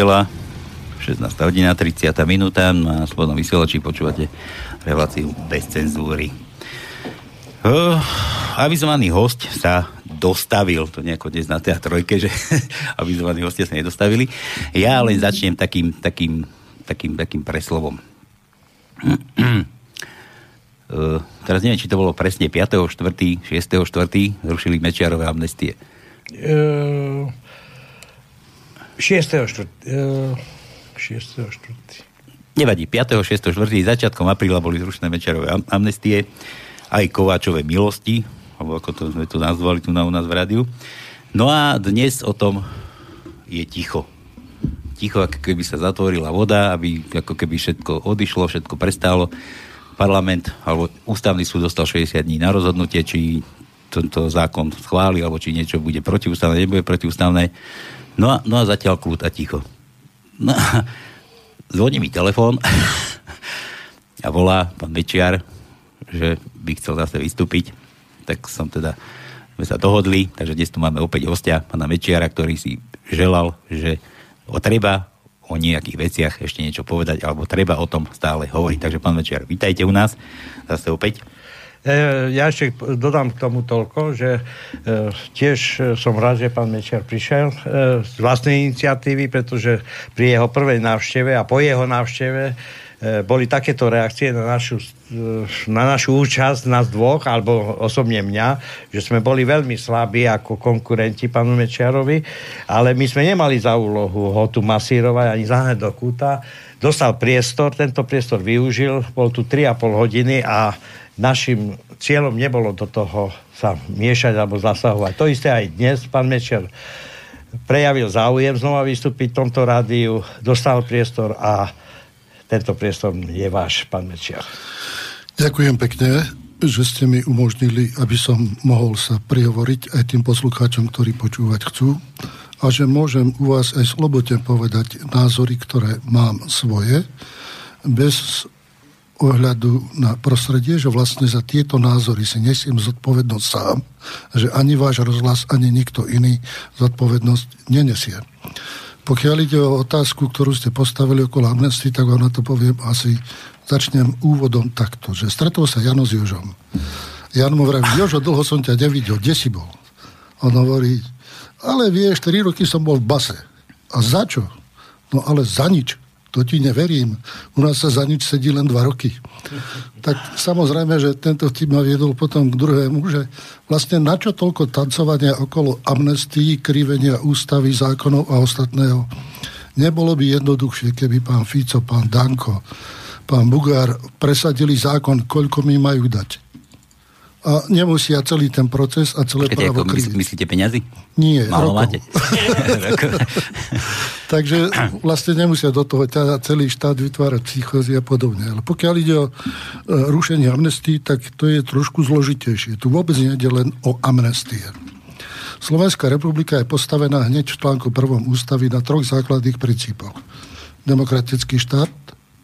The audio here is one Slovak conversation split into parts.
Nedela, 16. hodina, 30. minúta. Na Slobodnom vysielači počúvate reláciu bez cenzúry. Uh, avizovaný host sa dostavil, to nejako dnes na teatrojke, že avizovaní hostia sa nedostavili. Ja len začnem takým, takým, takým, takým preslovom. Uh, teraz neviem, či to bolo presne 5. 4. 6. 4. zrušili Mečiarové amnestie. Uh, 6. 4. Uh, 6. 4. Nevadí, 5. 6. 4. začiatkom apríla boli zrušené Mečiarové am- amnestie, aj Kováčové milosti, alebo ako to sme to nazvali tu na u nás v rádiu. No a dnes o tom je ticho. Ticho, ako keby sa zatvorila voda, aby ako keby všetko odišlo, všetko prestálo parlament alebo ústavný súd dostal 60 dní na rozhodnutie, či tento zákon schváli, alebo či niečo bude protiústavné, nebude protiústavné. No a, no a zatiaľ kľud a ticho. No a zvoní mi telefón a volá pán Mečiar, že by chcel zase vystúpiť. Tak som teda, sme sa dohodli, takže dnes tu máme opäť hostia, pána Mečiara, ktorý si želal, že o treba o nejakých veciach ešte niečo povedať, alebo treba o tom stále hovoriť. Takže pán Večer, vítajte u nás zase opäť. E, ja ešte dodám k tomu toľko, že e, tiež som rád, že pán Mečer prišiel e, z vlastnej iniciatívy, pretože pri jeho prvej návšteve a po jeho návšteve E, boli takéto reakcie na našu, e, na našu účasť, nás dvoch, alebo osobne mňa, že sme boli veľmi slabí ako konkurenti pánu Mečiarovi, ale my sme nemali za úlohu ho tu masírovať ani zahnať do kúta. Dostal priestor, tento priestor využil, bol tu 3,5 hodiny a našim cieľom nebolo do toho sa miešať alebo zasahovať. To isté aj dnes, pán Mečiar prejavil záujem znova vystúpiť v tomto rádiu, dostal priestor a tento priestor je váš, pán Mečiar. Ďakujem pekne, že ste mi umožnili, aby som mohol sa prihovoriť aj tým poslucháčom, ktorí počúvať chcú a že môžem u vás aj slobodne povedať názory, ktoré mám svoje, bez ohľadu na prostredie, že vlastne za tieto názory si nesiem zodpovednosť sám, že ani váš rozhlas, ani nikto iný zodpovednosť nenesie. Pokiaľ ide o otázku, ktorú ste postavili okolo amnesty, tak vám na to poviem asi, začnem úvodom takto, že stretol sa Jano s Jožom. Jan mu vraví, Jožo, dlho som ťa nevidel, kde si bol? On hovorí, ale vieš, 3 roky som bol v base. A za čo? No ale za nič to ti neverím. U nás sa za nič sedí len dva roky. Tak samozrejme, že tento vtip ma viedol potom k druhému, že vlastne na čo toľko tancovania okolo amnestii, krivenia ústavy, zákonov a ostatného. Nebolo by jednoduchšie, keby pán Fico, pán Danko, pán Bugár presadili zákon, koľko mi majú dať a nemusia celý ten proces a celé Počkajte, právo kryť. Myslíte peniazy? Nie, Málo rokov. máte. Takže vlastne nemusia do toho celý štát vytvárať psychózy a podobne. Ale pokiaľ ide o e, rušenie amnestii, tak to je trošku zložitejšie. Tu vôbec nejde len o amnestie. Slovenská republika je postavená hneď v článku prvom ústavy na troch základných princípoch. Demokratický štát,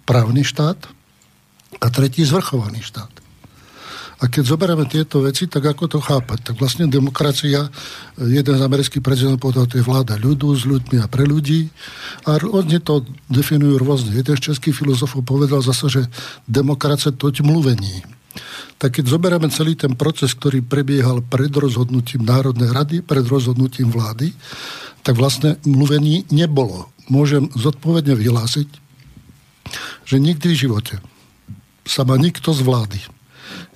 právny štát a tretí zvrchovaný štát. A keď zoberieme tieto veci, tak ako to chápať? Tak vlastne demokracia, jeden z amerických prezidentov povedal, to je vláda ľudu s ľuďmi a pre ľudí. A oni to definujú rôzne. Jeden z českých filozofov povedal zase, že demokracia to mluvení. Tak keď zoberieme celý ten proces, ktorý prebiehal pred rozhodnutím Národnej rady, pred rozhodnutím vlády, tak vlastne mluvení nebolo. Môžem zodpovedne vyhlásiť, že nikdy v živote sa ma nikto z vlády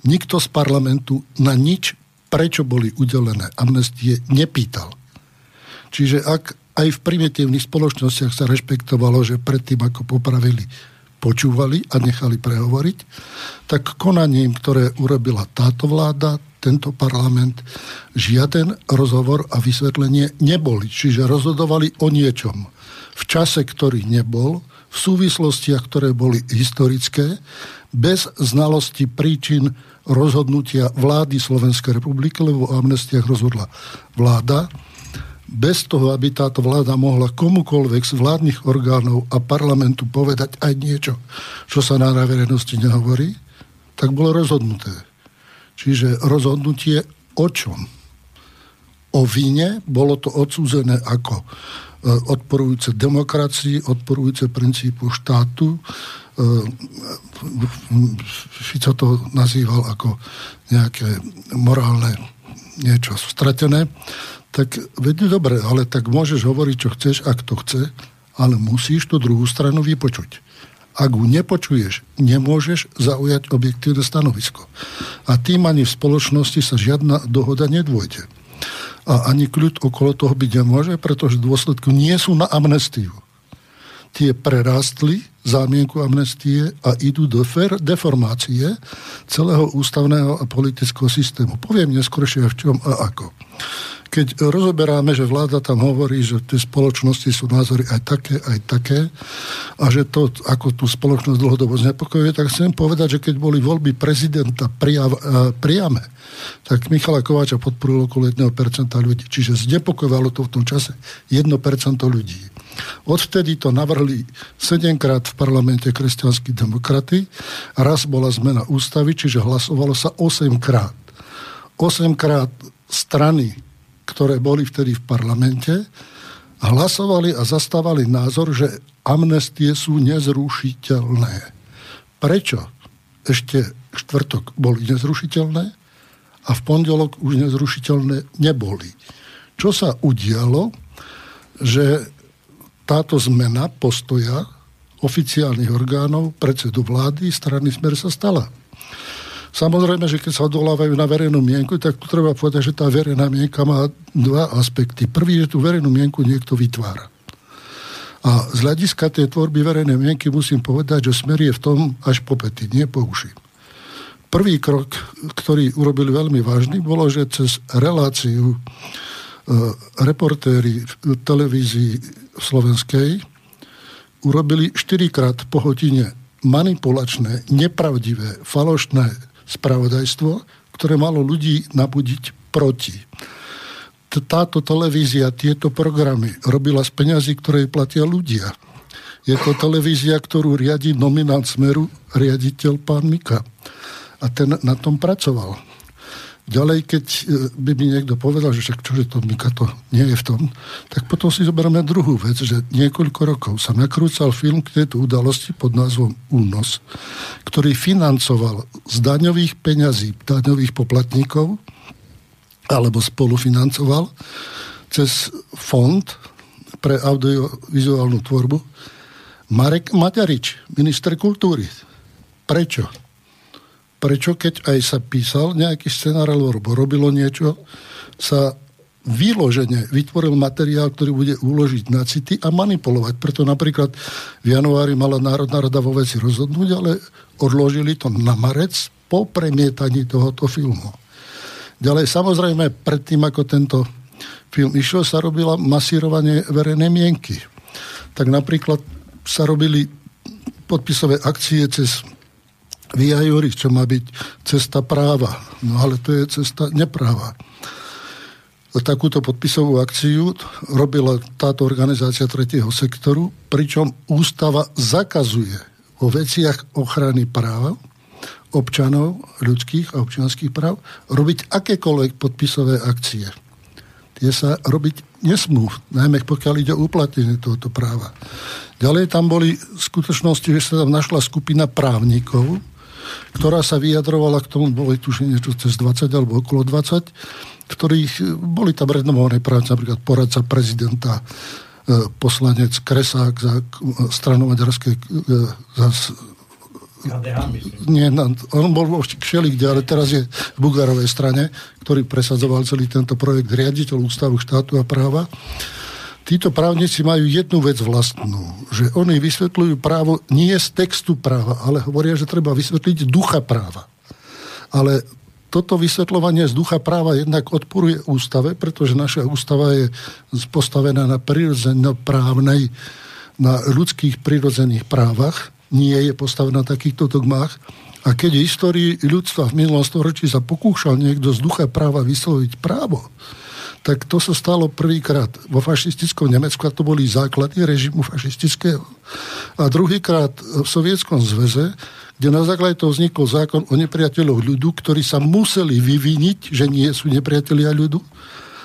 nikto z parlamentu na nič, prečo boli udelené amnestie, nepýtal. Čiže ak aj v primitívnych spoločnostiach sa rešpektovalo, že predtým, ako popravili, počúvali a nechali prehovoriť, tak konaním, ktoré urobila táto vláda, tento parlament, žiaden rozhovor a vysvetlenie neboli. Čiže rozhodovali o niečom v čase, ktorý nebol, v súvislostiach, ktoré boli historické, bez znalosti príčin rozhodnutia vlády Slovenskej republiky, lebo o amnestiách rozhodla vláda, bez toho, aby táto vláda mohla komukolvek z vládnych orgánov a parlamentu povedať aj niečo, čo sa na verejnosti nehovorí, tak bolo rozhodnuté. Čiže rozhodnutie o čom? o vine, bolo to odsúzené ako odporujúce demokracii, odporujúce princípu štátu. Fico to nazýval ako nejaké morálne niečo stratené. Tak veď dobre, ale tak môžeš hovoriť, čo chceš, ak to chce, ale musíš tú druhú stranu vypočuť. Ak ju nepočuješ, nemôžeš zaujať objektívne stanovisko. A tým ani v spoločnosti sa žiadna dohoda nedvojde. A ani kľud okolo toho byť nemôže, pretože dôsledky nie sú na amnestiu. Tie prerástli zámienku amnestie a idú do deformácie celého ústavného a politického systému. Poviem neskôršie v čom a ako keď rozoberáme, že vláda tam hovorí, že v tej spoločnosti sú názory aj také, aj také a že to, ako tú spoločnosť dlhodobo znepokojuje, tak chcem povedať, že keď boli voľby prezidenta priav, priame, tak Michala Kováča podporilo okolo 1% ľudí. Čiže znepokojovalo to v tom čase 1% ľudí. Odvtedy to navrhli 7 krát v parlamente kresťanskí demokraty raz bola zmena ústavy, čiže hlasovalo sa 8 krát. 8 krát strany ktoré boli vtedy v parlamente, hlasovali a zastávali názor, že amnestie sú nezrušiteľné. Prečo? Ešte štvrtok boli nezrušiteľné a v pondelok už nezrušiteľné neboli. Čo sa udialo, že táto zmena postoja oficiálnych orgánov predsedu vlády strany Smer sa stala. Samozrejme, že keď sa odvolávajú na verejnú mienku, tak tu treba povedať, že tá verejná mienka má dva aspekty. Prvý, že tú verejnú mienku niekto vytvára. A z hľadiska tej tvorby verejnej mienky musím povedať, že smer je v tom až po pety, nie po uši. Prvý krok, ktorý urobili veľmi vážny, bolo, že cez reláciu reportéri v televízii slovenskej urobili štyrikrát po hodine manipulačné, nepravdivé, falošné spravodajstvo, ktoré malo ľudí nabudiť proti. Táto televízia, tieto programy robila z peňazí, ktoré platia ľudia. Je to televízia, ktorú riadi nominant Smeru, riaditeľ pán Mika. A ten na tom pracoval. Ďalej, keď e, by mi niekto povedal, že však čože to Mika to nie je v tom, tak potom si zoberieme druhú vec, že niekoľko rokov sa nakrúcal film k tejto udalosti pod názvom Únos, ktorý financoval z daňových peňazí daňových poplatníkov alebo spolufinancoval cez fond pre audiovizuálnu tvorbu Marek Maďarič, minister kultúry. Prečo? Prečo keď aj sa písal nejaký scenár alebo robilo niečo, sa výložene vytvoril materiál, ktorý bude uložiť na city a manipulovať. Preto napríklad v januári mala Národná rada vo veci rozhodnúť, ale odložili to na marec po premietaní tohoto filmu. Ďalej, samozrejme, predtým, ako tento film išiel, sa robila masírovanie verejnej mienky. Tak napríklad sa robili podpisové akcie cez Via Juris, čo má byť cesta práva. No ale to je cesta nepráva. Takúto podpisovú akciu robila táto organizácia tretieho sektoru, pričom ústava zakazuje vo veciach ochrany práv občanov, ľudských a občianských práv, robiť akékoľvek podpisové akcie. Tie sa robiť nesmú, najmä pokiaľ ide o uplatnenie tohoto práva. Ďalej tam boli skutočnosti, že sa tam našla skupina právnikov, ktorá sa vyjadrovala k tomu, boli tuším niečo cez 20 alebo okolo 20, ktorých boli tam renomované práce, napríklad poradca prezidenta, e, poslanec Kresák za stranu maďarskej za nie, on bol vo všelikde, ale teraz je v Bugarovej strane, ktorý presadzoval celý tento projekt riaditeľ Ústavu štátu a práva títo právnici majú jednu vec vlastnú, že oni vysvetľujú právo nie z textu práva, ale hovoria, že treba vysvetliť ducha práva. Ale toto vysvetľovanie z ducha práva jednak odporuje ústave, pretože naša ústava je postavená na prirodzeno-právnej, na ľudských prirodzených právach, nie je postavená na takýchto dogmách. A keď v histórii ľudstva v minulom storočí sa pokúšal niekto z ducha práva vysloviť právo, tak to sa stalo prvýkrát vo fašistickom Nemecku a to boli základy režimu fašistického. A druhýkrát v Sovietskom zväze, kde na základe toho vznikol zákon o nepriateľoch ľudu, ktorí sa museli vyviniť, že nie sú nepriatelia ľudu.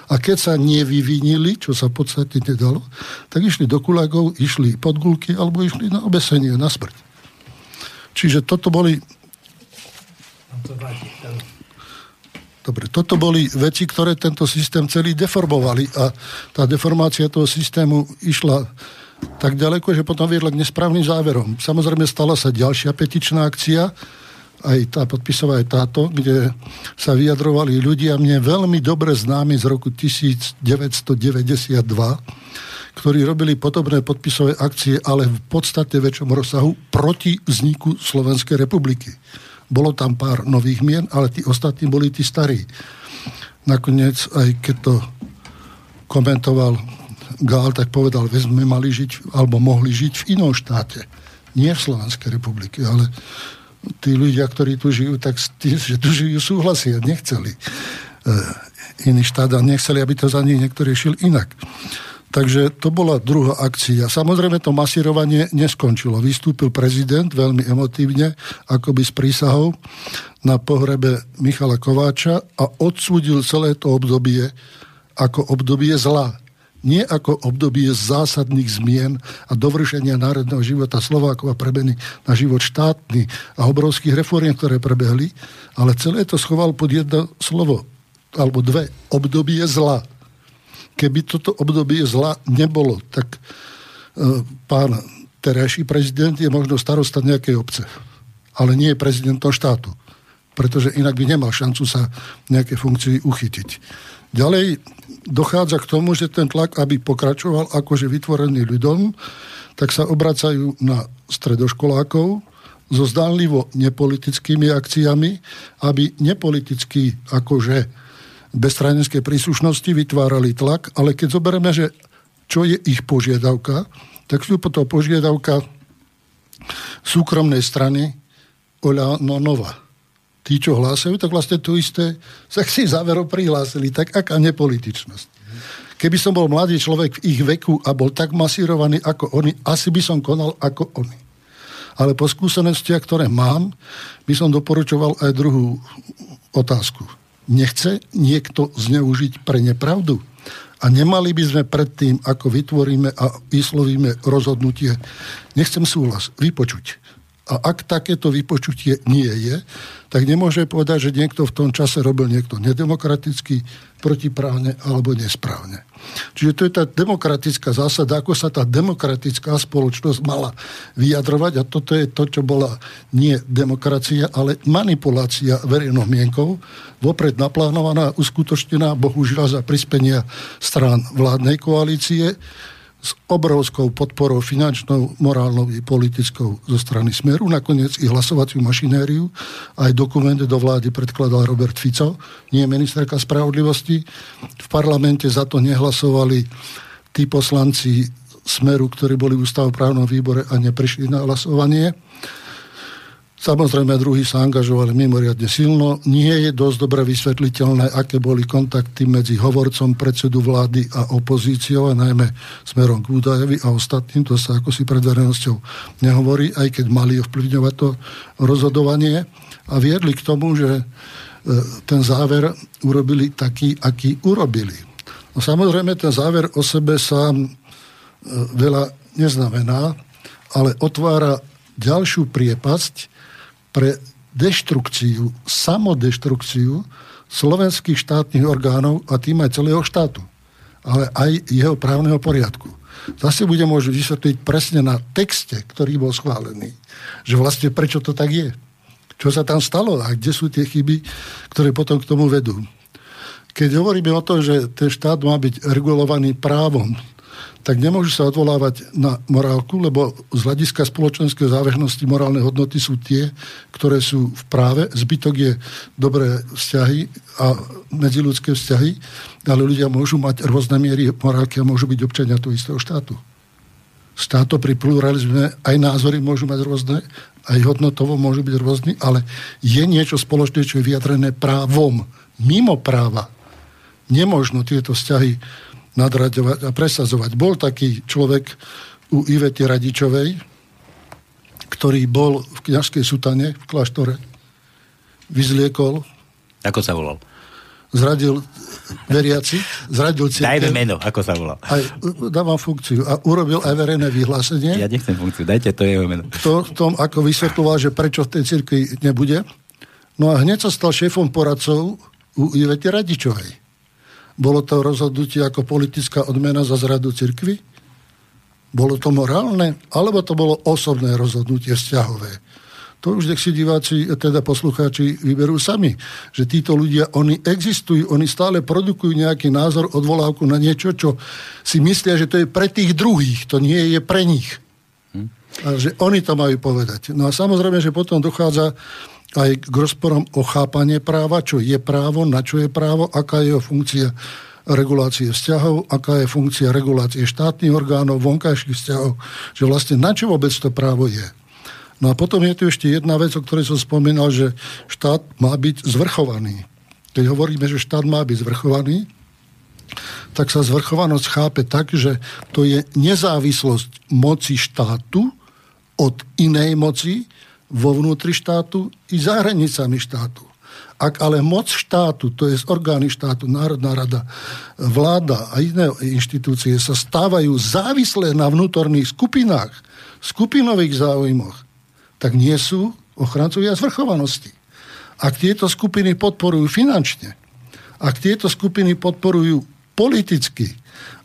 A keď sa nevyvinili, čo sa v podstate nedalo, tak išli do kulagov, išli pod gulky alebo išli na obesenie, na smrť. Čiže toto boli... Dobre, toto boli veci, ktoré tento systém celý deformovali a tá deformácia toho systému išla tak ďaleko, že potom viedla k nesprávnym záverom. Samozrejme stala sa ďalšia petičná akcia, aj tá podpisová je táto, kde sa vyjadrovali ľudia mne veľmi dobre známi z roku 1992, ktorí robili podobné podpisové akcie, ale v podstate väčšom rozsahu proti vzniku Slovenskej republiky. Bolo tam pár nových mien, ale tí ostatní boli tí starí. Nakoniec, aj keď to komentoval Gál, tak povedal, že sme mali žiť, alebo mohli žiť v inom štáte. Nie v Slovenskej republike, ale tí ľudia, ktorí tu žijú, tak tí, že tu žijú, súhlasia, nechceli e, iný štát a nechceli, aby to za nich niekto riešil inak. Takže to bola druhá akcia. Samozrejme to masírovanie neskončilo. Vystúpil prezident veľmi emotívne, akoby s prísahou na pohrebe Michala Kováča a odsúdil celé to obdobie ako obdobie zla. Nie ako obdobie zásadných zmien a dovršenia národného života Slovákov a prebeny na život štátny a obrovských reforiem, ktoré prebehli, ale celé to schoval pod jedno slovo, alebo dve, obdobie zla keby toto obdobie zla nebolo, tak e, pán terajší prezident je možno starosta nejakej obce, ale nie je prezidentom štátu, pretože inak by nemal šancu sa v nejakej funkcii uchytiť. Ďalej dochádza k tomu, že ten tlak, aby pokračoval akože vytvorený ľuďom, tak sa obracajú na stredoškolákov so zdánlivo nepolitickými akciami, aby nepoliticky akože bez stranickej príslušnosti vytvárali tlak, ale keď zoberieme, že čo je ich požiadavka, tak sú to požiadavka súkromnej strany Oľa Nonova. Tí, čo hlásajú, tak vlastne to isté sa si záverov prihlásili, tak aká nepolitičnosť. Keby som bol mladý človek v ich veku a bol tak masírovaný ako oni, asi by som konal ako oni. Ale po skúsenostiach, ktoré mám, by som doporučoval aj druhú otázku nechce niekto zneužiť pre nepravdu? A nemali by sme predtým, ako vytvoríme a vyslovíme rozhodnutie, nechcem súhlas, vypočuť. A ak takéto vypočutie nie je, tak nemôže povedať, že niekto v tom čase robil niekto nedemokraticky, protiprávne alebo nesprávne. Čiže to je tá demokratická zásada, ako sa tá demokratická spoločnosť mala vyjadrovať a toto je to, čo bola nie demokracia, ale manipulácia verejnou mienkou, vopred naplánovaná, uskutočnená, bohužiaľ za prispenia strán vládnej koalície, s obrovskou podporou finančnou, morálnou i politickou zo strany Smeru. Nakoniec i hlasovaciu mašinériu. Aj dokument do vlády predkladal Robert Fico, nie ministerka spravodlivosti. V parlamente za to nehlasovali tí poslanci Smeru, ktorí boli v ústavoprávnom výbore a neprišli na hlasovanie. Samozrejme, druhý sa angažovali mimoriadne silno. Nie je dosť dobre vysvetliteľné, aké boli kontakty medzi hovorcom predsedu vlády a opozíciou, a najmä smerom k údajovi a ostatným. To sa ako si pred verejnosťou nehovorí, aj keď mali ovplyvňovať to rozhodovanie. A viedli k tomu, že e, ten záver urobili taký, aký urobili. No samozrejme, ten záver o sebe sám e, veľa neznamená, ale otvára ďalšiu priepasť, pre deštrukciu, samodeštrukciu slovenských štátnych orgánov a tým aj celého štátu, ale aj jeho právneho poriadku. Zase bude môžu vysvetliť presne na texte, ktorý bol schválený, že vlastne prečo to tak je. Čo sa tam stalo a kde sú tie chyby, ktoré potom k tomu vedú. Keď hovoríme o tom, že ten štát má byť regulovaný právom, tak nemôžu sa odvolávať na morálku, lebo z hľadiska spoločenskej závažnosti morálne hodnoty sú tie, ktoré sú v práve. Zbytok je dobré vzťahy a medziludské vzťahy, ale ľudia môžu mať rôzne miery morálky a môžu byť občania toho istého štátu. Štáto pri pluralizme aj názory môžu mať rôzne, aj hodnotovo môžu byť rôzne, ale je niečo spoločné, čo je vyjadrené právom, mimo práva. Nemožno tieto vzťahy nadraďovať a presazovať. Bol taký človek u Ivety Radičovej, ktorý bol v kniažskej sutane v kláštore, vyzliekol. Ako sa volal? zradil veriaci, zradil církev. Dajme meno, ako sa volá. Aj, dávam funkciu. A urobil aj verejné vyhlásenie. Ja nechcem funkciu, dajte to jeho meno. To, v tom, ako vysvetloval, že prečo v tej cirkvi nebude. No a hneď sa stal šéfom poradcov u Ivety Radičovej. Bolo to rozhodnutie ako politická odmena za zradu cirkvy? Bolo to morálne? Alebo to bolo osobné rozhodnutie vzťahové? To už nech si diváci, teda poslucháči vyberú sami. Že títo ľudia, oni existujú, oni stále produkujú nejaký názor, odvolávku na niečo, čo si myslia, že to je pre tých druhých, to nie je pre nich. Hm? A že oni to majú povedať. No a samozrejme, že potom dochádza aj k rozporom o chápanie práva, čo je právo, na čo je právo, aká je jeho funkcia regulácie vzťahov, aká je funkcia regulácie štátnych orgánov, vonkajších vzťahov, že vlastne na čo vôbec to právo je. No a potom je tu ešte jedna vec, o ktorej som spomínal, že štát má byť zvrchovaný. Keď hovoríme, že štát má byť zvrchovaný, tak sa zvrchovanosť chápe tak, že to je nezávislosť moci štátu od inej moci vo vnútri štátu i za hranicami štátu. Ak ale moc štátu, to je orgány štátu, Národná rada, vláda a iné inštitúcie sa stávajú závislé na vnútorných skupinách, skupinových záujmoch, tak nie sú ochrancovia zvrchovanosti. Ak tieto skupiny podporujú finančne, ak tieto skupiny podporujú politicky,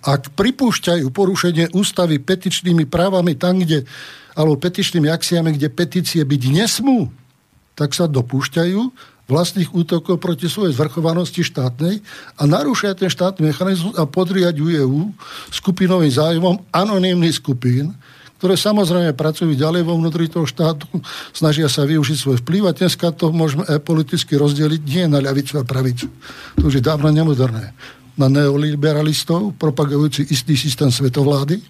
ak pripúšťajú porušenie ústavy petičnými právami tam, kde, alebo petičnými akciami, kde petície byť nesmú, tak sa dopúšťajú vlastných útokov proti svojej zvrchovanosti štátnej a narúšajú ten štátny mechanizmus a podriadujú skupinovým zájmom anonimných skupín, ktoré samozrejme pracujú ďalej vo vnútri toho štátu, snažia sa využiť svoj vplyv a dneska to môžeme politicky rozdeliť nie na ľavicu a pravicu. To už je dávno nemoderné. Na neoliberalistov, propagujúci istý systém svetovlády,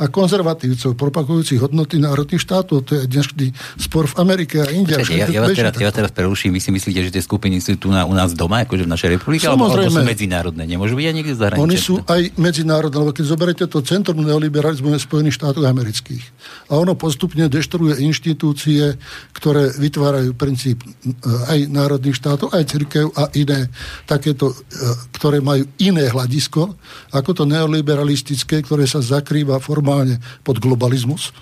a konzervatívcov, propagujúcich hodnoty národných štátov. To je dnešný spor v Amerike a India. ja, ja, vás teraz, ja vás teraz preruším. Vy si myslíte, že tie skupiny sú tu na, u nás doma, akože v našej republike? Samozrejme. Alebo, alebo sú medzinárodné? Nemôžu byť aj niekde zahraničné? Oni sú aj medzinárodné, lebo keď zoberete to centrum neoliberalizmu v Spojených štátoch amerických a ono postupne deštruje inštitúcie, ktoré vytvárajú princíp e, aj národných štátov, aj cirkev a iné takéto, e, ktoré majú iné hľadisko, ako to neoliberalistické, ktoré sa zakrýva formou normálne pod globalizmus.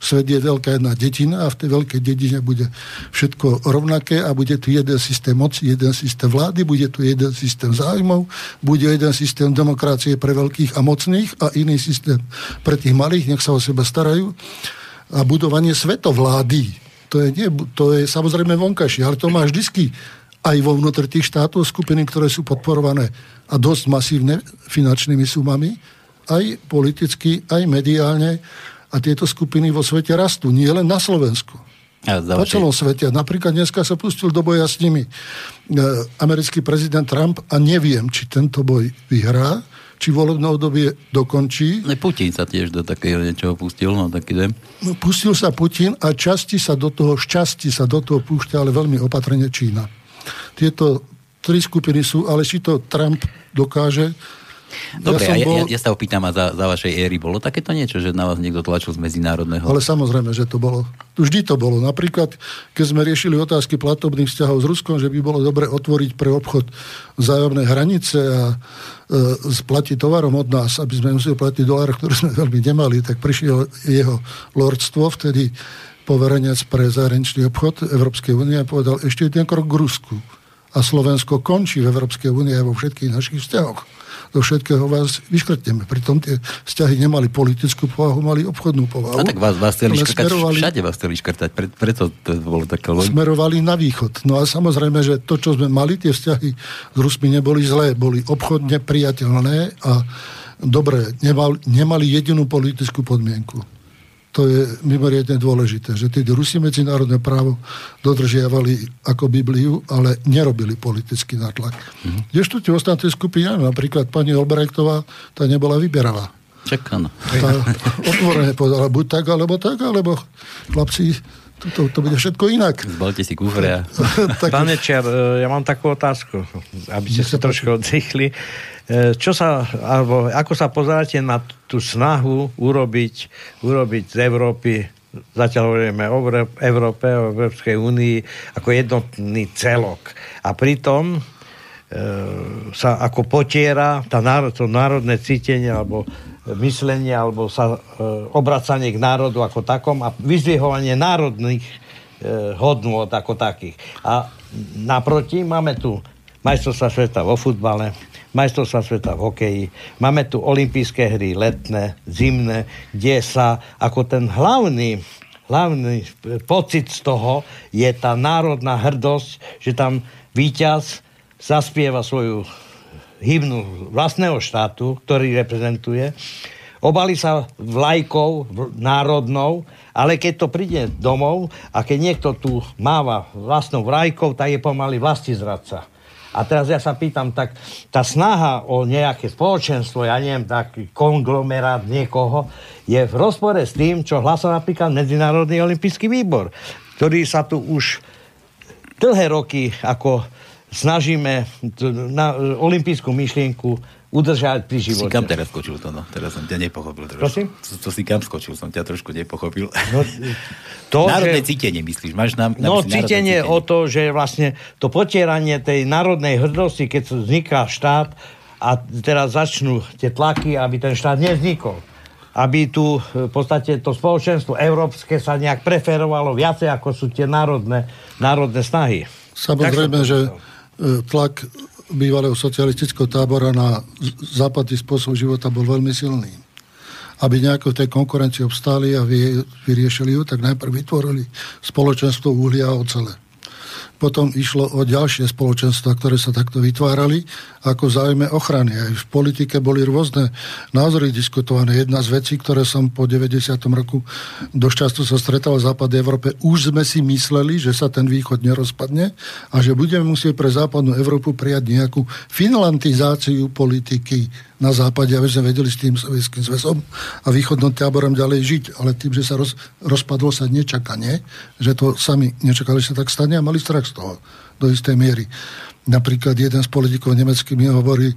Svet je veľká jedna dedina a v tej veľkej dedine bude všetko rovnaké a bude tu jeden systém moci, jeden systém vlády, bude tu jeden systém zájmov, bude jeden systém demokracie pre veľkých a mocných a iný systém pre tých malých, nech sa o seba starajú. A budovanie svetovlády, to je, nie, to je samozrejme vonkajšie, ale to má vždycky aj vo vnútri tých štátov skupiny, ktoré sú podporované a dosť masívne finančnými sumami, aj politicky, aj mediálne a tieto skupiny vo svete rastú, nie len na Slovensku. Ja, po celom svete. Napríklad dneska sa pustil do boja s nimi e, americký prezident Trump a neviem, či tento boj vyhrá, či volebné obdobie dokončí. Ne, Putin sa tiež do takého niečoho pustil, no taký dem. No, pustil sa Putin a časti sa do toho, šťastí sa do toho púšťa, ale veľmi opatrne Čína. Tieto tri skupiny sú, ale či to Trump dokáže, Dobre, ja, bol... ja, ja sa opýtam a za, za vašej éry bolo takéto niečo, že na vás niekto tlačil z medzinárodného? Ale samozrejme, že to bolo. Vždy to bolo. Napríklad, keď sme riešili otázky platobných vzťahov s Ruskom, že by bolo dobre otvoriť pre obchod vzájomné hranice a e, splatiť tovarom od nás, aby sme museli platiť dolár, ktoré sme veľmi nemali, tak prišiel jeho lordstvo, vtedy poverenec pre zahraničný obchod Európskej únie a povedal, ešte jeden krok k Rusku. A Slovensko končí v Európskej únie a vo všetkých našich vzťahoch do všetkého vás vyškrtneme. Pritom tie vzťahy nemali politickú povahu, mali obchodnú povahu. A tak vás, vás chceli škrtať, smerovali, všade vás chceli škrtať, pre, preto to bolo také. Smerovali na východ. No a samozrejme, že to, čo sme mali, tie vzťahy s Rusmi neboli zlé, boli obchodne priateľné a dobre, nemal, nemali jedinú politickú podmienku to je mimoriadne dôležité, že tí Rusi medzinárodné právo dodržiavali ako Bibliu, ale nerobili politický natlak. Mm-hmm. Kdežto tie ostatné skupiny, napríklad pani Olbrechtová, tá nebola vyberavá. Čakáno. Tá otvorene povedala, buď tak, alebo tak, alebo chlapci, to, to, to bude všetko inak. Zbalte si kufre. tak... Pane Čiar, e, ja mám takú otázku, aby ste sa trošku oddychli. E, čo sa, alebo ako sa pozeráte na tú snahu urobiť, urobiť z Európy zatiaľ hovoríme o Európe, o Európskej únii ako jednotný celok. A pritom sa ako potiera tá národ, to národné cítenie alebo myslenie alebo sa e, obracanie k národu ako takom a vyzdvihovanie národných e, hodnôt ako takých. A naproti máme tu majstrovstva sveta vo futbale, majstrovstva sveta v hokeji, máme tu olympijské hry letné, zimné, kde sa ako ten hlavný hlavný pocit z toho je tá národná hrdosť, že tam víťaz zaspieva svoju hymnu vlastného štátu, ktorý reprezentuje, obali sa vlajkou národnou, ale keď to príde domov a keď niekto tu máva vlastnou vlajkou, tak je pomaly vlasti zradca. A teraz ja sa pýtam, tak tá snaha o nejaké spoločenstvo, ja neviem, taký konglomerát niekoho, je v rozpore s tým, čo hlasoval napríklad Medzinárodný olimpijský výbor, ktorý sa tu už dlhé roky ako snažíme na olimpijskú myšlienku udržať pri živote. Si kam teraz skočil to, no? Teraz som ťa nepochopil. Prosím? To, to, si kam skočil, som ťa trošku nepochopil. No, to, národné že... cítenie, myslíš? Máš nám, no, cítenie, cítenie o to, že vlastne to potieranie tej národnej hrdosti, keď vzniká štát a teraz začnú tie tlaky, aby ten štát nevznikol aby tu v podstate to spoločenstvo európske sa nejak preferovalo viacej, ako sú tie národné, národné snahy. Samozrejme, že E, tlak bývalého socialistického tábora na západný spôsob života bol veľmi silný. Aby nejako v tej konkurencii obstáli a vyriešili ju, tak najprv vytvorili spoločenstvo uhlia a ocele. Potom išlo o ďalšie spoločenstva, ktoré sa takto vytvárali ako v záujme ochrany. Aj v politike boli rôzne názory diskutované. Jedna z vecí, ktoré som po 90. roku dosť často sa stretal v západnej Európe, už sme si mysleli, že sa ten východ nerozpadne a že budeme musieť pre západnú Európu prijať nejakú finlandizáciu politiky na západe, aby sme vedeli s tým sovietským zväzom a východným táborom ďalej žiť. Ale tým, že sa roz, rozpadlo sa nečakanie, že to sami nečakali, že sa tak stane a mali strach z toho do istej miery. Napríklad jeden z politikov nemeckých mi hovorí,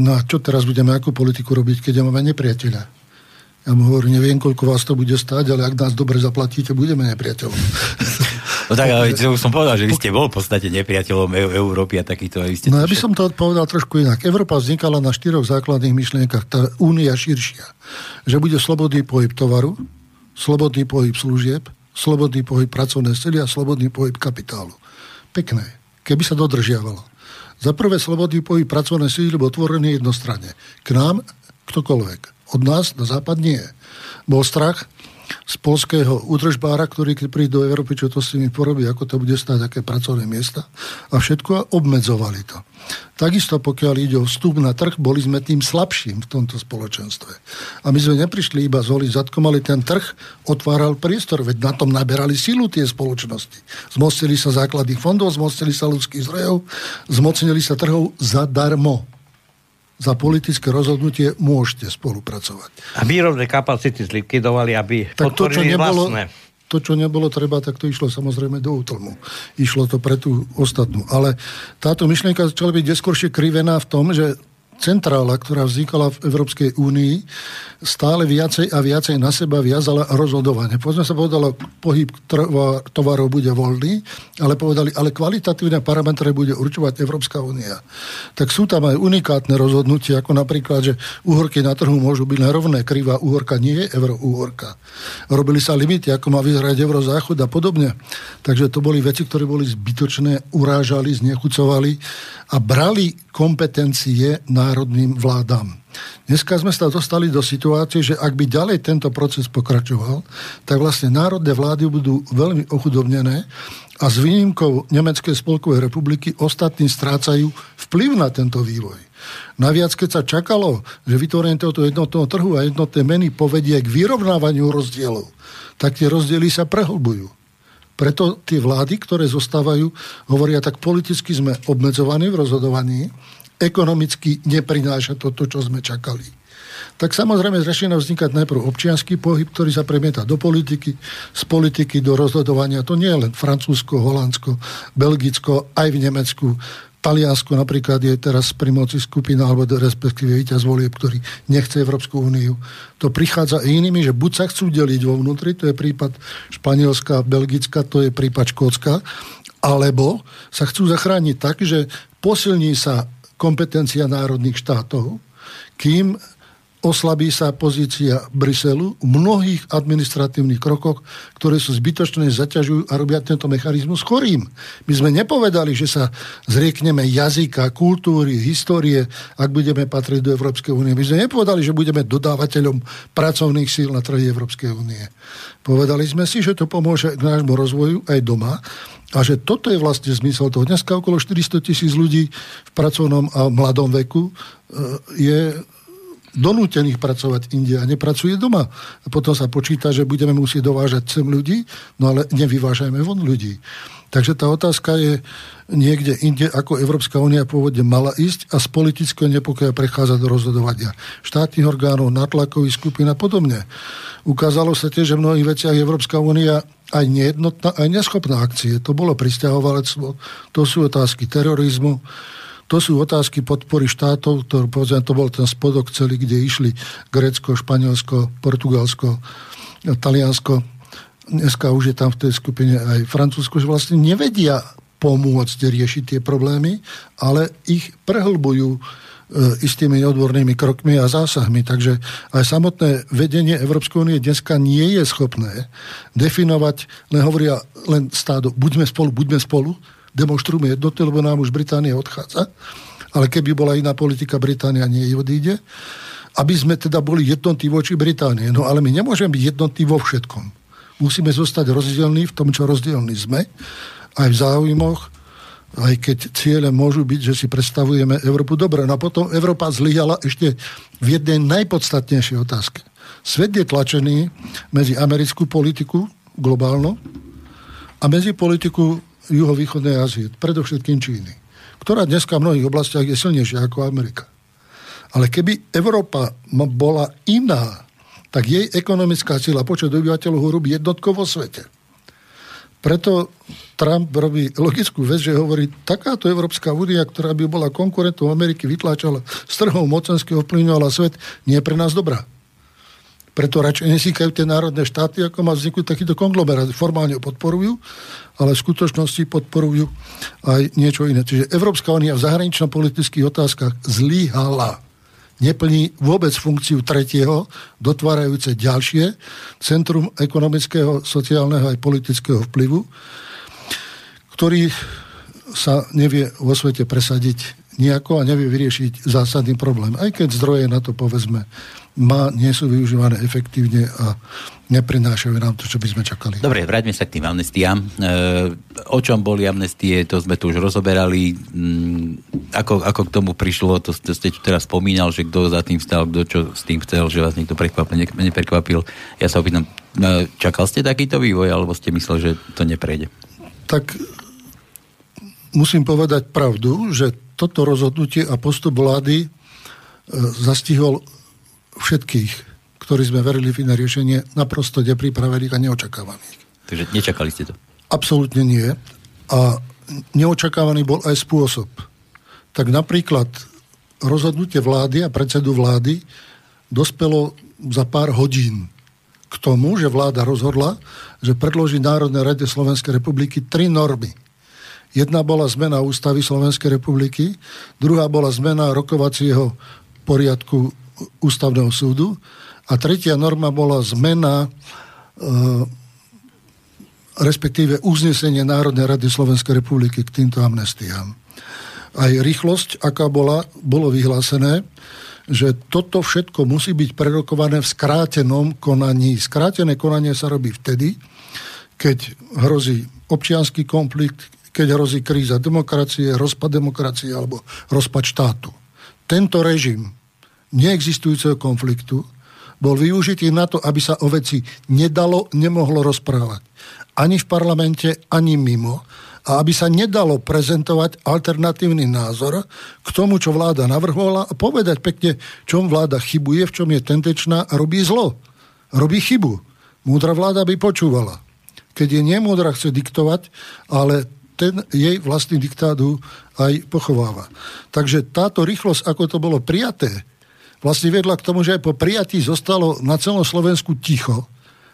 no a čo teraz budeme akú politiku robiť, keď máme nepriateľa? Ja mu hovorím, neviem, koľko vás to bude stáť, ale ak nás dobre zaplatíte, budeme nepriateľom. No tak, ale už som povedal, že vy ste bol v podstate nepriateľom e- Európy a takýto. Vy ste no ja by som to odpovedal trošku inak. Európa vznikala na štyroch základných myšlienkach, tá únia širšia. Že bude slobodný pohyb tovaru, slobodný pohyb služieb, slobodný pohyb pracovnej sily a slobodný pohyb kapitálu. Pekné, keby sa dodržiavalo. Za prvé slobodný pohyb pracovnej sily bol otvorený jednostranne. K nám ktokoľvek. Od nás na západ nie. Bol strach, z polského údržbára, ktorý keď príde do Európy, čo to s nimi porobí, ako to bude stať, aké pracovné miesta a všetko obmedzovali to. Takisto pokiaľ ide o vstup na trh, boli sme tým slabším v tomto spoločenstve. A my sme neprišli iba zoliť zadkom, ale ten trh otváral priestor, veď na tom naberali silu tie spoločnosti. Zmocnili sa základných fondov, zmocnili sa ľudských zdrojov, zmocnili sa trhov zadarmo za politické rozhodnutie môžete spolupracovať. A výrobné kapacity zlikvidovali, aby tak to, čo nebolo, vlastné. To, čo nebolo treba, tak to išlo samozrejme do útlmu. Išlo to pre tú ostatnú. Ale táto myšlienka začala byť neskôršie krivená v tom, že centrála, ktorá vznikala v Európskej únii, stále viacej a viacej na seba viazala rozhodovanie. Povedzme sa povedalo, pohyb tovarov bude voľný, ale povedali, ale kvalitatívne parametre bude určovať Európska únia. Tak sú tam aj unikátne rozhodnutia, ako napríklad, že úhorky na trhu môžu byť nerovné, krivá úhorka nie je euro-úhorka. Robili sa limity, ako má vyzerať eurozáchod a podobne. Takže to boli veci, ktoré boli zbytočné, urážali, znechucovali a brali kompetencie národným vládam. Dneska sme sa dostali do situácie, že ak by ďalej tento proces pokračoval, tak vlastne národné vlády budú veľmi ochudobnené a s výnimkou Nemeckej spolkovej republiky ostatní strácajú vplyv na tento vývoj. Naviac, keď sa čakalo, že vytvorenie tohoto jednotného trhu a jednotné meny povedie k vyrovnávaniu rozdielov, tak tie rozdiely sa prehlbujú. Preto tie vlády, ktoré zostávajú, hovoria, tak politicky sme obmedzovaní v rozhodovaní, ekonomicky neprináša to, to, čo sme čakali. Tak samozrejme začína vznikať najprv občianský pohyb, ktorý sa premieta do politiky, z politiky do rozhodovania. To nie je len Francúzsko, Holandsko, Belgicko, aj v Nemecku. Taliansko napríklad je teraz pri moci skupina, alebo respektíve víťaz volieb, ktorý nechce Európsku úniu. To prichádza inými, že buď sa chcú deliť vo vnútri, to je prípad Španielska, Belgicka, to je prípad Škótska, alebo sa chcú zachrániť tak, že posilní sa kompetencia národných štátov, kým oslabí sa pozícia Bruselu v mnohých administratívnych krokoch, ktoré sú zbytočné, zaťažujú a robia tento mechanizmus chorým. My sme nepovedali, že sa zriekneme jazyka, kultúry, histórie, ak budeme patriť do Európskej únie. My sme nepovedali, že budeme dodávateľom pracovných síl na trhy Európskej únie. Povedali sme si, že to pomôže k nášmu rozvoju aj doma a že toto je vlastne zmysel toho. Dneska okolo 400 tisíc ľudí v pracovnom a mladom veku e, je donútených pracovať inde a nepracuje doma. A potom sa počíta, že budeme musieť dovážať sem ľudí, no ale nevyvážajme von ľudí. Takže tá otázka je niekde inde, ako Európska únia pôvodne mala ísť a z politického nepokoja prechádza do rozhodovania štátnych orgánov, natlakových skupín a podobne. Ukázalo sa tiež, že v mnohých veciach Európska únia aj nejednotná, aj neschopná akcie. To bolo pristahovalectvo, to sú otázky terorizmu, to sú otázky podpory štátov, ktoré, povedzme, to bol ten spodok celý, kde išli Grécko, Španielsko, Portugalsko, Taliansko. Dneska už je tam v tej skupine aj Francúzsko, že vlastne nevedia pomôcť riešiť tie problémy, ale ich prehlbujú e, istými odbornými krokmi a zásahmi. Takže aj samotné vedenie Európskej únie dneska nie je schopné definovať, len hovoria len stádo, buďme spolu, buďme spolu, demonstrujeme jednotu, lebo nám už Británia odchádza. Ale keby bola iná politika, Británia nie odíde. Aby sme teda boli jednotní voči Británie. No ale my nemôžeme byť jednotní vo všetkom. Musíme zostať rozdielní v tom, čo rozdielní sme. Aj v záujmoch, aj keď ciele môžu byť, že si predstavujeme Európu dobre. No a potom Európa zlyhala ešte v jednej najpodstatnejšej otázke. Svet je tlačený medzi americkú politiku globálnu a medzi politiku juhovýchodnej Ázie, predovšetkým Číny, ktorá dneska v mnohých oblastiach je silnejšia ako Amerika. Ale keby Európa bola iná, tak jej ekonomická sila, počet obyvateľov ho robí jednotko vo svete. Preto Trump robí logickú vec, že hovorí, takáto Európska únia, ktorá by bola konkurentom Ameriky, vytláčala z trhov mocenského vplyvňovala svet, nie je pre nás dobrá. Preto radšej nesýkajú tie národné štáty, ako má vzniknúť takýto konglomerát. Formálne ho podporujú, ale v skutočnosti podporujú aj niečo iné. Čiže Európska únia v zahranično-politických otázkach zlíhala. Neplní vôbec funkciu tretieho, dotvárajúce ďalšie centrum ekonomického, sociálneho aj politického vplyvu, ktorý sa nevie vo svete presadiť nejako a nevie vyriešiť zásadný problém. Aj keď zdroje na to, povedzme, má, nie sú využívané efektívne a neprinášajú nám to, čo by sme čakali. Dobre, vráťme sa k tým amnestiám. E, o čom boli amnestie, to sme tu už rozoberali. Mm, ako, ako k tomu prišlo, to, to ste tu teraz spomínal, že kto za tým stal, kto čo s tým chcel, že vás niekto prekvapil, ne, neprekvapil. Ja sa opýtam, e, čakal ste takýto vývoj, alebo ste mysleli, že to neprejde? Tak musím povedať pravdu, že toto rozhodnutie a postup vlády e, zastihol všetkých, ktorí sme verili v iné riešenie, naprosto nepripravených a neočakávaných. Takže nečakali ste to? Absolútne nie. A neočakávaný bol aj spôsob. Tak napríklad rozhodnutie vlády a predsedu vlády dospelo za pár hodín k tomu, že vláda rozhodla, že predloží Národnej rade Slovenskej republiky tri normy. Jedna bola zmena ústavy Slovenskej republiky, druhá bola zmena rokovacieho poriadku ústavného súdu a tretia norma bola zmena e, respektíve uznesenie Národnej rady Slovenskej republiky k týmto amnestiám. Aj rýchlosť, aká bola, bolo vyhlásené, že toto všetko musí byť prerokované v skrátenom konaní. Skrátené konanie sa robí vtedy, keď hrozí občianský konflikt, keď hrozí kríza demokracie, rozpad demokracie alebo rozpad štátu. Tento režim neexistujúceho konfliktu bol využitý na to, aby sa o veci nedalo, nemohlo rozprávať. Ani v parlamente, ani mimo. A aby sa nedalo prezentovať alternatívny názor k tomu, čo vláda navrhovala a povedať pekne, čom vláda chybuje, v čom je tentečná a robí zlo. Robí chybu. Múdra vláda by počúvala. Keď je nemúdra, chce diktovať, ale ten jej vlastný diktádu aj pochováva. Takže táto rýchlosť, ako to bolo prijaté, vlastne vedla k tomu, že aj po prijatí zostalo na celom Slovensku ticho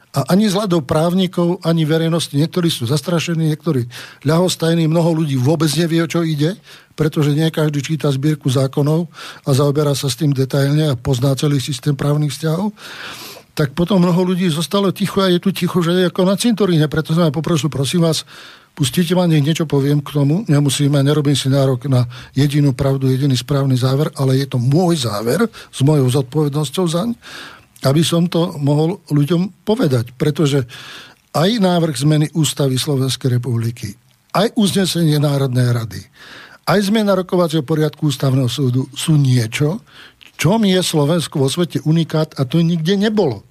A ani z hľadov právnikov, ani verejnosti, niektorí sú zastrašení, niektorí ľahostajní, mnoho ľudí vôbec nevie, o čo ide, pretože nie každý číta zbierku zákonov a zaoberá sa s tým detailne a pozná celý systém právnych vzťahov tak potom mnoho ľudí zostalo ticho a je tu ticho, že je ako na cintoríne. Preto aj poprosil, prosím vás, pustite ma, nech niečo poviem k tomu. Nemusíme, nerobím si nárok na jedinú pravdu, jediný správny záver, ale je to môj záver s mojou zodpovednosťou zaň, aby som to mohol ľuďom povedať. Pretože aj návrh zmeny ústavy Slovenskej republiky, aj uznesenie Národnej rady, aj zmena rokovacieho poriadku ústavného súdu sú niečo, čom je Slovensko vo svete unikát a to nikde nebolo.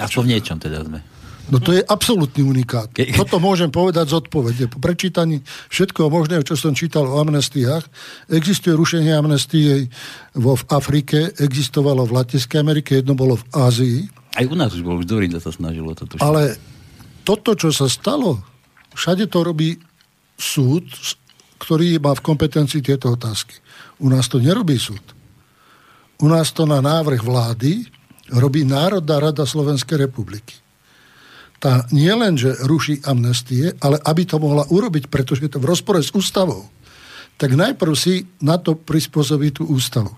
A čo v niečom teda sme? No to je absolútny unikát. Toto môžem povedať z odpovede. Po prečítaní všetkoho možného, čo som čítal o amnestiách, existuje rušenie amnestie vo v Afrike, existovalo v Latinskej Amerike, jedno bolo v Ázii. Aj u nás už bol, už Dorinda sa snažilo toto. Ale toto, čo sa stalo, všade to robí súd, ktorý má v kompetencii tieto otázky. U nás to nerobí súd. U nás to na návrh vlády robí Národná rada Slovenskej republiky. Tá nie len, že ruší amnestie, ale aby to mohla urobiť, pretože je to v rozpore s ústavou, tak najprv si na to prispôsobí tú ústavu.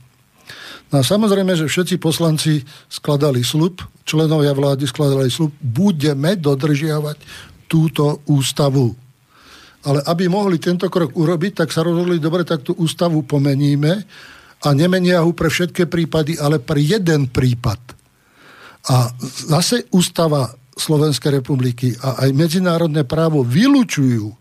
No a samozrejme, že všetci poslanci skladali slub, členovia vlády skladali slub, budeme dodržiavať túto ústavu. Ale aby mohli tento krok urobiť, tak sa rozhodli, dobre, tak tú ústavu pomeníme a nemenia ho pre všetky prípady, ale pre jeden prípad. A zase ústava Slovenskej republiky a aj medzinárodné právo vylúčujú,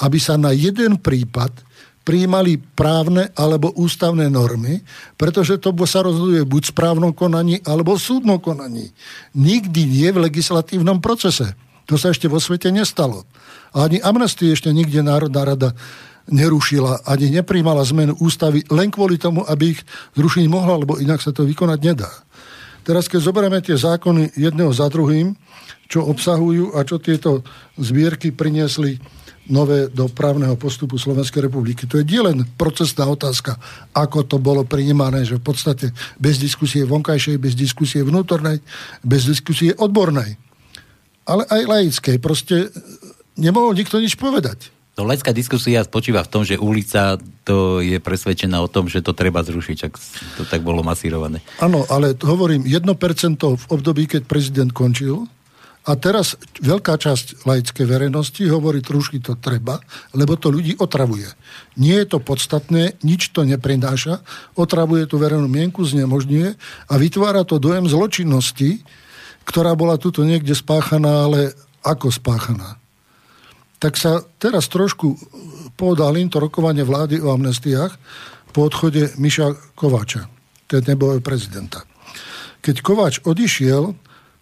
aby sa na jeden prípad prijímali právne alebo ústavné normy, pretože to sa rozhoduje buď v správnom konaní alebo v súdnom konaní. Nikdy nie v legislatívnom procese. To sa ešte vo svete nestalo. Ani amnestii ešte nikde Národná rada nerušila, ani nepríjmala zmenu ústavy len kvôli tomu, aby ich zrušiť mohla, lebo inak sa to vykonať nedá. Teraz, keď zoberieme tie zákony jedného za druhým, čo obsahujú a čo tieto zbierky priniesli nové do právneho postupu Slovenskej republiky. To je len procesná otázka, ako to bolo prinímané, že v podstate bez diskusie vonkajšej, bez diskusie vnútornej, bez diskusie odbornej. Ale aj laickej. Proste nemohol nikto nič povedať. To laická diskusia spočíva v tom, že ulica to je presvedčená o tom, že to treba zrušiť, ak to tak bolo masírované. Áno, ale hovorím, 1% v období, keď prezident končil, a teraz veľká časť laickej verejnosti hovorí, trošku to treba, lebo to ľudí otravuje. Nie je to podstatné, nič to neprináša, otravuje tú verejnú mienku, znemožňuje a vytvára to dojem zločinnosti, ktorá bola tuto niekde spáchaná, ale ako spáchaná tak sa teraz trošku povedal to rokovanie vlády o amnestiách po odchode Miša Kováča, ten nebojov prezidenta. Keď Kováč odišiel,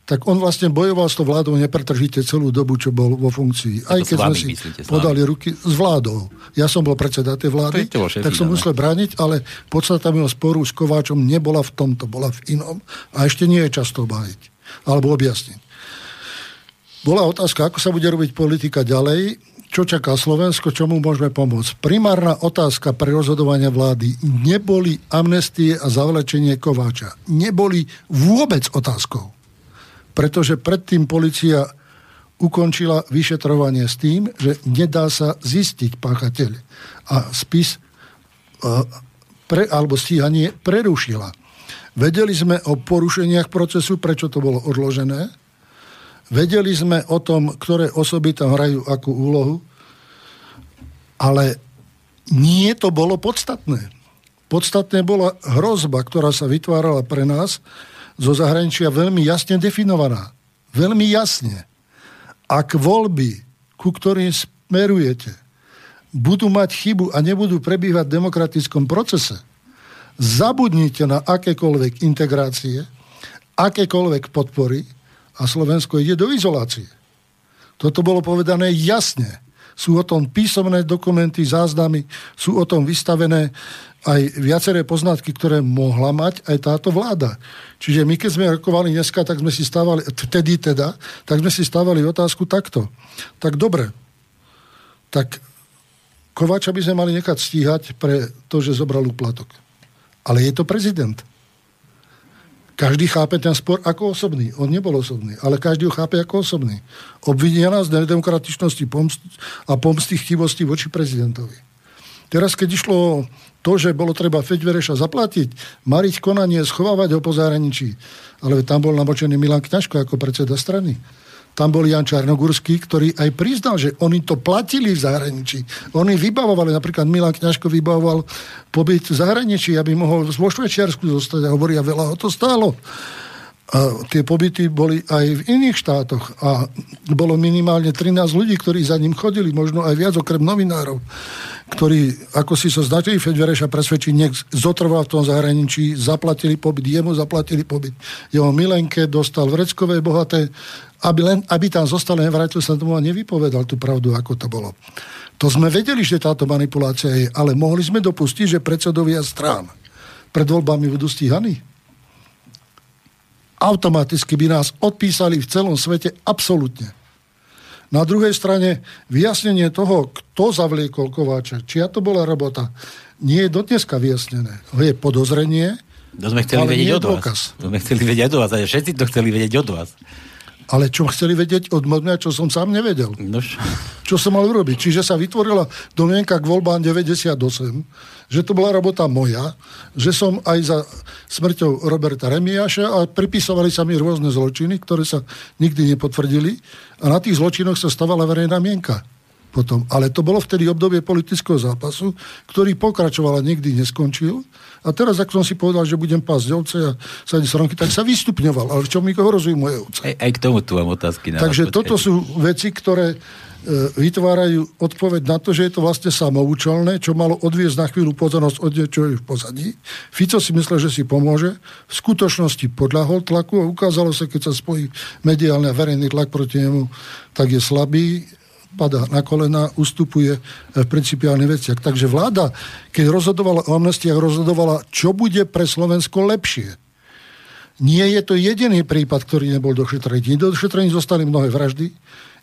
tak on vlastne bojoval s tou vládou nepretržite celú dobu, čo bol vo funkcii. Aj keď sme si myslíte, podali ruky s vládou. Ja som bol predseda tej vlády, tak som musel brániť, ale podstata mého sporu s Kováčom nebola v tomto, bola v inom a ešte nie je často obájiť alebo objasniť bola otázka, ako sa bude robiť politika ďalej, čo čaká Slovensko, čomu môžeme pomôcť. Primárna otázka pre rozhodovanie vlády neboli amnestie a zavlečenie Kováča. Neboli vôbec otázkou. Pretože predtým policia ukončila vyšetrovanie s tým, že nedá sa zistiť páchateľ. A spis e, pre, alebo stíhanie prerušila. Vedeli sme o porušeniach procesu, prečo to bolo odložené, Vedeli sme o tom, ktoré osoby tam hrajú akú úlohu, ale nie to bolo podstatné. Podstatné bola hrozba, ktorá sa vytvárala pre nás zo zahraničia veľmi jasne definovaná. Veľmi jasne. Ak voľby, ku ktorým smerujete, budú mať chybu a nebudú prebývať v demokratickom procese, zabudnite na akékoľvek integrácie, akékoľvek podpory a Slovensko ide do izolácie. Toto bolo povedané jasne. Sú o tom písomné dokumenty, záznamy, sú o tom vystavené aj viaceré poznatky, ktoré mohla mať aj táto vláda. Čiže my, keď sme rokovali dneska, tak sme si stávali, vtedy teda, tak sme si stávali otázku takto. Tak dobre, tak Kovača by sme mali nechať stíhať pre to, že zobral úplatok. Ale je to prezident. Každý chápe ten spor ako osobný. On nebol osobný, ale každý ho chápe ako osobný. Obvinia nás z nedemokratičnosti pomst- a pomsty chtivosti voči prezidentovi. Teraz, keď išlo to, že bolo treba Feďvereša zaplatiť, mariť konanie, schovávať ho po zahraničí, ale tam bol namočený Milan Kňažko ako predseda strany. Tam bol Jan Čarnogurský, ktorý aj priznal, že oni to platili v zahraničí. Oni vybavovali, napríklad Milan Kňažko vybavoval pobyt v zahraničí, aby mohol vo Švečiarsku zostať a hovoria, veľa ho to stálo. A tie pobyty boli aj v iných štátoch a bolo minimálne 13 ľudí, ktorí za ním chodili, možno aj viac okrem novinárov, ktorí, ako si so značili Fedvereša presvedčiť, nech zotrval v tom zahraničí, zaplatili pobyt, jemu zaplatili pobyt. Jeho milenke dostal vreckové bohaté, aby, len, aby tam zostal, len sa tomu a nevypovedal tú pravdu, ako to bolo. To sme vedeli, že táto manipulácia je, ale mohli sme dopustiť, že predsedovia strán pred voľbami budú stíhaní? Automaticky by nás odpísali v celom svete absolútne. Na druhej strane vyjasnenie toho, kto zavliekol Kováča, čia to bola robota, nie je dodneska vyjasnené. Je podozrenie, to sme chceli vedieť od vás. To sme chceli vedieť od vás. A všetci to chceli vedieť od vás. Ale čo chceli vedieť od mňa, čo som sám nevedel. Nož. Čo som mal urobiť. Čiže sa vytvorila domienka k voľbám 98, že to bola robota moja, že som aj za smrťou Roberta Remiaša a pripisovali sa mi rôzne zločiny, ktoré sa nikdy nepotvrdili a na tých zločinoch sa stavala verejná mienka potom. Ale to bolo vtedy obdobie politického zápasu, ktorý pokračoval a nikdy neskončil. A teraz, ak som si povedal, že budem pásť ovce a sadiť sronky, tak sa vystupňoval. Ale čo mi hrozujú moje ovce? Aj, aj k tomu tu mám otázky. Na Takže toto sú veci, ktoré e, vytvárajú odpoveď na to, že je to vlastne samoučelné, čo malo odviezť na chvíľu pozornosť od niečo v pozadí. Fico si myslel, že si pomôže. V skutočnosti podľahol tlaku a ukázalo sa, keď sa spojí mediálny a verejný tlak proti nemu, tak je slabý padá na kolena, ustupuje v principiálnych veciach. Takže vláda, keď rozhodovala o amnestiách, rozhodovala, čo bude pre Slovensko lepšie. Nie je to jediný prípad, ktorý nebol došetrený. Nedošetrený zostali mnohé vraždy,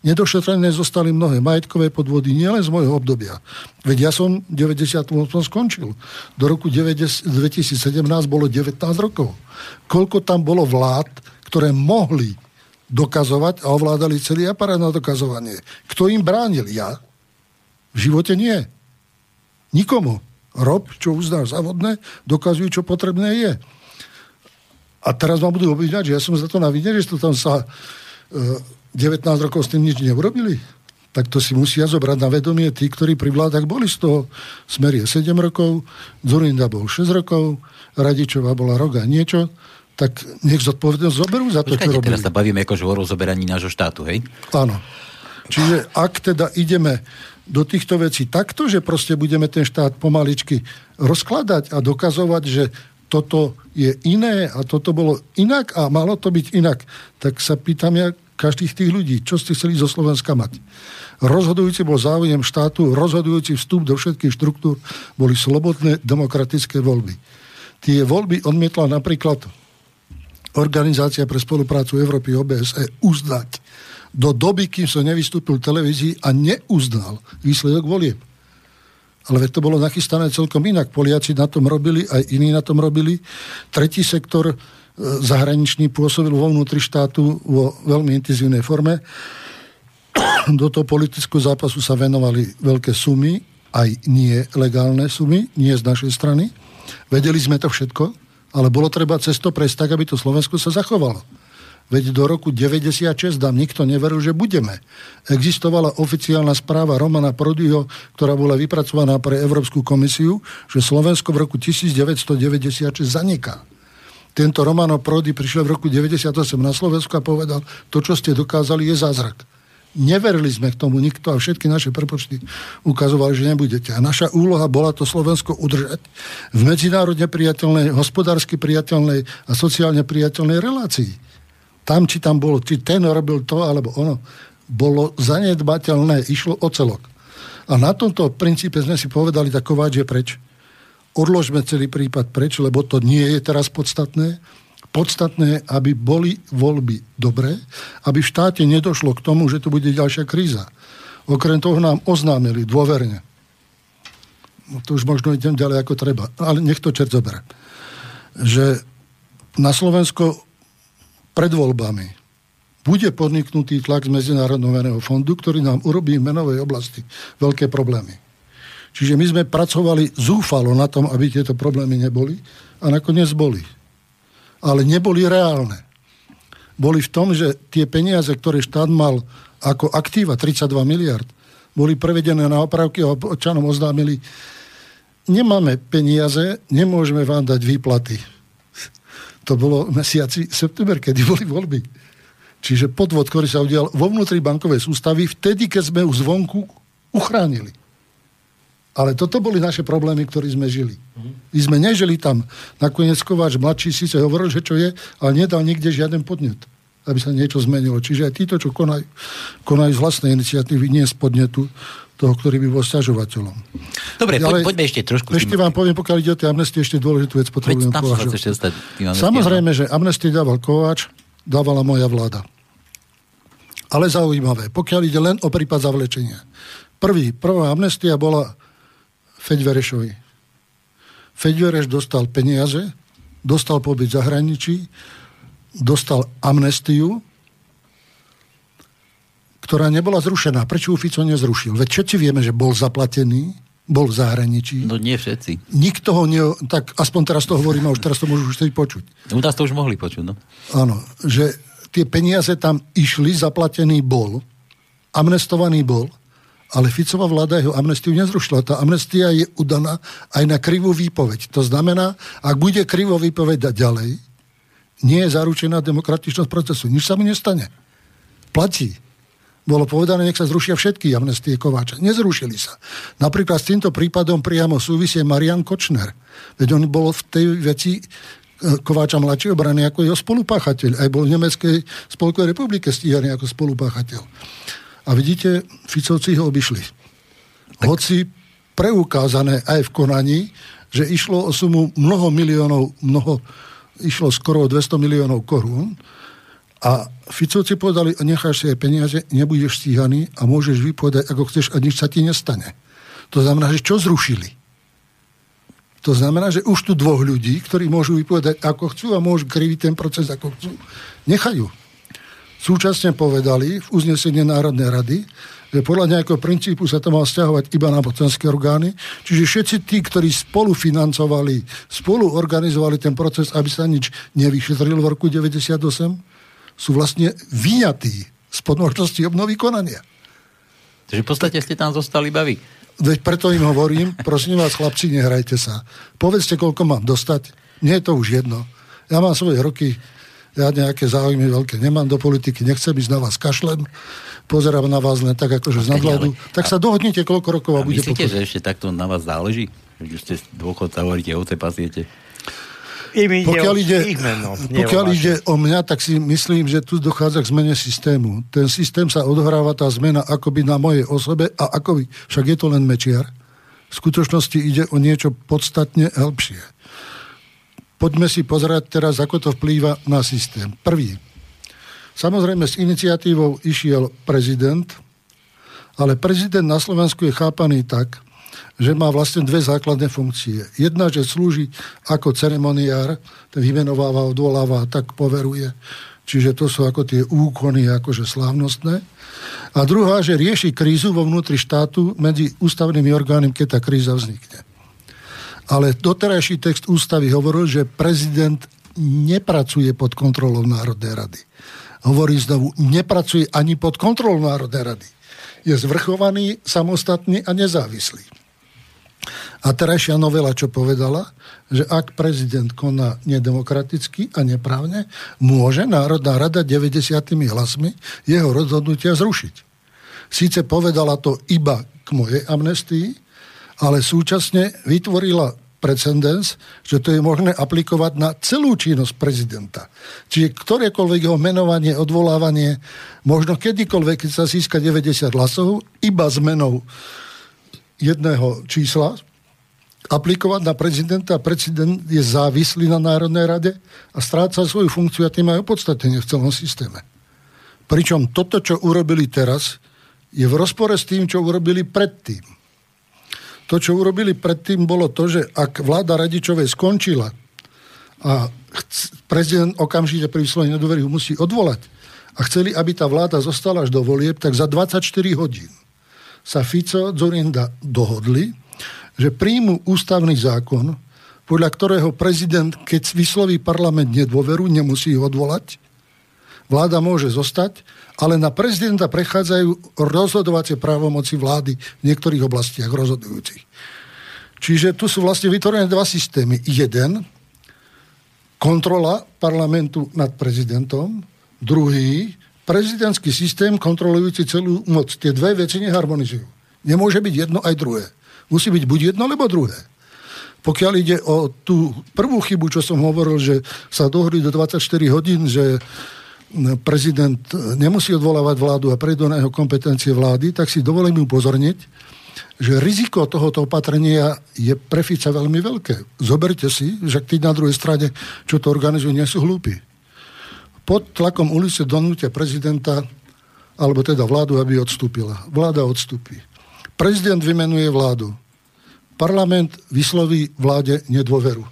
nedošetrené zostali mnohé majetkové podvody, nielen z môjho obdobia. Veď ja som 98 skončil. Do roku 2017 bolo 19 rokov. Koľko tam bolo vlád, ktoré mohli dokazovať a ovládali celý aparát na dokazovanie. Kto im bránil? Ja? V živote nie. Nikomu. Rob, čo uznáš závodné, dokazujú, čo potrebné je. A teraz ma budú obvinať, že ja som za to na že to tam sa e, 19 rokov s tým nič neurobili. Tak to si musia zobrať na vedomie tí, ktorí pri vládach boli z toho. Smer je 7 rokov, Zurinda bol 6 rokov, Radičová bola rok a niečo tak nech zodpovednosť zoberú za to, Počkajte, čo robili. teraz sa bavíme akože o rozoberaní nášho štátu, hej? Áno. Čiže ak teda ideme do týchto vecí takto, že proste budeme ten štát pomaličky rozkladať a dokazovať, že toto je iné a toto bolo inak a malo to byť inak, tak sa pýtam ja každých tých ľudí, čo ste chceli zo Slovenska mať. Rozhodujúci bol záujem štátu, rozhodujúci vstup do všetkých štruktúr boli slobodné demokratické voľby. Tie voľby odmietla napríklad Organizácia pre spoluprácu Európy OBSE uznať do doby, kým som nevystúpil v televízii a neuznal výsledok volieb. Ale veď to bolo nachystané celkom inak. Poliaci na tom robili, aj iní na tom robili. Tretí sektor e, zahraničný pôsobil vo vnútri štátu vo veľmi intenzívnej forme. Do toho politického zápasu sa venovali veľké sumy, aj nie legálne sumy, nie z našej strany. Vedeli sme to všetko, ale bolo treba cesto prejsť tak, aby to Slovensko sa zachovalo. Veď do roku 96 nám nikto neveril, že budeme. Existovala oficiálna správa Romana Prodyho, ktorá bola vypracovaná pre Európsku komisiu, že Slovensko v roku 1996 zaniká. Tento Romano Prody prišiel v roku 98 na Slovensku a povedal, to, čo ste dokázali, je zázrak. Neverili sme k tomu nikto a všetky naše prepočty ukazovali, že nebudete. A naša úloha bola to Slovensko udržať v medzinárodne priateľnej, hospodársky priateľnej a sociálne priateľnej relácii. Tam, či tam bolo, či ten robil to, alebo ono, bolo zanedbateľné, išlo o celok. A na tomto princípe sme si povedali, tak Kováč je preč. Odložme celý prípad preč, lebo to nie je teraz podstatné podstatné, aby boli voľby dobré, aby v štáte nedošlo k tomu, že tu bude ďalšia kríza. Okrem toho nám oznámili dôverne. No to už možno idem ďalej ako treba, ale nech to čert zoberie. Že na Slovensko pred voľbami bude podniknutý tlak z Medzinárodného meného fondu, ktorý nám urobí v menovej oblasti veľké problémy. Čiže my sme pracovali zúfalo na tom, aby tieto problémy neboli a nakoniec boli. Ale neboli reálne. Boli v tom, že tie peniaze, ktoré štát mal ako aktíva 32 miliard, boli prevedené na opravky a občanom oznámili, nemáme peniaze, nemôžeme vám dať výplaty. To bolo mesiaci september, kedy boli voľby. Čiže podvod, ktorý sa udial vo vnútri bankovej sústavy, vtedy, keď sme už zvonku uchránili. Ale toto boli naše problémy, ktoré sme žili. My sme nežili tam. Nakoniec Kováč mladší síce hovoril, že čo je, ale nedal nikde žiaden podnet, aby sa niečo zmenilo. Čiže aj títo, čo konajú, konajú z vlastnej iniciatívy, nie z podnetu toho, ktorý by bol sťažovateľom. Dobre, Ale poďme ešte trošku. Ešte vám poviem, pokiaľ ide o tie amnestie, ešte dôležitú vec potrebujem považovať. Samozrejme, že amnestie dával Kováč, dávala moja vláda. Ale zaujímavé, pokiaľ ide len o prípad zavlečenia. Prvý, prvá amnestia bola Feď Verešovi. Feď Vereš dostal peniaze, dostal pobyt v zahraničí, dostal amnestiu, ktorá nebola zrušená. Prečo ju Fico nezrušil? Veď všetci vieme, že bol zaplatený, bol v zahraničí. No nie všetci. Nikto ho ne... Tak aspoň teraz to hovorím a už teraz to môžu už počuť. U nás to už mohli počuť, no. Áno, že tie peniaze tam išli, zaplatený bol, amnestovaný bol, ale Ficová vláda jeho amnestiu nezrušila. Tá amnestia je udaná aj na krivú výpoveď. To znamená, ak bude krivo výpoveď dať ďalej, nie je zaručená demokratičnosť procesu. Nič sa mu nestane. Platí. Bolo povedané, nech sa zrušia všetky amnestie Kováča. Nezrušili sa. Napríklad s týmto prípadom priamo súvisie Marian Kočner. Veď on bol v tej veci Kováča mladší obrany ako jeho spolupáchateľ. Aj bol v Nemeckej spolkovej republike stíhaný ako spolupáchateľ. A vidíte, Ficovci ho obišli. Tak. Hoci preukázané aj v konaní, že išlo o sumu mnoho miliónov, mnoho, išlo skoro o 200 miliónov korún a Ficovci povedali, necháš si aj peniaze, nebudeš stíhaný a môžeš vypovedať, ako chceš a nič sa ti nestane. To znamená, že čo zrušili? To znamená, že už tu dvoch ľudí, ktorí môžu vypovedať ako chcú a môžu kriviť ten proces ako chcú, nechajú. Súčasne povedali v uznesení Národnej rady, že podľa nejakého princípu sa to mal stiahovať iba na mocenské orgány. Čiže všetci tí, ktorí spolufinancovali, spolu organizovali ten proces, aby sa nič nevyšetrilo v roku 98, sú vlastne vyňatí z podmožnosti obnovy konania. Takže v podstate ste tam zostali baví. Veď preto im hovorím, prosím vás, chlapci, nehrajte sa. Povedzte, koľko mám dostať. Nie je to už jedno. Ja mám svoje roky, ja nejaké záujmy veľké nemám do politiky, nechcem ísť na vás kašlem, pozerám na vás len tak, akože z nadhľadu. Tak sa dohodnite, koľko rokov a, a bude myslíte, že ešte takto na vás záleží? Že už ste dôchodca, hovoríte, ovce pasiete? ide pokiaľ ide, meno, pokiaľ ide o mňa, tak si myslím, že tu dochádza k zmene systému. Ten systém sa odohráva, tá zmena akoby na mojej osobe a akoby, však je to len mečiar. V skutočnosti ide o niečo podstatne hĺbšie. Poďme si pozerať teraz, ako to vplýva na systém. Prvý. Samozrejme s iniciatívou išiel prezident, ale prezident na Slovensku je chápaný tak, že má vlastne dve základné funkcie. Jedna, že slúži ako ceremoniár, ten vymenováva, odvoláva, tak poveruje. Čiže to sú ako tie úkony, akože slávnostné. A druhá, že rieši krízu vo vnútri štátu medzi ústavnými orgánmi, keď tá kríza vznikne. Ale doterajší text ústavy hovoril, že prezident nepracuje pod kontrolou Národnej rady. Hovorí znovu, nepracuje ani pod kontrolou Národnej rady. Je zvrchovaný, samostatný a nezávislý. A terajšia novela, čo povedala, že ak prezident koná nedemokraticky a neprávne, môže Národná rada 90 hlasmi jeho rozhodnutia zrušiť. Síce povedala to iba k mojej amnestii, ale súčasne vytvorila precedens, že to je možné aplikovať na celú činnosť prezidenta. Čiže ktorékoľvek jeho menovanie, odvolávanie, možno kedykoľvek, keď sa získa 90 hlasov, iba zmenou jedného čísla, aplikovať na prezidenta. Prezident je závislý na Národnej rade a stráca svoju funkciu a tým aj opodstatnenie v celom systéme. Pričom toto, čo urobili teraz, je v rozpore s tým, čo urobili predtým. To, čo urobili predtým, bolo to, že ak vláda Radičovej skončila a prezident okamžite pri vyslovení nedôvery musí odvolať a chceli, aby tá vláda zostala až do volieb, tak za 24 hodín sa Fico, Zorinda dohodli, že príjmu ústavný zákon, podľa ktorého prezident, keď vysloví parlament nedôveru, nemusí ho odvolať. Vláda môže zostať, ale na prezidenta prechádzajú rozhodovacie právomoci vlády v niektorých oblastiach rozhodujúcich. Čiže tu sú vlastne vytvorené dva systémy. Jeden, kontrola parlamentu nad prezidentom, druhý, prezidentský systém kontrolujúci celú moc. Tie dve veci neharmonizujú. Nemôže byť jedno aj druhé. Musí byť buď jedno, alebo druhé. Pokiaľ ide o tú prvú chybu, čo som hovoril, že sa dohodli do 24 hodín, že prezident nemusí odvolávať vládu a prejdu na jeho kompetencie vlády, tak si dovolím upozorniť, že riziko tohoto opatrenia je pre Fica veľmi veľké. Zoberte si, že tí na druhej strane, čo to organizujú, nie sú hlúpi. Pod tlakom ulice donútia prezidenta, alebo teda vládu, aby odstúpila. Vláda odstúpi. Prezident vymenuje vládu parlament vysloví vláde nedôveru.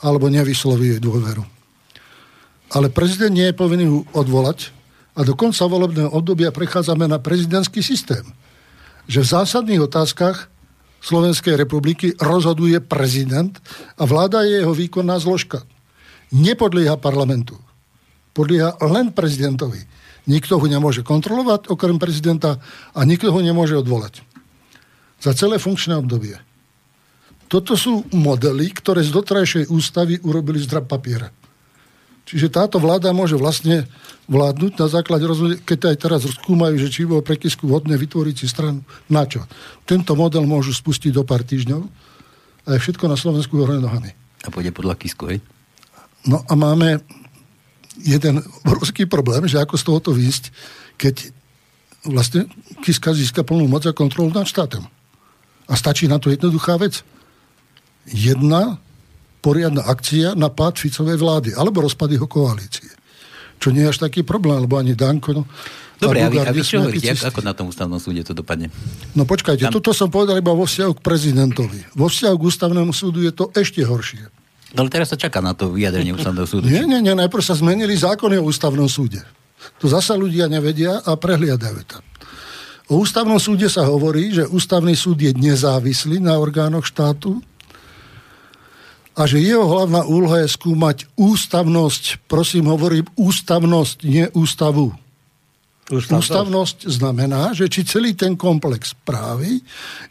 Alebo nevysloví jej dôveru. Ale prezident nie je povinný ju odvolať a do konca volebného obdobia prechádzame na prezidentský systém. Že v zásadných otázkach Slovenskej republiky rozhoduje prezident a vláda je jeho výkonná zložka. Nepodlieha parlamentu. Podlieha len prezidentovi. Nikto ho nemôže kontrolovať okrem prezidenta a nikto ho nemôže odvolať za celé funkčné obdobie. Toto sú modely, ktoré z dotrajšej ústavy urobili zdrab papiera. Čiže táto vláda môže vlastne vládnuť na základe rozhodnutia, keď aj teraz skúmajú, že či bolo prekysku vhodné vytvoriť si stranu. Na čo? Tento model môžu spustiť do pár týždňov a je všetko na Slovensku hore nohami. A pôjde podľa Kisku, hej? No a máme jeden obrovský problém, že ako z tohoto výjsť, keď vlastne Kiska získa plnú moc a kontrolu nad štátom. A stačí na to jednoduchá vec. Jedna poriadna akcia na pád Ficovej vlády, alebo rozpad jeho koalície. Čo nie je až taký problém, lebo ani Danko... No, Dobre, a vy, a vy čo hovoríte, ako na tom ústavnom súde to dopadne? No počkajte, Tam... toto som povedal iba vo vzťahu k prezidentovi. Vo vzťahu k ústavnému súdu je to ešte horšie. No ale teraz sa čaká na to vyjadrenie ústavného súdu. Nie, nie, nie, najprv sa zmenili zákony o ústavnom súde. To zasa ľudia nevedia a prehliadajú tam. O ústavnom súde sa hovorí, že ústavný súd je nezávislý na orgánoch štátu a že jeho hlavná úloha je skúmať ústavnosť, prosím, hovorím ústavnosť, nie ústavu. Ústavnosť. ústavnosť znamená, že či celý ten komplex právy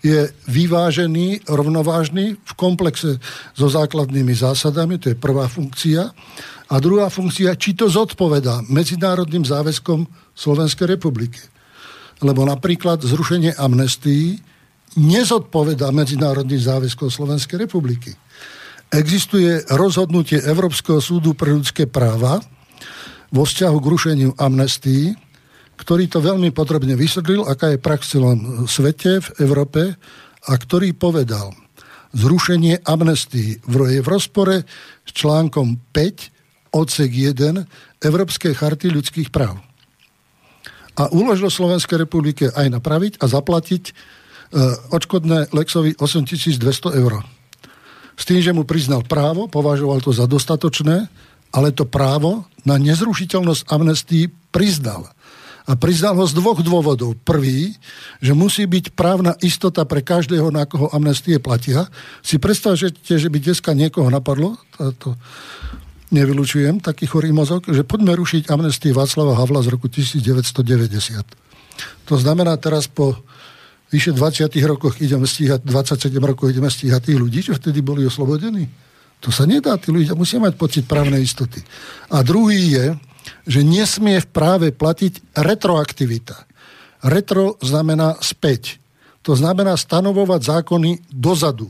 je vyvážený, rovnovážny v komplexe so základnými zásadami, to je prvá funkcia. A druhá funkcia, či to zodpovedá medzinárodným záväzkom Slovenskej republiky lebo napríklad zrušenie amnestii nezodpoveda medzinárodných záväzkov Slovenskej republiky. Existuje rozhodnutie Európskeho súdu pre ľudské práva vo vzťahu k rušeniu amnestii, ktorý to veľmi podrobne vysvetlil, aká je prax v celom svete, v Európe, a ktorý povedal, zrušenie amnestii je v rozpore s článkom 5 odsek 1 Európskej charty ľudských práv a uložil Slovenskej republike aj napraviť a zaplatiť e, odškodné Lexovi 8200 eur. S tým, že mu priznal právo, považoval to za dostatočné, ale to právo na nezrušiteľnosť amnestii priznal. A priznal ho z dvoch dôvodov. Prvý, že musí byť právna istota pre každého, na koho amnestie platia. Si predstavte, že by dneska niekoho napadlo, to, nevylučujem taký chorý mozog, že poďme rušiť amnestii Václava Havla z roku 1990. To znamená, teraz po vyše 20 rokoch ideme stíhať, 27 rokov ideme stíhať tých ľudí, čo vtedy boli oslobodení. To sa nedá, tí ľudia musia mať pocit právnej istoty. A druhý je, že nesmie v práve platiť retroaktivita. Retro znamená späť. To znamená stanovovať zákony dozadu.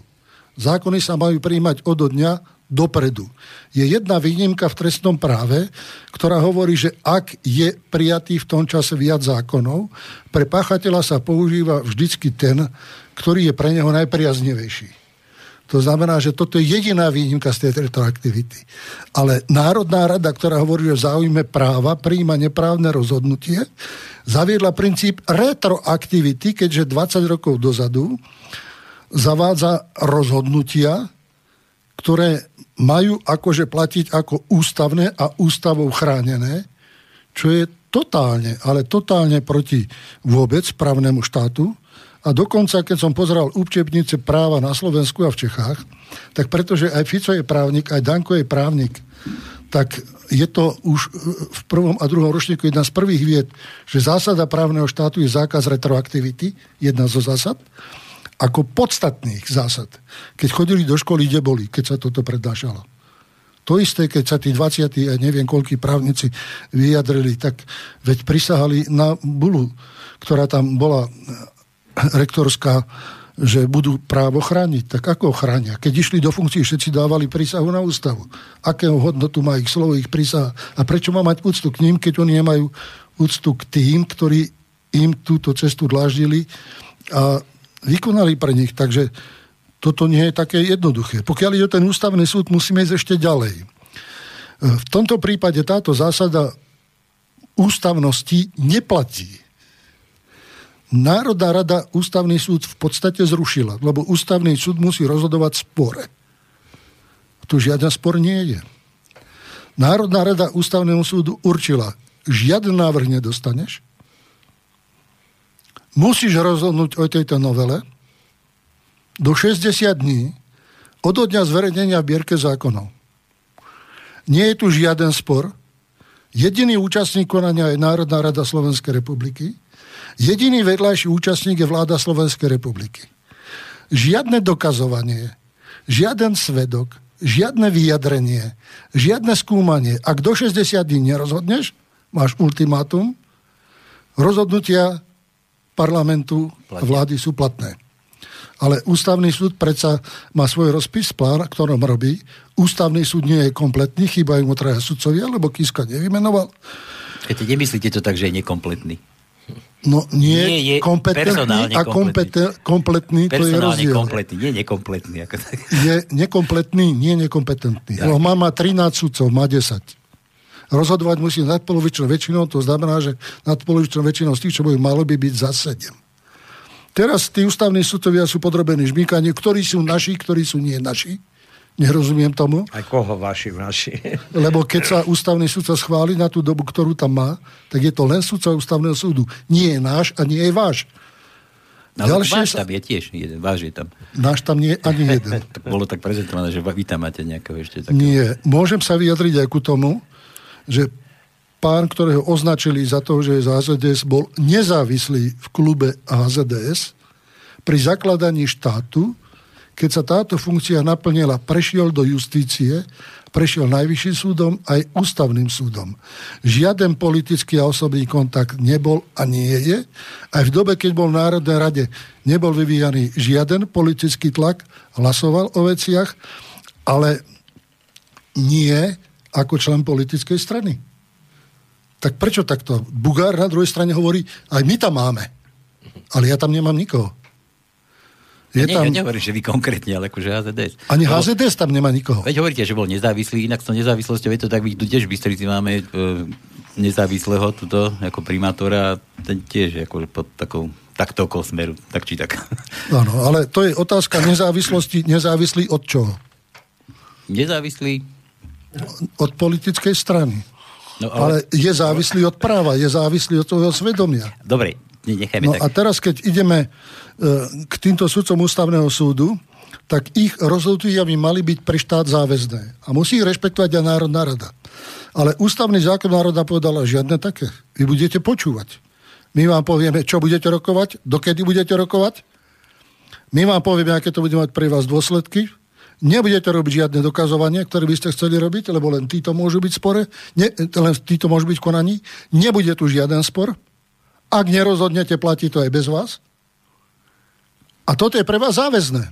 Zákony sa majú príjmať od dňa dopredu. Je jedna výnimka v trestnom práve, ktorá hovorí, že ak je prijatý v tom čase viac zákonov, pre páchateľa sa používa vždycky ten, ktorý je pre neho najpriaznevejší. To znamená, že toto je jediná výnimka z tej retroaktivity. Ale Národná rada, ktorá hovorí o záujme práva, príjma neprávne rozhodnutie, zaviedla princíp retroaktivity, keďže 20 rokov dozadu zavádza rozhodnutia, ktoré majú akože platiť ako ústavné a ústavou chránené, čo je totálne, ale totálne proti vôbec právnemu štátu. A dokonca, keď som pozeral učebnice práva na Slovensku a v Čechách, tak pretože aj Fico je právnik, aj Danko je právnik, tak je to už v prvom a druhom ročníku jedna z prvých vied, že zásada právneho štátu je zákaz retroaktivity, jedna zo zásad ako podstatných zásad. Keď chodili do školy, kde boli, keď sa toto prednášalo. To isté, keď sa tí 20. a neviem koľkí právnici vyjadrili, tak veď prisahali na bulu, ktorá tam bola eh, rektorská, že budú právo chrániť. Tak ako chránia? Keď išli do funkcií, všetci dávali prísahu na ústavu. Akého hodnotu má ich slovo, ich prísaha? A prečo má mať úctu k ním, keď oni nemajú úctu k tým, ktorí im túto cestu dláždili a vykonali pre nich. Takže toto nie je také jednoduché. Pokiaľ ide o ten ústavný súd, musíme ísť ešte ďalej. V tomto prípade táto zásada ústavnosti neplatí. Národná rada ústavný súd v podstate zrušila, lebo ústavný súd musí rozhodovať spore. Tu žiaden spor nie je. Národná rada ústavnému súdu určila, žiaden návrh nedostaneš, musíš rozhodnúť o tejto novele do 60 dní od dňa zverejnenia v Bierke zákonov. Nie je tu žiaden spor. Jediný účastník konania je Národná rada Slovenskej republiky. Jediný vedľajší účastník je vláda Slovenskej republiky. Žiadne dokazovanie, žiaden svedok, žiadne vyjadrenie, žiadne skúmanie. Ak do 60 dní nerozhodneš, máš ultimátum, rozhodnutia parlamentu a vlády sú platné. Ale ústavný súd predsa má svoj rozpis, plán, ktorom robí. Ústavný súd nie je kompletný, chýbajú mu traja sudcovia, lebo Kiska nevymenoval. Keď nemyslíte to tak, že je nekompletný? No nie, nie je kompetentný a kompeten, kompletný, to je rozdiel. kompletný, nie nekompletný. Ako tak. Je nekompletný, nie nekompetentný. Ja. má, má 13 sudcov, má 10 rozhodovať musí nadpolovičnou väčšinou, to znamená, že nadpolovičnou väčšinou z tých, čo budú, malo by byť za 7. Teraz tí ústavní sudcovia sú podrobení žmýkaniu, ktorí sú naši, ktorí sú nie naši. Nerozumiem tomu. Aj koho vaši, vaši. Lebo keď sa ústavný súdca schváli na tú dobu, ktorú tam má, tak je to len súdca ústavného súdu. Nie je náš a nie je váš. No, Ďalšie váš tam je tiež jeden, váš je tam. Náš tam nie je ani jeden. Bolo tak prezentované, že vy tam máte nejakého ešte takého. Nie, môžem sa vyjadriť aj ku tomu, že pán, ktorého označili za to, že je z HZDS, bol nezávislý v klube HZDS. Pri zakladaní štátu, keď sa táto funkcia naplnila, prešiel do justície, prešiel najvyšším súdom aj ústavným súdom. Žiaden politický a osobný kontakt nebol a nie je. Aj v dobe, keď bol v Národnej rade, nebol vyvíjaný žiaden politický tlak, hlasoval o veciach, ale nie ako člen politickej strany. Tak prečo takto? Bugár na druhej strane hovorí, aj my tam máme. Ale ja tam nemám nikoho. Je nie, tam... ja nehovorím, že vy konkrétne, ale akože HZDS. Ani Lebo... HZDS tam nemá nikoho. Veď hovoríte, že bol nezávislý, inak s tou nezávislosťou je to tak, my tu tiež v Bystrici máme e, nezávislého tuto, ako primátora, ten tiež ako pod takou takto okolo smeru, tak či tak. Áno, ale to je otázka nezávislosti, nezávislý od čoho? Nezávislý od politickej strany. No, ale... ale je závislý od práva, je závislý od toho svedomia. Dobre, nechajme no tak. a teraz, keď ideme uh, k týmto sudcom ústavného súdu, tak ich rozhodnutia by mali byť pre štát záväzné. A musí ich rešpektovať aj Národná rada. Ale ústavný zákon národa povedala žiadne také. Vy budete počúvať. My vám povieme, čo budete rokovať, dokedy budete rokovať. My vám povieme, aké to bude mať pre vás dôsledky. Nebudete robiť žiadne dokazovanie, ktoré by ste chceli robiť, lebo len títo môžu byť spore, ne, len títo môžu byť konaní. Nebude tu žiaden spor. Ak nerozhodnete, platí to aj bez vás. A toto je pre vás záväzné.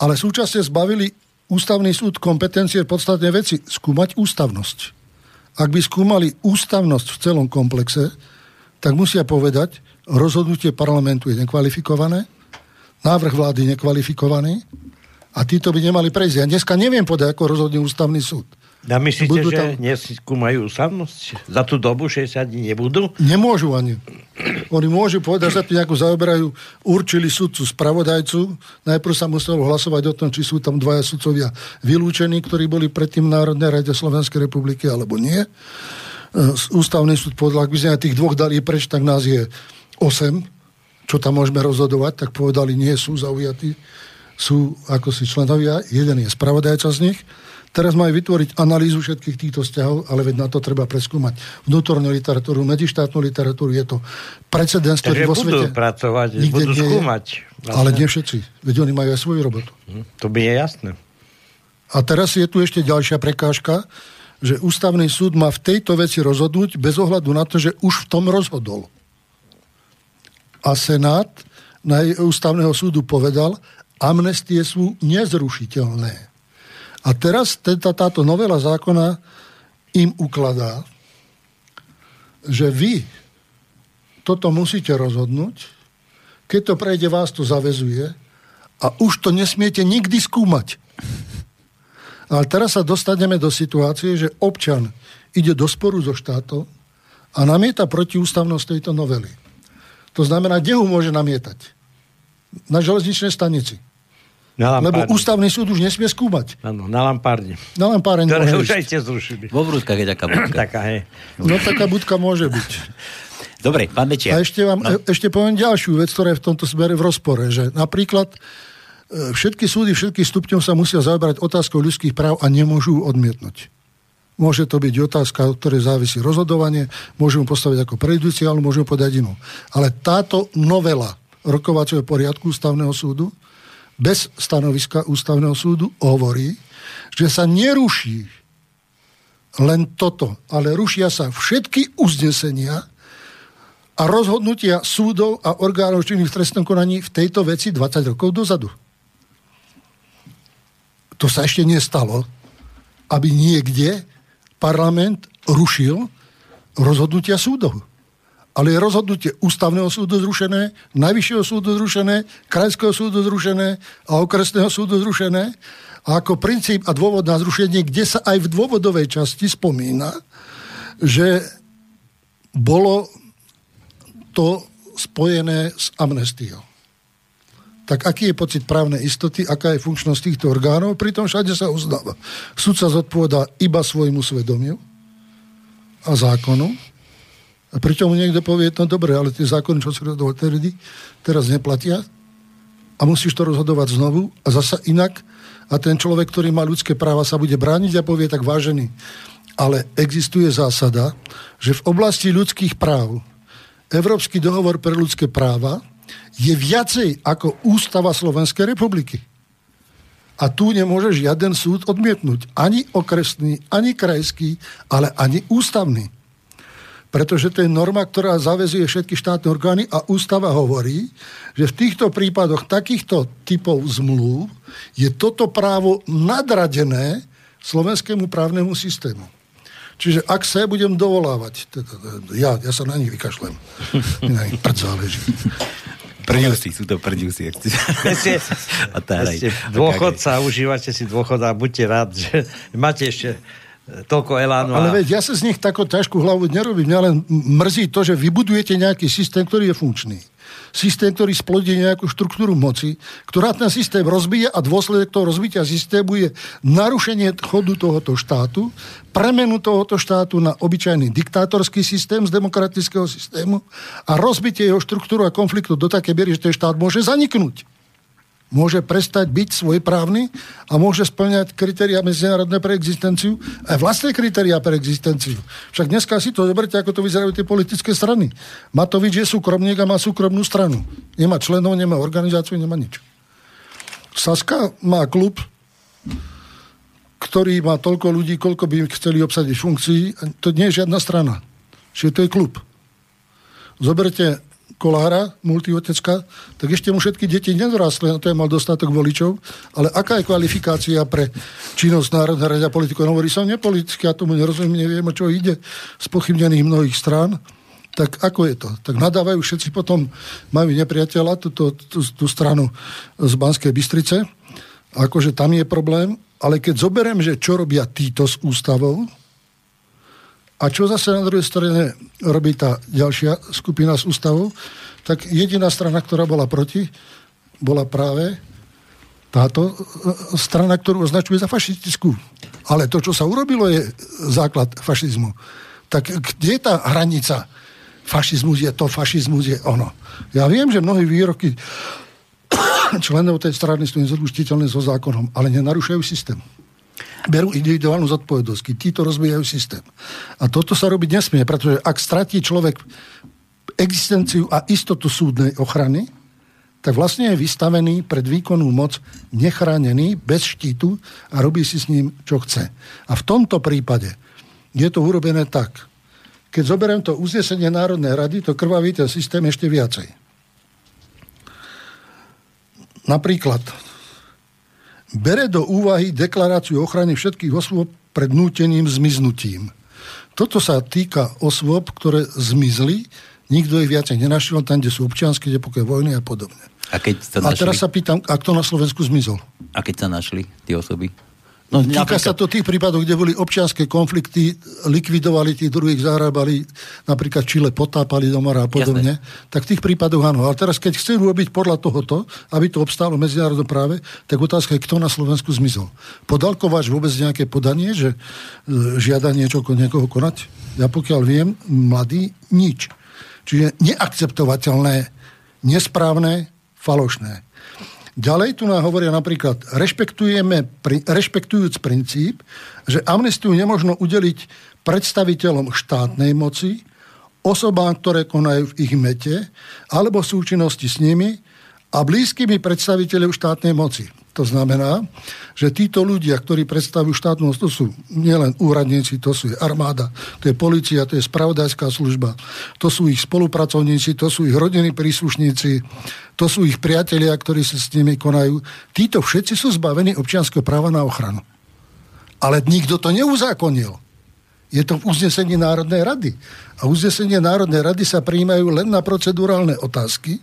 Ale súčasne zbavili ústavný súd kompetencie podstatné veci. Skúmať ústavnosť. Ak by skúmali ústavnosť v celom komplexe, tak musia povedať, rozhodnutie parlamentu je nekvalifikované, návrh vlády nekvalifikovaný, a títo by nemali prejsť. Ja dneska neviem povedať, ako rozhodne ústavný súd. A myslíte, budú že tam... neskúmajú ústavnosť? Za tú dobu 60 dní nebudú? Nemôžu ani. Oni môžu povedať, že sa tu nejako zaoberajú, určili sudcu spravodajcu, najprv sa muselo hlasovať o tom, či sú tam dvaja sudcovia vylúčení, ktorí boli predtým v Národnej rade Slovenskej republiky, alebo nie. E, ústavný súd povedal, ak by sme tých dvoch dali preč, tak nás je 8, čo tam môžeme rozhodovať, tak povedali, nie sú zaujatí, sú ako si členovia, jeden je spravodajca z nich, Teraz majú vytvoriť analýzu všetkých týchto vzťahov, ale veď na to treba preskúmať vnútornú literatúru, medzištátnu literatúru. Je to precedens, ktorý vo svete... budú pracovať, nikde budú skúmať. Vlastne. Ale nie všetci. Veď oni majú aj svoju robotu. Hm, to by je jasné. A teraz je tu ešte ďalšia prekážka, že ústavný súd má v tejto veci rozhodnúť bez ohľadu na to, že už v tom rozhodol. A Senát na ústavného súdu povedal, amnestie sú nezrušiteľné. A teraz teta, táto novela zákona im ukladá, že vy toto musíte rozhodnúť, keď to prejde, vás to zavezuje a už to nesmiete nikdy skúmať. Ale teraz sa dostaneme do situácie, že občan ide do sporu so štátom a namieta protiústavnosť tejto novely. To znamená, kde ho môže namietať? Na železničnej stanici. Na Lebo ústavný súd už nesmie skúmať. Áno, na Lampárne. Na Lampárne Ktoré už aj ste zrušili. Vo Vrútkach je taká budka. taká, hej. No taká budka môže byť. Dobre, pán Mečiar. A ešte, vám, no. ešte poviem ďalšiu vec, ktorá je v tomto smere v rozpore, že napríklad e, všetky súdy všetkých stupňov sa musia zaoberať otázkou ľudských práv a nemôžu odmietnúť. Môže to byť otázka, od ktorej závisí rozhodovanie, môžu mu postaviť ako prejudiciálnu, môžu mu podať inú. Ale táto novela rokovacieho poriadku ústavného súdu bez stanoviska ústavného súdu hovorí, že sa neruší len toto, ale rušia sa všetky uznesenia a rozhodnutia súdov a orgánov činných v trestnom konaní v tejto veci 20 rokov dozadu. To sa ešte nestalo, aby niekde parlament rušil rozhodnutia súdov ale je rozhodnutie ústavného súdu zrušené, najvyššieho súdu zrušené, krajského súdu zrušené a okresného súdu zrušené. A ako princíp a dôvod na zrušenie, kde sa aj v dôvodovej časti spomína, že bolo to spojené s amnestiou. Tak aký je pocit právnej istoty, aká je funkčnosť týchto orgánov? Pritom všade sa uznáva. Súd sa zodpovedá iba svojmu svedomiu a zákonu a pričom niekto povie, no dobre, ale tie zákony, čo si rozhodoval tedy, teraz neplatia a musíš to rozhodovať znovu a zasa inak a ten človek, ktorý má ľudské práva, sa bude brániť a povie tak vážený. Ale existuje zásada, že v oblasti ľudských práv Európsky dohovor pre ľudské práva je viacej ako Ústava Slovenskej republiky. A tu nemôže žiaden súd odmietnúť. Ani okresný, ani krajský, ale ani ústavný pretože to je norma, ktorá zavezuje všetky štátne orgány a ústava hovorí, že v týchto prípadoch takýchto typov zmluv je toto právo nadradené slovenskému právnemu systému. Čiže ak sa budem dovolávať, teda, ja, ja sa na nich vykašlem. Na nich prd záleží. Prňusy, sú to prňusy. Ste, dôchodca, užívate si dôchod a buďte rád, že máte ešte toľko elánu. Ale a... veď ja sa z nich takú ťažkú hlavu nerobím. Mňa len mrzí to, že vybudujete nejaký systém, ktorý je funkčný. Systém, ktorý splodí nejakú štruktúru moci, ktorá ten systém rozbije a dôsledek toho rozbitia systému je narušenie chodu tohoto štátu, premenu tohoto štátu na obyčajný diktátorský systém z demokratického systému a rozbitie jeho štruktúru a konfliktu do také miery, že ten štát môže zaniknúť môže prestať byť svojprávny a môže splňať kritéria medzinárodné pre existenciu, aj vlastné kritéria pre existenciu. Však dneska si to zoberte, ako to vyzerajú tie politické strany. Matovič je súkromník a má súkromnú stranu. Nemá členov, nemá organizáciu, nemá nič. Saska má klub, ktorý má toľko ľudí, koľko by chceli obsadiť funkcií. To nie je žiadna strana. Čiže to je klub. Zoberte Kolára, multiotecka, tak ešte mu všetky deti nedorastli, na to je mal dostatok voličov, ale aká je kvalifikácia pre činnosť Národnej rady a politikov? No hovorí som nepoliticky, ja tomu nerozumiem, neviem, čo ide z pochybnených mnohých strán. Tak ako je to? Tak nadávajú všetci potom, majú nepriateľa, tú, tú, tú, tú stranu z Banskej Bystrice, akože tam je problém, Ale keď zoberiem, že čo robia títo s ústavou a čo zase na druhej strane robí tá ďalšia skupina s ústavou, tak jediná strana, ktorá bola proti, bola práve táto e, strana, ktorú označuje za fašistickú. Ale to, čo sa urobilo, je základ fašizmu. Tak kde je tá hranica? Fašizmus je to, fašizmus je ono. Ja viem, že mnohí výroky členov tej strany sú nezodluštiteľné so zákonom, ale nenarušajú systém. Berú individuálnu zodpovednosť, títo rozbijajú systém. A toto sa robiť nesmie, pretože ak stratí človek existenciu a istotu súdnej ochrany, tak vlastne je vystavený pred výkonnú moc nechránený, bez štítu a robí si s ním, čo chce. A v tomto prípade je to urobené tak. Keď zoberiem to uznesenie Národnej rady, to krvaví ten systém ešte viacej. Napríklad, bere do úvahy deklaráciu ochrany všetkých osôb pred núteným zmiznutím. Toto sa týka osôb, ktoré zmizli, nikto ich viacej nenašiel, tam, kde sú občianske, kde pokoj vojny a podobne. A, keď sa našli... a teraz sa pýtam, a kto na Slovensku zmizol? A keď sa našli tie osoby? No, Týka napríklad... sa to tých prípadov, kde boli občianské konflikty, likvidovali tých druhých, zarábali, napríklad Čile potápali do mora a podobne. Jasné. Tak v tých prípadoch áno. Ale teraz, keď chcú robiť podľa tohoto, aby to obstálo v medzinárodnom práve, tak otázka je, kto na Slovensku zmizol. Podal Kováč vôbec nejaké podanie, že e, žiada niečo niekoho konať? Ja pokiaľ viem, mladý, nič. Čiže neakceptovateľné, nesprávne, falošné. Ďalej tu nám hovoria napríklad, rešpektujeme, rešpektujúc princíp, že amnestiu nemožno udeliť predstaviteľom štátnej moci, osobám, ktoré konajú v ich mete, alebo v súčinnosti s nimi a blízkymi predstaviteľov štátnej moci. To znamená, že títo ľudia, ktorí predstavujú štátnu to sú nielen úradníci, to sú armáda, to je policia, to je spravodajská služba, to sú ich spolupracovníci, to sú ich rodiny príslušníci, to sú ich priatelia, ktorí sa s nimi konajú. Títo všetci sú zbavení občianského práva na ochranu. Ale nikto to neuzákonil. Je to v uznesení Národnej rady. A uznesenie Národnej rady sa prijímajú len na procedurálne otázky,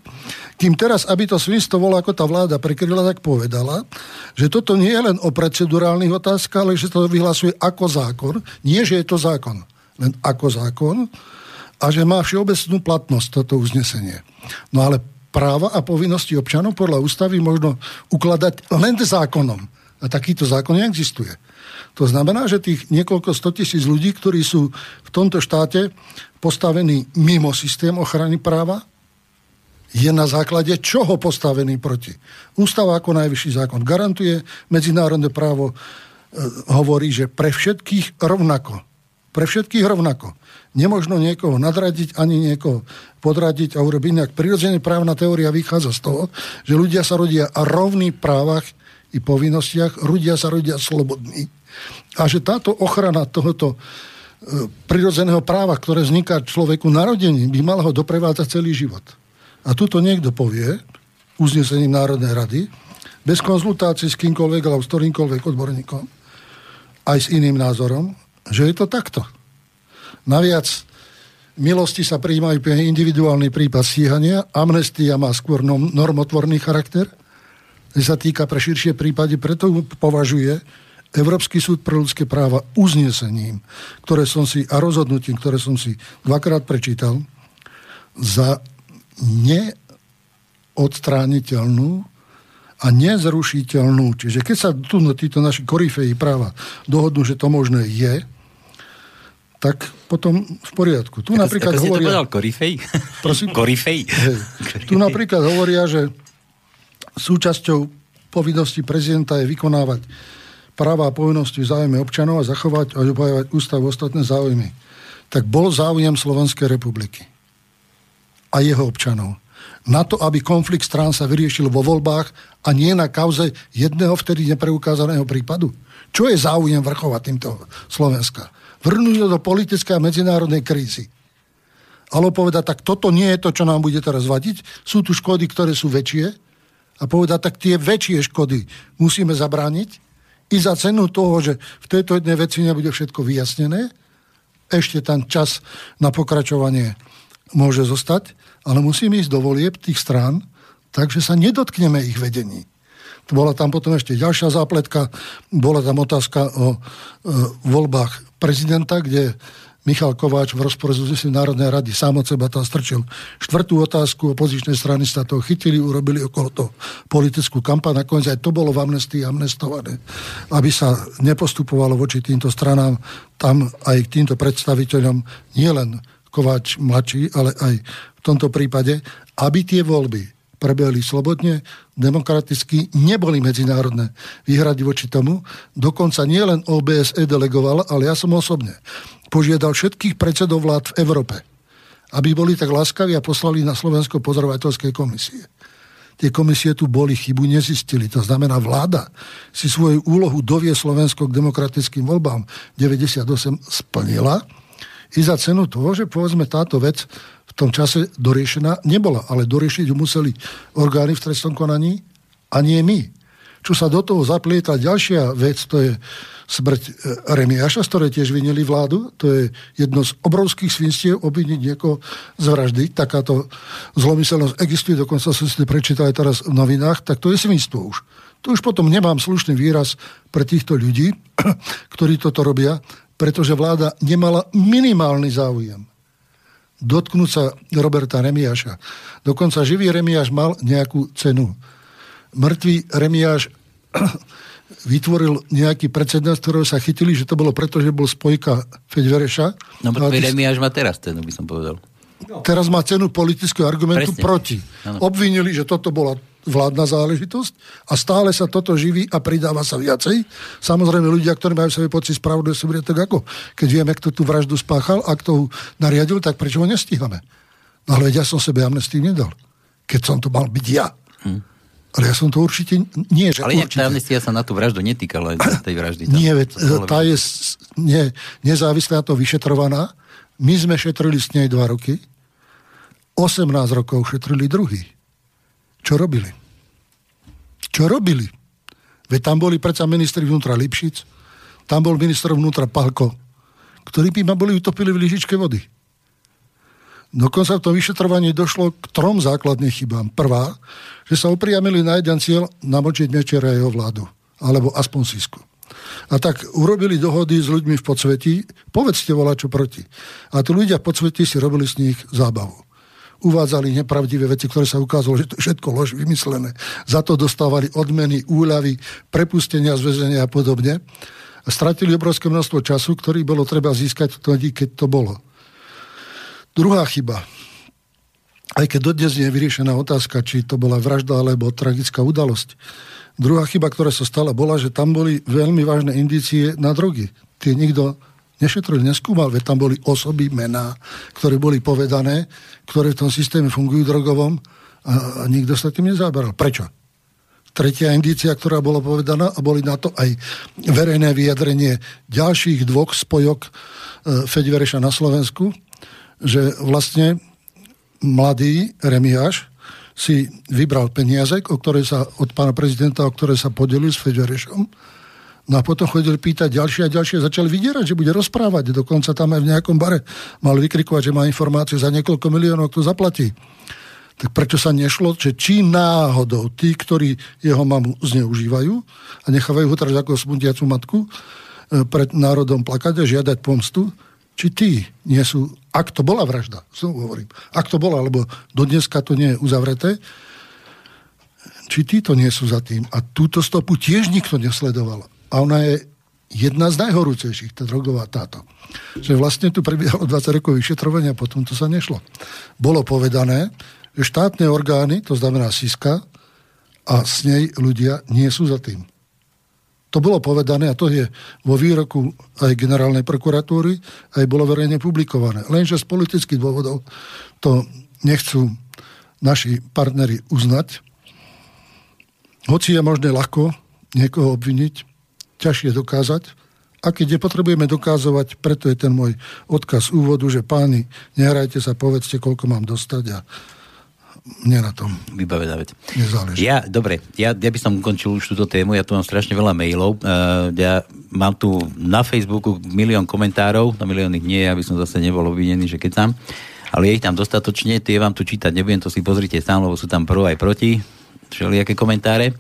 kým teraz, aby to svinstvo bolo, ako tá vláda prekryla, tak povedala, že toto nie je len o procedurálnych otázkach, ale že to vyhlasuje ako zákon. Nie, že je to zákon, len ako zákon a že má všeobecnú platnosť toto uznesenie. No ale práva a povinnosti občanov podľa ústavy možno ukladať len zákonom. A takýto zákon neexistuje. To znamená, že tých niekoľko stotisíc ľudí, ktorí sú v tomto štáte postavení mimo systém ochrany práva, je na základe čoho postavený proti. Ústava ako najvyšší zákon garantuje, medzinárodné právo e, hovorí, že pre všetkých rovnako. Pre všetkých rovnako. Nemožno niekoho nadradiť ani niekoho podradiť a urobiť inak. Prirodzené právna teória vychádza z toho, že ľudia sa rodia rovný právach i povinnostiach, ľudia sa rodia slobodní a že táto ochrana tohoto e, prirodzeného práva, ktoré vzniká človeku narodení, by mala ho doprevádzať celý život. A tuto niekto povie, uznesením Národnej rady, bez konzultácií s kýmkoľvek alebo s ktorýmkoľvek odborníkom, aj s iným názorom, že je to takto. Naviac, milosti sa prijímajú pre individuálny prípad stíhania, amnestia má skôr normotvorný charakter, sa týka pre širšie prípady, preto považuje Európsky súd pre ľudské práva uznesením, ktoré som si, a rozhodnutím, ktoré som si dvakrát prečítal, za neodstrániteľnú a nezrušiteľnú. Čiže keď sa tu títo naši korifeji práva dohodnú, že to možné je, tak potom v poriadku. Tu ako, napríklad ako hovoria... Povedal, korifej? Prosím? korifej? Hej. Tu napríklad hovoria, že súčasťou povinnosti prezidenta je vykonávať práva a povinnosti v záujme občanov a zachovať a obhajovať ústav ostatné záujmy. Tak bol záujem Slovenskej republiky a jeho občanov na to, aby konflikt strán sa vyriešil vo voľbách a nie na kauze jedného vtedy nepreukázaného prípadu. Čo je záujem vrchovať týmto Slovenska? Vrnúť do politické a medzinárodnej krízy. Ale povedať, tak toto nie je to, čo nám bude teraz vadiť. Sú tu škody, ktoré sú väčšie. A povedať, tak tie väčšie škody musíme zabrániť i za cenu toho, že v tejto jednej veci nebude všetko vyjasnené, ešte tam čas na pokračovanie môže zostať, ale musíme ísť do volieb tých strán, takže sa nedotkneme ich vedení. Bola tam potom ešte ďalšia zápletka, bola tam otázka o e, voľbách prezidenta, kde Michal Kováč v rozpore s Národnej rady sám od seba tam strčil. Štvrtú otázku, opozičné strany sa toho chytili, urobili okolo toho politickú kampaň, nakoniec aj to bolo v amnestii amnestované, aby sa nepostupovalo voči týmto stranám, tam aj k týmto predstaviteľom nielen Kováč mladší, ale aj v tomto prípade, aby tie voľby prebehli slobodne, demokraticky, neboli medzinárodné výhrady voči tomu. Dokonca nielen OBSE delegoval, ale ja som osobne požiadal všetkých predsedov vlád v Európe, aby boli tak láskaví a poslali na Slovensko pozorovateľské komisie. Tie komisie tu boli, chybu nezistili. To znamená, vláda si svoju úlohu dovie Slovensko k demokratickým voľbám 98 splnila i za cenu toho, že povedzme táto vec v tom čase doriešená nebola, ale doriešiť ju museli orgány v trestnom konaní a nie my. Čo sa do toho zaplieta ďalšia vec, to je smrť e, Remiáša, z ktorej tiež vinili vládu. To je jedno z obrovských svinstiev obviniť niekoho z vraždy. Takáto zlomyselnosť existuje, dokonca som si to prečítal aj teraz v novinách, tak to je svinstvo už. Tu už potom nemám slušný výraz pre týchto ľudí, ktorí toto robia, pretože vláda nemala minimálny záujem dotknúť sa Roberta Remiáša. Dokonca živý Remiáš mal nejakú cenu. Mŕtvý Remiáš vytvoril nejaký precedens, ktorého sa chytili, že to bolo preto, že bol spojka Fedvereša. No, Remi až má teraz cenu, by som povedal. No. Teraz má cenu politického argumentu Presne. proti. Ano. Obvinili, že toto bola vládna záležitosť a stále sa toto živí a pridáva sa viacej. Samozrejme ľudia, ktorí majú svoje pocit spravodlivosti, bude tak ako, keď vieme, kto tú vraždu spáchal a kto ho nariadil, tak prečo ho nestíhame? No ale ja som sebe amnestii nedal, keď som to mal byť ja. Hm. Ale ja som to určite... Nie, že Ale určite. amnestia sa na tú vraždu netýkala tej vraždy. Tam, nie, veď, tá je nie, nezávislá to vyšetrovaná. My sme šetrili s nej dva roky. 18 rokov šetrili druhý. Čo robili? Čo robili? Veď tam boli predsa ministri vnútra Lipšic, tam bol minister vnútra Palko, ktorí by ma boli utopili v lyžičke vody. Dokonca v tom vyšetrovaní došlo k trom základným chybám. Prvá, že sa upriamili na jeden cieľ namočiť Mečera jeho vládu. Alebo aspoň Sisku. A tak urobili dohody s ľuďmi v podsvetí, povedzte volá čo proti. A tí ľudia v podsvetí si robili z nich zábavu. Uvádzali nepravdivé veci, ktoré sa ukázalo, že to všetko lož vymyslené. Za to dostávali odmeny, úľavy, prepustenia z väzenia a podobne. A stratili obrovské množstvo času, ktorý bolo treba získať vtedy, keď to bolo. Druhá chyba. Aj keď dodnes nie je vyriešená otázka, či to bola vražda alebo tragická udalosť. Druhá chyba, ktorá sa stala, bola, že tam boli veľmi vážne indície na drogy. Tie nikto nešetril, neskúmal, veď tam boli osoby, mená, ktoré boli povedané, ktoré v tom systéme fungujú drogovom a, a nikto sa tým nezáberal. Prečo? Tretia indícia, ktorá bola povedaná a boli na to aj verejné vyjadrenie ďalších dvoch spojok e, Fedivereša na Slovensku, že vlastne mladý Remiáš si vybral peniaze, o ktoré sa, od pána prezidenta, o ktoré sa podelil s Federešom. No a potom chodili pýtať ďalšie a ďalšie, začali vydierať, že bude rozprávať. Dokonca tam aj v nejakom bare mal vykrikovať, že má informáciu za niekoľko miliónov, kto zaplatí. Tak prečo sa nešlo, že či náhodou tí, ktorí jeho mamu zneužívajú a nechávajú ho teraz ako smutiacu matku e, pred národom plakať a žiadať pomstu, či tí nie sú, ak to bola vražda, som hovorím, ak to bola, lebo do dneska to nie je uzavreté, či títo nie sú za tým. A túto stopu tiež nikto nesledoval. A ona je jedna z najhorúcejších, tá drogová táto. Že vlastne tu prebiehalo 20 rokov vyšetrovania, potom to sa nešlo. Bolo povedané, že štátne orgány, to znamená SISKA, a s nej ľudia nie sú za tým. To bolo povedané a to je vo výroku aj generálnej prokuratúry, aj bolo verejne publikované. Lenže z politických dôvodov to nechcú naši partnery uznať. Hoci je možné ľahko niekoho obviniť, ťažšie dokázať. A keď nepotrebujeme dokázovať, preto je ten môj odkaz úvodu, že páni, nehrajte sa, povedzte, koľko mám dostať a mne na tom vybavená vec. Nezáleží. Ja, dobre, ja, ja by som ukončil už túto tému, ja tu mám strašne veľa mailov, uh, ja mám tu na Facebooku milión komentárov, na milión ich nie, aby som zase nebol obvinený, že keď tam, ale je ich tam dostatočne, tie vám tu čítať nebudem, to si pozrite sám, lebo sú tam pro aj proti. Všelijaké komentáre.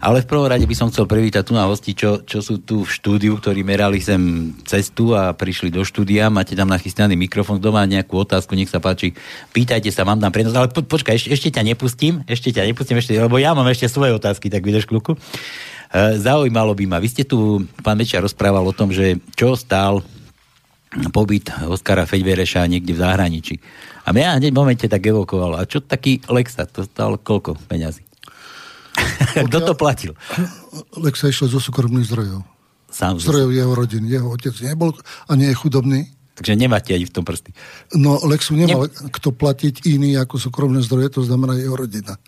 Ale v prvom rade by som chcel privítať tu na hosti, čo, čo sú tu v štúdiu, ktorí merali sem cestu a prišli do štúdia. Máte tam nachystaný mikrofón, kto má nejakú otázku, nech sa páči, pýtajte sa, mám tam prenos. Ale po, počkaj, ešte, ešte ťa nepustím, ešte ťa nepustím, ešte, lebo ja mám ešte svoje otázky, tak vydrž kľúku. E, zaujímalo by ma, vy ste tu, pán Mečia, rozprával o tom, že čo stál pobyt Oskara Feďvereša niekde v zahraničí. A mňa hneď v momente tak evokovalo. A čo taký Lexa? To stalo koľko peňazí? Kto to platil? Lexa išiel zo súkromných zdrojov. Sám zdrojov jeho rodiny. Jeho otec nebol a nie je chudobný. Takže nemáte ani v tom prsty. No, Lexu nemal ne... kto platiť iný ako súkromné zdroje, to znamená jeho rodina,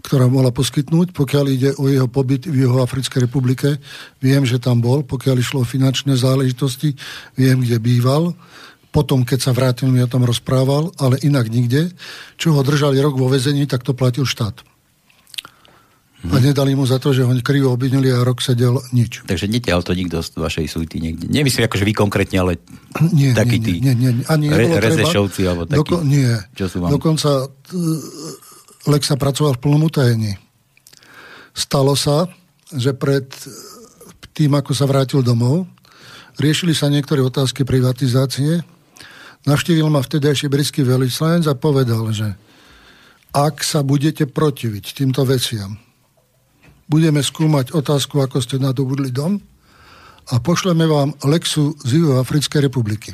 ktorá mohla poskytnúť. Pokiaľ ide o jeho pobyt v jeho Africkej republike, viem, že tam bol. Pokiaľ išlo o finančné záležitosti, viem, kde býval. Potom, keď sa vrátil, mi o tom rozprával, ale inak nikde. Čo ho držali rok vo vezení, tak to platil štát. A nedali mu za to, že ho krivo obvinili a rok sedel nič. Takže netiaľ to nikto z vašej súty niekde. Nemyslím akože vy konkrétne, ale nie, taký nie, nie, nie, nie. Ani re, rezešovci alebo takí. Doko- nie. Čo sú vám? Dokonca Lexa pracoval v plnom utajení. Stalo sa, že pred tým, ako sa vrátil domov, riešili sa niektoré otázky privatizácie. Navštívil ma vtedajší britský veľvyslanec a povedal, že ak sa budete protiviť týmto veciam, budeme skúmať otázku, ako ste nadobudli dom a pošleme vám Lexu z Africkej republiky.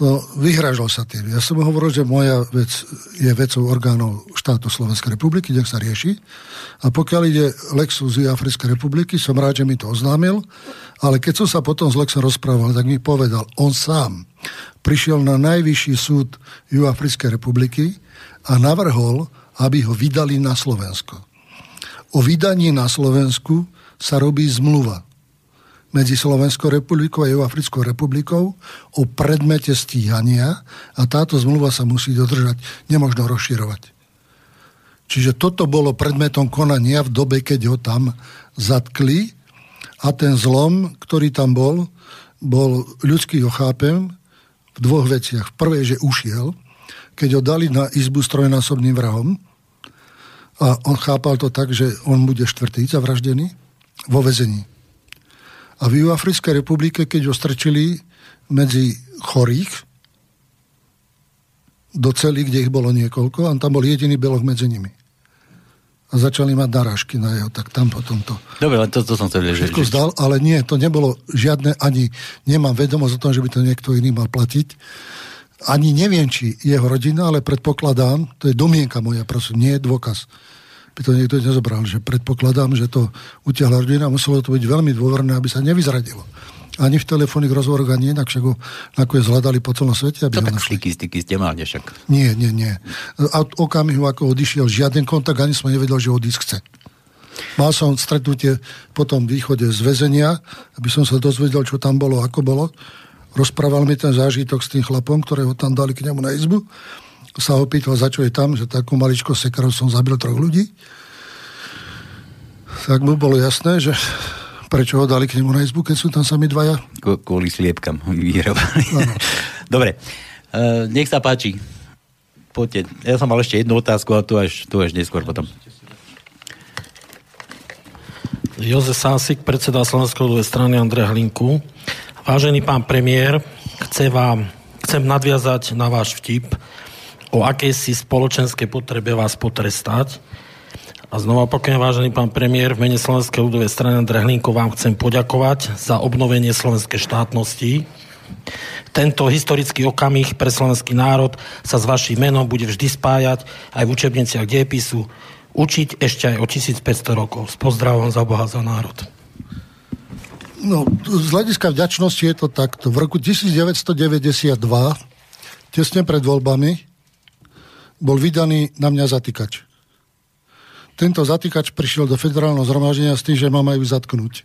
To vyhražal sa tým. Ja som hovoril, že moja vec je vecou orgánov štátu Slovenskej republiky, nech sa rieši. A pokiaľ ide Lexu z Africkej republiky, som rád, že mi to oznámil, ale keď som sa potom s Lexom rozprával, tak mi povedal, on sám prišiel na najvyšší súd Juafrickej republiky a navrhol, aby ho vydali na Slovensko. O vydaní na Slovensku sa robí zmluva medzi Slovenskou republikou a Africkou republikou o predmete stíhania a táto zmluva sa musí dodržať, nemožno rozširovať. Čiže toto bolo predmetom konania v dobe, keď ho tam zatkli a ten zlom, ktorý tam bol, bol ľudský, ho v dvoch veciach. V prvej, že ušiel, keď ho dali na izbu s trojnásobným vrahom, a on chápal to tak, že on bude štvrtý zavraždený vo vezení. A v Juafrickej republike, keď ho strčili medzi chorých do celý, kde ich bolo niekoľko, a tam bol jediný belok medzi nimi. A začali mať narážky na jeho, tak tam potom to... Dobre, ale to, to som chcel že... Všetko zdal, ale nie, to nebolo žiadne, ani nemám vedomosť o tom, že by to niekto iný mal platiť. Ani neviem, či jeho rodina, ale predpokladám, to je domienka moja, prosím, nie je dôkaz by to niekto nezobral, že predpokladám, že to utiahla rodina, muselo to byť veľmi dôverné, aby sa nevyzradilo. Ani v telefónnych rozhovoroch, ani inak, však ho nakoniec hľadali po celom svete. Aby to tak šliky, styky ste mali však. Nie, nie, nie. A okamihu, ako odišiel, žiaden kontakt, ani som nevedel, že odísť chce. Mal som stretnutie po tom východe z väzenia, aby som sa dozvedel, čo tam bolo, ako bolo. Rozprával mi ten zážitok s tým chlapom, ktorého tam dali k nemu na izbu sa ho pýtal, za čo je tam, že takú maličko sekarov som zabil troch ľudí. Tak mu bolo jasné, že prečo ho dali k nemu na izbu, keď sú tam sami dvaja. Kvôli sliepkam vyhrávali. Dobre, uh, nech sa páči. Poďte. Ja som mal ešte jednu otázku, a tu až, tu až neskôr potom. Jozef Sásik, predseda Slovenskej strany Andrej Hlinku. Vážený pán premiér, chce vám, chcem nadviazať na váš vtip o akejsi spoločenskej potrebe vás potrestať. A znova opakujem, vážený pán premiér, v mene Slovenskej ľudovej strany Andrej vám chcem poďakovať za obnovenie slovenskej štátnosti. Tento historický okamih pre slovenský národ sa s vašim menom bude vždy spájať aj v učebniciach dejepisu učiť ešte aj o 1500 rokov. S pozdravom za Boha za národ. No, z hľadiska vďačnosti je to takto. V roku 1992, tesne pred voľbami, bol vydaný na mňa zatýkač. Tento zatýkač prišiel do federálneho zhromaždenia s tým, že ma majú zatknúť.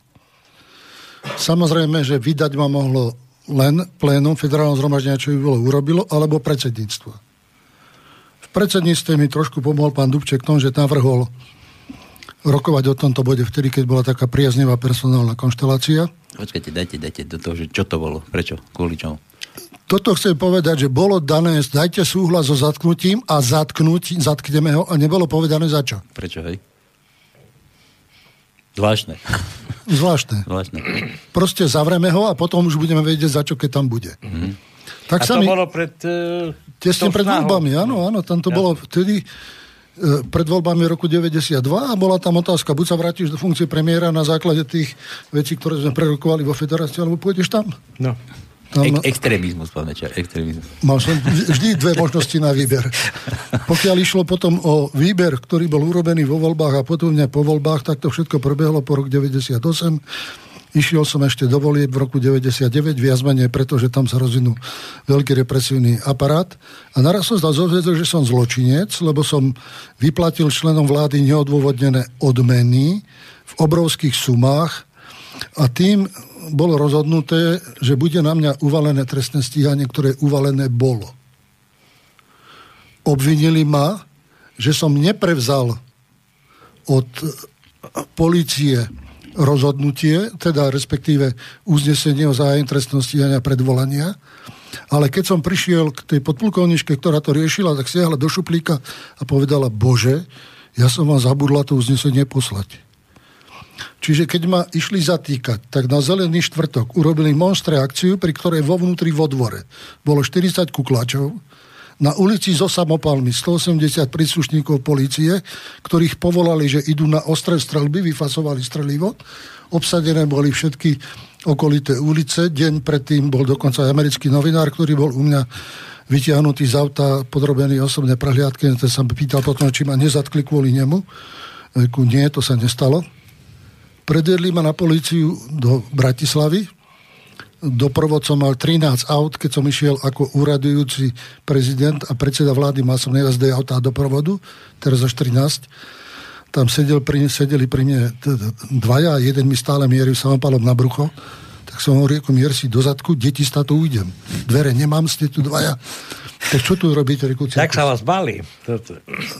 Samozrejme, že vydať ma mohlo len plénum federálneho zhromaždenia, čo by bolo urobilo, alebo predsedníctvo. V predsedníctve mi trošku pomohol pán Dubček tom, že navrhol rokovať o tomto bode vtedy, keď bola taká priaznivá personálna konštelácia. Počkajte, dajte, dajte do toho, že čo to bolo, prečo, kvôli čomu? toto chcem povedať, že bolo dané, dajte súhlas so zatknutím a zatknúť, zatkneme ho a nebolo povedané za čo. Prečo, hej? Zvláštne. Zvláštne. Zvláštne. Proste zavreme ho a potom už budeme vedieť, za čo keď tam bude. Mm-hmm. Tak a sa to mi... bolo pred... Uh, Tesne pred voľbami, áno, áno, tam to Ja. bolo vtedy pred voľbami roku 92 a bola tam otázka, buď sa vrátiš do funkcie premiéra na základe tých vecí, ktoré sme prerokovali vo federácii, alebo pôjdeš tam. No. tam Ek- extrémizmus, pán Mečer, extrémizmus. mal som vždy dve možnosti na výber. Pokiaľ išlo potom o výber, ktorý bol urobený vo voľbách a potom po voľbách, tak to všetko prebehlo po rok 98. Išiel som ešte do volieb v roku 99, viac menej, pretože tam sa rozvinul veľký represívny aparát. A naraz som zdal zozvedel, že som zločinec, lebo som vyplatil členom vlády neodôvodnené odmeny v obrovských sumách a tým bolo rozhodnuté, že bude na mňa uvalené trestné stíhanie, ktoré uvalené bolo. Obvinili ma, že som neprevzal od policie rozhodnutie, teda respektíve uznesenie o zájem trestného stíhania predvolania, ale keď som prišiel k tej podplukovničke, ktorá to riešila, tak siahla do šuplíka a povedala, bože, ja som vám zabudla to uznesenie poslať. Čiže keď ma išli zatýkať, tak na zelený štvrtok urobili monstre akciu, pri ktorej vo vnútri vo dvore bolo 40 kuklačov, na ulici so samopalmi 180 príslušníkov policie, ktorých povolali, že idú na ostré strelby, vyfasovali strelivo. Obsadené boli všetky okolité ulice. Deň predtým bol dokonca aj americký novinár, ktorý bol u mňa vytiahnutý z auta, podrobený osobné prehliadke. Ten sa pýtal potom, či ma nezatkli kvôli nemu. Nie, to sa nestalo. Predvedli ma na políciu do Bratislavy. Doprvod som mal 13 aut, keď som išiel ako úradujúci prezident a predseda vlády, mal som najviac dve autá doprovodu, teraz až 13. Tam sedel pri, sedeli pri mne dvaja jeden mi stále mieril samopalom na brucho. Tak som hovoril, ako mier si do zadku, deti sta tu ujdem. Dvere nemám, ste tu dvaja. Tak čo tu robíte? Reku, Tak sa vás bali.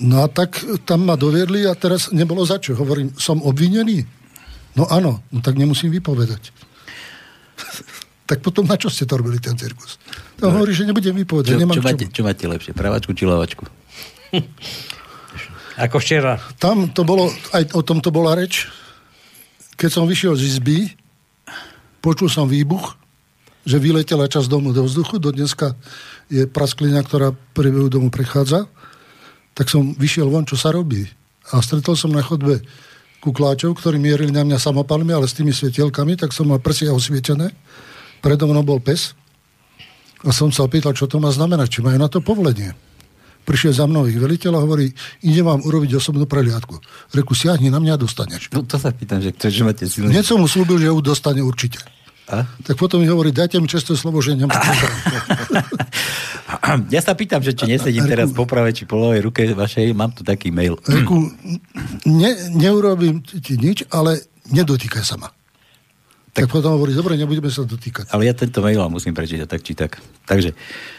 No a tak tam ma doviedli a teraz nebolo za čo. Hovorím, som obvinený? No áno, no tak nemusím vypovedať. tak potom na čo ste to robili, ten cirkus? To no, hovorí, že nebudem vypovedať. Čo, nemám čo, máte, čo máte lepšie, pravačku či lavačku? Ako včera. Tam to bolo, aj o tom to bola reč. Keď som vyšiel z izby, počul som výbuch, že vyletela časť domu do vzduchu, do dneska je prasklina, ktorá priebehu domu prechádza, tak som vyšiel von, čo sa robí. A stretol som na chodbe kukláčov, ktorí mierili na mňa samopalmi, ale s tými svetielkami, tak som mal prsia osvietené. Predo mnou bol pes. A som sa opýtal, čo to má znamenať, či majú na to povolenie. Prišiel za mnou ich veliteľ a hovorí, ide vám urobiť osobnú prehliadku. Reku, siahni na mňa dostaneš. No to sa pýtam, že, to, že máte silný... Hneď som mu slúbil, že ju dostane určite. A? Tak potom mi hovorí, dajte mi čestné slovo, že nemám. Ja sa pýtam, že či nesedím teraz po pravej či po ľavej ruke vašej, mám tu taký mail. Reku, ne, neurobím ti nič, ale nedotýkaj sa ma. Tak, tak potom hovorí, dobre, nebudeme sa dotýkať. Ale ja tento mail musím prečítať tak či tak. Takže,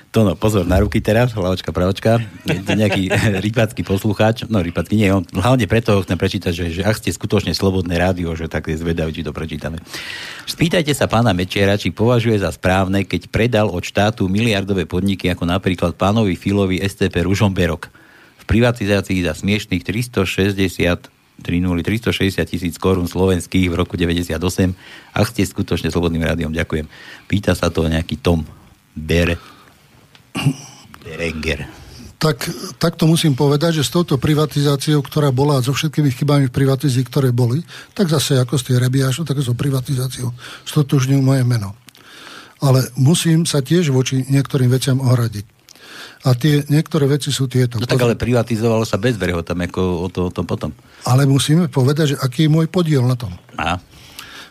to no, pozor na ruky teraz, hlavačka, pravočka. Je to nejaký rypacký poslucháč. No, rypacký nie, on hlavne preto ho chcem prečítať, že, že ak ste skutočne slobodné rádio, že tak je zvedaví, či to prečítame. Spýtajte sa pána Mečera, či považuje za správne, keď predal od štátu miliardové podniky, ako napríklad pánovi Filovi STP Ružomberok v privatizácii za smiešných 360 3 360 tisíc korún slovenských v roku 98. Ak ste skutočne slobodným rádiom, ďakujem. Pýta sa to nejaký Tom Ber... Berenger. Tak, tak to musím povedať, že s touto privatizáciou, ktorá bola so všetkými chybami v privatizácii, ktoré boli, tak zase ako ste Rebiášu, tak so privatizáciou stotožňujú moje meno. Ale musím sa tiež voči niektorým veciam ohradiť. A tie niektoré veci sú tieto. No tak ale privatizovalo sa bez breho tam ako o, to, o tom potom. Ale musíme povedať, že aký je môj podiel na tom. A?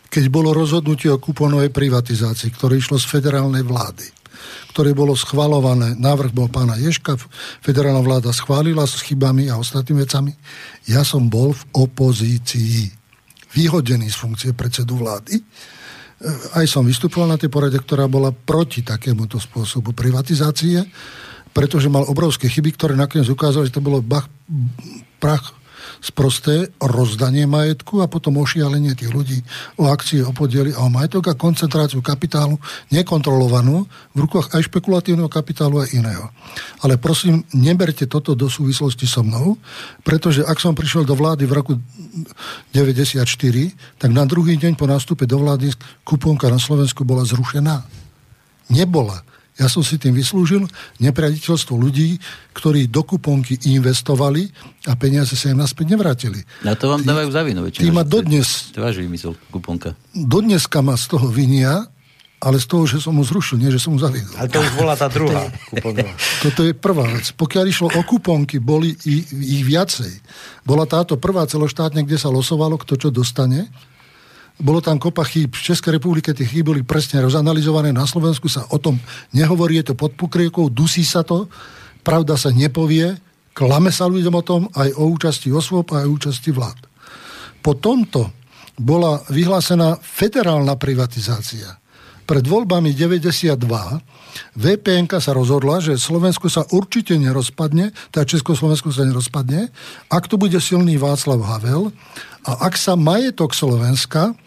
Keď bolo rozhodnutie o kuponovej privatizácii, ktoré išlo z federálnej vlády, ktoré bolo schvalované, návrh bol pána Ješka, federálna vláda schválila s chybami a ostatnými vecami, ja som bol v opozícii, vyhodený z funkcie predsedu vlády. Aj som vystupoval na tej porade, ktorá bola proti takémuto spôsobu privatizácie, pretože mal obrovské chyby, ktoré nakoniec ukázali, že to bolo bach, prach sprosté rozdanie majetku a potom ošialenie tých ľudí o akcie, o podiely a o majetok a koncentráciu kapitálu nekontrolovanú v rukách aj špekulatívneho kapitálu a iného. Ale prosím, neberte toto do súvislosti so mnou, pretože ak som prišiel do vlády v roku 94, tak na druhý deň po nástupe do vlády kuponka na Slovensku bola zrušená. Nebola. Ja som si tým vyslúžil nepriaditeľstvo ľudí, ktorí do kuponky investovali a peniaze sa im naspäť nevrátili. Na to vám tí, dávajú za vinu väčšina. Tí ma dodnes... To váš vymysel, kuponka. Dodneska ma z toho vinia, ale z toho, že som mu zrušil, nie že som mu zaviedol. Ale to už bola tá druhá kuponka. Toto je prvá vec. Pokiaľ išlo o kuponky, boli ich, ich viacej. Bola táto prvá celoštátne, kde sa losovalo, kto čo dostane bolo tam kopa chýb. V Českej republike tie chyby boli presne rozanalizované. Na Slovensku sa o tom nehovorí, je to pod pokriekou, dusí sa to, pravda sa nepovie, klame sa ľuďom o tom aj o účasti osôb a aj o účasti vlád. Po tomto bola vyhlásená federálna privatizácia. Pred voľbami 92 VPN sa rozhodla, že Slovensko sa určite nerozpadne, teda Československo sa nerozpadne, ak to bude silný Václav Havel a ak sa majetok Slovenska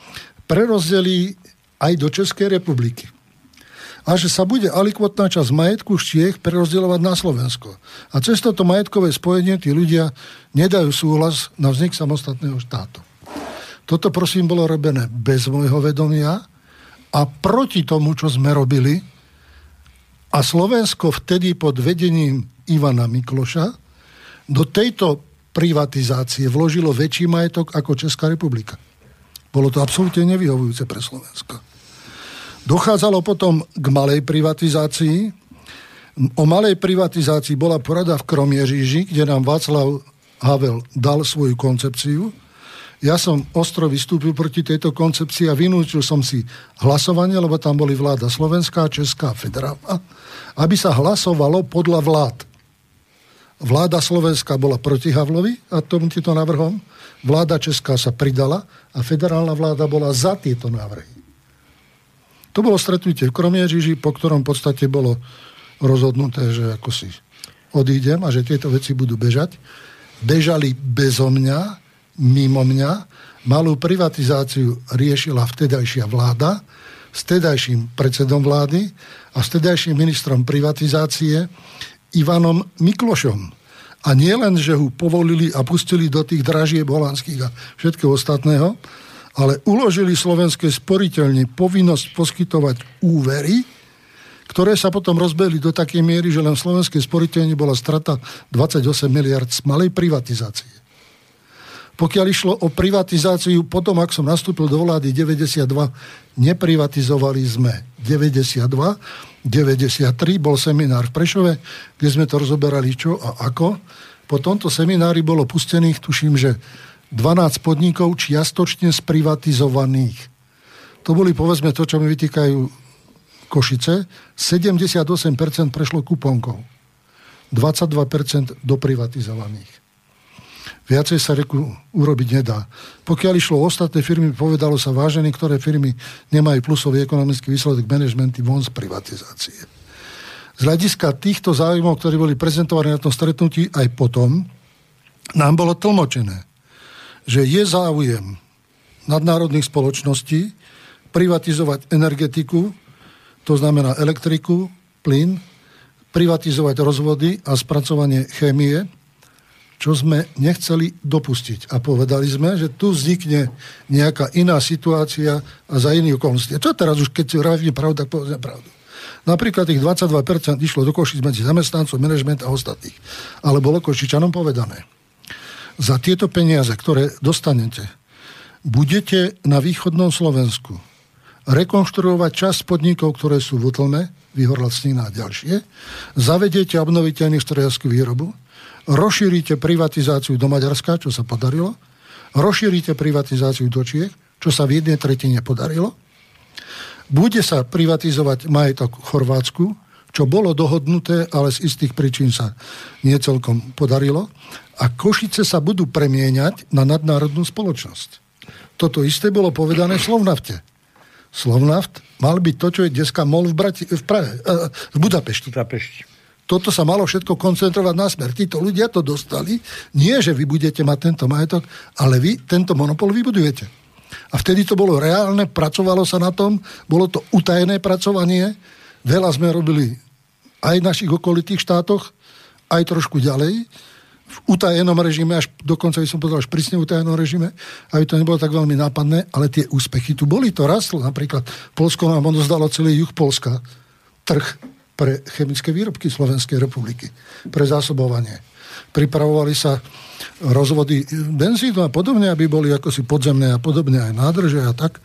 prerozdelí aj do Českej republiky. A že sa bude alikvotná časť majetku z Čiech prerozdeľovať na Slovensko. A cez toto majetkové spojenie tí ľudia nedajú súhlas na vznik samostatného štátu. Toto prosím bolo robené bez môjho vedomia a proti tomu, čo sme robili. A Slovensko vtedy pod vedením Ivana Mikloša do tejto privatizácie vložilo väčší majetok ako Česká republika. Bolo to absolútne nevyhovujúce pre Slovensko. Dochádzalo potom k malej privatizácii. O malej privatizácii bola porada v Kromieříži, kde nám Václav Havel dal svoju koncepciu. Ja som ostro vystúpil proti tejto koncepcii a vynúčil som si hlasovanie, lebo tam boli vláda Slovenská, Česká, Federálna, aby sa hlasovalo podľa vlád. Vláda Slovenska bola proti Havlovi a týmto návrhom Vláda Česká sa pridala a federálna vláda bola za tieto návrhy. To bolo stretnutie v Kromiežiži, po ktorom v podstate bolo rozhodnuté, že ako si odídem a že tieto veci budú bežať. Bežali bezo mňa, mimo mňa. Malú privatizáciu riešila vtedajšia vláda s vtedajším predsedom vlády a s vtedajším ministrom privatizácie Ivanom Miklošom. A nie len, že ho povolili a pustili do tých dražieb holandských a všetkého ostatného, ale uložili slovenské sporiteľne povinnosť poskytovať úvery, ktoré sa potom rozbehli do takej miery, že len v slovenskej sporiteľni bola strata 28 miliard z malej privatizácie. Pokiaľ išlo o privatizáciu, potom, ak som nastúpil do vlády 92, neprivatizovali sme 92, 93 bol seminár v Prešove, kde sme to rozoberali čo a ako. Po tomto seminári bolo pustených, tuším, že 12 podnikov čiastočne sprivatizovaných. To boli, povedzme, to, čo mi vytýkajú Košice. 78% prešlo kuponkou. 22% doprivatizovaných. Viacej sa reku urobiť nedá. Pokiaľ išlo o ostatné firmy, povedalo sa vážené, ktoré firmy nemajú plusový ekonomický výsledok manažmenty von z privatizácie. Z hľadiska týchto záujmov, ktorí boli prezentovaní na tom stretnutí, aj potom nám bolo tlmočené, že je záujem nadnárodných spoločností privatizovať energetiku, to znamená elektriku, plyn, privatizovať rozvody a spracovanie chémie, čo sme nechceli dopustiť. A povedali sme, že tu vznikne nejaká iná situácia a za iný okolnosti. A čo teraz už, keď vravím pravdu, tak povedzme pravdu. Napríklad tých 22% išlo do košic medzi zamestnancov, manažment a ostatných. Ale bolo Košičanom povedané. Za tieto peniaze, ktoré dostanete, budete na východnom Slovensku rekonštruovať časť podnikov, ktoré sú v Utlme, Vyhorlacnina a ďalšie, zavediete obnoviteľný strojárskú výrobu, rozšírite privatizáciu do Maďarska, čo sa podarilo, rozšírite privatizáciu do Čiech, čo sa v jednej tretine podarilo, bude sa privatizovať majetok v Chorvátsku, čo bolo dohodnuté, ale z istých príčin sa nie celkom podarilo. A Košice sa budú premieňať na nadnárodnú spoločnosť. Toto isté bolo povedané v Slovnafte. Slovnaft mal byť to, čo je dneska MOL v, Brati- v, Prahe, v Budapešti. Budapešti. Toto sa malo všetko koncentrovať na smer. Títo ľudia to dostali. Nie, že vy budete mať tento majetok, ale vy tento monopol vybudujete. A vtedy to bolo reálne, pracovalo sa na tom, bolo to utajené pracovanie. Veľa sme robili aj v našich okolitých štátoch, aj trošku ďalej v utajenom režime, až dokonca by som povedal, až prísne utajenom režime, aby to nebolo tak veľmi nápadné, ale tie úspechy tu boli, to rastlo. Napríklad Polsko nám odozdalo celý juh Polska, trh pre chemické výrobky Slovenskej republiky, pre zásobovanie. Pripravovali sa rozvody benzínu a podobne, aby boli ako si podzemné a podobne aj nádrže a tak.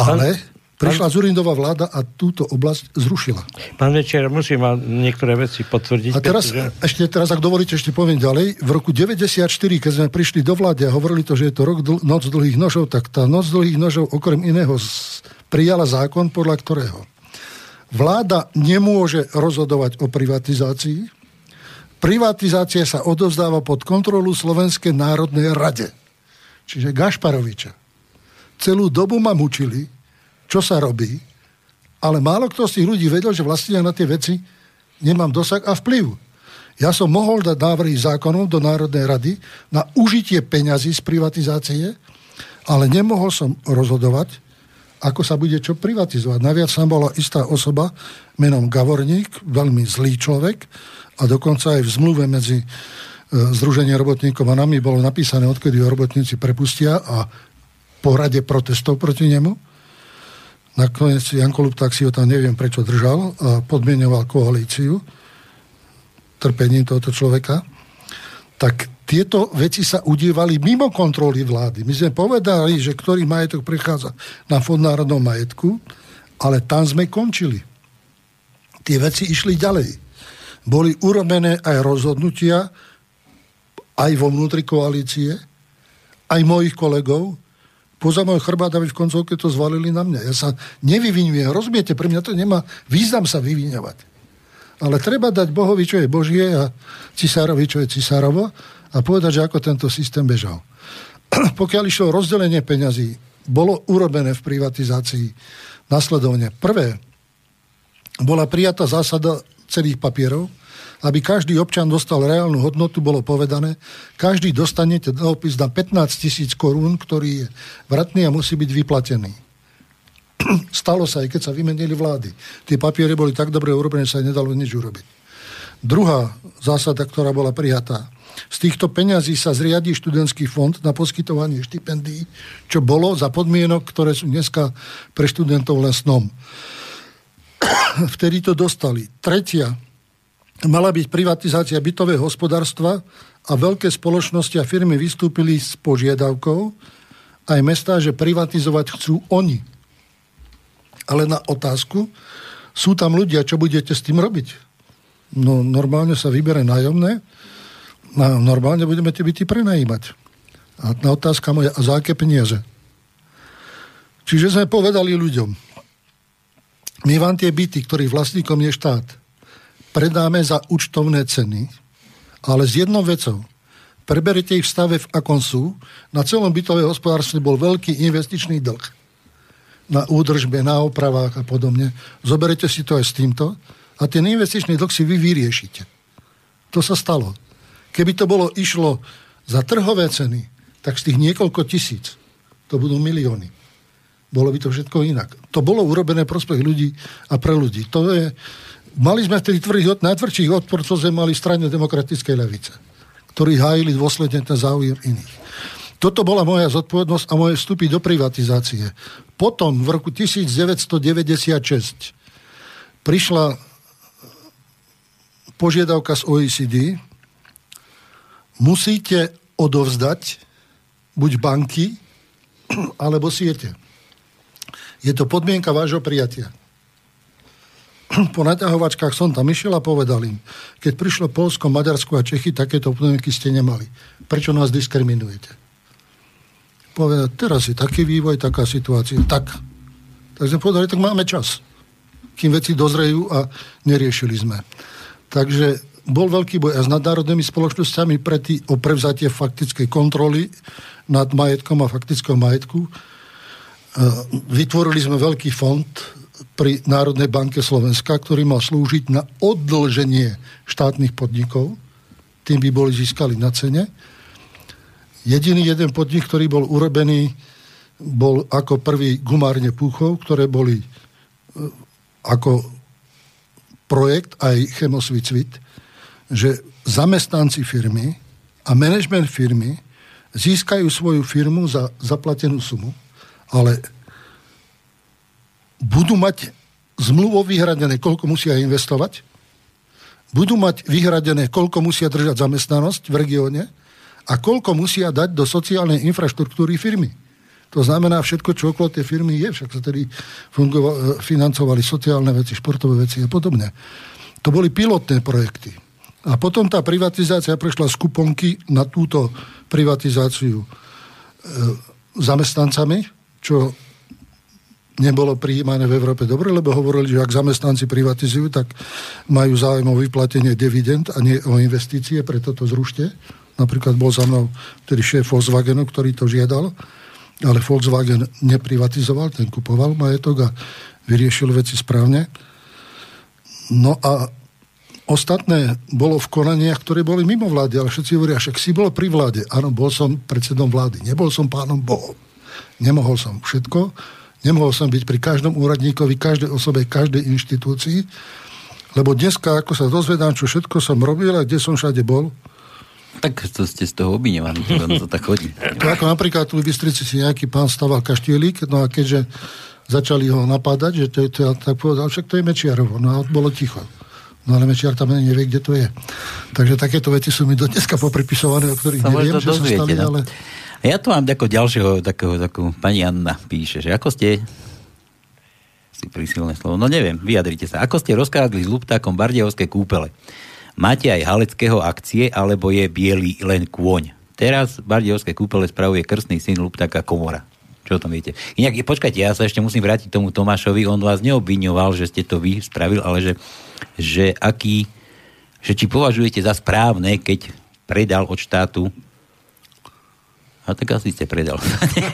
Ale Prišla Zurindová vláda a túto oblasť zrušila. Pán Večer, musím vám niektoré veci potvrdiť. A teraz, pretože... ešte teraz, ak dovolíte, ešte poviem ďalej. V roku 94, keď sme prišli do vlády a hovorili to, že je to rok dl- noc dlhých nožov, tak tá noc dlhých nožov okrem iného prijala zákon, podľa ktorého vláda nemôže rozhodovať o privatizácii. Privatizácia sa odovzdáva pod kontrolu Slovenskej národnej rade. Čiže Gašparoviča. Celú dobu ma mučili, čo sa robí, ale málo kto z tých ľudí vedel, že vlastne na tie veci nemám dosah a vplyv. Ja som mohol dať návrhy zákonov do Národnej rady na užitie peňazí z privatizácie, ale nemohol som rozhodovať, ako sa bude čo privatizovať. Naviac tam bola istá osoba menom Gavorník, veľmi zlý človek a dokonca aj v zmluve medzi e, Združenie robotníkov a nami bolo napísané, odkedy ho robotníci prepustia a po rade protestov proti nemu. Nakoniec Janko Lupták si ho tam neviem prečo držal a podmienoval koalíciu trpením tohoto človeka. Tak tieto veci sa udievali mimo kontroly vlády. My sme povedali, že ktorý majetok prechádza na fond národnom majetku, ale tam sme končili. Tie veci išli ďalej. Boli urobené aj rozhodnutia aj vo vnútri koalície, aj mojich kolegov, poza môj chrbát, aby v koncovke to zvalili na mňa. Ja sa nevyvinujem, rozumiete? Pre mňa to nemá význam sa vyviňovať. Ale treba dať Bohovi, čo je Božie a cisárovi, čo je cisárovo a povedať, že ako tento systém bežal. Pokiaľ išlo rozdelenie peňazí, bolo urobené v privatizácii nasledovne. Prvé, bola prijatá zásada celých papierov, aby každý občan dostal reálnu hodnotu, bolo povedané, každý dostanete dlhopis na 15 tisíc korún, ktorý je vratný a musí byť vyplatený. Stalo sa, aj keď sa vymenili vlády. Tie papiere boli tak dobre urobené, že sa nedalo nič urobiť. Druhá zásada, ktorá bola prijatá. Z týchto peňazí sa zriadí študentský fond na poskytovanie štipendií, čo bolo za podmienok, ktoré sú dneska pre študentov len. Vtedy to dostali. Tretia mala byť privatizácia bytového hospodárstva a veľké spoločnosti a firmy vystúpili s požiadavkou aj mestá, že privatizovať chcú oni. Ale na otázku, sú tam ľudia, čo budete s tým robiť? No normálne sa vybere nájomné a normálne budeme tie byty prenajímať. A na otázka moja, a za aké peniaze? Čiže sme povedali ľuďom, my vám tie byty, ktorých vlastníkom je štát, predáme za účtovné ceny, ale s jednou vecou. Preberete ich v stave, v akom sú. Na celom bytovém hospodárstve bol veľký investičný dlh. Na údržbe, na opravách a podobne. Zoberete si to aj s týmto a ten investičný dlh si vy vyriešite. To sa stalo. Keby to bolo išlo za trhové ceny, tak z tých niekoľko tisíc, to budú milióny. Bolo by to všetko inak. To bolo urobené prospech ľudí a pre ľudí. To je, Mali sme vtedy tvrdých, najtvrdších odporcov sme mali strane demokratickej levice, ktorí hájili dôsledne ten záujem iných. Toto bola moja zodpovednosť a moje vstupy do privatizácie. Potom v roku 1996 prišla požiadavka z OECD, musíte odovzdať buď banky, alebo siete. Je to podmienka vášho prijatia. po naťahovačkách som tam išiel a povedal im, keď prišlo Polsko, Maďarsko a Čechy, takéto podmienky ste nemali. Prečo nás diskriminujete? Povedal, teraz je taký vývoj, taká situácia. Tak. Tak sme povedali, tak máme čas. Kým veci dozrejú a neriešili sme. Takže bol veľký boj s nadnárodnými spoločnosťami pre tý, o prevzatie faktickej kontroly nad majetkom a faktickou majetku. E, vytvorili sme veľký fond pri Národnej banke Slovenska, ktorý mal slúžiť na oddlženie štátnych podnikov. Tým by boli získali na cene. Jediný jeden podnik, ktorý bol urobený, bol ako prvý gumárne púchov, ktoré boli e, ako projekt aj chemosvicvit, že zamestnanci firmy a manažment firmy získajú svoju firmu za zaplatenú sumu, ale budú mať zmluvo vyhradené, koľko musia investovať, budú mať vyhradené, koľko musia držať zamestnanosť v regióne a koľko musia dať do sociálnej infraštruktúry firmy. To znamená všetko, čo okolo tej firmy je, však sa tedy financovali sociálne veci, športové veci a podobne. To boli pilotné projekty. A potom tá privatizácia prešla z kuponky na túto privatizáciu e, zamestnancami, čo nebolo prijímané v Európe dobre, lebo hovorili, že ak zamestnanci privatizujú, tak majú záujem o vyplatenie dividend a nie o investície, preto to zrušte. Napríklad bol za mnou tedy šéf Volkswagenu, ktorý to žiadal, ale Volkswagen neprivatizoval, ten kupoval majetok a vyriešil veci správne. No a ostatné bolo v konaniach, ktoré boli mimo vlády, ale všetci hovoria, však si bol pri vláde. Áno, bol som predsedom vlády, nebol som pánom Bohom. Nemohol som všetko, Nemohol som byť pri každom úradníkovi, každej osobe, každej inštitúcii, lebo dneska, ako sa dozvedám, čo všetko som robil a kde som všade bol, tak to ste z toho obviňovaní, to tak chodí. To ako napríklad tu v Bystrici si nejaký pán staval kaštielik, no a keďže začali ho napadať, že to je to, tak povedal, však to je Mečiarovo, no a bolo ticho. No ale Mečiar tam nevie, kde to je. Takže takéto veci sú mi do dneska popripisované, o ktorých neviem, že sa stali, no. ale... Ja tu mám ako ďalšieho, takého, takú, pani Anna píše, že ako ste si prísilné slovo, no neviem, vyjadrite sa. Ako ste rozkázali s Luptákom Bardejovské kúpele? Máte aj Haleckého akcie, alebo je biely len kôň? Teraz Bardejovské kúpele spravuje krstný syn Luptáka Komora. Čo o tom viete? Inak, počkajte, ja sa ešte musím vrátiť tomu Tomášovi. On vás neobviňoval, že ste to vy spravil, ale že, že aký, že či považujete za správne, keď predal od štátu a tak asi ste predal.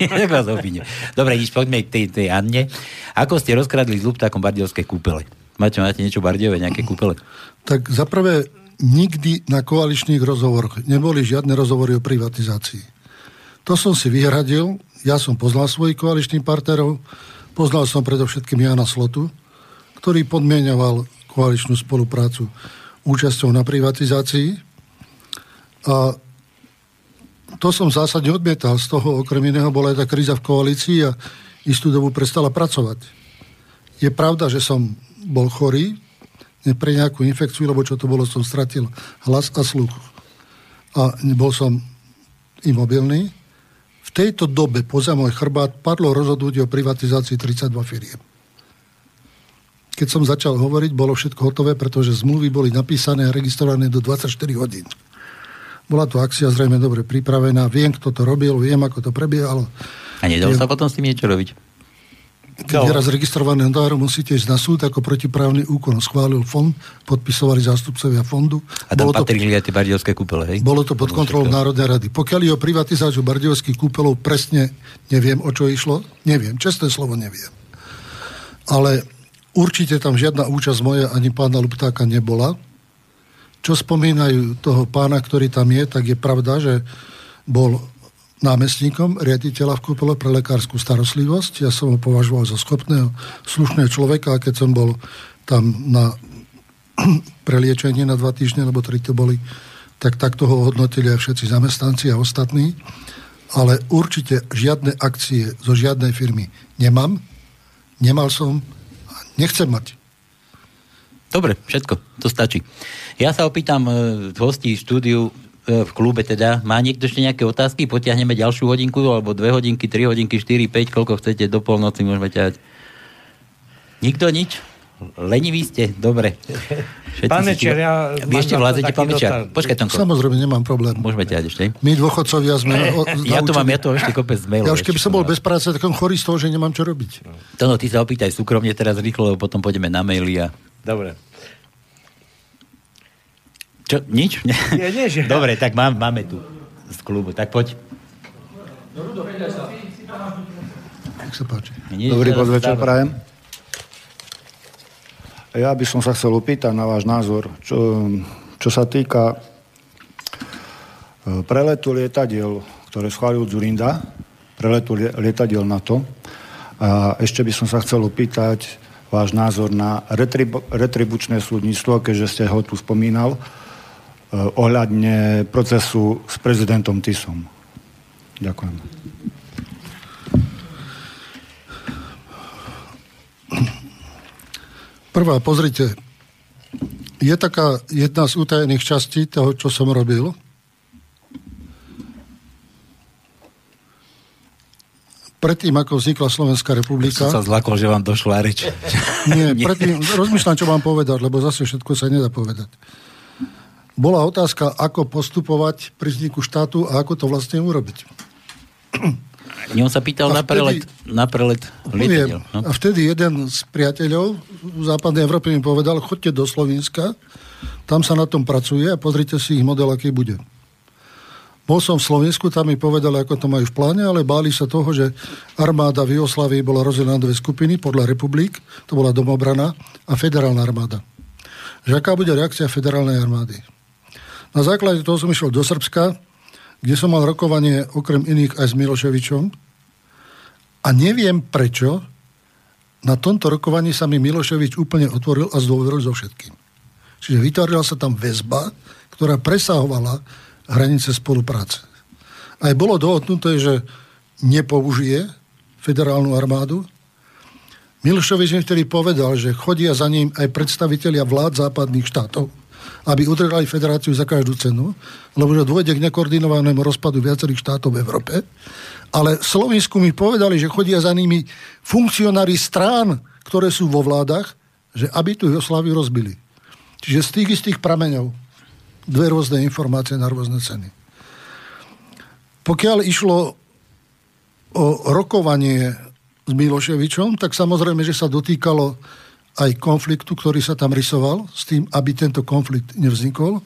Dobre, nič, poďme k tej, tej Anne. Ako ste rozkradli z Luptákom bardiovské kúpele? Máte, máte niečo bardiové, nejaké kúpele? Tak zaprvé nikdy na koaličných rozhovoroch neboli žiadne rozhovory o privatizácii. To som si vyhradil, ja som poznal svojich koaličných partnerov, poznal som predovšetkým Jana Slotu, ktorý podmienoval koaličnú spoluprácu účasťou na privatizácii a to som zásadne odmietal. Z toho okrem iného bola aj tá kríza v koalícii a istú dobu prestala pracovať. Je pravda, že som bol chorý, ne pre nejakú infekciu, lebo čo to bolo, som stratil hlas a sluch. A bol som imobilný. Tejto dobe poza môj chrbát padlo rozhodnutie o privatizácii 32 firiem. Keď som začal hovoriť, bolo všetko hotové, pretože zmluvy boli napísané a registrované do 24 hodín. Bola to akcia zrejme dobre pripravená, viem, kto to robil, viem, ako to prebiehalo. A nedalo sa potom s tým niečo robiť? Keď je raz registrovaný notárom, musíte ísť na súd ako protiprávny úkon. Schválil fond, podpisovali zástupcovia fondu. A tam bolo patrili to, aj tie bardiovské kúpele, hej? Bolo to pod kontrolou Národnej rady. Pokiaľ je o privatizáciu bardiovských kúpelov, presne neviem, o čo išlo. Neviem, čestné slovo neviem. Ale určite tam žiadna účasť moja ani pána Luptáka nebola čo spomínajú toho pána, ktorý tam je, tak je pravda, že bol námestníkom riaditeľa v Kúpele pre lekárskú starostlivosť. Ja som ho považoval za schopného, slušného človeka a keď som bol tam na preliečenie na dva týždne, lebo tri to boli, tak takto ho hodnotili aj všetci zamestnanci a ostatní. Ale určite žiadne akcie zo žiadnej firmy nemám, nemal som a nechcem mať. Dobre, všetko, to stačí. Ja sa opýtam e, hostí štúdiu v klube teda. Má niekto ešte nejaké otázky? Potiahneme ďalšiu hodinku, alebo dve hodinky, tri hodinky, štyri, päť, koľko chcete, do polnoci môžeme ťahať. Nikto nič? Leniví ste? Dobre. pán Mečer, ja... Vy ešte vládzete, pán Mečer? Počkaj, Tonko. Samozrejme, nemám problém. Môžeme ťahať ešte. My dôchodcovia sme... O, ja tu mám, ja tu mám ešte kopec mailov. Ja už keby som bol bez práce, tak som chorý z toho, že nemám čo robiť. Tono, ty sa opýtaj súkromne teraz rýchlo, lebo potom pôjdeme na maily a... Dobre. Čo, nič? Nie, nie, že... Dobre, tak mám, máme tu z klubu, tak poď. Nech sa páči. Dobrý podvečer, prajem. Ja by som sa chcel opýtať na váš názor, čo, čo sa týka e, preletu lietadiel, ktoré schválil Zurinda, preletu lietadiel NATO. A ešte by som sa chcel opýtať váš názor na retribu- retribučné súdnictvo, keďže ste ho tu spomínal, ohľadne procesu s prezidentom Tisom. Ďakujem. Prvá, pozrite, je taká jedna z utajených častí toho, čo som robil, predtým, ako vznikla Slovenská republika... Som sa zlakol, že vám došla reč. Nie, predtým, rozmýšľam, čo mám povedať, lebo zase všetko sa nedá povedať. Bola otázka, ako postupovať pri vzniku štátu a ako to vlastne urobiť. On sa pýtal a na prelet, na prelet lietadiel. No? A vtedy jeden z priateľov v západnej Európe mi povedal, chodte do Slovenska, tam sa na tom pracuje a pozrite si ich model, aký bude. Bol som v Slovensku, tam mi povedali, ako to majú v pláne, ale báli sa toho, že armáda v Jugoslavii bola rozdelená na dve skupiny podľa republik, to bola domobrana a federálna armáda. Že aká bude reakcia federálnej armády. Na základe toho som išiel do Srbska, kde som mal rokovanie okrem iných aj s Miloševičom a neviem prečo na tomto rokovaní sa mi Miloševič úplne otvoril a zdôveril so všetkým. Čiže vytvorila sa tam väzba, ktorá presahovala hranice spolupráce. Aj bolo dohodnuté, že nepoužije federálnu armádu. Milšovič mi vtedy povedal, že chodia za ním aj predstavitelia vlád západných štátov, aby udržali federáciu za každú cenu, lebo že dôjde k nekoordinovanému rozpadu viacerých štátov v Európe. Ale v Slovensku mi povedali, že chodia za nimi funkcionári strán, ktoré sú vo vládach, že aby tu Jugosláviu rozbili. Čiže z tých istých prameňov dve rôzne informácie na rôzne ceny. Pokiaľ išlo o rokovanie s Miloševičom, tak samozrejme, že sa dotýkalo aj konfliktu, ktorý sa tam rysoval, s tým, aby tento konflikt nevznikol,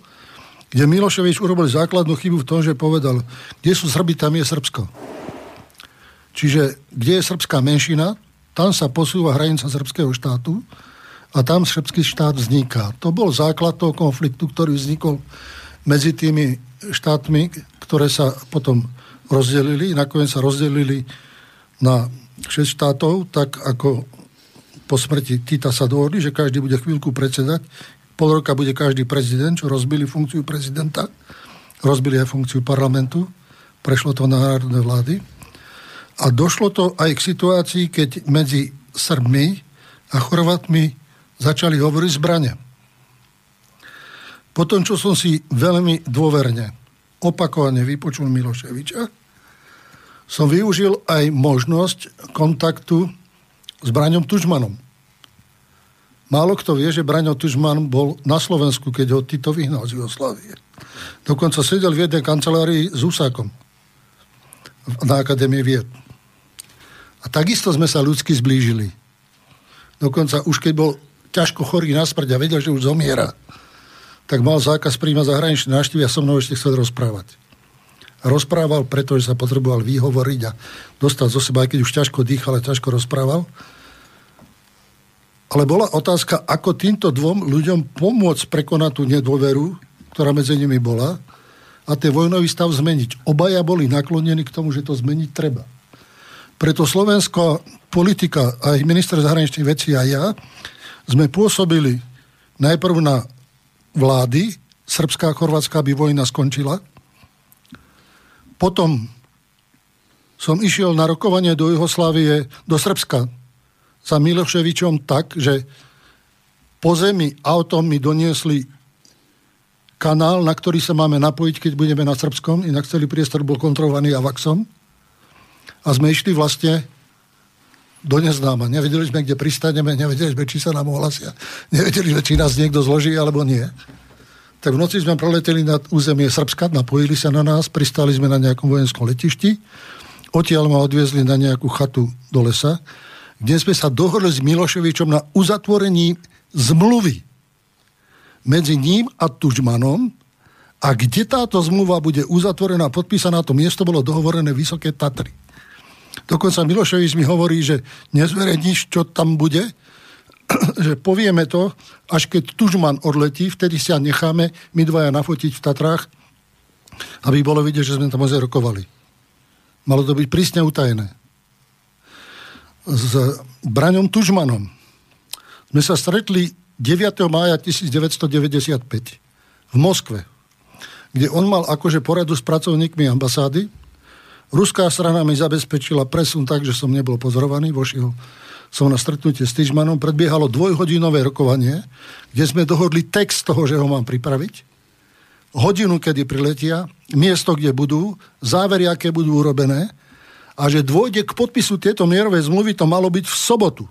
kde Miloševič urobil základnú chybu v tom, že povedal, kde sú Srby, tam je Srbsko. Čiže kde je srbská menšina, tam sa posúva hranica srbského štátu a tam srbský štát vzniká. To bol základ toho konfliktu, ktorý vznikol medzi tými štátmi, ktoré sa potom rozdelili. Nakoniec sa rozdelili na 6 štátov, tak ako po smrti Tita sa dohodli, že každý bude chvíľku predsedať. Pol roka bude každý prezident, čo rozbili funkciu prezidenta. Rozbili aj funkciu parlamentu. Prešlo to na národné vlády. A došlo to aj k situácii, keď medzi Srbmi a Chorvatmi začali hovoriť zbrania. Potom, čo som si veľmi dôverne opakovane vypočul Miloševiča, som využil aj možnosť kontaktu s Braňom Tužmanom. Málo kto vie, že Braňo Tužman bol na Slovensku, keď ho Tito vyhnal z Jugoslávie. Dokonca sedel v jednej kancelárii s Úsákom na Akadémie vied. A takisto sme sa ľudsky zblížili. Dokonca už keď bol ťažko chorý na smrť a vedel, že už zomiera, tak mal zákaz príjma zahraničné návštevy a so mnou ešte chcel rozprávať. Rozprával, pretože sa potreboval vyhovoriť a dostať zo seba, aj keď už ťažko dýchal a ťažko rozprával. Ale bola otázka, ako týmto dvom ľuďom pomôcť prekonať tú nedôveru, ktorá medzi nimi bola a ten vojnový stav zmeniť. Obaja boli naklonení k tomu, že to zmeniť treba. Preto Slovensko politika, aj minister zahraničných vecí a ja, sme pôsobili najprv na vlády Srbská a Chorvátska, aby vojna skončila. Potom som išiel na rokovanie do Juhoslávie, do Srbska za Miloševičom tak, že po zemi autom mi doniesli kanál, na ktorý sa máme napojiť, keď budeme na Srbskom, inak celý priestor bol kontrolovaný AVAXom. A sme išli vlastne do neznáma. Nevedeli sme, kde pristaneme, nevedeli sme, či sa nám ohlasia. Nevedeli sme, či nás niekto zloží, alebo nie. Tak v noci sme preleteli nad územie Srbska, napojili sa na nás, pristali sme na nejakom vojenskom letišti, odtiaľ ma odviezli na nejakú chatu do lesa, kde sme sa dohodli s Miloševičom na uzatvorení zmluvy medzi ním a Tužmanom a kde táto zmluva bude uzatvorená, podpísaná, to miesto bolo dohovorené Vysoké Tatry. Dokonca Miloševič mi hovorí, že nezverejníš, čo tam bude, že povieme to, až keď Tužman odletí, vtedy sa necháme my dvaja nafotiť v Tatrách, aby bolo vidieť, že sme tam ozaj rokovali. Malo to byť prísne utajené. S Braňom Tužmanom sme sa stretli 9. mája 1995 v Moskve, kde on mal akože poradu s pracovníkmi ambasády. Ruská strana mi zabezpečila presun tak, že som nebol pozorovaný, vošiel som na stretnutie s Tyžmanom, predbiehalo dvojhodinové rokovanie, kde sme dohodli text toho, že ho mám pripraviť, hodinu, kedy priletia, miesto, kde budú, závery, aké budú urobené a že dôjde k podpisu tieto mierovej zmluvy, to malo byť v sobotu.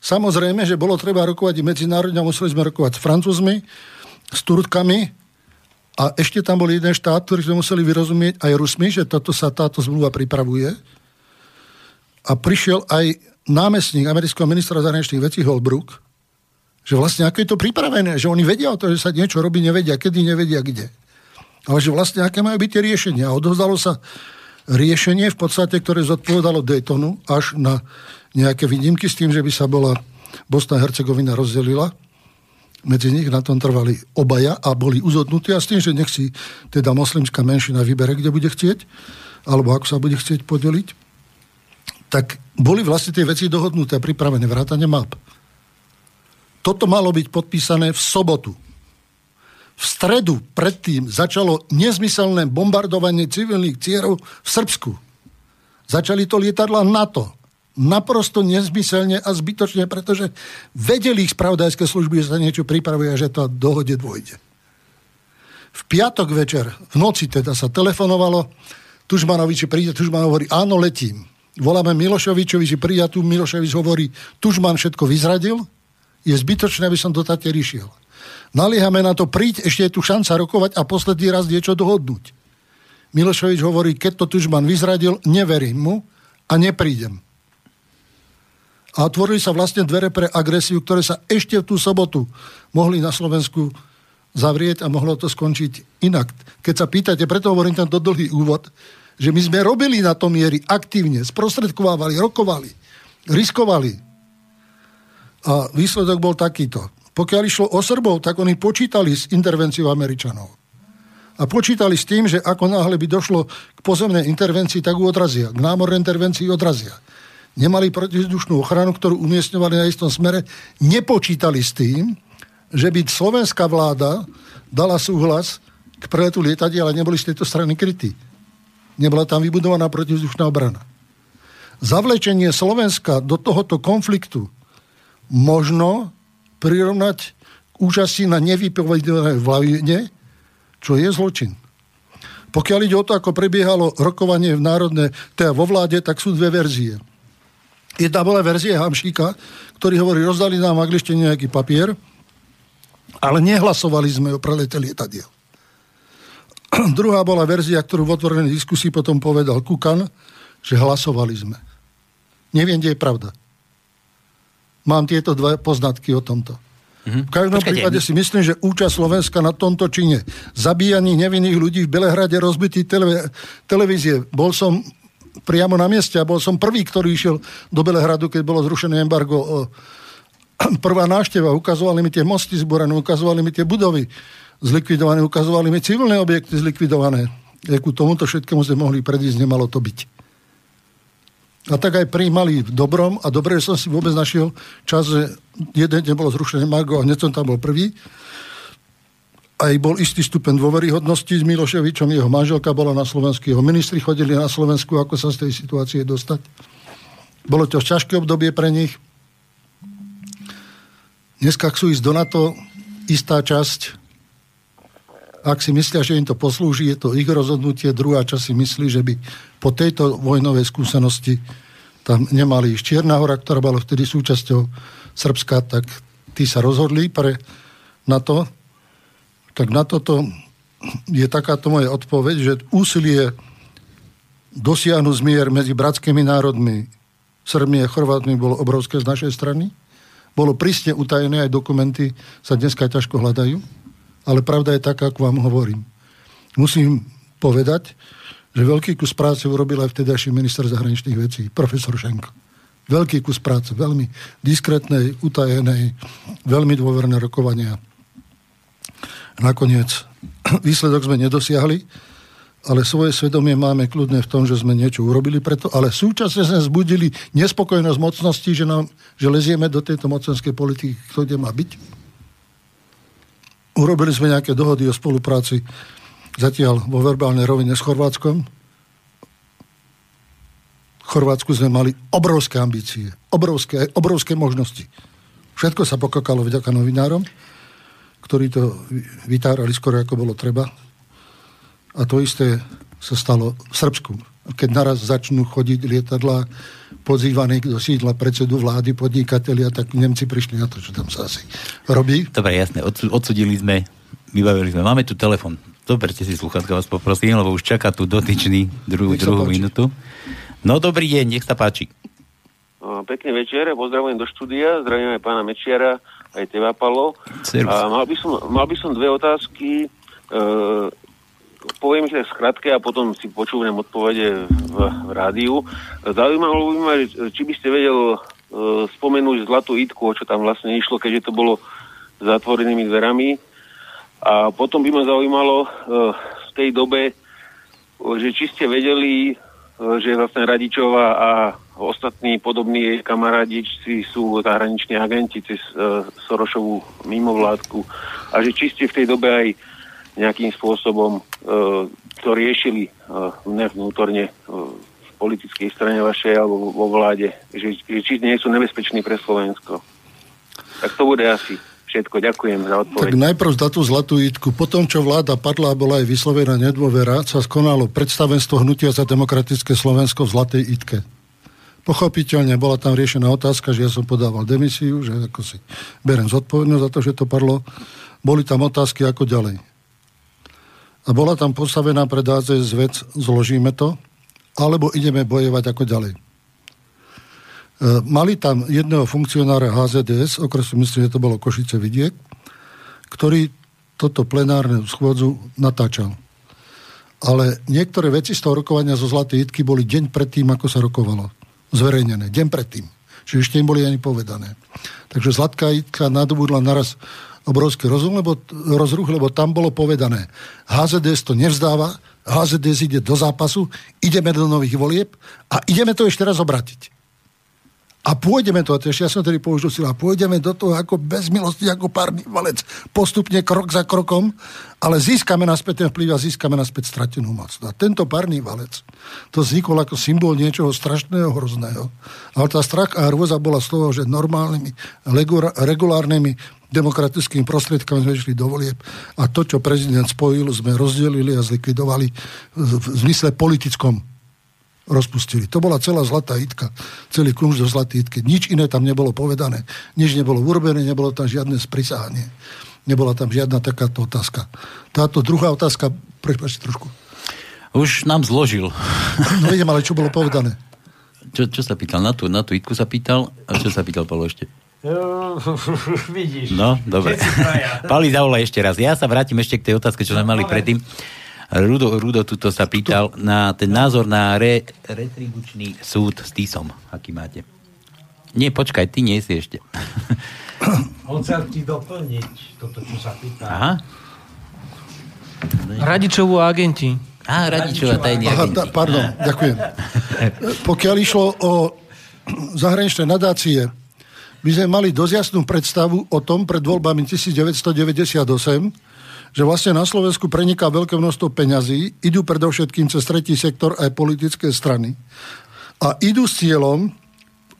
Samozrejme, že bolo treba rokovať i medzinárodne, museli sme rokovať s Francúzmi, s Turkami a ešte tam bol jeden štát, ktorý sme museli vyrozumieť aj Rusmi, že toto sa táto zmluva pripravuje. A prišiel aj námestník amerického ministra zahraničných vecí Holbrook, že vlastne ako je to pripravené, že oni vedia o to, že sa niečo robí, nevedia, kedy, nevedia, kde. Ale že vlastne aké majú byť tie riešenia. A odovzdalo sa riešenie v podstate, ktoré zodpovedalo Daytonu až na nejaké výnimky s tým, že by sa bola Bosna a Hercegovina rozdelila. Medzi nich na tom trvali obaja a boli uzodnutí a s tým, že nech si teda moslimská menšina vybere, kde bude chcieť, alebo ako sa bude chcieť podeliť, tak boli vlastne tie veci dohodnuté a pripravené, vrátane map. Toto malo byť podpísané v sobotu. V stredu predtým začalo nezmyselné bombardovanie civilných cierov v Srbsku. Začali to lietadla NATO. Naprosto nezmyselne a zbytočne, pretože vedeli ich spravodajské služby, že sa niečo pripravuje a že to dohode dôjde. V piatok večer, v noci teda sa telefonovalo Tužmanovi, či príde, Tužman hovorí, áno, letím voláme Milošovičovi, že príde tu, Milošovič hovorí, Tužman všetko vyzradil, je zbytočné, aby som do Tateri išiel. Naliehame na to, príď, ešte je tu šanca rokovať a posledný raz niečo dohodnúť. Milošovič hovorí, keď to Tužman vyzradil, neverím mu a neprídem. A otvorili sa vlastne dvere pre agresiu, ktoré sa ešte v tú sobotu mohli na Slovensku zavrieť a mohlo to skončiť inak. Keď sa pýtate, preto hovorím tento dlhý úvod, že my sme robili na tom miery aktívne, sprostredkovávali, rokovali, riskovali. A výsledok bol takýto. Pokiaľ išlo o Srbov, tak oni počítali s intervenciou Američanov. A počítali s tým, že ako náhle by došlo k pozemnej intervencii, tak ju odrazia. K námornej intervencii odrazia. Nemali protizdušnú ochranu, ktorú umiestňovali na istom smere. Nepočítali s tým, že by slovenská vláda dala súhlas k preletu lietadiel, ale neboli z tejto strany krytí. Nebola tam vybudovaná protivzdušná obrana. Zavlečenie Slovenska do tohoto konfliktu možno prirovnať k úžasí na nevypovedané vlavine, čo je zločin. Pokiaľ ide o to, ako prebiehalo rokovanie v národné, teda vo vláde, tak sú dve verzie. Jedna bola verzia Hamšíka, ktorý hovorí, rozdali nám v angličtine nejaký papier, ale nehlasovali sme o prelete lietadiel. Druhá bola verzia, ktorú v otvorenej diskusii potom povedal Kukan, že hlasovali sme. Neviem, kde je pravda. Mám tieto dva poznatky o tomto. Mm-hmm. V každom Počkajte. prípade si myslím, že účasť Slovenska na tomto čine, zabíjaní nevinných ľudí v Belehrade, rozbitý tele, televízie. Bol som priamo na mieste a bol som prvý, ktorý išiel do Belehradu, keď bolo zrušené embargo. Prvá návšteva, ukazovali mi tie mosty zborené, ukazovali mi tie budovy zlikvidované, ukazovali mi civilné objekty zlikvidované. ku tomuto všetkému sme mohli predísť, nemalo to byť. A tak aj prijímali v dobrom a dobre, že som si vôbec našiel čas, že jeden deň bolo zrušené Margo a hneď som tam bol prvý. Aj bol istý stupen dôveryhodnosti s Miloševičom, jeho manželka bola na Slovensku, jeho ministri chodili na Slovensku, ako sa z tej situácie dostať. Bolo to ťažké obdobie pre nich. Dneska chcú ísť do NATO, istá časť ak si myslia, že im to poslúži, je to ich rozhodnutie. Druhá časť si myslí, že by po tejto vojnovej skúsenosti tam nemali ísť. Čierna hora, ktorá bola vtedy súčasťou Srbska, tak tí sa rozhodli pre na to. Tak na toto je takáto moja odpoveď, že úsilie dosiahnuť zmier medzi bratskými národmi, Srbmi a Chorvátmi bolo obrovské z našej strany. Bolo prísne utajené, aj dokumenty sa dneska ťažko hľadajú ale pravda je taká, ako vám hovorím. Musím povedať, že veľký kus práce urobil aj vtedajší minister zahraničných vecí, profesor Šenko. Veľký kus práce, veľmi diskrétnej, utajenej, veľmi dôverné rokovania. Nakoniec výsledok sme nedosiahli, ale svoje svedomie máme kľudne v tom, že sme niečo urobili preto, ale súčasne sme zbudili nespokojnosť mocnosti, že, nám, že lezieme do tejto mocenskej politiky, kto kde má byť. Urobili sme nejaké dohody o spolupráci zatiaľ vo verbálnej rovine s Chorvátskom. V Chorvátsku sme mali obrovské ambície, obrovské, obrovské možnosti. Všetko sa pokokalo vďaka novinárom, ktorí to vytárali skoro ako bolo treba. A to isté sa stalo v Srbsku. Keď naraz začnú chodiť lietadla pozývaní do sídla predsedu vlády, podnikatelia, tak Nemci prišli na to, čo tam sa asi robí. Dobre, jasné, odsudili sme, vybavili sme. Máme tu telefon. Zoberte si sluchatka, vás poprosím, lebo už čaká tu dotyčný druhú, druhú minútu. No dobrý deň, nech sa páči. Pekný večer, pozdravujem do štúdia, zdravím aj pána Mečiara, aj teba, Palo. A mal by, som, mal by som dve otázky. E, poviem ich tak skratke a potom si počúvam odpovede v, v rádiu. Zaujímalo by ma, či by ste vedel uh, spomenúť zlatú itku, o čo tam vlastne išlo, keďže to bolo zatvorenými dverami. A potom by ma zaujímalo uh, v tej dobe, uh, že či ste vedeli, uh, že vlastne Radičová a ostatní podobní kamarádi sú zahraniční agenti cez Sorošovú mimovládku a že či ste v tej dobe aj nejakým spôsobom to riešili vnútorne v politickej strane vašej alebo vo vláde, že, že či nie sú nebezpeční pre Slovensko. Tak to bude asi všetko. Ďakujem za odpoveď. Tak najprv za tú zlatú itku. Potom, čo vláda padla a bola aj vyslovená nedôvera, sa skonalo predstavenstvo Hnutia za demokratické Slovensko v zlatej itke. Pochopiteľne bola tam riešená otázka, že ja som podával demisiu, že ako si berem zodpovednosť za to, že to padlo. Boli tam otázky, ako ďalej. A bola tam postavená pred AZS vec, zložíme to, alebo ideme bojovať ako ďalej. E, mali tam jedného funkcionára HZDS, okresu myslím, že to bolo Košice Vidiek, ktorý toto plenárne schôdzu natáčal. Ale niektoré veci z toho rokovania zo Zlatej Itky boli deň predtým, ako sa rokovalo. Zverejnené. Deň predtým. Čiže ešte im boli ani povedané. Takže Zlatka Itka nadobudla naraz obrovský rozum, lebo, rozruch, lebo tam bolo povedané, HZDS to nevzdáva, HZDS ide do zápasu, ideme do nových volieb a ideme to ešte raz obratiť. A pôjdeme to, ešte ja som tedy použil sila, pôjdeme do toho ako bez milosti, ako párny valec, postupne krok za krokom, ale získame naspäť ten vplyv a získame naspäť stratenú moc. A tento párny valec, to vznikol ako symbol niečoho strašného, hrozného. Ale tá strach a hrôza bola z toho, že normálnymi, regulárnymi demokratickými prostriedkami sme išli do volieb a to, čo prezident spojil, sme rozdelili a zlikvidovali v zmysle politickom rozpustili. To bola celá zlatá itka, celý kunž do zlatý itky. Nič iné tam nebolo povedané, nič nebolo urobené, nebolo tam žiadne sprisahanie. Nebola tam žiadna takáto otázka. Táto druhá otázka, prepáčte trošku. Už nám zložil. No idem, ale čo bolo povedané? Čo, čo sa pýtal? Na tú, na tú itku sa pýtal? A čo sa pýtal Paolo ešte? vidíš. No, dobre. Pali, zavolaj ešte raz. Ja sa vrátim ešte k tej otázke, čo sme mali predtým. Rudo, Rudo tuto sa pýtal na ten názor na re, retribučný súd s TISom. Aký máte? Nie, počkaj, ty nie si ešte. On chcel ti doplniť toto, čo sa pýta. Aha. Radičovú agenti. Á, Radičová tajný Aha, agenti. tá, pardon, ďakujem. Pokiaľ išlo o zahraničné nadácie, my sme mali dosť jasnú predstavu o tom pred voľbami 1998, že vlastne na Slovensku preniká veľké množstvo peňazí, idú predovšetkým cez tretí sektor aj politické strany a idú s cieľom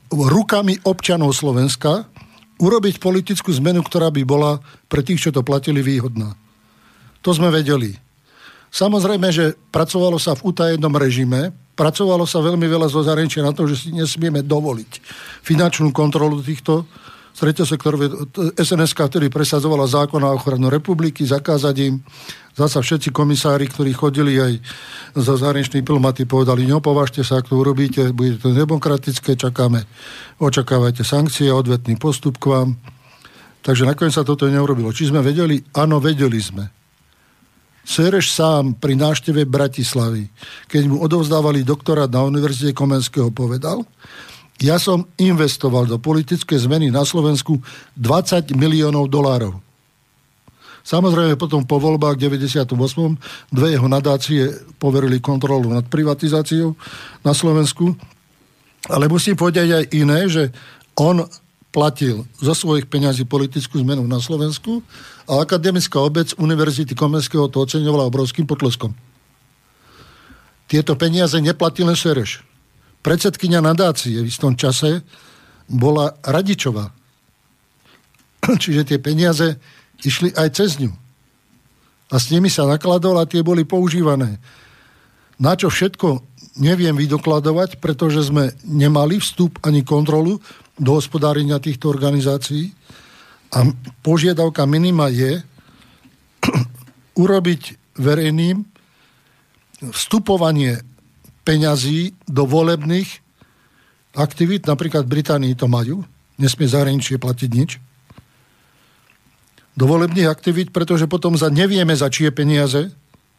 rukami občanov Slovenska urobiť politickú zmenu, ktorá by bola pre tých, čo to platili, výhodná. To sme vedeli. Samozrejme, že pracovalo sa v utajenom režime, Pracovalo sa veľmi veľa zo zahraničia na to, že si nesmieme dovoliť finančnú kontrolu týchto sektorov SNS, ktorý presadzovala zákon na ochranu republiky, zakázať im. Zasa všetci komisári, ktorí chodili aj za zahraniční diplomaty, povedali, neopovážte sa, ak to urobíte, bude to demokratické, čakáme, očakávajte sankcie, odvetný postup k vám. Takže nakoniec sa toto neurobilo. Či sme vedeli? Áno, vedeli sme. Sereš sám pri návšteve Bratislavy, keď mu odovzdávali doktorát na Univerzite Komenského, povedal, Ja som investoval do politické zmeny na Slovensku 20 miliónov dolárov. Samozrejme potom po voľbách 98. dve jeho nadácie poverili kontrolu nad privatizáciou na Slovensku. Ale musím povedať aj iné, že on platil zo svojich peňazí politickú zmenu na Slovensku a akademická obec Univerzity Komenského to oceňovala obrovským potleskom. Tieto peniaze neplatil len Sereš. Predsedkynia nadácie v istom čase bola Radičová. Čiže tie peniaze išli aj cez ňu. A s nimi sa nakladol a tie boli používané. Na čo všetko neviem vydokladovať, pretože sme nemali vstup ani kontrolu do hospodárenia týchto organizácií. A požiadavka minima je urobiť verejným vstupovanie peňazí do volebných aktivít, napríklad v Británii to majú, nesmie zahraničie platiť nič, do volebných aktivít, pretože potom za, nevieme za čie peniaze,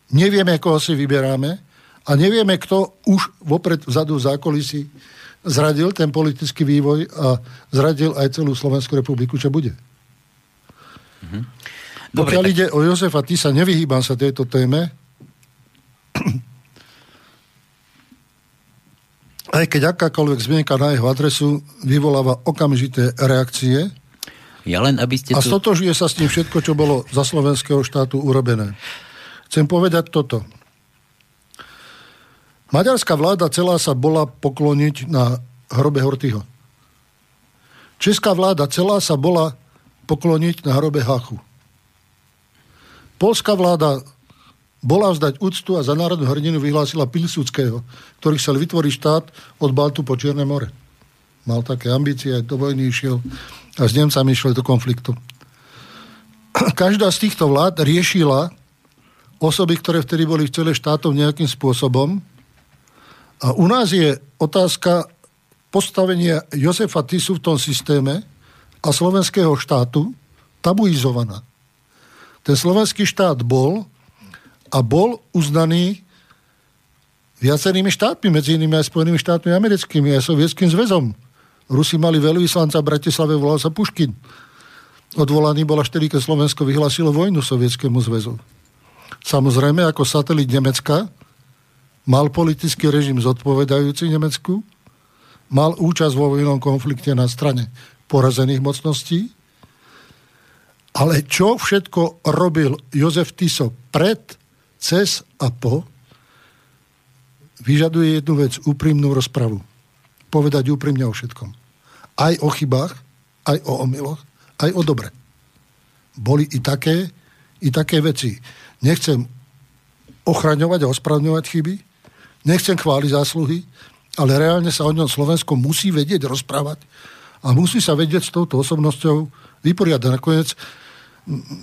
nevieme, koho si vyberáme a nevieme, kto už vopred vzadu v zákulisí zradil ten politický vývoj a zradil aj celú Slovenskú republiku, čo bude. Mhm. Dobre, Pokiaľ tak... ide o Jozefa Tisa, nevyhýbam sa tejto téme, aj keď akákoľvek zmienka na jeho adresu vyvoláva okamžité reakcie, ja len, aby ste a tu... stotožuje sa s tým všetko, čo bolo za slovenského štátu urobené. Chcem povedať toto. Maďarská vláda celá sa bola pokloniť na hrobe Hortyho. Česká vláda celá sa bola pokloniť na hrobe Hachu. Polská vláda bola vzdať úctu a za národnú hrdinu vyhlásila Pilsudského, ktorý chcel vytvoriť štát od Baltu po Čierne more. Mal také ambície, aj do vojny išiel a s Nemcami išli do konfliktu. Každá z týchto vlád riešila osoby, ktoré vtedy boli v celé štátov nejakým spôsobom. A u nás je otázka postavenia Josefa Tisu v tom systéme a slovenského štátu tabuizovaná. Ten slovenský štát bol a bol uznaný viacerými štátmi, medzi inými aj Spojenými štátmi americkými, aj Sovietským zväzom. Rusi mali veľvyslanca v Bratislave, volal sa Puškin. Odvolaný bola vtedy, keď Slovensko vyhlásilo vojnu Sovietskému zväzu. Samozrejme, ako satelit Nemecka, mal politický režim zodpovedajúci Nemecku, mal účasť vo vojnom konflikte na strane porazených mocností, ale čo všetko robil Jozef Tiso pred, cez a po, vyžaduje jednu vec, úprimnú rozpravu. Povedať úprimne o všetkom aj o chybách, aj o omyloch, aj o dobre. Boli i také, i také veci. Nechcem ochraňovať a ospravňovať chyby, nechcem chváliť zásluhy, ale reálne sa o ňom Slovensko musí vedieť rozprávať a musí sa vedieť s touto osobnosťou vyporiadať. Nakoniec,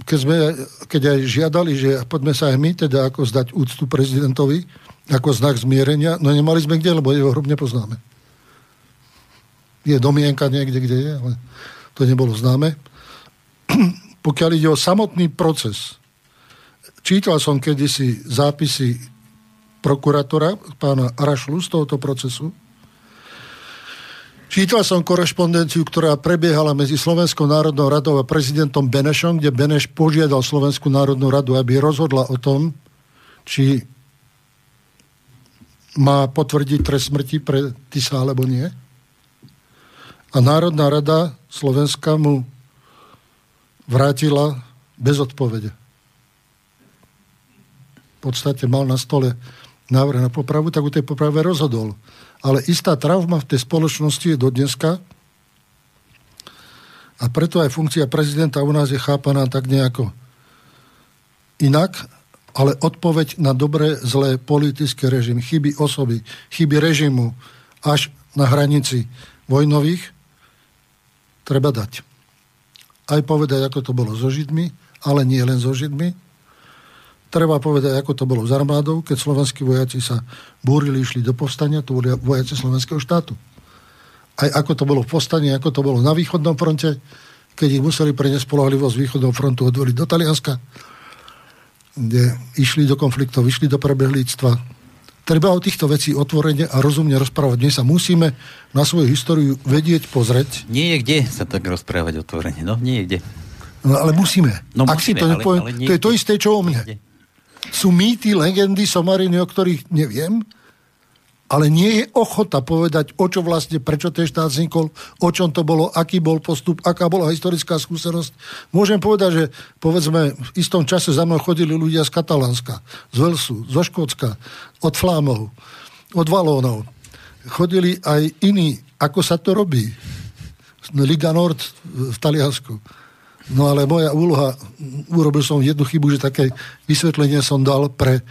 keď, sme, keď aj žiadali, že poďme sa aj my teda ako zdať úctu prezidentovi, ako znak zmierenia, no nemali sme kde, lebo jeho hrob nepoznáme je domienka niekde, kde je, ale to nebolo známe. Pokiaľ ide o samotný proces, čítal som kedysi zápisy prokurátora, pána Arašlu z tohoto procesu. Čítal som korešpondenciu, ktorá prebiehala medzi Slovenskou národnou radou a prezidentom Benešom, kde Beneš požiadal Slovenskú národnú radu, aby rozhodla o tom, či má potvrdiť trest smrti pre Tisa alebo nie. A Národná rada Slovenska mu vrátila bez odpovede. V podstate mal na stole návrh na popravu, tak u tej poprave rozhodol. Ale istá trauma v tej spoločnosti je do dneska a preto aj funkcia prezidenta u nás je chápaná tak nejako inak, ale odpoveď na dobré, zlé politické režim, chyby osoby, chyby režimu až na hranici vojnových, treba dať. Aj povedať, ako to bolo so Židmi, ale nie len so Židmi. Treba povedať, ako to bolo s armádou, keď slovenskí vojaci sa búrili, išli do povstania, to boli vojaci slovenského štátu. Aj ako to bolo v povstaní, ako to bolo na východnom fronte, keď ich museli preniesť spolahlivosť východnom frontu odvoliť do Talianska, kde išli do konfliktov, išli do prebehlíctva Treba o týchto vecí otvorene a rozumne rozprávať. Dnes sa musíme na svoju históriu vedieť, pozrieť. Nie je kde sa tak rozprávať otvorene. No, nie je kde. No, ale musíme. No, Ak musíme, si to nepoviem, ale, ale to je to isté, čo o mne. Niekde. Sú mýty, legendy, somariny, o ktorých neviem, ale nie je ochota povedať, o čo vlastne, prečo ten štát vznikol, o čom to bolo, aký bol postup, aká bola historická skúsenosť. Môžem povedať, že povedzme, v istom čase za mnou chodili ľudia z Katalánska, z Velsu, zo Škótska, od Flámov, od Valónov. Chodili aj iní, ako sa to robí. Liga Nord v Taliansku. No ale moja úloha, urobil som jednu chybu, že také vysvetlenie som dal pre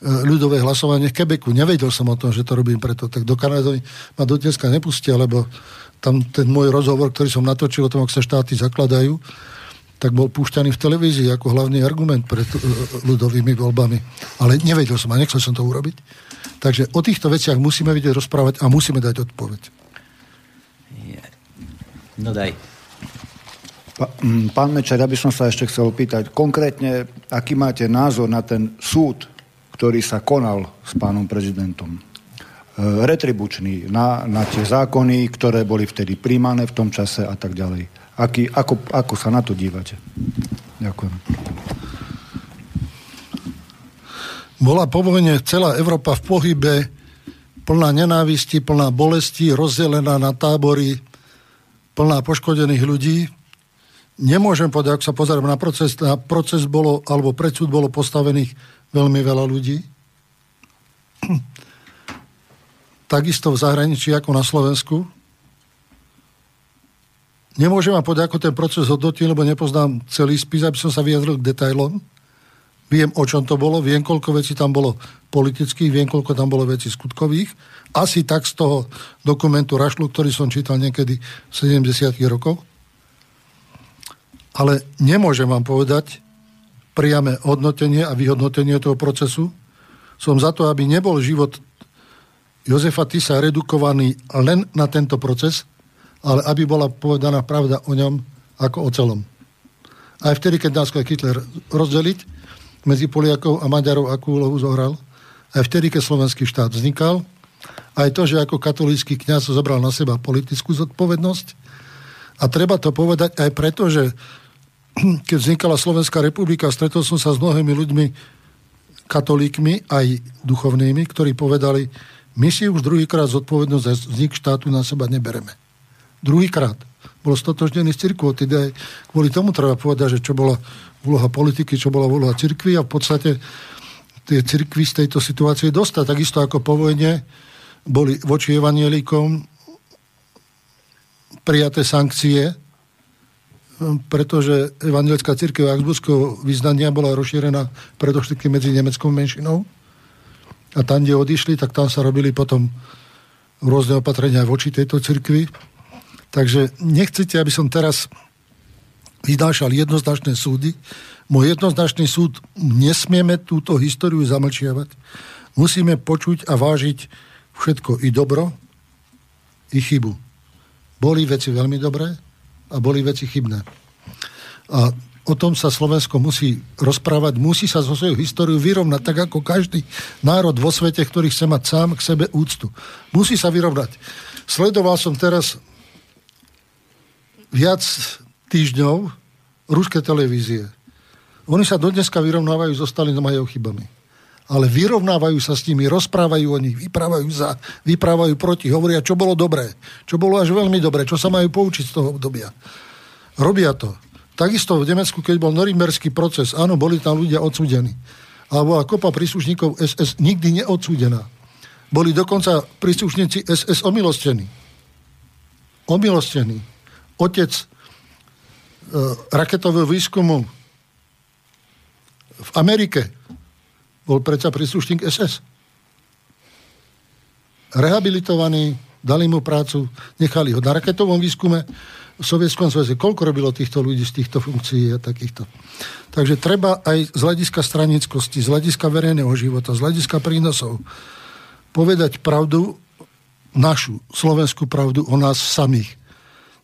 E, ľudové hlasovanie v Quebecu. Nevedel som o tom, že to robím preto. Tak do Kanady ma do dneska nepustia, lebo tam ten môj rozhovor, ktorý som natočil o tom, ak sa štáty zakladajú, tak bol púšťaný v televízii ako hlavný argument pred e, ľudovými voľbami. Ale nevedel som a nechcel som to urobiť. Takže o týchto veciach musíme vidieť rozprávať a musíme dať odpoveď. No daj. Pán Mečer, ja by som sa ešte chcel opýtať, konkrétne, aký máte názor na ten súd, ktorý sa konal s pánom prezidentom. E, retribučný na, na tie zákony, ktoré boli vtedy príjmané v tom čase a tak ďalej. Aký, ako, ako sa na to dívate? Ďakujem. Bola po vojne celá Európa v pohybe, plná nenávisti, plná bolesti, rozdelená na tábory, plná poškodených ľudí. Nemôžem povedať, ak sa pozerám na proces, na proces bolo, alebo predsud bolo postavených veľmi veľa ľudí. Takisto v zahraničí ako na Slovensku. Nemôžem vám povedať, ako ten proces hodnotí, lebo nepoznám celý spis, aby som sa vyjadril k detailom. Viem, o čom to bolo, viem, koľko vecí tam bolo politických, viem, koľko tam bolo vecí skutkových. Asi tak z toho dokumentu Rašlu, ktorý som čítal niekedy v 70. rokoch. Ale nemôžem vám povedať, priame hodnotenie a vyhodnotenie toho procesu. Som za to, aby nebol život Jozefa Tisa redukovaný len na tento proces, ale aby bola povedaná pravda o ňom ako o celom. Aj vtedy, keď nás Hitler rozdeliť medzi Poliakov a Maďarov, akú úlohu zohral, aj vtedy, keď slovenský štát vznikal, aj to, že ako katolícky kňaz zobral na seba politickú zodpovednosť. A treba to povedať aj preto, že keď vznikala Slovenská republika, stretol som sa s mnohými ľuďmi, katolíkmi, aj duchovnými, ktorí povedali, my si už druhýkrát zodpovednosť za vznik štátu na seba nebereme. Druhýkrát. Bol stotožnený s cirkvou. Teda kvôli tomu treba povedať, že čo bola úloha politiky, čo bola úloha cirkvy a v podstate tie cirkvy z tejto situácie dostať. Takisto ako po vojne boli voči evanielikom prijaté sankcie, pretože evangelická církev Augsburského vyznania bola rozšírená predovšetkým medzi nemeckou menšinou. A tam, kde odišli, tak tam sa robili potom rôzne opatrenia voči tejto cirkvi. Takže nechcete, aby som teraz vydášal jednoznačné súdy. Môj jednoznačný súd, nesmieme túto históriu zamlčiavať. Musíme počuť a vážiť všetko, i dobro, i chybu. Boli veci veľmi dobré, a boli veci chybné. A o tom sa Slovensko musí rozprávať, musí sa zo svojou históriu vyrovnať, tak ako každý národ vo svete, ktorý chce mať sám k sebe úctu. Musí sa vyrovnať. Sledoval som teraz viac týždňov ruské televízie. Oni sa dodneska vyrovnávajú so Stalinom a jeho chybami ale vyrovnávajú sa s nimi, rozprávajú o nich, vyprávajú za, vyprávajú proti, hovoria, čo bolo dobré, čo bolo až veľmi dobré, čo sa majú poučiť z toho obdobia. Robia to. Takisto v Nemecku, keď bol norimberský proces, áno, boli tam ľudia odsúdení. Ale bola kopa príslušníkov SS nikdy neodsúdená. Boli dokonca príslušníci SS omilostení. Omilostení. Otec e, raketového výskumu v Amerike bol predsa príslušník SS. Rehabilitovaný, dali mu prácu, nechali ho na raketovom výskume v Sovietskom zväze. Koľko robilo týchto ľudí z týchto funkcií a takýchto. Takže treba aj z hľadiska stranickosti, z hľadiska verejného života, z hľadiska prínosov povedať pravdu, našu slovenskú pravdu o nás samých.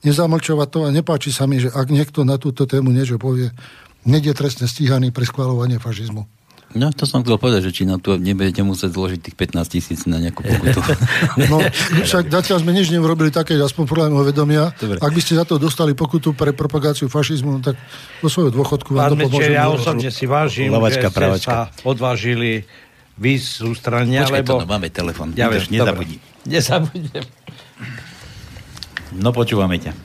Nezamlčovať to a nepáči sa mi, že ak niekto na túto tému niečo povie, nedie trestne stíhaný pre schváľovanie fašizmu. No, to som chcel povedať, že či nám tu nebudete musieť zložiť tých 15 tisíc na nejakú pokutu. no, však zatiaľ sme nič neurobili také, aspoň podľa môjho vedomia. Dobre. Ak by ste za to dostali pokutu pre propagáciu fašizmu, no tak do svojho dôchodku vám Pán to pomôžem. Ja osobne si vážim, Lavačka, že ste sa odvážili vy z ústrania, Počkaj lebo... to, no, máme telefon. Ja viem, nezabudí. Nezabudnem. No, počúvame ťa.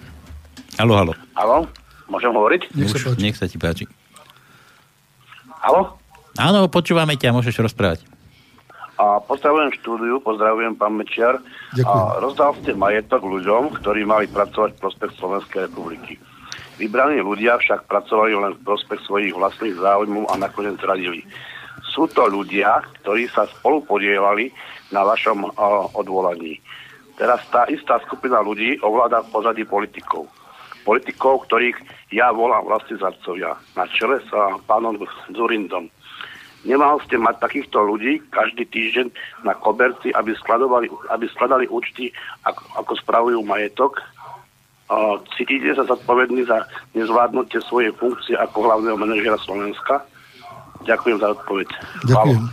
Halo, halo. Halo, môžem hovoriť? Nech sa, nech sa ti páči. Halo? Áno, počúvame ťa, môžeš rozprávať. A pozdravujem štúdiu, pozdravujem pán Mečiar. Ďakujem. A rozdal ste majetok ľuďom, ktorí mali pracovať v prospech Slovenskej republiky. Vybraní ľudia však pracovali len v prospech svojich vlastných záujmov a nakoniec radili. Sú to ľudia, ktorí sa spolu podielali na vašom uh, odvolaní. Teraz tá istá skupina ľudí ovláda v pozadí politikov. Politikov, ktorých ja volám zarcovia. Na čele sa pánom Zurindom. Nemal ste mať takýchto ľudí každý týždeň na koberci, aby, skladovali, aby skladali účty, ako, ako spravujú majetok. Cítite sa zodpovední za nezvládnutie svojej funkcie ako hlavného manažera Slovenska? Ďakujem za odpoveď. Ďakujem.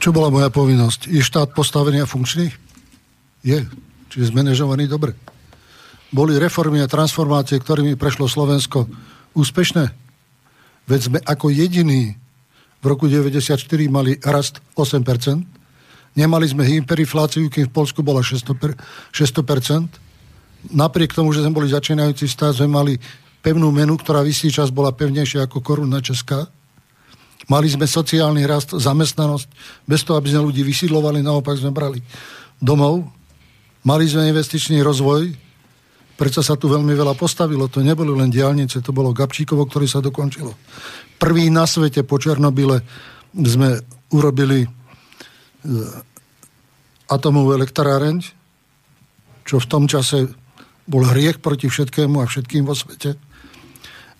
Čo bola moja povinnosť? Je štát postavený a funkčný? Je. Čiže zmanéžovaný dobre. Boli reformy a transformácie, ktorými prešlo Slovensko úspešné? Veď sme ako jediní v roku 1994 mali rast 8%, nemali sme hyperinfláciu, kým v Polsku bola 600%, 600%. Napriek tomu, že sme boli začínajúci stát, sme mali pevnú menu, ktorá vysý čas bola pevnejšia ako koruna česká. Mali sme sociálny rast, zamestnanosť, bez toho, aby sme ľudí vysídlovali, naopak sme brali domov. Mali sme investičný rozvoj, prečo sa tu veľmi veľa postavilo. To neboli len diálnice, to bolo Gabčíkovo, ktoré sa dokončilo prvý na svete po Černobyle sme urobili e, atomovú elektráreň, čo v tom čase bol hriech proti všetkému a všetkým vo svete.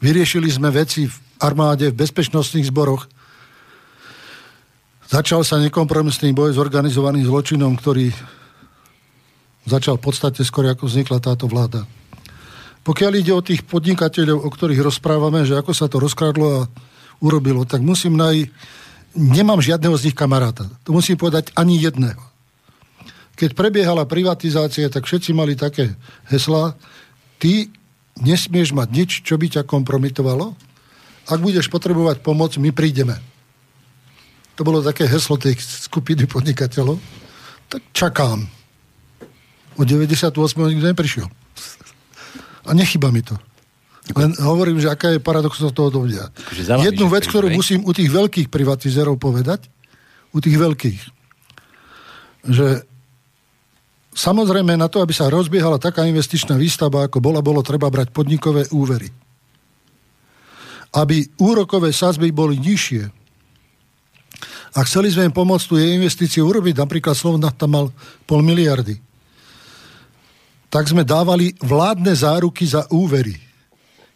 Vyriešili sme veci v armáde, v bezpečnostných zboroch. Začal sa nekompromisný boj s organizovaným zločinom, ktorý začal v podstate skôr, ako vznikla táto vláda. Pokiaľ ide o tých podnikateľov, o ktorých rozprávame, že ako sa to rozkradlo a urobilo, tak musím naj... Nemám žiadneho z nich kamaráta. To musím povedať ani jedného. Keď prebiehala privatizácia, tak všetci mali také heslá. Ty nesmieš mať nič, čo by ťa kompromitovalo. Ak budeš potrebovať pomoc, my prídeme. To bolo také heslo tej skupiny podnikateľov. Tak čakám. O 98. nikto neprišiel. A nechyba mi to. Len hovorím, že aká je paradoxnosť toho dovdia. Jednu vec, ktorú musím u tých veľkých privatizérov povedať, u tých veľkých, že samozrejme na to, aby sa rozbiehala taká investičná výstava, ako bola, bolo treba brať podnikové úvery. Aby úrokové sazby boli nižšie. A chceli sme im pomôcť tú investíciu urobiť, napríklad Slovna tam mal pol miliardy tak sme dávali vládne záruky za úvery.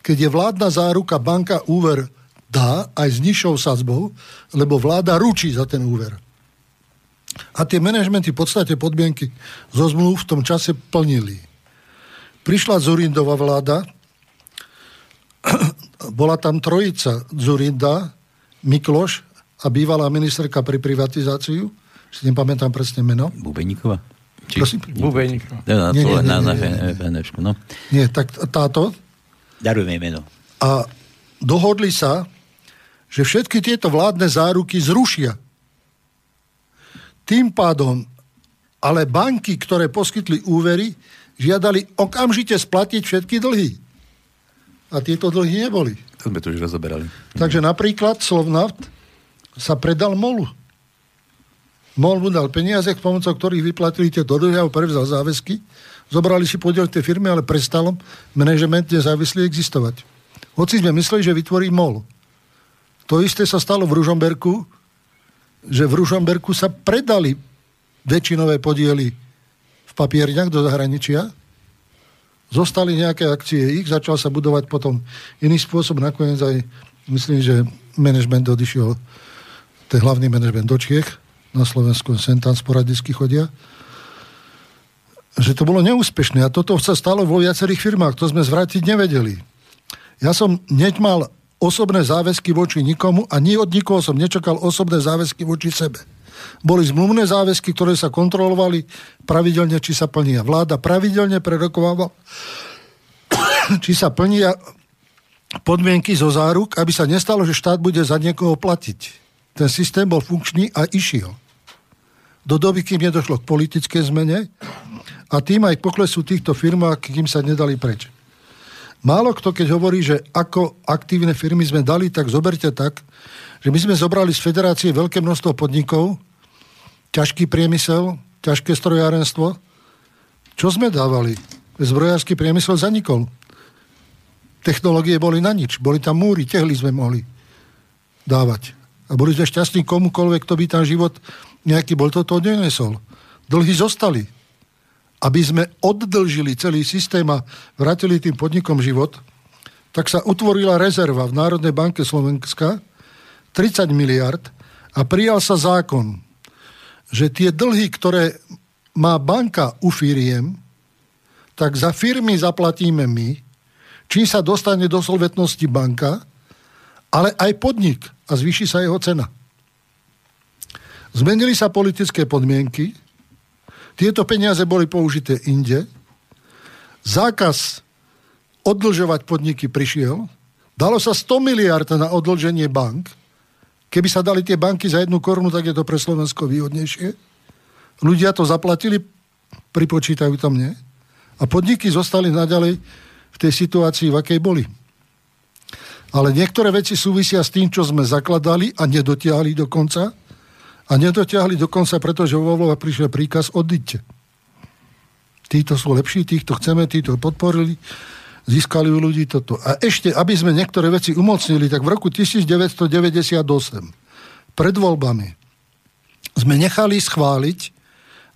Keď je vládna záruka, banka úver dá aj s nižšou sadzbou, lebo vláda ručí za ten úver. A tie manažmenty v podstate podmienky zo zmluv v tom čase plnili. Prišla Zurindová vláda, bola tam trojica Zurinda, Mikloš a bývalá ministerka pri privatizáciu, si nepamätám presne meno. Bubeníková. Či... Prosím? Nie, nie, nie, na, nie, nie. no. Nie, tak táto. Darujeme meno. A dohodli sa, že všetky tieto vládne záruky zrušia. Tým pádom ale banky, ktoré poskytli úvery, žiadali okamžite splatiť všetky dlhy. A tieto dlhy neboli. To sme to už rozoberali. Takže napríklad Slovnaft sa predal MOLu. MOL mu dal peniaze, pomocou ktorých vyplatili tie dodlhy a prevzal záväzky. Zobrali si podiel tej firmy, ale prestal manažment nezávislý existovať. Hoci sme mysleli, že vytvorí MOL. To isté sa stalo v Ružomberku, že v Ružomberku sa predali väčšinové podiely v papierniach do zahraničia, zostali nejaké akcie ich, začal sa budovať potom iný spôsob, nakoniec aj myslím, že management odišiel, ten hlavný management do Čiech, na Slovensku sem tam sporadicky chodia, že to bolo neúspešné. A toto sa stalo vo viacerých firmách. To sme zvrátiť nevedeli. Ja som hneď mal osobné záväzky voči nikomu a nie od nikoho som nečakal osobné záväzky voči sebe. Boli zmluvné záväzky, ktoré sa kontrolovali pravidelne, či sa plnia. Vláda pravidelne prerokováva, či sa plnia podmienky zo záruk, aby sa nestalo, že štát bude za niekoho platiť. Ten systém bol funkčný a išiel. Do doby, kým nedošlo k politickej zmene a tým aj poklesu týchto firm, kým sa nedali preč. Málo kto, keď hovorí, že ako aktívne firmy sme dali, tak zoberte tak, že my sme zobrali z federácie veľké množstvo podnikov, ťažký priemysel, ťažké strojárenstvo. Čo sme dávali? Zbrojársky priemysel zanikol. Technológie boli na nič. Boli tam múry, tehly sme mohli dávať. A boli sme šťastní komukoľvek, kto by tam život nejaký bol, to nenesol. Dlhy zostali. Aby sme oddlžili celý systém a vrátili tým podnikom život, tak sa utvorila rezerva v Národnej banke Slovenska 30 miliard a prijal sa zákon, že tie dlhy, ktoré má banka u firiem, tak za firmy zaplatíme my, čím sa dostane do solvetnosti banka, ale aj podnik a zvýši sa jeho cena. Zmenili sa politické podmienky, tieto peniaze boli použité inde. Zákaz odlžovať podniky prišiel. Dalo sa 100 miliard na odlženie bank. Keby sa dali tie banky za jednu korunu, tak je to pre Slovensko výhodnejšie. Ľudia to zaplatili, pripočítajú to mne. A podniky zostali naďalej v tej situácii, v akej boli. Ale niektoré veci súvisia s tým, čo sme zakladali a nedotiahli do konca. A nedotiahli dokonca, pretože vo voľbách prišiel príkaz odíďte. Títo sú lepší, týchto chceme, títo podporili, získali u ľudí toto. A ešte, aby sme niektoré veci umocnili, tak v roku 1998 pred voľbami sme nechali schváliť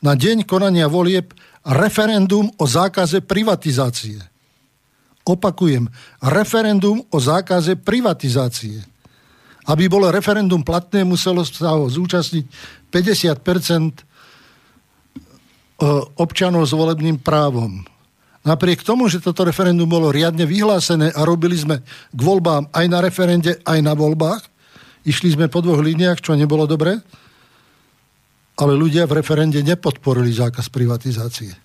na deň konania volieb referendum o zákaze privatizácie. Opakujem, referendum o zákaze privatizácie aby bolo referendum platné, muselo sa ho zúčastniť 50 e, občanov s volebným právom. Napriek tomu, že toto referendum bolo riadne vyhlásené a robili sme k voľbám aj na referende, aj na voľbách, išli sme po dvoch líniách, čo nebolo dobre, ale ľudia v referende nepodporili zákaz privatizácie.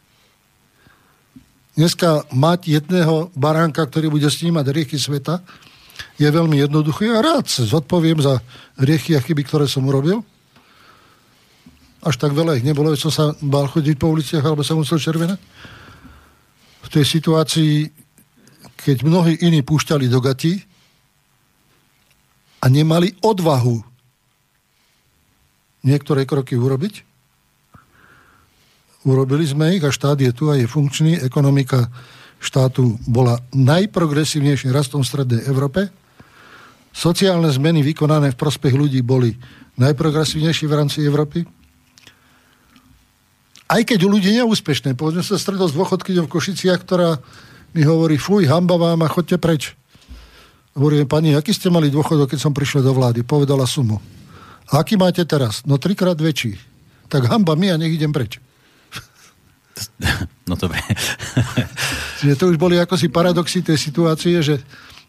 Dneska mať jedného baránka, ktorý bude snímať riechy sveta, je veľmi jednoduchý a rád sa zodpoviem za riechy a chyby, ktoré som urobil. Až tak veľa ich nebolo, som sa bál chodiť po uliciach alebo sa musel červenať. V tej situácii, keď mnohí iní púšťali do gati a nemali odvahu niektoré kroky urobiť, urobili sme ich a štát je tu a je funkčný. Ekonomika štátu bola najprogresívnejším rastom v Strednej Európe. Sociálne zmeny vykonané v prospech ľudí boli najprogresívnejšie v rámci Európy. Aj keď u ľudí neúspešné. Povedzme sa stredol s dôchodkyňou v Košiciach, ktorá mi hovorí, fuj, hamba vám a chodte preč. Hovorím, pani, aký ste mali dôchodok, keď som prišiel do vlády? Povedala sumu. A aký máte teraz? No trikrát väčší. Tak hamba mi a nech idem preč. No dobre. Čiže to už boli ako si paradoxy tej situácie, že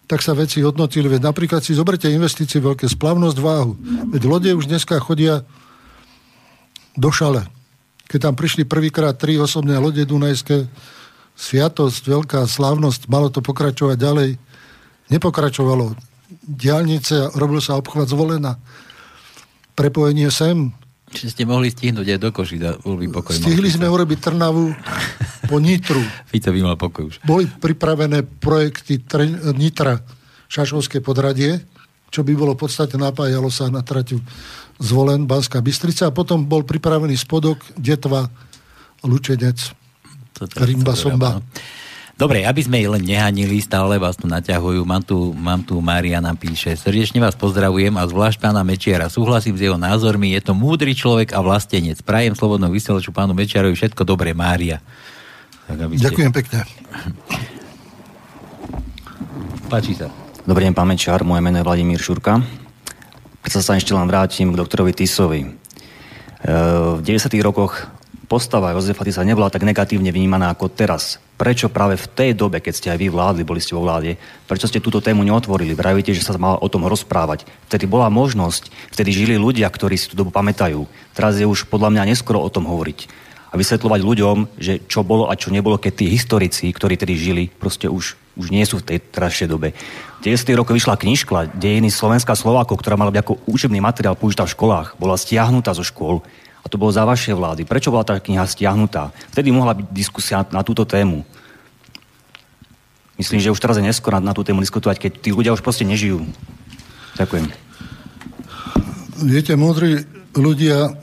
tak sa veci hodnotili. Veď napríklad si zoberte investície veľké, splavnosť váhu. Veď lode už dneska chodia do šale. Keď tam prišli prvýkrát tri osobné lode Dunajské, sviatosť, veľká slávnosť, malo to pokračovať ďalej. Nepokračovalo. Diálnice, robil sa obchvat zvolená. Prepojenie sem, Čiže ste mohli stihnúť aj do Košic bol by pokoj. Stihli sme urobiť Trnavu po Nitru. Fico by mal pokoj už. Boli pripravené projekty Tr- Nitra, Šašovské podradie, čo by bolo v podstate napájalo sa na traťu zvolen Banská Bystrica a potom bol pripravený spodok Detva, Lučenec, Rimba, Somba. No. Dobre, aby sme len nehanili, stále vás tu naťahujú. Mám tu, mám tu Mariana píše. Srdečne vás pozdravujem a zvlášť pána Mečiara. Súhlasím s jeho názormi. Je to múdry človek a vlastenec. Prajem slobodnou vysielaču pánu Mečiarovi všetko dobré, Mária. Tak, aby ste... Ďakujem pekne. Páči sa. Dobrý deň, pán Mečiar. Moje meno je Vladimír Šurka. Predsa sa ešte len vrátim k doktorovi Tisovi. E, v 90. rokoch postava Jozefa Tisa nebola tak negatívne vnímaná ako teraz? Prečo práve v tej dobe, keď ste aj vy vládli, boli ste vo vláde, prečo ste túto tému neotvorili? Vravíte, že sa mal o tom rozprávať. Vtedy bola možnosť, vtedy žili ľudia, ktorí si tú dobu pamätajú. Teraz je už podľa mňa neskoro o tom hovoriť. A vysvetľovať ľuďom, že čo bolo a čo nebolo, keď tí historici, ktorí tedy žili, proste už, už nie sú v tej terajšej dobe. V 90. rokoch vyšla knižka Dejiny Slovenska Slovákov, ktorá mala byť ako učebný materiál použitá v školách. Bola stiahnutá zo škôl a to bolo za vaše vlády. Prečo bola tá kniha stiahnutá? Vtedy mohla byť diskusia na túto tému. Myslím, že už teraz je neskôr na, na tú tému diskutovať, keď tí ľudia už proste nežijú. Ďakujem. Viete, múdri ľudia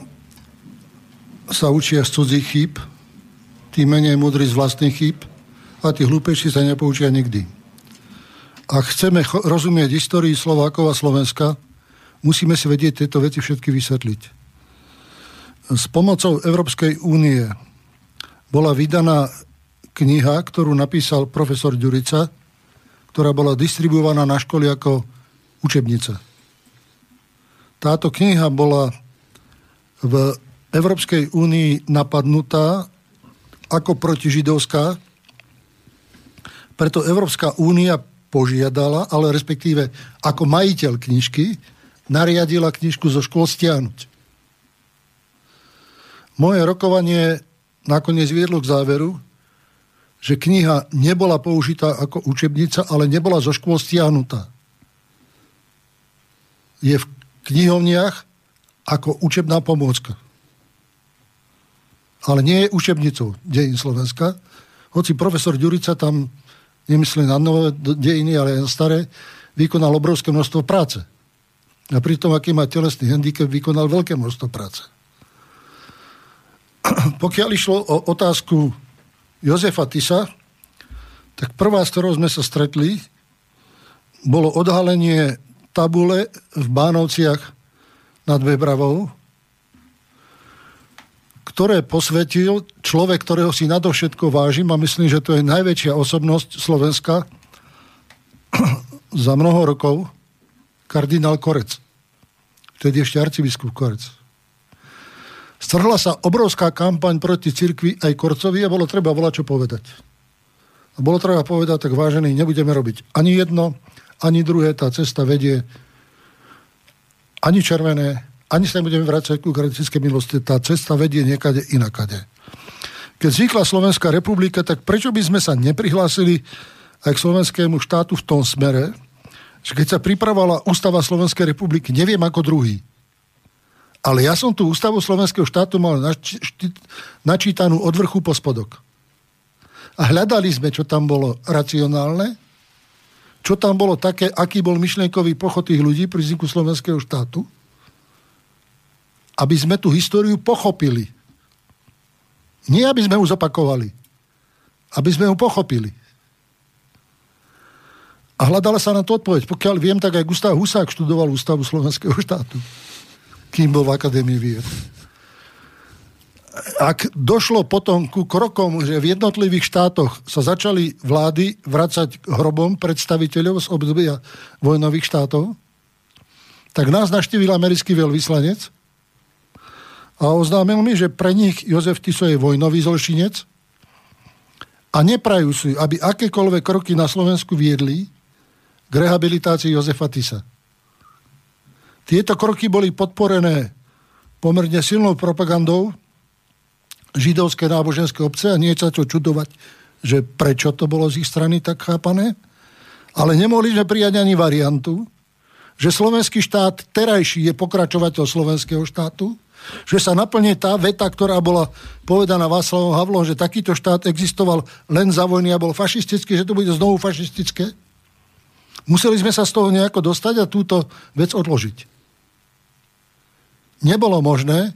sa učia z cudzích chýb, tí menej múdri z vlastných chýb a tí hlúpejší sa nepoučia nikdy. Ak chceme rozumieť histórii Slovákov a Slovenska, musíme si vedieť tieto veci všetky vysvetliť s pomocou Európskej únie bola vydaná kniha, ktorú napísal profesor Ďurica, ktorá bola distribuovaná na školy ako učebnica. Táto kniha bola v Európskej únii napadnutá ako protižidovská, preto Európska únia požiadala, ale respektíve ako majiteľ knižky, nariadila knižku zo škôl stiahnuť. Moje rokovanie nakoniec viedlo k záveru, že kniha nebola použitá ako učebnica, ale nebola zo škôl stiahnutá. Je v knihovniach ako učebná pomôcka. Ale nie je učebnicou dejín Slovenska. Hoci profesor Ďurica tam, nemyslí na nové dejiny, ale na staré, vykonal obrovské množstvo práce. A pritom, aký má telesný handicap, vykonal veľké množstvo práce. pokiaľ išlo o otázku Jozefa Tisa, tak prvá, s ktorou sme sa stretli, bolo odhalenie tabule v Bánovciach nad Vebravou, ktoré posvetil človek, ktorého si nadovšetko vážim a myslím, že to je najväčšia osobnosť Slovenska za mnoho rokov, kardinál Korec. Vtedy ešte arcibiskup Korec. Strhla sa obrovská kampaň proti cirkvi aj Korcovi a bolo treba volať čo povedať. A bolo treba povedať, tak vážený, nebudeme robiť ani jedno, ani druhé, tá cesta vedie ani červené, ani sa nebudeme vrácať ku kratické milosti, tá cesta vedie niekade inakade. Keď vznikla Slovenská republika, tak prečo by sme sa neprihlásili aj k slovenskému štátu v tom smere, že keď sa pripravovala ústava Slovenskej republiky, neviem ako druhý, ale ja som tú ústavu Slovenského štátu mal načítanú od vrchu po spodok. A hľadali sme, čo tam bolo racionálne, čo tam bolo také, aký bol myšlienkový pochod tých ľudí pri vzniku Slovenského štátu, aby sme tú históriu pochopili. Nie, aby sme ju zopakovali. Aby sme ju pochopili. A hľadala sa na to odpoveď. Pokiaľ viem, tak aj Gustav Husák študoval Ústavu Slovenského štátu kým bol v Akadémii vied. Ak došlo potom ku krokom, že v jednotlivých štátoch sa začali vlády vracať hrobom predstaviteľov z obdobia vojnových štátov, tak nás naštívil americký veľvyslanec a oznámil mi, že pre nich Jozef Tiso je vojnový zločinec a neprajú si, aby akékoľvek kroky na Slovensku viedli k rehabilitácii Jozefa Tisa. Tieto kroky boli podporené pomerne silnou propagandou židovské náboženské obce a nie sa čo čudovať, že prečo to bolo z ich strany tak chápané. Ale nemohli sme prijať ani variantu, že slovenský štát terajší je pokračovateľ slovenského štátu, že sa naplne tá veta, ktorá bola povedaná Václavom Havlom, že takýto štát existoval len za vojny a bol fašistický, že to bude znovu fašistické. Museli sme sa z toho nejako dostať a túto vec odložiť nebolo možné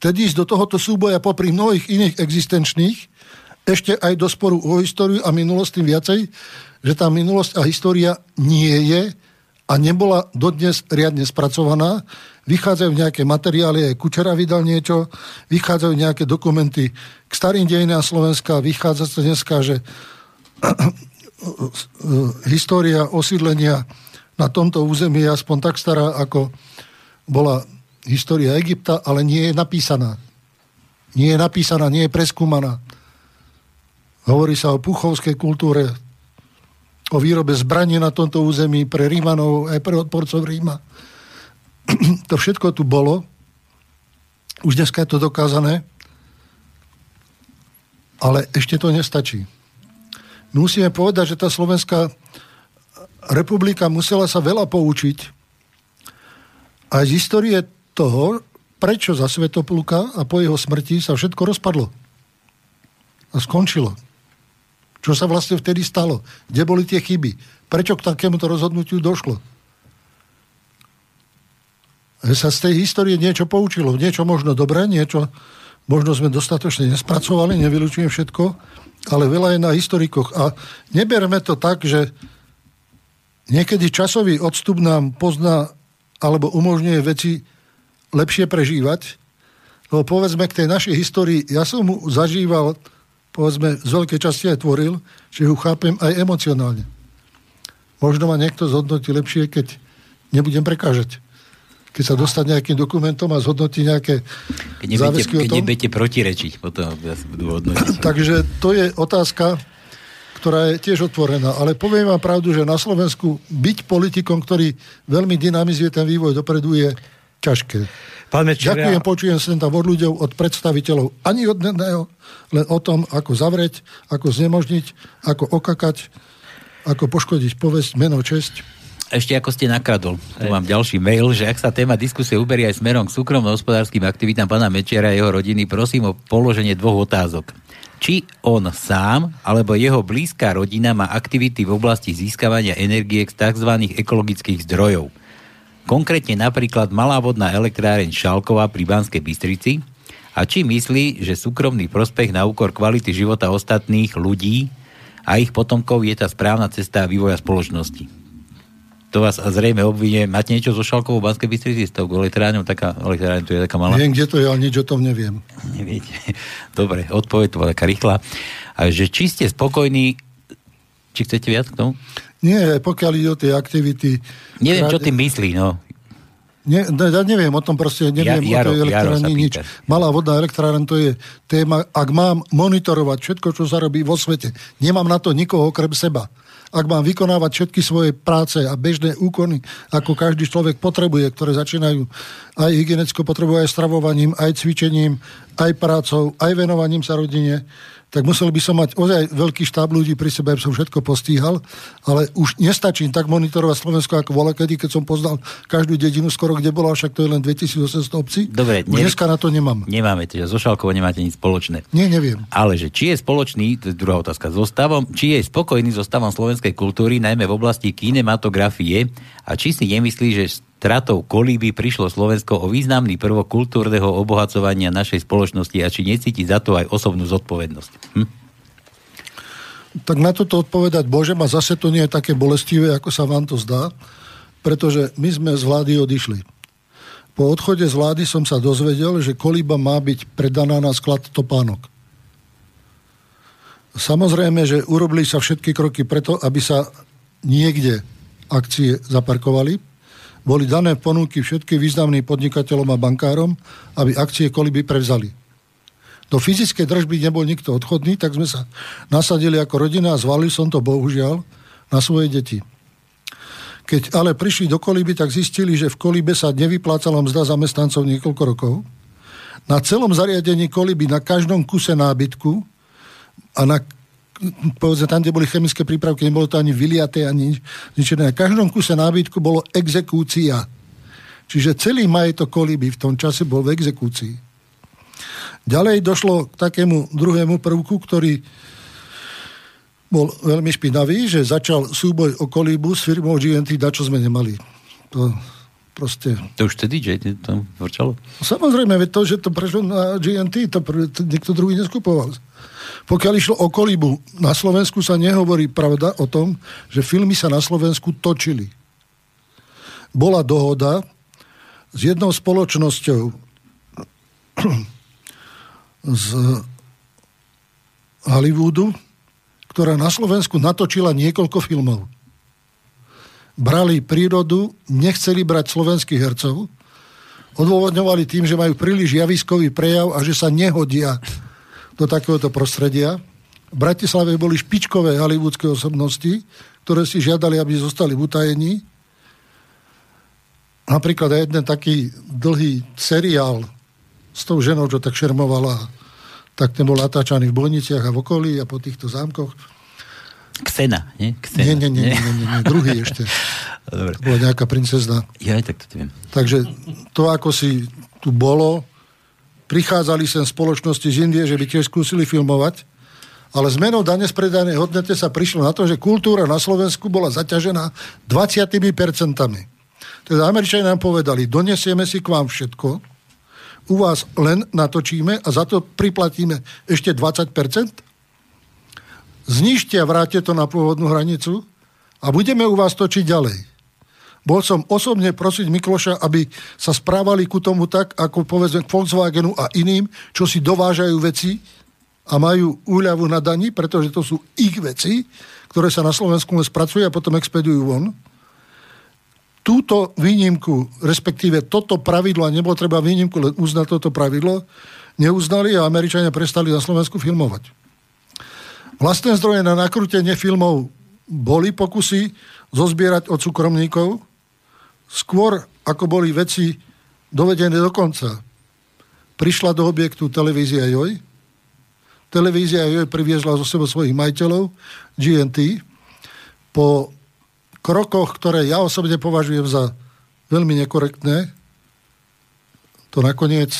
tedy ísť do tohoto súboja popri mnohých iných existenčných, ešte aj do sporu o históriu a minulosť tým viacej, že tá minulosť a história nie je a nebola dodnes riadne spracovaná. Vychádzajú nejaké materiály, aj Kučera vydal niečo, vychádzajú nejaké dokumenty k starým dejinám Slovenska, vychádza sa dneska, že história osídlenia na tomto území je aspoň tak stará, ako bola história Egypta, ale nie je napísaná. Nie je napísaná, nie je preskúmaná. Hovorí sa o puchovskej kultúre, o výrobe zbraní na tomto území pre Rímanov aj pre odporcov Ríma. to všetko tu bolo. Už dneska je to dokázané. Ale ešte to nestačí. Musíme povedať, že tá Slovenská republika musela sa veľa poučiť aj z histórie toho, prečo za Svetopluka a po jeho smrti sa všetko rozpadlo. A skončilo. Čo sa vlastne vtedy stalo? Kde boli tie chyby? Prečo k takémuto rozhodnutiu došlo? Sa z tej histórie niečo poučilo. Niečo možno dobré, niečo možno sme dostatočne nespracovali, nevylučujem všetko, ale veľa je na historikoch. A neberme to tak, že niekedy časový odstup nám pozná alebo umožňuje veci lepšie prežívať. Lebo povedzme k tej našej histórii, ja som mu zažíval, povedzme, z veľkej časti aj tvoril, že ju chápem aj emocionálne. Možno ma niekto zhodnotí lepšie, keď nebudem prekážať keď sa dostane nejakým dokumentom a zhodnotí nejaké keď nebudete, záväzky o tom. Keď nebudete protirečiť, potom budú hodnotiť. Takže to je otázka, ktorá je tiež otvorená. Ale poviem vám pravdu, že na Slovensku byť politikom, ktorý veľmi dynamizuje ten vývoj dopredu, je ťažké. Pán Mečeria... Ďakujem, počujem sem tam od ľuďov, od predstaviteľov, ani od jedného, len o tom, ako zavrieť, ako znemožniť, ako okakať, ako poškodiť povesť, meno, česť ešte ako ste nakradol, tu mám ďalší mail, že ak sa téma diskusie uberie aj smerom k súkromno-hospodárským aktivitám pána Mečiara a jeho rodiny, prosím o položenie dvoch otázok. Či on sám alebo jeho blízka rodina má aktivity v oblasti získavania energie z tzv. ekologických zdrojov. Konkrétne napríklad malá vodná elektráreň Šalková pri Banskej Bystrici a či myslí, že súkromný prospech na úkor kvality života ostatných ľudí a ich potomkov je tá správna cesta vývoja spoločnosti to vás zrejme obvinie. Máte niečo so Šalkovou Banskej Bystrici s tou elektrárňou? Taká elektrárňa tu je taká malá. Viem, kde to je, ale nič o tom neviem. Neviete. Dobre, odpoveď to bola taká rýchla. A že či ste spokojní, či chcete viac k tomu? Nie, pokiaľ ide o tie aktivity... Neviem, čo ty myslí, no. Ne, ja neviem o tom proste, neviem ja, Jaro, o tej elektrárni nič. Malá vodná elektrárna to je téma, ak mám monitorovať všetko, čo sa robí vo svete, nemám na to nikoho okrem seba ak mám vykonávať všetky svoje práce a bežné úkony, ako každý človek potrebuje, ktoré začínajú aj hygienickou potrebou, aj stravovaním, aj cvičením, aj prácou, aj venovaním sa rodine, tak musel by som mať ozaj veľký štáb ľudí pri sebe, aby som všetko postíhal, ale už nestačí tak monitorovať Slovensko ako vola, kedy, keď som poznal každú dedinu skoro, kde bola, však to je len 2800 obcí. Dobre, ne, dneska na to nemám. Nemáme, teda so Šalkovo nemáte nič spoločné. Nie, neviem. Ale že či je spoločný, to je druhá otázka, so stavom, či je spokojný so stavom slovenskej kultúry, najmä v oblasti kinematografie, a či si nemyslí, že stratou kolíby prišlo Slovensko o významný prvok kultúrneho obohacovania našej spoločnosti a či necíti za to aj osobnú zodpovednosť. Hm? Tak na toto odpovedať môžem a zase to nie je také bolestivé, ako sa vám to zdá, pretože my sme z vlády odišli. Po odchode z vlády som sa dozvedel, že kolíba má byť predaná na sklad topánok. Samozrejme, že urobili sa všetky kroky preto, aby sa niekde akcie zaparkovali, boli dané ponuky všetkým významným podnikateľom a bankárom, aby akcie koliby prevzali. Do fyzickej držby nebol nikto odchodný, tak sme sa nasadili ako rodina a zvali som to bohužiaľ na svoje deti. Keď ale prišli do koliby, tak zistili, že v kolibe sa nevyplácala mzda zamestnancov niekoľko rokov. Na celom zariadení koliby, na každom kuse nábytku a na povedzme tam, kde boli chemické prípravky, nebolo to ani vyliaté, ani nič, nič Na každom kuse nábytku bolo exekúcia. Čiže celý majetok kolíby v tom čase bol v exekúcii. Ďalej došlo k takému druhému prvku, ktorý bol veľmi špinavý, že začal súboj o kolíbu s firmou GNT, da čo sme nemali. To proste... To už vtedy, že to vrčalo? Samozrejme, to, že to prešlo na GNT, to, to niekto druhý neskupoval. Pokiaľ išlo o kolibu, na Slovensku sa nehovorí pravda o tom, že filmy sa na Slovensku točili. Bola dohoda s jednou spoločnosťou z Hollywoodu, ktorá na Slovensku natočila niekoľko filmov. Brali prírodu, nechceli brať slovenských hercov odôvodňovali tým, že majú príliš javiskový prejav a že sa nehodia do takéhoto prostredia. V Bratislave boli špičkové hollywoodske osobnosti, ktoré si žiadali, aby zostali v utajení. Napríklad aj jeden taký dlhý seriál s tou ženou, čo tak šermovala, tak ten bol natáčaný v Bojniciach a v okolí a po týchto zámkoch. Ksena, nie? Ksena, nie, nie, nie, nie, nie, nie, druhý ešte. Dobre. To bola nejaká princezna. Ja aj tak to viem. Takže to, ako si tu bolo, prichádzali sem spoločnosti z Indie, že by tiež skúsili filmovať, ale zmenou dane z predanej hodnote sa prišlo na to, že kultúra na Slovensku bola zaťažená 20 percentami. Teda Američania nám povedali, donesieme si k vám všetko, u vás len natočíme a za to priplatíme ešte 20%, znižte a vráte to na pôvodnú hranicu a budeme u vás točiť ďalej. Bol som osobne prosiť Mikloša, aby sa správali ku tomu tak, ako povedzme k Volkswagenu a iným, čo si dovážajú veci a majú úľavu na daní, pretože to sú ich veci, ktoré sa na Slovensku len spracujú a potom expedujú von. Túto výnimku, respektíve toto pravidlo, a nebolo treba výnimku, len uznať toto pravidlo, neuznali a Američania prestali na Slovensku filmovať. Vlastné zdroje na nakrútenie filmov boli pokusy zozbierať od súkromníkov, skôr ako boli veci dovedené do konca. Prišla do objektu televízia Joj. Televízia Joj priviezla zo sebou svojich majiteľov, GNT. Po krokoch, ktoré ja osobne považujem za veľmi nekorektné, to nakoniec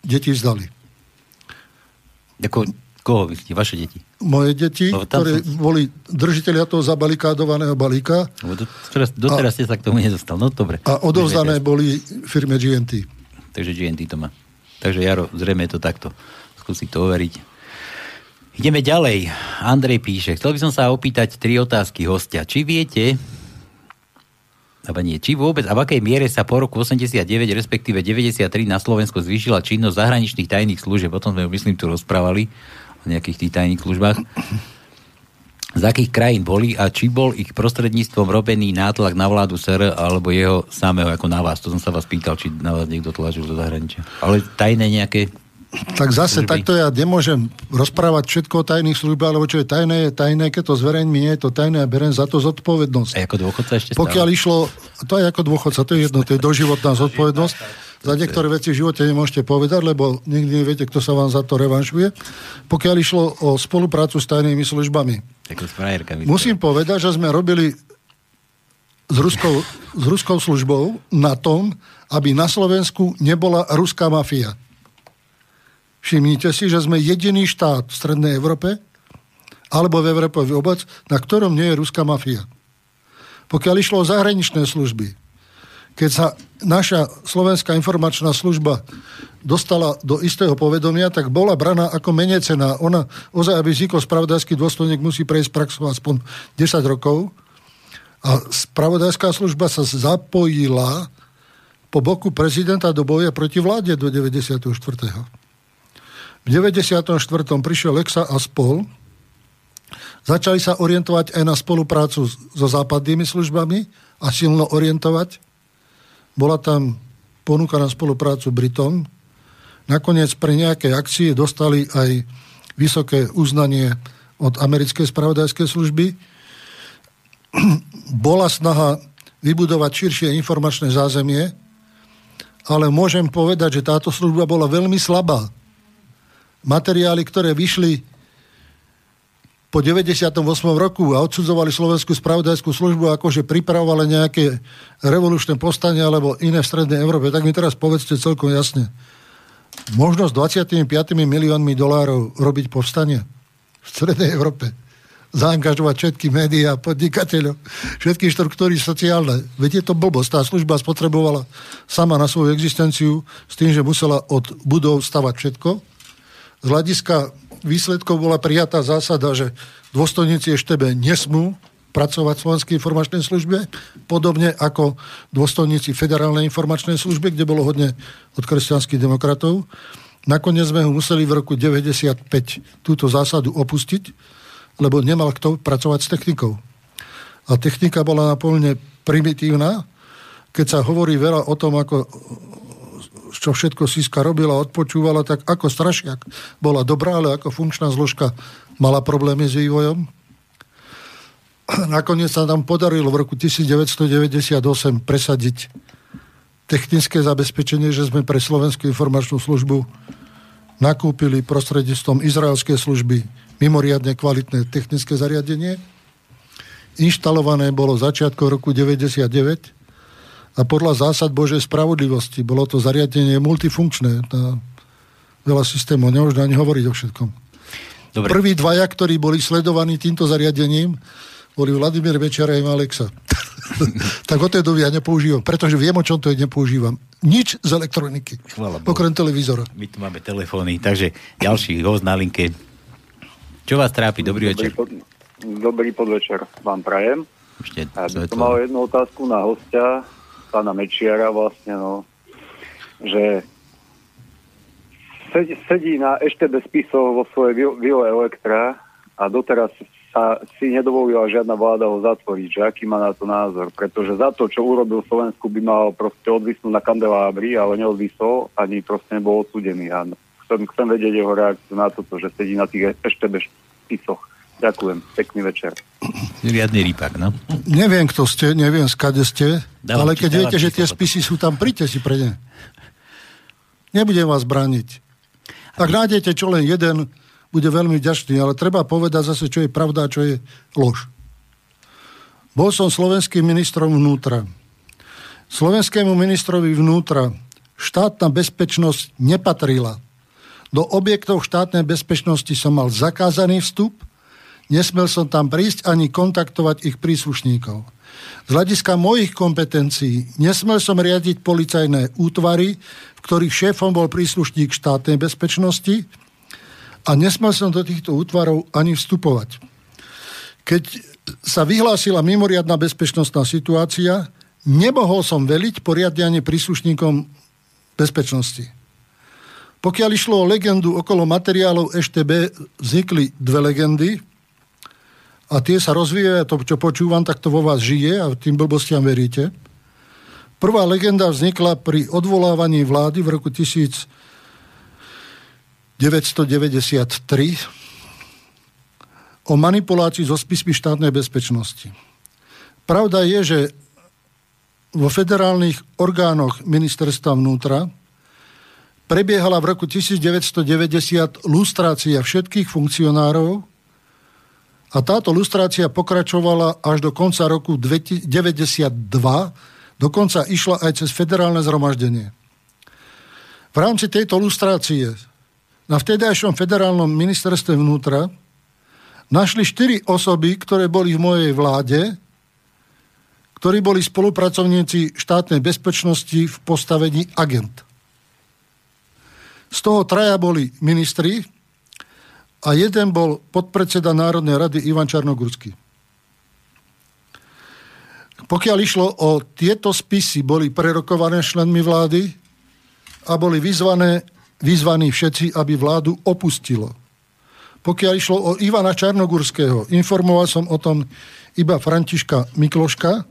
deti vzdali. Ako, koho myslíte? Vaše deti? Moje deti, no, ktoré som... boli držiteľia toho zabalikádovaného balíka. Doteraz, doteraz ste sa k tomu nedostal. No dobre. A odovzdané boli firme GNT. Takže GNT to má. Takže Jaro, zrejme je to takto. Skúsi to overiť. Ideme ďalej. Andrej píše, chcel by som sa opýtať tri otázky hostia. Či viete, nie, či vôbec a v akej miere sa po roku 89, respektíve 93 na Slovensku zvýšila činnosť zahraničných tajných služieb, o tom sme myslím tu rozprávali, o nejakých tých tajných službách. Z akých krajín boli a či bol ich prostredníctvom robený nátlak na vládu SR alebo jeho samého ako na vás? To som sa vás pýtal, či na vás niekto tlačil do zahraničia. Ale tajné nejaké tak zase služby. takto ja nemôžem rozprávať všetko o tajných službách, lebo čo je tajné, je tajné, keď to zverejň nie je to tajné a berem za to zodpovednosť. A ako dôchodca ešte stále? Pokiaľ išlo, to je ako dôchodca, to je jedno, to je doživotná zodpovednosť. Za niektoré veci v živote nemôžete povedať, lebo nikdy neviete, kto sa vám za to revanšuje. Pokiaľ išlo o spoluprácu s tajnými službami. Musím povedať, že sme robili s ruskou, s ruskou službou na tom, aby na Slovensku nebola ruská mafia. Všimnite si, že sme jediný štát v Strednej Európe, alebo v Európe vôbec, na ktorom nie je ruská mafia. Pokiaľ išlo o zahraničné služby, keď sa naša slovenská informačná služba dostala do istého povedomia, tak bola braná ako menej cená. Ona, ozaj, aby vznikol spravodajský dôstojník, musí prejsť praxu aspoň 10 rokov. A spravodajská služba sa zapojila po boku prezidenta do boja proti vláde do 94. V 94. prišiel Lexa a spol. Začali sa orientovať aj na spoluprácu so západnými službami a silno orientovať bola tam ponuka na spoluprácu Britom. Nakoniec pre nejaké akcie dostali aj vysoké uznanie od americkej spravodajskej služby. Bola snaha vybudovať širšie informačné zázemie, ale môžem povedať, že táto služba bola veľmi slabá. Materiály, ktoré vyšli po 98. roku a odsudzovali slovenskú spravodajskú službu ako, že pripravovali nejaké revolučné postanie alebo iné v Strednej Európe, tak mi teraz povedzte celkom jasne. Možno s 25 miliónmi dolárov robiť povstanie v Strednej Európe. Zaangažovať všetky médiá, podnikateľov, všetky štruktúry sociálne. Veď je to blbosť. Tá služba spotrebovala sama na svoju existenciu s tým, že musela od budov stavať všetko. Z hľadiska výsledkov bola prijatá zásada, že dôstojníci EŠTB nesmú pracovať v Slovenskej informačnej službe, podobne ako dôstojníci Federálnej informačnej služby, kde bolo hodne od kresťanských demokratov. Nakoniec sme ho museli v roku 95 túto zásadu opustiť, lebo nemal kto pracovať s technikou. A technika bola naplne primitívna keď sa hovorí veľa o tom, ako čo všetko Siska robila, odpočúvala, tak ako Strašiak bola dobrá, ale ako funkčná zložka mala problémy s vývojom. Nakoniec sa nám podarilo v roku 1998 presadiť technické zabezpečenie, že sme pre Slovenskú informačnú službu nakúpili prostredníctvom izraelskej služby mimoriadne kvalitné technické zariadenie. Inštalované bolo začiatkom roku 99 a podľa zásad Božej spravodlivosti bolo to zariadenie multifunkčné. Na veľa systémov, nemôžem ani hovoriť o všetkom. Dobre. Prví dvaja, ktorí boli sledovaní týmto zariadením, boli Vladimír Večera a Alexa. tak od tej doby ja nepoužívam, pretože viem, o čom to je, nepoužívam. Nič z elektroniky. Okrem televízora. My tu máme telefóny, takže ďalší host na linke. Čo vás trápi? Dobrý, dobrý večer. Pod, dobrý podvečer vám prajem. Ešte, ja by som mal jednu otázku na hostia pána Mečiara vlastne, no, že sedí, sedí na ešte bez spisov vo svojej vile Elektra a doteraz sa si nedovolila žiadna vláda ho zatvoriť, že aký má na to názor, pretože za to, čo urobil Slovensku, by mal proste odvisnúť na kandelábri, ale neodvisol, ani proste nebol odsudený. A chcem, chcem vedieť jeho reakciu na toto, že sedí na tých ešte bez spisoch. Ďakujem, pekný večer. Riadny rýpak, no. Neviem, kto ste, neviem, skade ste, dávam ale keď viete, že tie spisy sú tam, príďte si pre ne. Nebudem vás brániť. Ak nájdete čo len jeden, bude veľmi vďačný, ale treba povedať zase, čo je pravda a čo je lož. Bol som slovenským ministrom vnútra. Slovenskému ministrovi vnútra štátna bezpečnosť nepatrila. Do objektov štátnej bezpečnosti som mal zakázaný vstup – Nesmel som tam prísť ani kontaktovať ich príslušníkov. Z hľadiska mojich kompetencií nesmel som riadiť policajné útvary, v ktorých šéfom bol príslušník štátnej bezpečnosti a nesmel som do týchto útvarov ani vstupovať. Keď sa vyhlásila mimoriadná bezpečnostná situácia, nemohol som veliť poriadne príslušníkom bezpečnosti. Pokiaľ išlo o legendu okolo materiálov EŠTB, vznikli dve legendy a tie sa rozvíjajú, to, čo počúvam, tak to vo vás žije a tým blbostiam veríte. Prvá legenda vznikla pri odvolávaní vlády v roku 1993 o manipulácii so spismi štátnej bezpečnosti. Pravda je, že vo federálnych orgánoch ministerstva vnútra prebiehala v roku 1990 lustrácia všetkých funkcionárov a táto lustrácia pokračovala až do konca roku 92, dokonca išla aj cez federálne zhromaždenie. V rámci tejto lustrácie na vtedajšom federálnom ministerstve vnútra našli štyri osoby, ktoré boli v mojej vláde, ktorí boli spolupracovníci štátnej bezpečnosti v postavení agent. Z toho traja boli ministri, a jeden bol podpredseda Národnej rady Ivan Čarnogurský. Pokiaľ išlo o tieto spisy, boli prerokované členmi vlády a boli vyzvané, vyzvaní všetci, aby vládu opustilo. Pokiaľ išlo o Ivana Čarnogurského, informoval som o tom iba Františka Mikloška,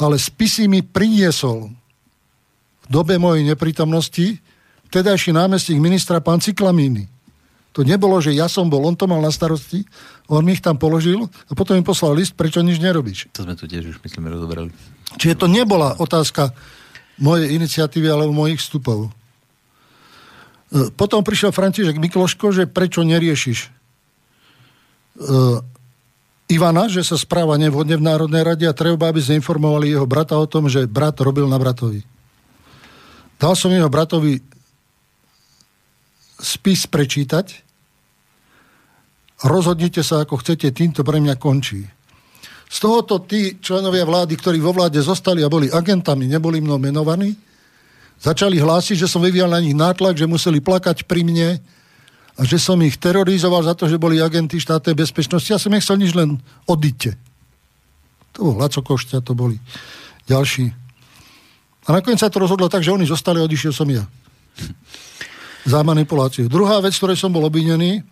ale spisy mi priniesol v dobe mojej neprítomnosti vtedajší námestník ministra pán Ciklamíny. To nebolo, že ja som bol, on to mal na starosti, on mi ich tam položil a potom mi poslal list, prečo nič nerobíš. To sme tu tiež už, myslím, rozobrali. Čiže to nebola otázka mojej iniciatívy alebo mojich vstupov. E, potom prišiel František Mikloško, že prečo neriešiš uh, Ivana, že sa správa nevhodne v Národnej rade a treba, aby informovali jeho brata o tom, že brat robil na bratovi. Dal som jeho bratovi spis prečítať Rozhodnite sa, ako chcete, týmto pre mňa končí. Z tohoto tí členovia vlády, ktorí vo vláde zostali a boli agentami, neboli mnou menovaní, začali hlásiť, že som vyvíjal na nich nátlak, že museli plakať pri mne a že som ich terorizoval za to, že boli agenti štátnej bezpečnosti. Ja som nechcel nič len odíte. To bol Laco Košťa, to boli ďalší. A nakoniec sa to rozhodlo tak, že oni zostali odišiel som ja. Za manipuláciu. Druhá vec, ktorej som bol obvinený,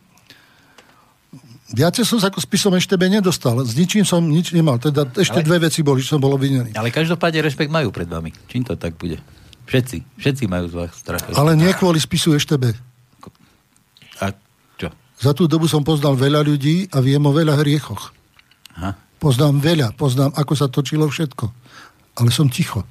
Viacej som sa ako spisom ešte by nedostal. S ničím som nič nemal. Teda ešte ale, dve veci boli, čo som bol obvinený. Ale každopádne rešpekt majú pred vami. Čím to tak bude? Všetci. Všetci majú z vás strach. Ale nie kvôli spisu ešte by. A čo? Za tú dobu som poznal veľa ľudí a viem o veľa hriechoch. Aha. Poznám veľa. Poznám, ako sa točilo všetko. Ale som ticho.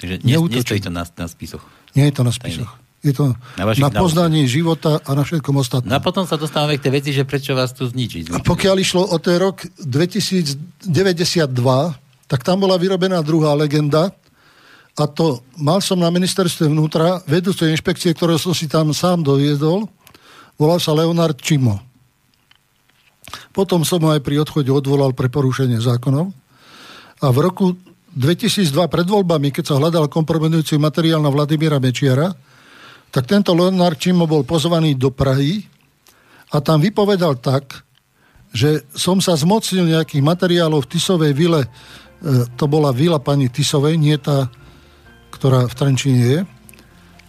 Takže nie, nie to na, na spisoch. Nie je to na spisoch. Je to na, na poznanie života a na všetkom ostatnom. No a potom sa dostávame k tej veci, že prečo vás tu zničiť. A pokiaľ išlo o ten rok 2092, tak tam bola vyrobená druhá legenda, a to mal som na ministerstve vnútra vedúcej inšpekcie, ktoré som si tam sám doviedol, volal sa Leonard Čimo. Potom som ho aj pri odchode odvolal pre porušenie zákonov. A v roku 2002 pred voľbami, keď sa hľadal kompromitujúci materiál na Vladimíra Mečiara, tak tento Leonard Čimo bol pozvaný do Prahy a tam vypovedal tak, že som sa zmocnil nejakých materiálov v Tisovej vile, e, to bola vila pani Tisovej, nie tá, ktorá v Trenčine je,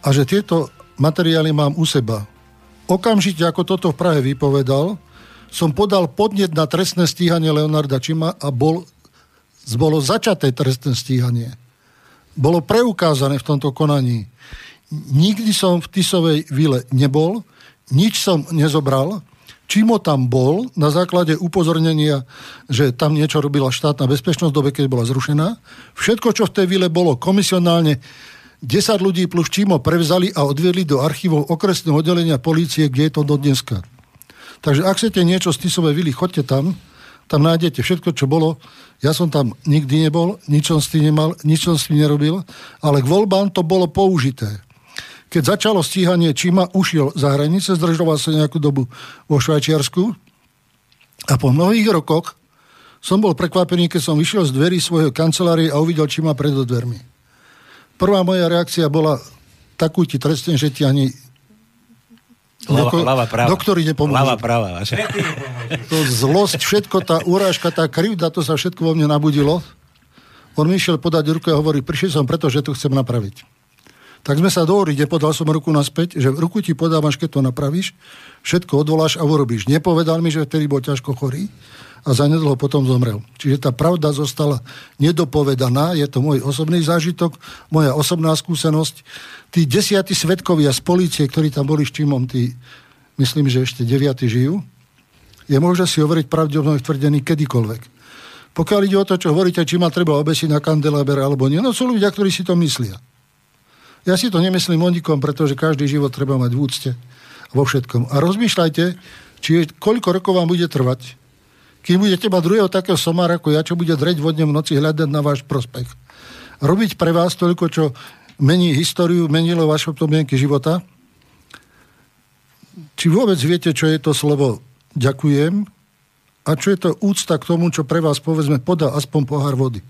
a že tieto materiály mám u seba. Okamžite, ako toto v Prahe vypovedal, som podal podnet na trestné stíhanie Leonarda Čima a bol, bolo začaté trestné stíhanie. Bolo preukázané v tomto konaní nikdy som v Tisovej vile nebol, nič som nezobral, Čimo tam bol na základe upozornenia, že tam niečo robila štátna bezpečnosť v dobe, keď bola zrušená. Všetko, čo v tej vile bolo komisionálne, 10 ľudí plus Čimo prevzali a odviedli do archívov okresného oddelenia polície, kde je to do dneska. Takže ak chcete niečo z Tisovej vily, chodte tam, tam nájdete všetko, čo bolo. Ja som tam nikdy nebol, nič som s tým nemal, nič som s tým nerobil, ale k voľbám to bolo použité. Keď začalo stíhanie Čima, ušiel za hranice, zdržoval sa nejakú dobu vo Švajčiarsku a po mnohých rokoch som bol prekvapený, keď som vyšiel z dverí svojho kancelárie a uvidel Čima pred dvermi. Prvá moja reakcia bola takú ti trestne, že ti ani Lava, doko, lava práva. Doktori nepomôžu. Lava práva. To zlosť, všetko, tá urážka, tá krivda, to sa všetko vo mne nabudilo. On mi išiel podať ruku a hovorí, prišiel som preto, že to chcem napraviť. Tak sme sa dohodli, nepodal som ruku naspäť, že ruku ti podávaš, keď to napravíš, všetko odvoláš a urobíš. Nepovedal mi, že vtedy bol ťažko chorý a zanedlho potom zomrel. Čiže tá pravda zostala nedopovedaná, je to môj osobný zážitok, moja osobná skúsenosť. Tí desiatí svetkovia z policie, ktorí tam boli s Čimom, tí, myslím, že ešte deviatí žijú, je možné si overiť pravdepodobne tvrdený kedykoľvek. Pokiaľ ide o to, čo hovoríte, či ma treba obesiť na kandeláber alebo nie, no sú ľudia, ktorí si to myslia. Ja si to nemyslím o nikom, pretože každý život treba mať v úcte vo všetkom. A rozmýšľajte, či koľko rokov vám bude trvať, kým budete mať druhého takého somára ako ja, čo bude dreť vodne v noci hľadať na váš prospech. Robiť pre vás toľko, čo mení históriu, menilo vaše podmienky života. Či vôbec viete, čo je to slovo ďakujem a čo je to úcta k tomu, čo pre vás povedzme podá aspoň pohár vody.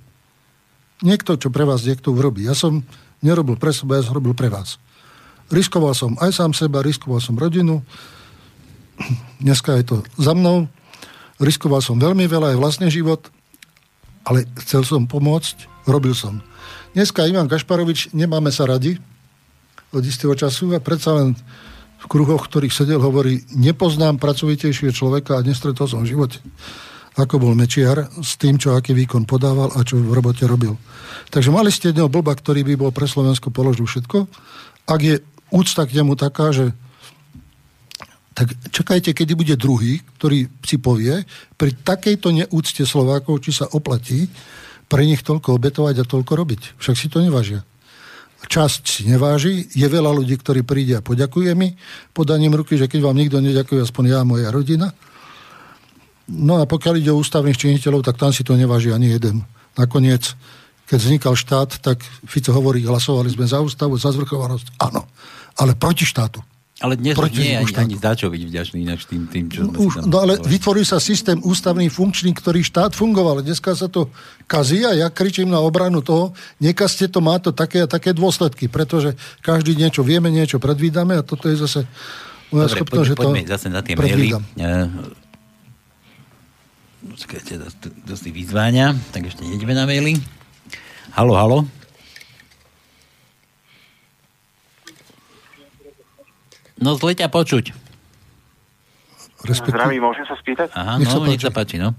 Niekto, čo pre vás niekto urobí. Ja som nerobil pre seba, ja som robil pre vás. Riskoval som aj sám seba, riskoval som rodinu, dneska je to za mnou, riskoval som veľmi veľa, aj vlastný život, ale chcel som pomôcť, robil som. Dneska Ivan Kašparovič, nemáme sa radi od istého času a predsa len v kruhoch, ktorých sedel, hovorí, nepoznám pracovitejšieho človeka a nestretol som v živote ako bol Mečiar, s tým, čo aký výkon podával a čo v robote robil. Takže mali ste jedného blba, ktorý by bol pre Slovensko položil všetko. Ak je úcta k nemu taká, že tak čakajte, kedy bude druhý, ktorý si povie, pri takejto neúcte Slovákov, či sa oplatí pre nich toľko obetovať a toľko robiť. Však si to nevážia. Časť si neváži, je veľa ľudí, ktorí príde a poďakuje mi podaním ruky, že keď vám nikto neďakuje, aspoň ja a moja rodina, No a pokiaľ ide o ústavných činiteľov, tak tam si to neváži ani jeden. Nakoniec, keď vznikal štát, tak Fico hovorí, hlasovali sme za ústavu, za zvrchovanosť. Áno, ale proti štátu. Ale dnes proti nie je ani, ani za čo byť vďačný ináč tým, tým čo sme Už, No ale vytvoril sa systém ústavný, funkčný, ktorý štát fungoval. Dneska sa to kazí a ja kričím na obranu toho, nekazte to, má to také a také dôsledky, pretože každý niečo vieme, niečo predvídame a toto je zase moja Dobre, schopnosť, že to poďme zase na tie predvídam. maily počkajte, dosť, dosť vyzváňa, tak ešte nejdeme na maily. Halo, halo. No zle ťa počuť. Respektíve... Zdravím, môžem sa spýtať? Aha, nech no, sa páči. nech sa páči, no.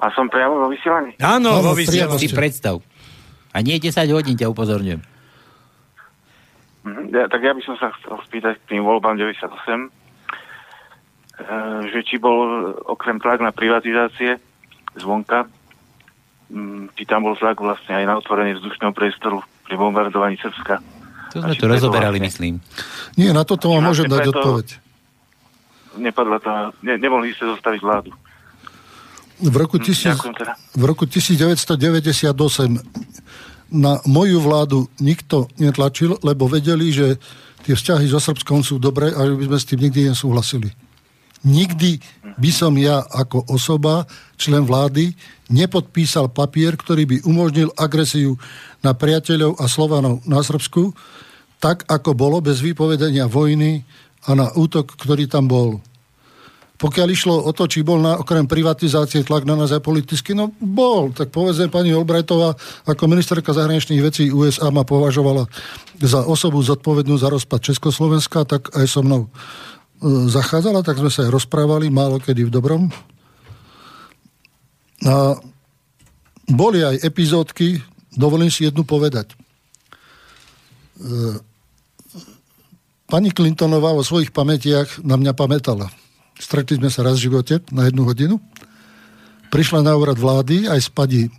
A som priamo vo vysielaní? Áno, vo vysielaní. Si predstav. A nie 10 hodín, ťa upozorňujem. Mhm, ja, tak ja by som sa chcel spýtať k tým voľbám 98, e, že či bol okrem tlak na privatizácie zvonka, m, či tam bol tlak vlastne aj na otvorenie vzdušného priestoru pri bombardovaní Srbska. To sme tu rozoberali, vlastne... myslím. Nie, na toto vám môžem dať odpoveď. Nepadla to, ne, nemohli ste zostaviť vládu. V roku, hm, tisíc, teda. v roku 1998 na moju vládu nikto netlačil, lebo vedeli, že tie vzťahy so Srbskom sú dobré a že by sme s tým nikdy nesúhlasili. Nikdy by som ja ako osoba, člen vlády, nepodpísal papier, ktorý by umožnil agresiu na priateľov a Slovanov na Srbsku, tak ako bolo bez vypovedenia vojny a na útok, ktorý tam bol. Pokiaľ išlo o to, či bol na okrem privatizácie tlak na nás aj politicky, no bol. Tak povedzme, pani Albrightová ako ministerka zahraničných vecí USA ma považovala za osobu zodpovednú za rozpad Československa, tak aj so mnou zachádzala, tak sme sa aj rozprávali, málo kedy v dobrom. A boli aj epizódky, dovolím si jednu povedať. E, pani Clintonová vo svojich pamätiach na mňa pamätala Stretli sme sa raz v živote na jednu hodinu. Prišla na úrad vlády aj s pani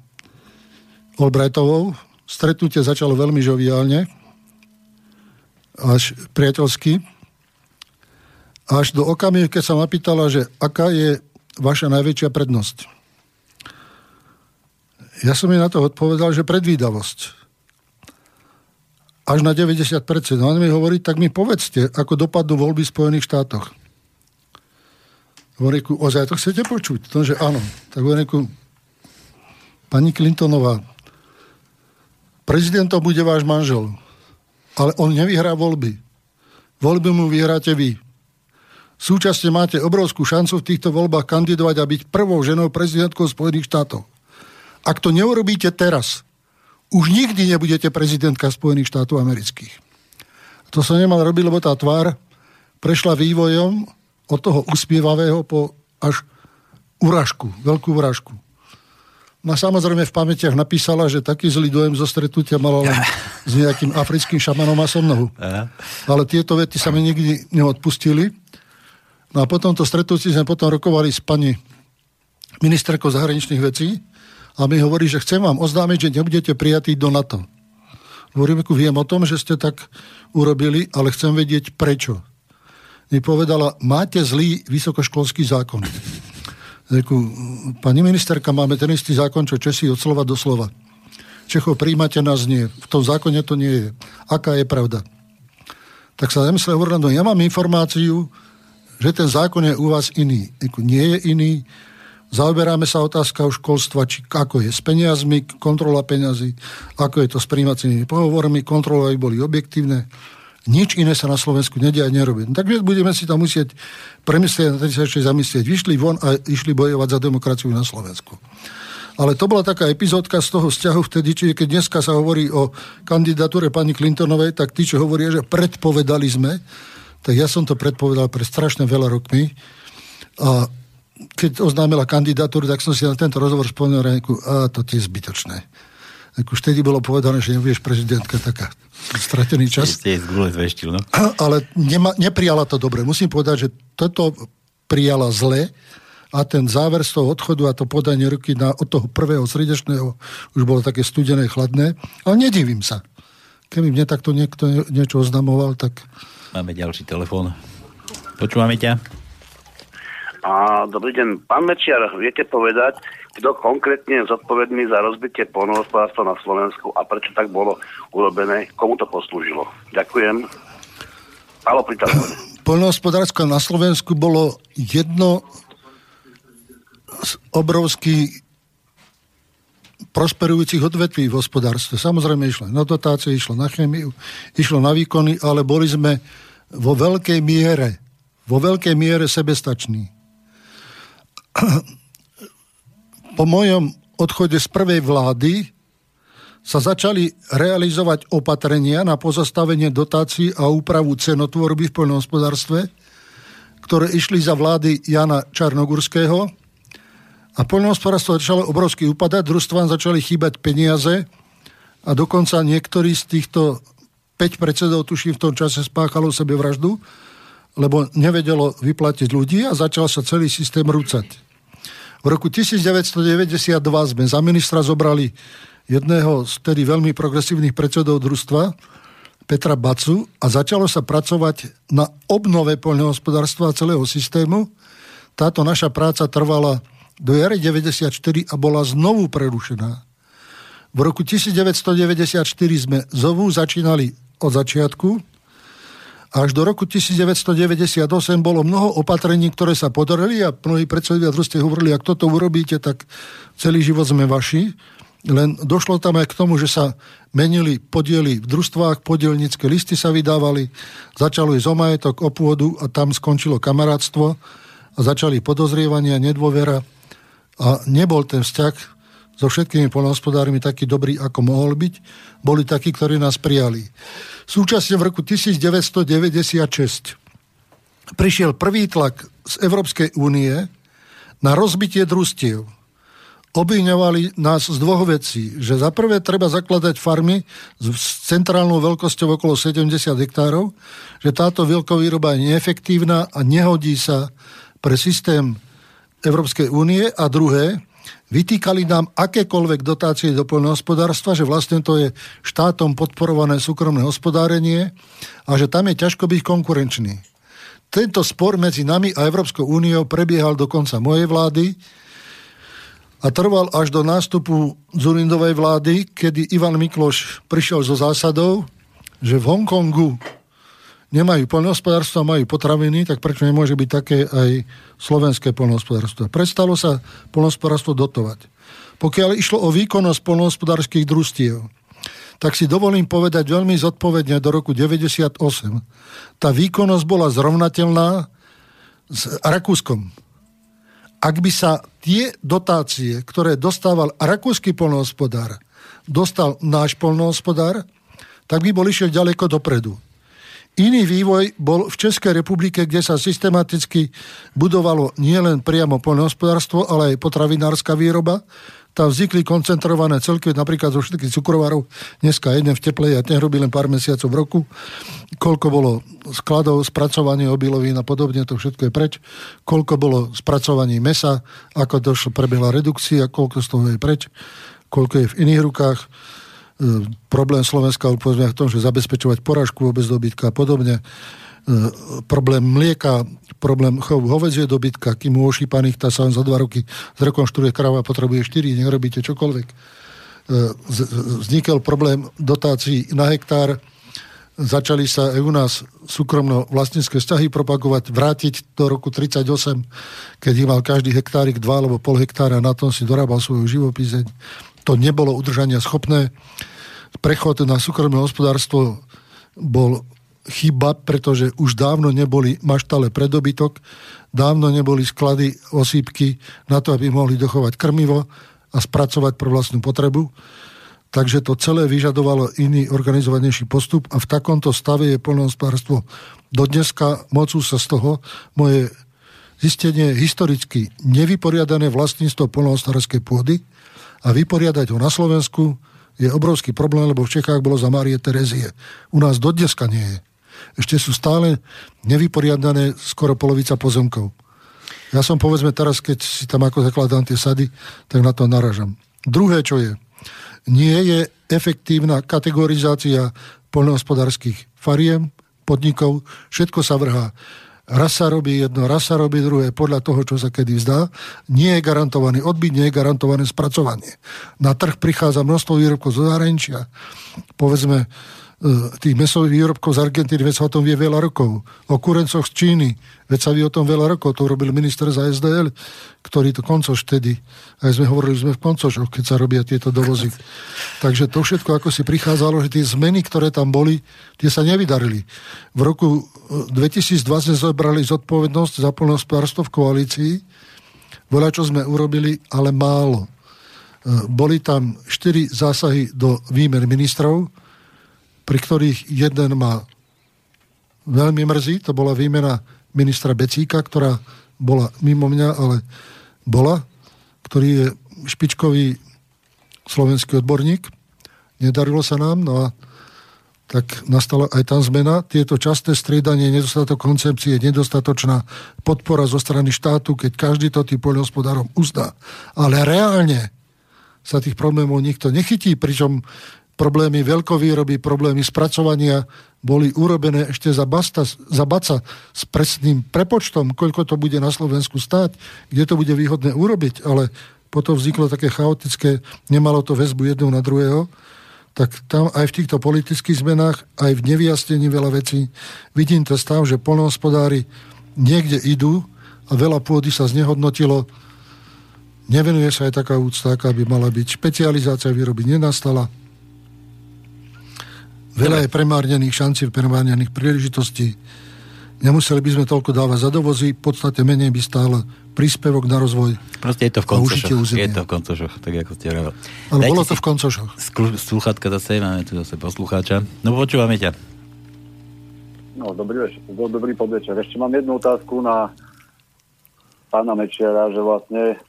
Olbrajtovou. Stretnutie začalo veľmi žoviálne, až priateľsky. Až do okamihu, keď sa ma pýtala, že aká je vaša najväčšia prednosť. Ja som jej na to odpovedal, že predvídavosť. Až na 90%. No on mi hovorí, tak mi povedzte, ako dopadnú voľby v Spojených štátoch. Hovorím, ozaj to chcete počuť? To, že áno. Tak hovorím, pani Clintonová, prezidentom bude váš manžel, ale on nevyhrá voľby. Voľby mu vyhráte vy. Súčasne máte obrovskú šancu v týchto voľbách kandidovať a byť prvou ženou prezidentkou Spojených štátov. Ak to neurobíte teraz, už nikdy nebudete prezidentka Spojených štátov amerických. To sa nemal robiť, lebo tá tvár prešla vývojom od toho uspievavého po až uražku, veľkú uražku. No samozrejme v pamätiach napísala, že taký zlý dojem zo stretnutia mala len s nejakým africkým šamanom a som nohu. Ale tieto vety sa mi nikdy neodpustili. No a potom to stretnutí sme potom rokovali s pani ministerkou zahraničných vecí a mi hovorí, že chcem vám oznámiť, že nebudete prijatí do NATO. Hovorím, viem o tom, že ste tak urobili, ale chcem vedieť prečo mi povedala, máte zlý vysokoškolský zákon. Reku, pani ministerka, máme ten istý zákon, čo Česi od slova do slova. Čecho, príjmate nás nie. V tom zákone to nie je. Aká je pravda? Tak sa nemysle hovorila, no ja mám informáciu, že ten zákon je u vás iný. Nie je iný. Zaoberáme sa otázka o školstva, či ako je s peniazmi, kontrola peniazy, ako je to s príjmacími pohovormi, kontrola aby boli objektívne nič iné sa na Slovensku nedia a nerobí. No, takže budeme si tam musieť premyslieť, na sa ešte zamyslieť. Vyšli von a išli bojovať za demokraciu na Slovensku. Ale to bola taká epizódka z toho vzťahu vtedy, čiže keď dneska sa hovorí o kandidatúre pani Clintonovej, tak tí, čo hovoria, že predpovedali sme, tak ja som to predpovedal pre strašne veľa rokmi. A keď oznámila kandidatúru, tak som si na tento rozhovor spomenul a to je zbytočné tak už vtedy bolo povedané, že nebudeš prezidentka, taká stratený čas. Ste zveštil, no? Ale nema, neprijala to dobre. Musím povedať, že toto prijala zle a ten záver z toho odchodu a to podanie ruky na, od toho prvého srdečného už bolo také studené, chladné. Ale nedivím sa. Keby mne takto niekto niečo oznamoval, tak... Máme ďalší telefón. Počúvame ťa. A, dobrý deň. Pán Mečiar, viete povedať, kto konkrétne je zodpovedný za rozbitie polnohospodárstva na Slovensku a prečo tak bolo urobené, komu to poslúžilo. Ďakujem. Halo, pri Polnohospodárstvo na Slovensku bolo jedno z obrovský prosperujúcich odvetví v hospodárstve. Samozrejme išlo na dotácie, išlo na chemiu, išlo na výkony, ale boli sme vo veľkej miere, vo veľkej miere sebestační po mojom odchode z prvej vlády sa začali realizovať opatrenia na pozastavenie dotácií a úpravu cenotvorby v poľnohospodárstve, ktoré išli za vlády Jana Čarnogurského. A poľnohospodárstvo začalo obrovsky upadať, družstvám začali chýbať peniaze a dokonca niektorí z týchto 5 predsedov, tuším, v tom čase spáchalo sebe vraždu, lebo nevedelo vyplatiť ľudí a začal sa celý systém rúcať. V roku 1992 sme za ministra zobrali jedného z tedy veľmi progresívnych predsedov družstva, Petra Bacu, a začalo sa pracovať na obnove poľnohospodárstva a celého systému. Táto naša práca trvala do jary 94 a bola znovu prerušená. V roku 1994 sme znovu začínali od začiatku. Až do roku 1998 bolo mnoho opatrení, ktoré sa podarili a mnohí predsedovia družstve hovorili, ak toto urobíte, tak celý život sme vaši. Len došlo tam aj k tomu, že sa menili podiely v družstvách, podielnické listy sa vydávali, začalo ísť o majetok, o pôdu a tam skončilo kamarátstvo a začali podozrievania, nedôvera a nebol ten vzťah so všetkými polnohospodármi taký dobrý, ako mohol byť. Boli takí, ktorí nás prijali. Súčasne v roku 1996 prišiel prvý tlak z Európskej únie na rozbitie družstiev obviňovali nás z dvoch vecí. Že za prvé treba zakladať farmy s centrálnou veľkosťou okolo 70 hektárov, že táto veľkovýroba je neefektívna a nehodí sa pre systém Európskej únie. A druhé, vytýkali nám akékoľvek dotácie do poľnohospodárstva, že vlastne to je štátom podporované súkromné hospodárenie a že tam je ťažko byť konkurenčný. Tento spor medzi nami a Európskou úniou prebiehal do konca mojej vlády, a trval až do nástupu Zurindovej vlády, kedy Ivan Mikloš prišiel so zásadou, že v Hongkongu nemajú poľnohospodárstvo, majú potraviny, tak prečo nemôže byť také aj slovenské poľnohospodárstvo. Prestalo sa poľnohospodárstvo dotovať. Pokiaľ išlo o výkonnosť poľnohospodárských družstiev, tak si dovolím povedať veľmi zodpovedne do roku 98. Tá výkonnosť bola zrovnateľná s Rakúskom ak by sa tie dotácie, ktoré dostával rakúsky polnohospodár, dostal náš polnohospodár, tak by bol išiel ďaleko dopredu. Iný vývoj bol v Českej republike, kde sa systematicky budovalo nielen priamo poľnohospodárstvo, ale aj potravinárska výroba. Tam vznikli koncentrované celky, napríklad zo všetkých cukrovárov, dneska jeden v teple a ten robí len pár mesiacov v roku. Koľko bolo skladov, spracovanie obilovín a podobne, to všetko je preč. Koľko bolo spracovaní mesa, ako došlo, prebehla redukcia, koľko z toho je preč, koľko je v iných rukách problém Slovenska povedzme v tom, že zabezpečovať porážku vôbec dobytka a podobne. E, problém mlieka, problém chovu hovedzie dobytka, kým u ošípaných tá sa za dva roky zrekonštruuje kráva a potrebuje 4, nech čokoľvek. E, vznikol problém dotácií na hektár, začali sa aj u nás súkromno vlastnícke vzťahy propagovať, vrátiť do roku 38, keď mal každý hektárik 2 alebo pol hektára, na tom si dorábal svoju živopizeň to nebolo udržania schopné. Prechod na súkromné hospodárstvo bol chyba, pretože už dávno neboli maštale pre dobytok, dávno neboli sklady osýpky na to, aby mohli dochovať krmivo a spracovať pre vlastnú potrebu. Takže to celé vyžadovalo iný organizovanejší postup a v takomto stave je polnohospodárstvo do dneska mocú sa z toho moje zistenie historicky nevyporiadané vlastníctvo polnohospodárskej pôdy, a vyporiadať ho na Slovensku je obrovský problém, lebo v Čechách bolo za Márie Terezie. U nás do dneska nie je. Ešte sú stále nevyporiadané skoro polovica pozemkov. Ja som povedzme teraz, keď si tam ako zakladám tie sady, tak na to naražam. Druhé, čo je, nie je efektívna kategorizácia poľnohospodárských fariem, podnikov, všetko sa vrhá raz sa robí jedno, raz sa robí druhé, podľa toho, čo sa kedy zdá. Nie je garantovaný odbyt, nie je garantované spracovanie. Na trh prichádza množstvo výrobkov zo zahraničia. Povedzme, tých mesových výrobkov z Argentíny, veď sa o tom vie veľa rokov. O kurencoch z Číny, veď sa vie o tom veľa rokov. To robil minister za SDL, ktorý to koncoš vtedy, aj sme hovorili, sme v koncošoch, keď sa robia tieto dovozy. Takže to všetko, ako si prichádzalo, že tie zmeny, ktoré tam boli, tie sa nevydarili. V roku 2020 sme zobrali zodpovednosť za plnohospodárstvo v koalícii. Voľa, čo sme urobili, ale málo. boli tam štyri zásahy do výmer ministrov, pri ktorých jeden ma veľmi mrzí, to bola výmena ministra Becíka, ktorá bola mimo mňa, ale bola, ktorý je špičkový slovenský odborník. Nedarilo sa nám, no a tak nastala aj tam zmena. Tieto časté striedanie, nedostatok koncepcie, nedostatočná podpora zo strany štátu, keď každý to tým poľnohospodárom uzná. Ale reálne sa tých problémov nikto nechytí, pričom problémy veľkovýroby, problémy spracovania boli urobené ešte za, basta, za baca s presným prepočtom, koľko to bude na Slovensku stáť, kde to bude výhodné urobiť, ale potom vzniklo také chaotické, nemalo to väzbu jedného na druhého, tak tam aj v týchto politických zmenách, aj v nevyjasnení veľa vecí, vidím to stav, že polnohospodári niekde idú a veľa pôdy sa znehodnotilo, nevenuje sa aj taká úcta, aká by mala byť. Špecializácia výroby nenastala. Veľa je premárnených šancí, premárnených príležitostí. Nemuseli by sme toľko dávať za dovozy, v podstate menej by stále príspevok na rozvoj. Proste je to v koncošoch. Je to v koncošoch, tak ako ste hovorili. Ale Dajte bolo to v koncošoch. Slúchatka zase, máme tu zase poslucháča. No počúvame ťa. No, dobrý večer, dobrý podvečer. Ešte mám jednu otázku na pána Mečiara, že vlastne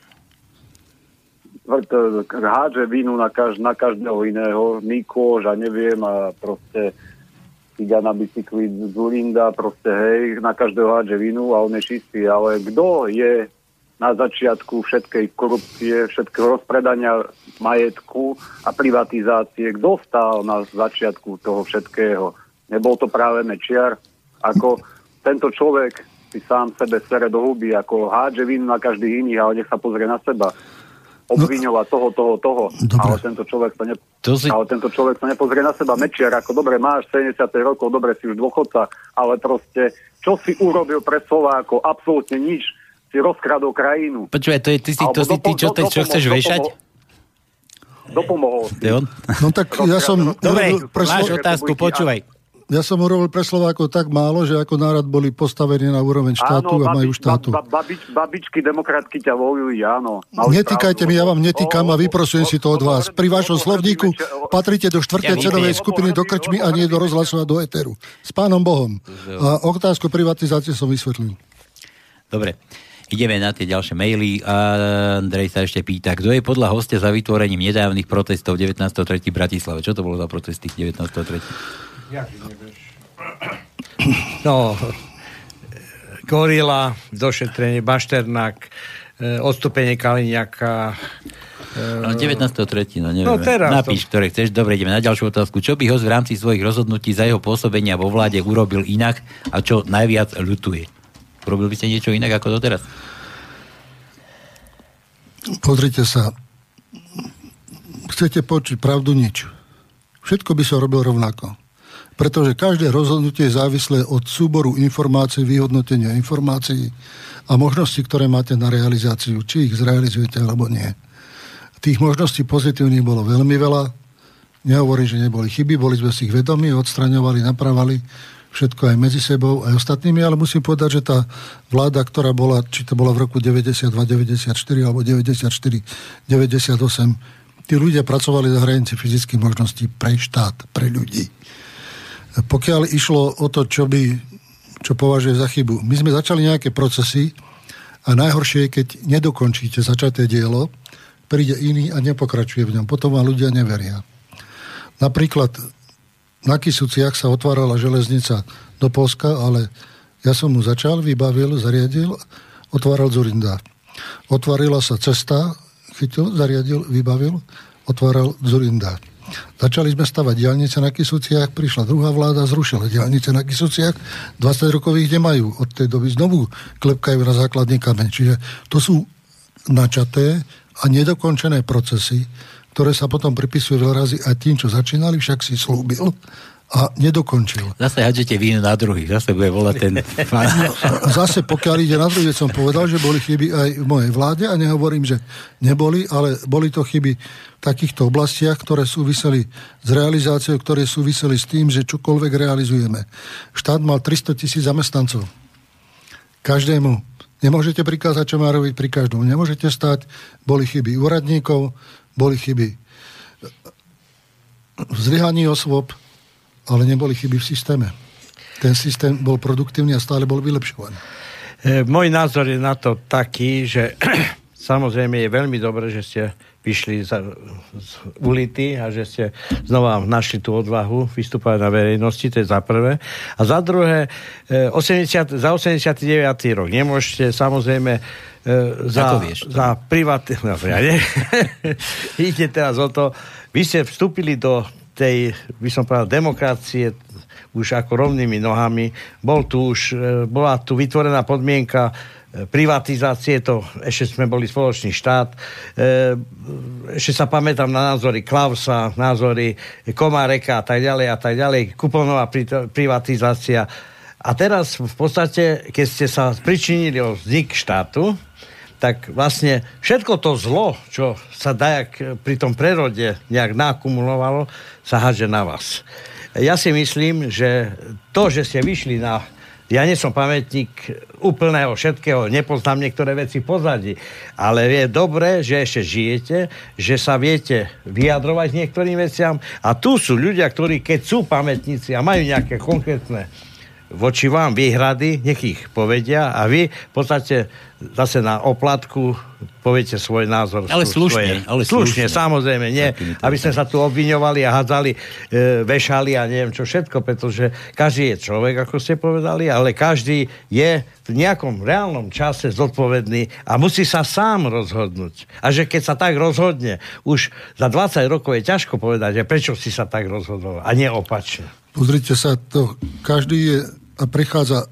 hádže vínu na, kaž, na každého iného, Mikloš a neviem a proste ide na bicykli z Zurinda, proste hej, na každého hádže vinu a on je čistý, ale kto je na začiatku všetkej korupcie, všetkého rozpredania majetku a privatizácie, kto stál na začiatku toho všetkého? Nebol to práve Mečiar? Ako tento človek si sám sebe sere do huby, ako hádže vinu na každý iný, ale nech sa pozrie na seba obviňovať toho, toho, toho. Dobre. Ale tento človek sa, ne... to si... ale tento človek sa nepozrie na seba. Mečiar, ako dobre máš 70 rokov, dobre si už dôchodca, ale proste, čo si urobil pre Slováko? Absolútne nič. Si rozkradol krajinu. Počúvaj, to je ty, to si ty, čo, čo, čo chceš vešať? Dopomohol. No tak ja som... Dobre, máš otázku, počúvaj ja som urobil pre Slovákov tak málo, že ako národ boli postavení na úroveň štátu áno, a majú štátu. Ba, ba, babič, babičky demokratky ťa volujú, áno. Netýkajte mi, ja vám netýkam a vyprosujem si to od vás. Pri vašom slovníku patrite do štvrtej cenovej skupiny do krčmy a nie do rozhlasu a do eteru. S pánom Bohom. A otázku privatizácie som vysvetlil. Dobre. Ideme na tie ďalšie maily. Andrej sa ešte pýta, kto je podľa hostia za vytvorením nedávnych protestov 19.3. v Bratislave? Čo to bolo za protesty 19.3.? No, Gorila, došetrenie, Bašternák, e, odstúpenie Kaliňaka. No, 19.3. no neviem. No, teraz Napíš, to... ktoré chceš. Dobre, ideme na ďalšiu otázku. Čo by ho v rámci svojich rozhodnutí za jeho pôsobenia vo vláde urobil inak a čo najviac ľutuje? Urobil by ste niečo inak ako doteraz? Pozrite sa. Chcete počuť pravdu nič. Všetko by sa robil rovnako pretože každé rozhodnutie je závislé od súboru informácií, vyhodnotenia informácií a možností, ktoré máte na realizáciu, či ich zrealizujete alebo nie. Tých možností pozitívnych bolo veľmi veľa. Nehovorím, že neboli chyby, boli sme si ich vedomi, odstraňovali, napravali všetko aj medzi sebou, aj ostatnými, ale musím povedať, že tá vláda, ktorá bola, či to bola v roku 92, 94 alebo 94, 98, tí ľudia pracovali za hranici fyzických možností pre štát, pre ľudí. Pokiaľ išlo o to, čo by čo považuje za chybu. My sme začali nejaké procesy a najhoršie je, keď nedokončíte začaté dielo, príde iný a nepokračuje v ňom. Potom vám ľudia neveria. Napríklad na Kisuciach sa otvárala železnica do Polska, ale ja som mu začal, vybavil, zariadil, otváral Zurinda. Otvárila sa cesta, chytil, zariadil, vybavil, otváral Zurinda. Začali sme stavať diálnice na Kisuciach, prišla druhá vláda, zrušila diálnice na Kisuciach, 20 rokov ich nemajú. Od tej doby znovu klepkajú na základný kameň. Čiže to sú načaté a nedokončené procesy, ktoré sa potom pripisujú veľa razy aj tým, čo začínali, však si slúbil a nedokončil. Zase hadžete víno na druhý, zase bude volať ten... zase pokiaľ ide na druhý, som povedal, že boli chyby aj v mojej vláde a nehovorím, že neboli, ale boli to chyby v takýchto oblastiach, ktoré súviseli s realizáciou, ktoré súviseli s tým, že čokoľvek realizujeme. Štát mal 300 tisíc zamestnancov. Každému. Nemôžete prikázať, čo má robiť pri každom. Nemôžete stať. Boli chyby úradníkov, boli chyby v zlyhaní osôb, ale neboli chyby v systéme. Ten systém bol produktívny a stále bol vylepšovaný. E, môj názor je na to taký, že samozrejme je veľmi dobré, že ste vyšli za, z ulity a že ste znova našli tú odvahu vystúpať na verejnosti, to je za prvé. A za druhé, 80, e, za 89. rok nemôžete samozrejme e, za, vieš, za privat... No, ja ne. Ide teraz o to, vy ste vstúpili do tej, by som povedal, demokracie už ako rovnými nohami. Bol tu už, e, bola tu vytvorená podmienka privatizácie, to ešte sme boli spoločný štát. E, ešte sa pamätám na názory Klausa, názory Komáreka a tak ďalej a tak ďalej, kuponová privatizácia. A teraz v podstate, keď ste sa pričinili o vznik štátu, tak vlastne všetko to zlo, čo sa dajak pri tom prerode nejak nakumulovalo, sa háže na vás. Ja si myslím, že to, že ste vyšli na ja nie som pamätník úplného všetkého, nepoznám niektoré veci pozadí, ale je dobré, že ešte žijete, že sa viete vyjadrovať niektorým veciam a tu sú ľudia, ktorí keď sú pamätníci a majú nejaké konkrétne voči vám výhrady, nech ich povedia a vy v podstate zase na oplatku poviete svoj názor. Ale slušne. Svoje. Ale slušne, slušne, samozrejme, nie. Aby sme sa tu obviňovali a hádzali, e, vešali a neviem čo všetko, pretože každý je človek, ako ste povedali, ale každý je v nejakom reálnom čase zodpovedný a musí sa sám rozhodnúť. A že keď sa tak rozhodne, už za 20 rokov je ťažko povedať, že prečo si sa tak rozhodol a nie opačne. Pozrite sa, to každý je a prechádza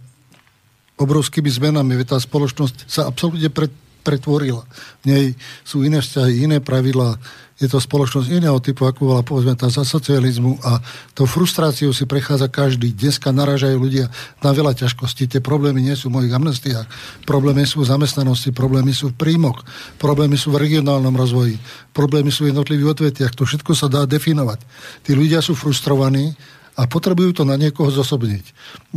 obrovskými zmenami, tá spoločnosť sa absolútne pretvorila. V nej sú iné vzťahy, iné pravidlá, je to spoločnosť iného typu, ako bola povedzme tá za socializmu a to frustráciou si prechádza každý. Dneska naražajú ľudia na veľa ťažkostí. Tie problémy nie sú v mojich amnestiách. Problémy sú v zamestnanosti, problémy sú v príjmoch, problémy sú v regionálnom rozvoji, problémy sú v jednotlivých odvetiach. To všetko sa dá definovať. Tí ľudia sú frustrovaní a potrebujú to na niekoho zosobniť.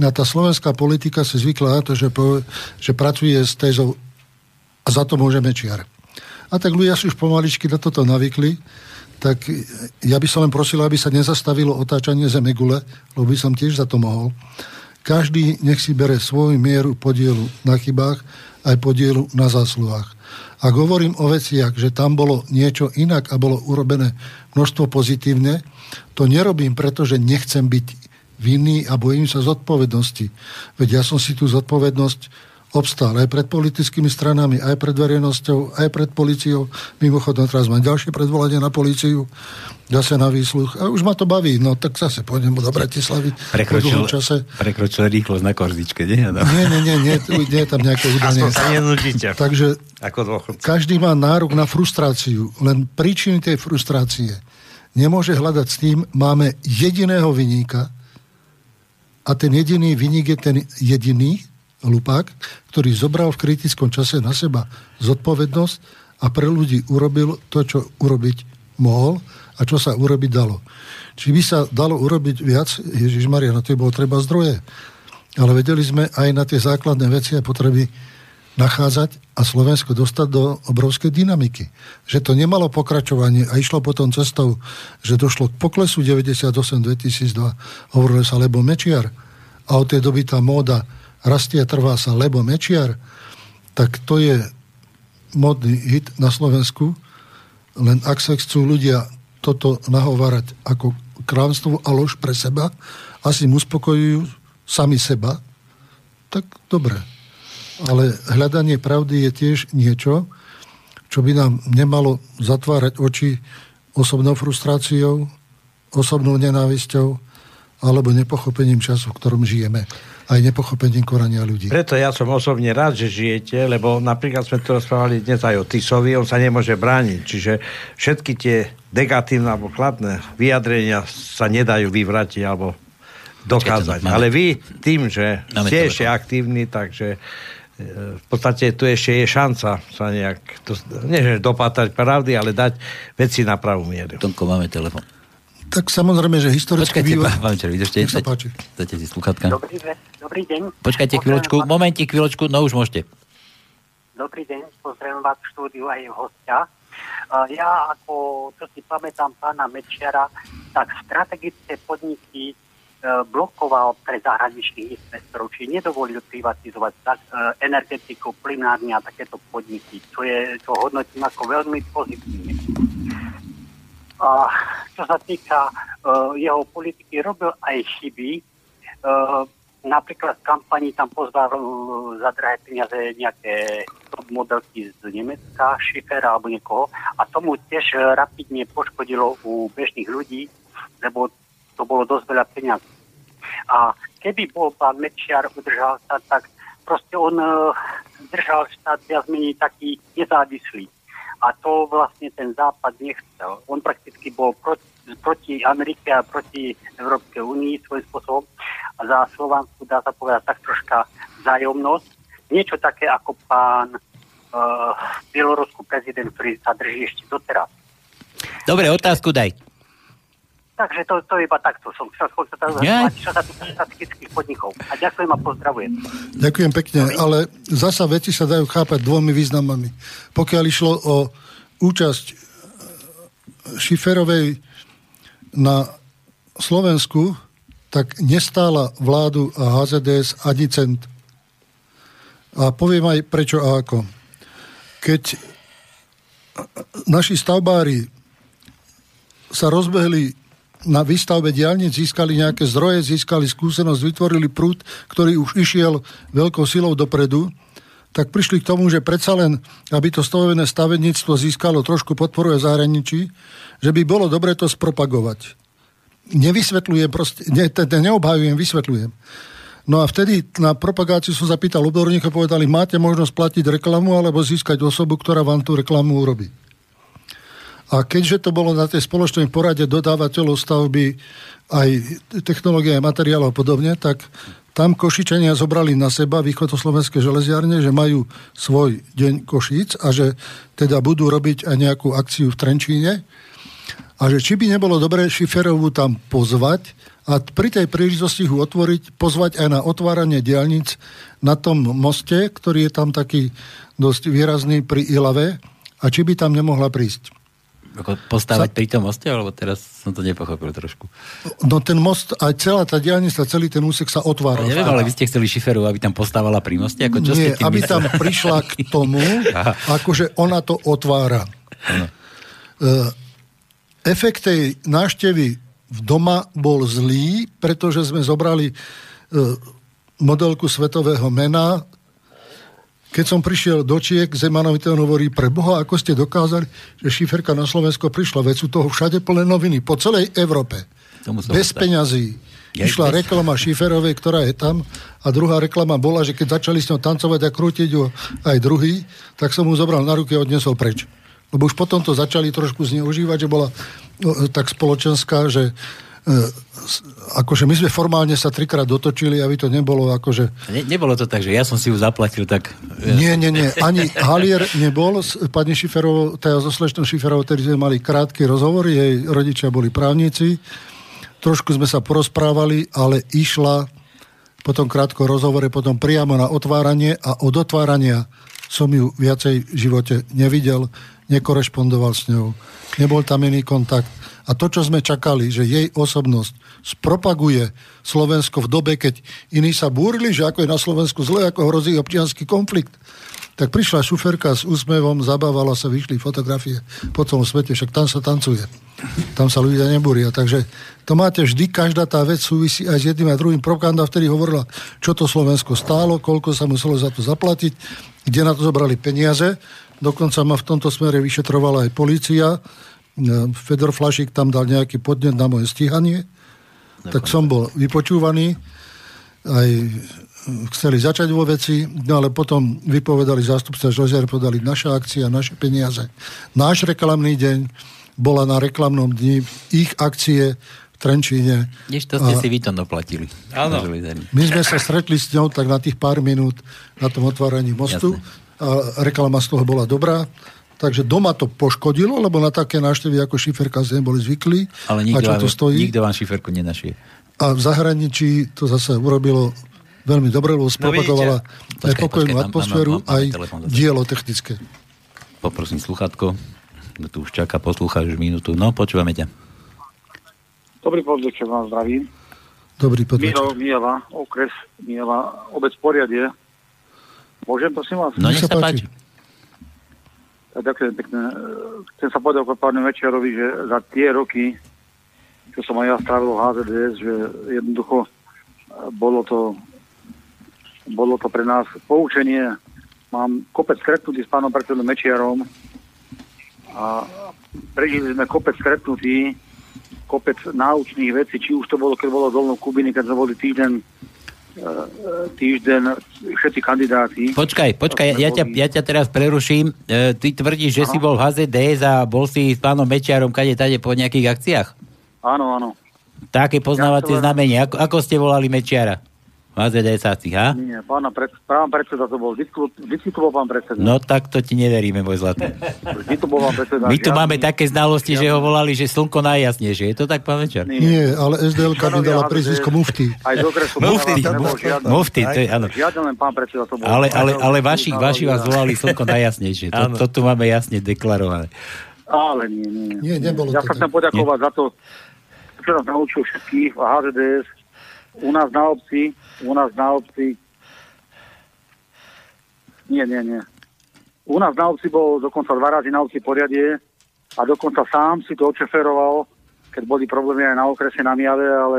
A tá slovenská politika si zvykla na to, že, po, že pracuje s tézou a za to môžeme čiar. A tak ľudia si už pomaličky na toto navykli, tak ja by som len prosil, aby sa nezastavilo otáčanie zemegule, lebo by som tiež za to mohol. Každý nech si bere svoju mieru podielu na chybách aj podielu na zásluhách. Ak hovorím o veciach, že tam bolo niečo inak a bolo urobené množstvo pozitívne, to nerobím, pretože nechcem byť vinný a bojím sa zodpovednosti. Veď ja som si tú zodpovednosť obstál aj pred politickými stranami, aj pred verejnosťou, aj pred policiou. Mimochodom, teraz mám ďalšie predvolanie na policiu, zase na výsluch. A už ma to baví, no tak zase pôjdem do Bratislavy. Prekročil, čase. prekročil rýchlosť na korzičke, nie? No. Nie, nie, nie, nie, nie je tam nejaké udanie. sa nenudíte. Takže Ako každý má nárok na frustráciu, len príčiny tej frustrácie nemôže hľadať s tým, máme jediného vyníka a ten jediný vyník je ten jediný, hlupák, ktorý zobral v kritickom čase na seba zodpovednosť a pre ľudí urobil to, čo urobiť mohol a čo sa urobiť dalo. Či by sa dalo urobiť viac, Ježiš Maria, na to bolo treba zdroje. Ale vedeli sme aj na tie základné veci a potreby nachádzať a Slovensko dostať do obrovskej dynamiky. Že to nemalo pokračovanie a išlo potom cestou, že došlo k poklesu 98-2002, hovorilo sa lebo Mečiar a od tej doby tá móda rastie trvá sa Lebo Mečiar, tak to je modný hit na Slovensku, len ak sa chcú ľudia toto nahovárať ako kránstvo a lož pre seba, asi mu uspokojujú sami seba, tak dobre. Ale hľadanie pravdy je tiež niečo, čo by nám nemalo zatvárať oči osobnou frustráciou, osobnou nenávisťou alebo nepochopením času, v ktorom žijeme aj nepochopením korania ľudí. Preto ja som osobne rád, že žijete, lebo napríklad sme tu rozprávali dnes aj o Tisovi, on sa nemôže brániť, čiže všetky tie negatívne alebo kladné vyjadrenia sa nedajú vyvratiť alebo dokázať. Počkajte, Ale vy tým, že ste ešte aktívni, takže e, v podstate tu ešte je šanca sa nejak, nie že dopátať pravdy, ale dať veci na pravú mieru. Tomko, máme telefon. Tak samozrejme, že historický Počkajte, vývoj... pán Čer, vydržte. Sa páči. Dajte si sluchatka. Dobrý, dobrý deň. Počkajte chvíľočku, momentík, chvíľočku, no už môžete. Dobrý deň, pozdravím vás v štúdiu aj hostia. Ja ako, čo si pamätám pána Mečiara, tak strategické podniky blokoval pre zahraničných investorov, či nedovolil privatizovať tak, energetiku, plynárne a takéto podniky, čo, je, čo hodnotím ako veľmi pozitívne. A čo sa týka uh, jeho politiky, robil aj chyby. Uh, napríklad v kampani tam pozval uh, za drahé peniaze nejaké top modelky z Nemecka, Schifera alebo niekoho a tomu tiež rapidne poškodilo u bežných ľudí, lebo to bolo dosť veľa peniazí. A keby bol pán Mečiar udržal sa, tak proste on uh, držal štát viac menej taký nezávislý a to vlastne ten západ nechcel. On prakticky bol proti, proti Amerike a proti Európskej únii svojím spôsobom a za Slovensku dá sa povedať tak troška vzájomnosť. Niečo také ako pán uh, bieloruský prezident, ktorý sa drží ešte doteraz. Dobre, otázku daj. Takže to, to iba takto som chcel sa yeah. čo sa týka podnikov. A ďakujem a pozdravujem. Ďakujem pekne, ale zasa veci sa dajú chápať dvomi významami. Pokiaľ išlo o účasť e, Šiferovej na Slovensku, tak nestála vládu a HZDS ani cent. A poviem aj prečo a ako. Keď naši stavbári sa rozbehli na výstavbe diálnic získali nejaké zdroje, získali skúsenosť, vytvorili prúd, ktorý už išiel veľkou silou dopredu, tak prišli k tomu, že predsa len, aby to stovené stavebníctvo získalo trošku podporu v zahraničí, že by bolo dobre to spropagovať. Nevysvetľujem, proste, ne, teda neobhajujem, vysvetľujem. No a vtedy na propagáciu som zapýtal odborníkov, povedali, máte možnosť platiť reklamu alebo získať osobu, ktorá vám tú reklamu urobí. A keďže to bolo na tej spoločnej porade dodávateľov stavby aj technológie, materiálov a podobne, tak tam Košičania zobrali na seba východoslovenské železiarne, že majú svoj deň Košíc a že teda budú robiť aj nejakú akciu v Trenčíne. A že či by nebolo dobré Šiferovú tam pozvať a pri tej príležitosti ho otvoriť, pozvať aj na otváranie diálnic na tom moste, ktorý je tam taký dosť výrazný pri Ilave a či by tam nemohla prísť. Ako postávať sa... pri tom moste, alebo teraz som to nepochopil trošku? No ten most, aj celá tá diálnica, celý ten úsek sa otvára. No, neviem, ale vy ste chceli šiferu, aby tam postávala pri moste? Ako čo Nie, ste aby mysleli? tam prišla k tomu, akože ona to otvára. Uh, efekt tej náštevy v doma bol zlý, pretože sme zobrali uh, modelku svetového mena, keď som prišiel do Čiek, Zemanovi ten hovorí, pre Boha, ako ste dokázali, že šiferka na Slovensko prišla, veď sú toho všade plné noviny, po celej Európe. Bez peňazí. Ja Išla reklama Šiferovej, ktorá je tam a druhá reklama bola, že keď začali s ňou tancovať a krútiť ju aj druhý, tak som mu zobral na ruky a odnesol preč. Lebo už potom to začali trošku zneužívať, že bola no, tak spoločenská, že akože my sme formálne sa trikrát dotočili, aby to nebolo akože... Ne, nebolo to tak, že ja som si ju zaplatil, tak... Nie, nie, nie. Ani Halier nebol s pani Šiferovou, teda so Slečnou Šiferovou, ktorý sme mali krátky rozhovor, jej rodičia boli právnici. Trošku sme sa porozprávali, ale išla po tom krátkom rozhovore potom priamo na otváranie a od otvárania som ju viacej v živote nevidel, nekorešpondoval s ňou, nebol tam iný kontakt a to, čo sme čakali, že jej osobnosť spropaguje Slovensko v dobe, keď iní sa búrili, že ako je na Slovensku zle, ako hrozí občianský konflikt, tak prišla šuferka s úsmevom, zabávala sa, vyšli fotografie po celom svete, však tam sa tancuje. Tam sa ľudia nebúria. Takže to máte vždy, každá tá vec súvisí aj s jedným a druhým. Propaganda vtedy hovorila, čo to Slovensko stálo, koľko sa muselo za to zaplatiť, kde na to zobrali peniaze. Dokonca ma v tomto smere vyšetrovala aj policia Fedor Flašik tam dal nejaký podnet na moje stíhanie, Nekonec. tak som bol vypočúvaný, aj chceli začať vo veci, no ale potom vypovedali zástupca Žožiar, podali naša akcia, naše peniaze. Náš reklamný deň bola na reklamnom dni ich akcie v Trenčíne. Než to ste a... si vy to doplatili. Áno. My sme sa stretli s ňou tak na tých pár minút na tom otváraní mostu. Jasne. A reklama z toho bola dobrá. Takže doma to poškodilo, lebo na také návštevy ako šiferka sme boli zvykli. Ale nikto, a čo to stojí. nikto vám šiferku nenašie. A v zahraničí to zase urobilo veľmi dobre, lebo spropagovala no, aj pokojnú atmosféru, aj dielo technické. Poprosím sluchatko. No tu už čaká poslúchač minútu. No, počúvame ťa. Dobrý podvečer vám zdravím. Dobrý podvečer. Miro, Miela, okres Miela, obec Poriadie. Môžem, prosím vás? No, nech sa páči. Ďakujem pekne. Chcem sa povedať pánu Večerovi, že za tie roky, čo som aj ja strávil v HZDS, že jednoducho e, bolo to, bolo to pre nás poučenie. Mám kopec stretnutý s pánom predsedom Mečiarom a prežili sme kopec stretnutí, kopec náučných vecí, či už to bolo, keď bolo dolno Kubiny, keď sme boli týždeň týždeň všetci kandidáti. Počkaj, počkaj, ja ťa, ja ťa teraz preruším. E, ty tvrdíš, že Aha. si bol v HZDS a bol si s pánom Mečiarom kade tade po nejakých akciách? Áno, áno. Také poznávacie ja znamenie. Ako, ako ste volali Mečiara? HZDS-áci, ha? Nie, pána pred, pán predseda to bol. Vždy, to bol pán predseda. No tak to ti neveríme, môj zlatý. Vždy to bol pán predseda. My tu máme také znalosti, žiadny. že ho volali, že slnko najjasnejšie. Je to tak, pán Večer? Nie, Nie ale SDLK mi dala prízvisko Mufty. Aj z okresu. Mufty, mufty, to je, áno. Žiadne len pán predseda to bol. Ale, ale, ale vaši, vaši vás volali slnko najjasnejšie. To, to tu máme jasne deklarované. Ale nie, nie. Nie, nebolo ja sa chcem poďakovať za to, čo nás naučil všetkých v HZDS, u nás na obci, u nás na obci, nie, nie, nie. U nás na obci bol dokonca dva razy na obci poriadie a dokonca sám si to očeferoval, keď boli problémy aj na okrese na Miave, ale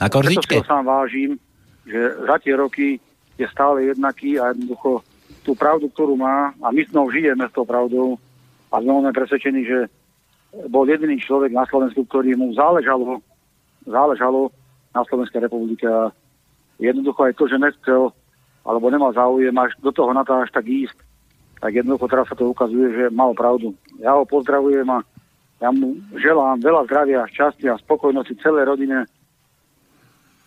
na to sám vážim, že za tie roky je stále jednaký a jednoducho tú pravdu, ktorú má, a my s ňou žijeme s tou pravdou a sme presvedčení, že bol jediný človek na Slovensku, ktorý mu záležalo, záležalo na Slovenskej republike a jednoducho aj to, že nechcel alebo nemal záujem až do toho na to až tak ísť, tak jednoducho teraz sa to ukazuje, že mal pravdu. Ja ho pozdravujem a ja mu želám veľa zdravia, šťastia spokojnosti celej rodine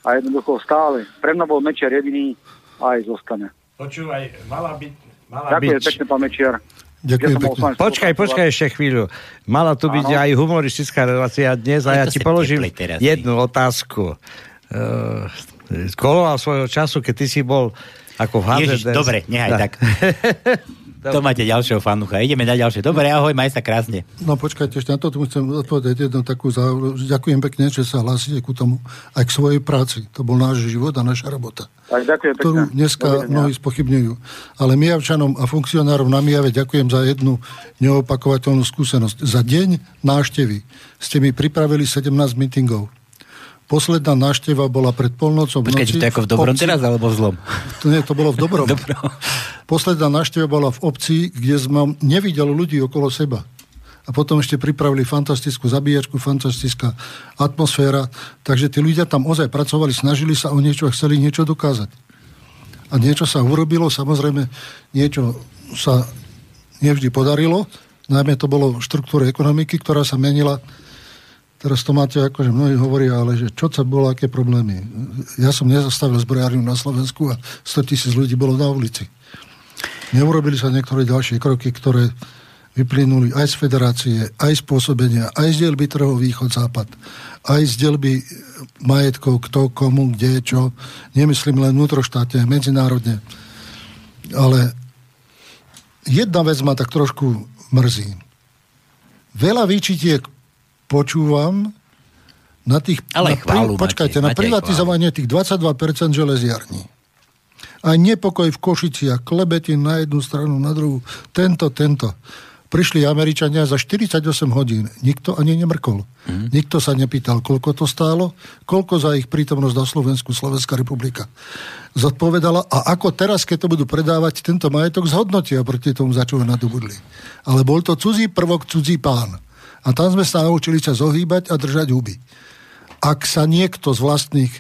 a jednoducho stále. Pre mňa bol Mečiar jediný a aj zostane. Počúvaj, mala byť... Mala Ďakujem byť... pekne, pán Mečiar. Ďakujem pekne. Počkaj, počkaj ešte chvíľu. Mala tu byť aj humoristická relácia dnes a ja ti položím jednu otázku. Uh, koloval svojho času, keď ty si bol ako v. Ježiš, dobre, nehaj tak. To máte ďalšieho fanucha. Ideme na ďalšie. Dobre, ahoj, maj sa krásne. No počkajte, ešte na to chcem odpovedať jednu takú záležitosť. Ďakujem pekne, že sa hlásite ku tomu aj k svojej práci. To bol náš život a naša robota. Aj ďakujem ktorú pekne. dneska mnohí spochybňujú. Ale Mijavčanom a funkcionárom na Mijave ďakujem za jednu neopakovateľnú skúsenosť. Za deň návštevy ste mi pripravili 17 meetingov. Posledná návšteva bola pred polnocou v noci. To ako v dobrom obci. teraz, alebo v zlom? To nie, to bolo v dobrom. Dobro. Posledná návšteva bola v obci, kde sme nevideli ľudí okolo seba. A potom ešte pripravili fantastickú zabíjačku, fantastická atmosféra. Takže tí ľudia tam ozaj pracovali, snažili sa o niečo a chceli niečo dokázať. A niečo sa urobilo, samozrejme, niečo sa nevždy podarilo. Najmä to bolo v štruktúre ekonomiky, ktorá sa menila Teraz to máte, ako že mnohí hovoria, ale že čo sa bolo, aké problémy. Ja som nezastavil zbrojárňu na Slovensku a 100 tisíc ľudí bolo na ulici. Neurobili sa niektoré ďalšie kroky, ktoré vyplynuli aj z federácie, aj z pôsobenia, aj z dielby trhov východ-západ, aj z dielby majetkov, kto, komu, kde, čo. Nemyslím len vnútroštátne, medzinárodne. Ale jedna vec ma tak trošku mrzí. Veľa výčitiek počúvam na tých... Ale na, chválu, počkajte, máte, na privatizovanie tých 22% železiarní. A nepokoj v Košiciach, klebetín na jednu stranu, na druhú, tento, tento. Prišli Američania za 48 hodín. Nikto ani nemrkol. Mm. Nikto sa nepýtal, koľko to stálo, koľko za ich prítomnosť na Slovensku Slovenská republika zodpovedala a ako teraz, keď to budú predávať, tento majetok zhodnotia proti tomu, za čo ho nadobudli. Ale bol to cudzí prvok, cudzí pán. A tam sme sa naučili sa zohýbať a držať huby. Ak sa niekto z vlastných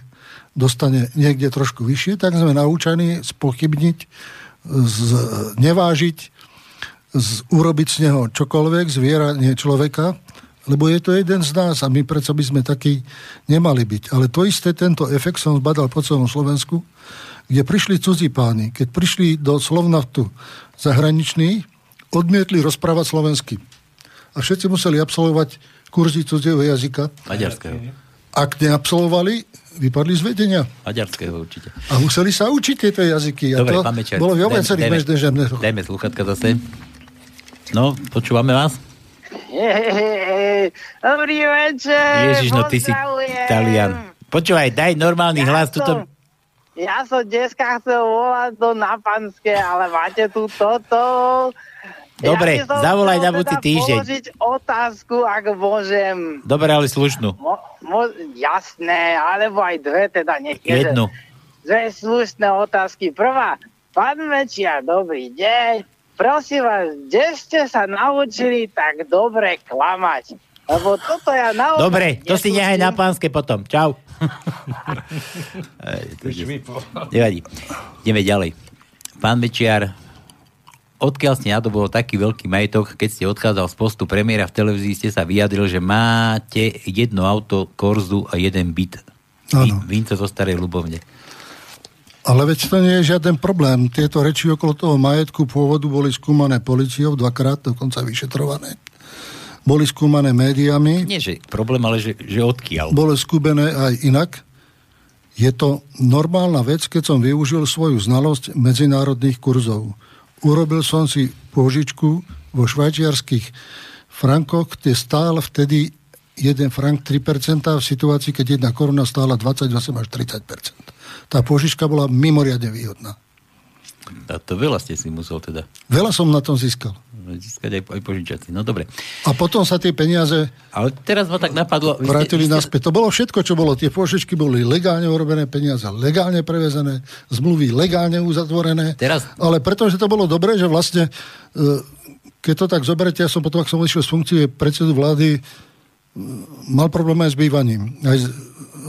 dostane niekde trošku vyššie, tak sme naučení spochybniť, z, nevážiť, z, urobiť z neho čokoľvek, zviera, nie človeka, lebo je to jeden z nás a my predsa by sme takí nemali byť. Ale to isté, tento efekt som zbadal po celom Slovensku, kde prišli cudzí páni, keď prišli do Slovnaftu zahraniční, odmietli rozprávať slovensky a všetci museli absolvovať kurzy cudzieho jazyka. Maďarského. Ak neabsolvovali, vypadli z vedenia. Maďarského určite. A museli sa učiť tieto jazyky. A Dobre, to bolo v viacerých Dajme sluchatka zase. No, počúvame vás. Dobrý večer. Ježiš, no ty si Talian. Počúvaj, daj normálny ja hlas. Som, tuto... Ja som dneska chcel volať to na panské, ale máte tu toto. Dobre, ja zavolaj na budúci teda týždeň. položiť otázku, ak môžem. Dobre, ale slušnú. Mo, mo, jasné, alebo aj dve, teda nech Jednu. Dve slušné otázky. Prvá, pán Mečia, dobrý deň. Prosím vás, kde ste sa naučili tak dobre klamať? Lebo toto ja naozaj... Dobre, to si nehaj na pánske potom. Čau. Nevadí. Ideme ďalej. Pán Mečiar, odkiaľ ste nadobil taký veľký majetok, keď ste odchádzal z postu premiéra v televízii, ste sa vyjadril, že máte jedno auto, korzu a jeden byt. Áno. Vínce zo starej ľubovne. Ale veď to nie je žiaden problém. Tieto reči okolo toho majetku pôvodu boli skúmané policiou, dvakrát dokonca vyšetrované boli skúmané médiami. Nie, že problém, ale že, že odkiaľ. Boli skúbené aj inak. Je to normálna vec, keď som využil svoju znalosť medzinárodných kurzov. Urobil som si pôžičku vo švajčiarských frankoch, kde stál vtedy 1 frank 3% v situácii, keď jedna koruna stála 28 až 30%. Tá pôžička bola mimoriadne výhodná. A to veľa ste si musel teda. Veľa som na tom získal. Získať aj, aj požičať No dobre. A potom sa tie peniaze Ale teraz ma tak napadlo... Vrátili ste, naspäť. To bolo všetko, čo bolo. Tie požičky boli legálne urobené peniaze, legálne prevezené, zmluvy legálne uzatvorené. Teraz... Ale pretože to bolo dobré, že vlastne e, keď to tak zoberete, ja som potom, ak som išiel z funkcie predsedu vlády, mal problém aj s bývaním, aj s,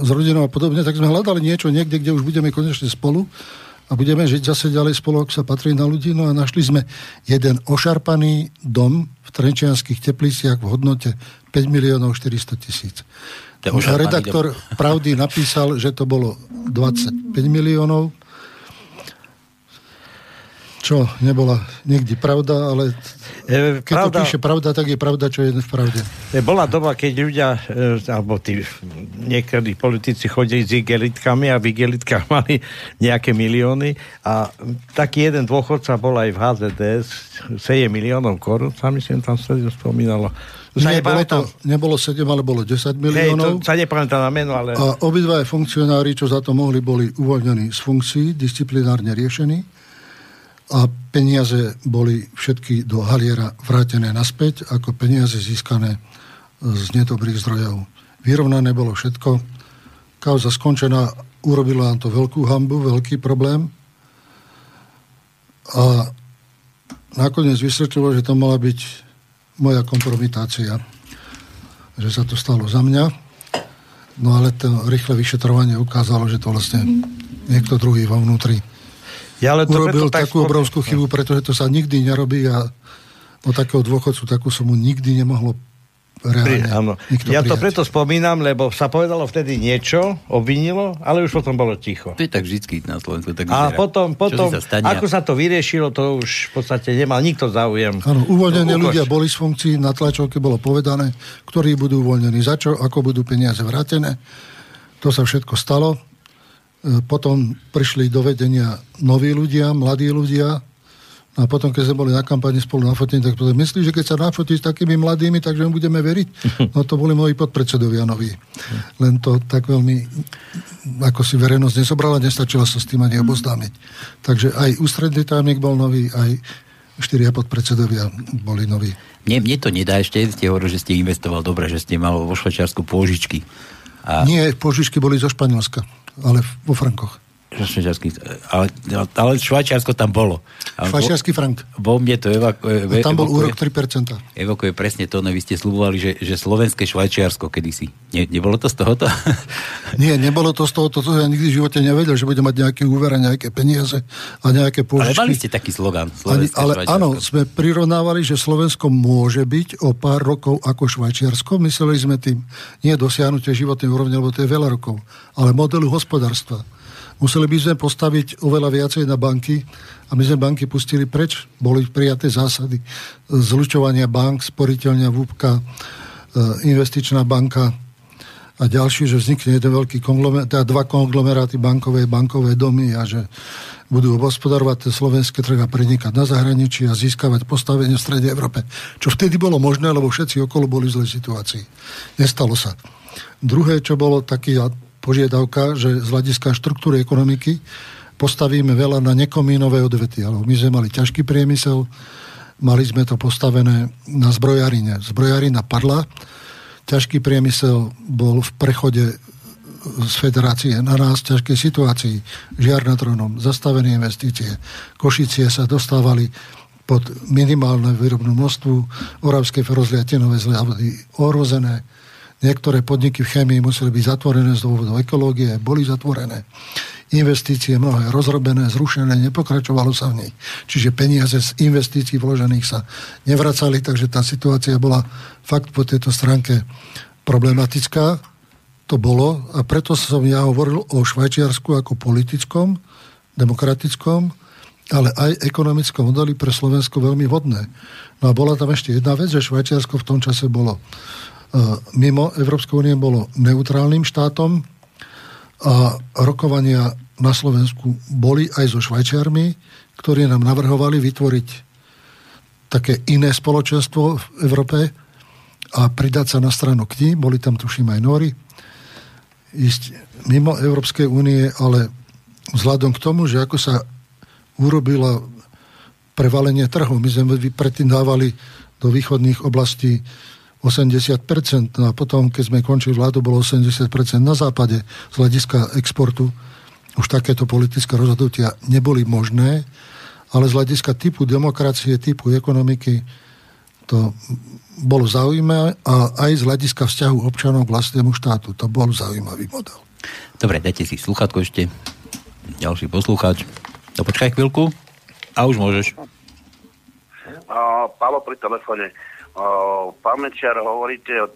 s rodinou a podobne, tak sme hľadali niečo niekde, kde už budeme konečne spolu a budeme žiť zase ďalej spolu, ak sa patrí na ľudí. No a našli sme jeden ošarpaný dom v Trenčianských tepliciach v hodnote 5 miliónov 400 tisíc. Redaktor dom. Pravdy napísal, že to bolo 25 miliónov čo nebola nikdy pravda, ale e, keď pravda, to píše pravda, tak je pravda, čo je v pravde. E, bola doba, keď ľudia, e, alebo tí niektorí politici chodili s igelitkami a v igelitkách mali nejaké milióny a taký jeden dôchodca bol aj v HZDS, seje miliónov korun, sa myslím, tam sa spomínalo. Nie, bolo to, nebolo 7, ale bolo 10 miliónov. Hej, to sa nepamätám na meno, ale... A obidva funkcionári, čo za to mohli, boli uvoľnení z funkcií, disciplinárne riešení a peniaze boli všetky do haliera vrátené naspäť ako peniaze získané z nedobrých zdrojov. Vyrovnané bolo všetko. Kauza skončená, urobila nám to veľkú hambu, veľký problém. A nakoniec vysvetlilo, že to mala byť moja kompromitácia. Že sa to stalo za mňa. No ale to rýchle vyšetrovanie ukázalo, že to vlastne niekto druhý vo vnútri ja, ale to urobil takú tak obrovskú chybu, pretože to sa nikdy nerobí a o takého dôchodcu takú som mu nikdy nemohlo reálne áno. Ja prijať. to preto spomínam, lebo sa povedalo vtedy niečo, obvinilo, ale už potom bolo ticho. To je tak vždy na Slovensku. Tak a potom, potom sa ako sa to vyriešilo, to už v podstate nemal nikto záujem. Áno, uvoľnení ľudia boli z funkcií, na tlačovke bolo povedané, ktorí budú uvoľnení, za čo, ako budú peniaze vrátené. To sa všetko stalo. Potom prišli do vedenia noví ľudia, mladí ľudia. A potom, keď sme boli na kampani spolu na fotení, tak povedali, myslíš, že keď sa nafotí s takými mladými, takže my budeme veriť? No to boli moji podpredsedovia noví. Len to tak veľmi, ako si verejnosť nezobrala, nestačila sa s tým ani oboznámiť. Takže aj ústredný tajomník bol nový, aj štyria podpredsedovia boli noví. Mne, mne to nedá ešte, ste hovorili, že ste investoval dobre, že ste mal vo Švajčiarsku pôžičky. A... Nie, pôžičky boli zo Španielska ale vo frankoch. Ale, ale Švajčiarsko tam bolo. Švajčiarsky frank. Vo mne to evakuje... Tam bol úrok 3%. Evakuje presne to, no vy ste slubovali, že, že slovenské Švajčiarsko kedysi. Ne, nebolo to z tohoto? Nie, nebolo to z tohoto, to ja nikdy v živote nevedel, že bude mať nejaké úver a nejaké peniaze a nejaké pôžičky. Ale mali ste taký slogan. Ani, ale áno, sme prirovnávali, že Slovensko môže byť o pár rokov ako Švajčiarsko. Mysleli sme tým nie dosiahnutie životnej úrovne, lebo to je veľa rokov, ale modelu hospodárstva Museli by sme postaviť oveľa viacej na banky a my sme banky pustili preč. Boli prijaté zásady zlučovania bank, sporiteľňa, VUPka, e, investičná banka, a ďalší, že vznikne jeden veľký konglomerát, teda dva konglomeráty bankové, bankové domy a že budú hospodarovať ten slovenské trh a prenikať na zahraničí a získavať postavenie v Strede Európe. Čo vtedy bolo možné, lebo všetci okolo boli v zlej situácii. Nestalo sa. Druhé, čo bolo taký požiadavka, že z hľadiska štruktúry ekonomiky postavíme veľa na nekomínové odvety. Ale my sme mali ťažký priemysel, mali sme to postavené na zbrojarine. Zbrojarina padla, ťažký priemysel bol v prechode z federácie na nás v ťažkej situácii. Žiar nad Ronom, zastavené investície. Košicie sa dostávali pod minimálne výrobnú množstvu, Oravské ferozliatinové zľavody ohrozené. Niektoré podniky v chemii museli byť zatvorené z dôvodov ekológie, boli zatvorené investície mnohé rozrobené, zrušené, nepokračovalo sa v nich. Čiže peniaze z investícií vložených sa nevracali, takže tá situácia bola fakt po tejto stránke problematická. To bolo a preto som ja hovoril o Švajčiarsku ako politickom, demokratickom, ale aj ekonomickom modeli pre Slovensko veľmi vodné. No a bola tam ešte jedna vec, že Švajčiarsko v tom čase bolo mimo Európskej únie bolo neutrálnym štátom a rokovania na Slovensku boli aj so Švajčiarmi, ktorí nám navrhovali vytvoriť také iné spoločenstvo v Európe a pridať sa na stranu k ním. Boli tam, tuším, aj Nóri. Ísť mimo Európskej únie, ale vzhľadom k tomu, že ako sa urobilo prevalenie trhu, my sme predtým dávali do východných oblastí 80%, no a potom, keď sme končili vládu, bolo 80% na západe z hľadiska exportu už takéto politické rozhodnutia neboli možné, ale z hľadiska typu demokracie, typu ekonomiky to bolo zaujímavé a aj z hľadiska vzťahu občanov k vlastnému štátu. To bol zaujímavý model. Dobre, dajte si sluchatko ešte. Ďalší poslucháč. No počkaj chvíľku a už môžeš. Pálo pri telefóne. Pán Mečiar, hovoríte o,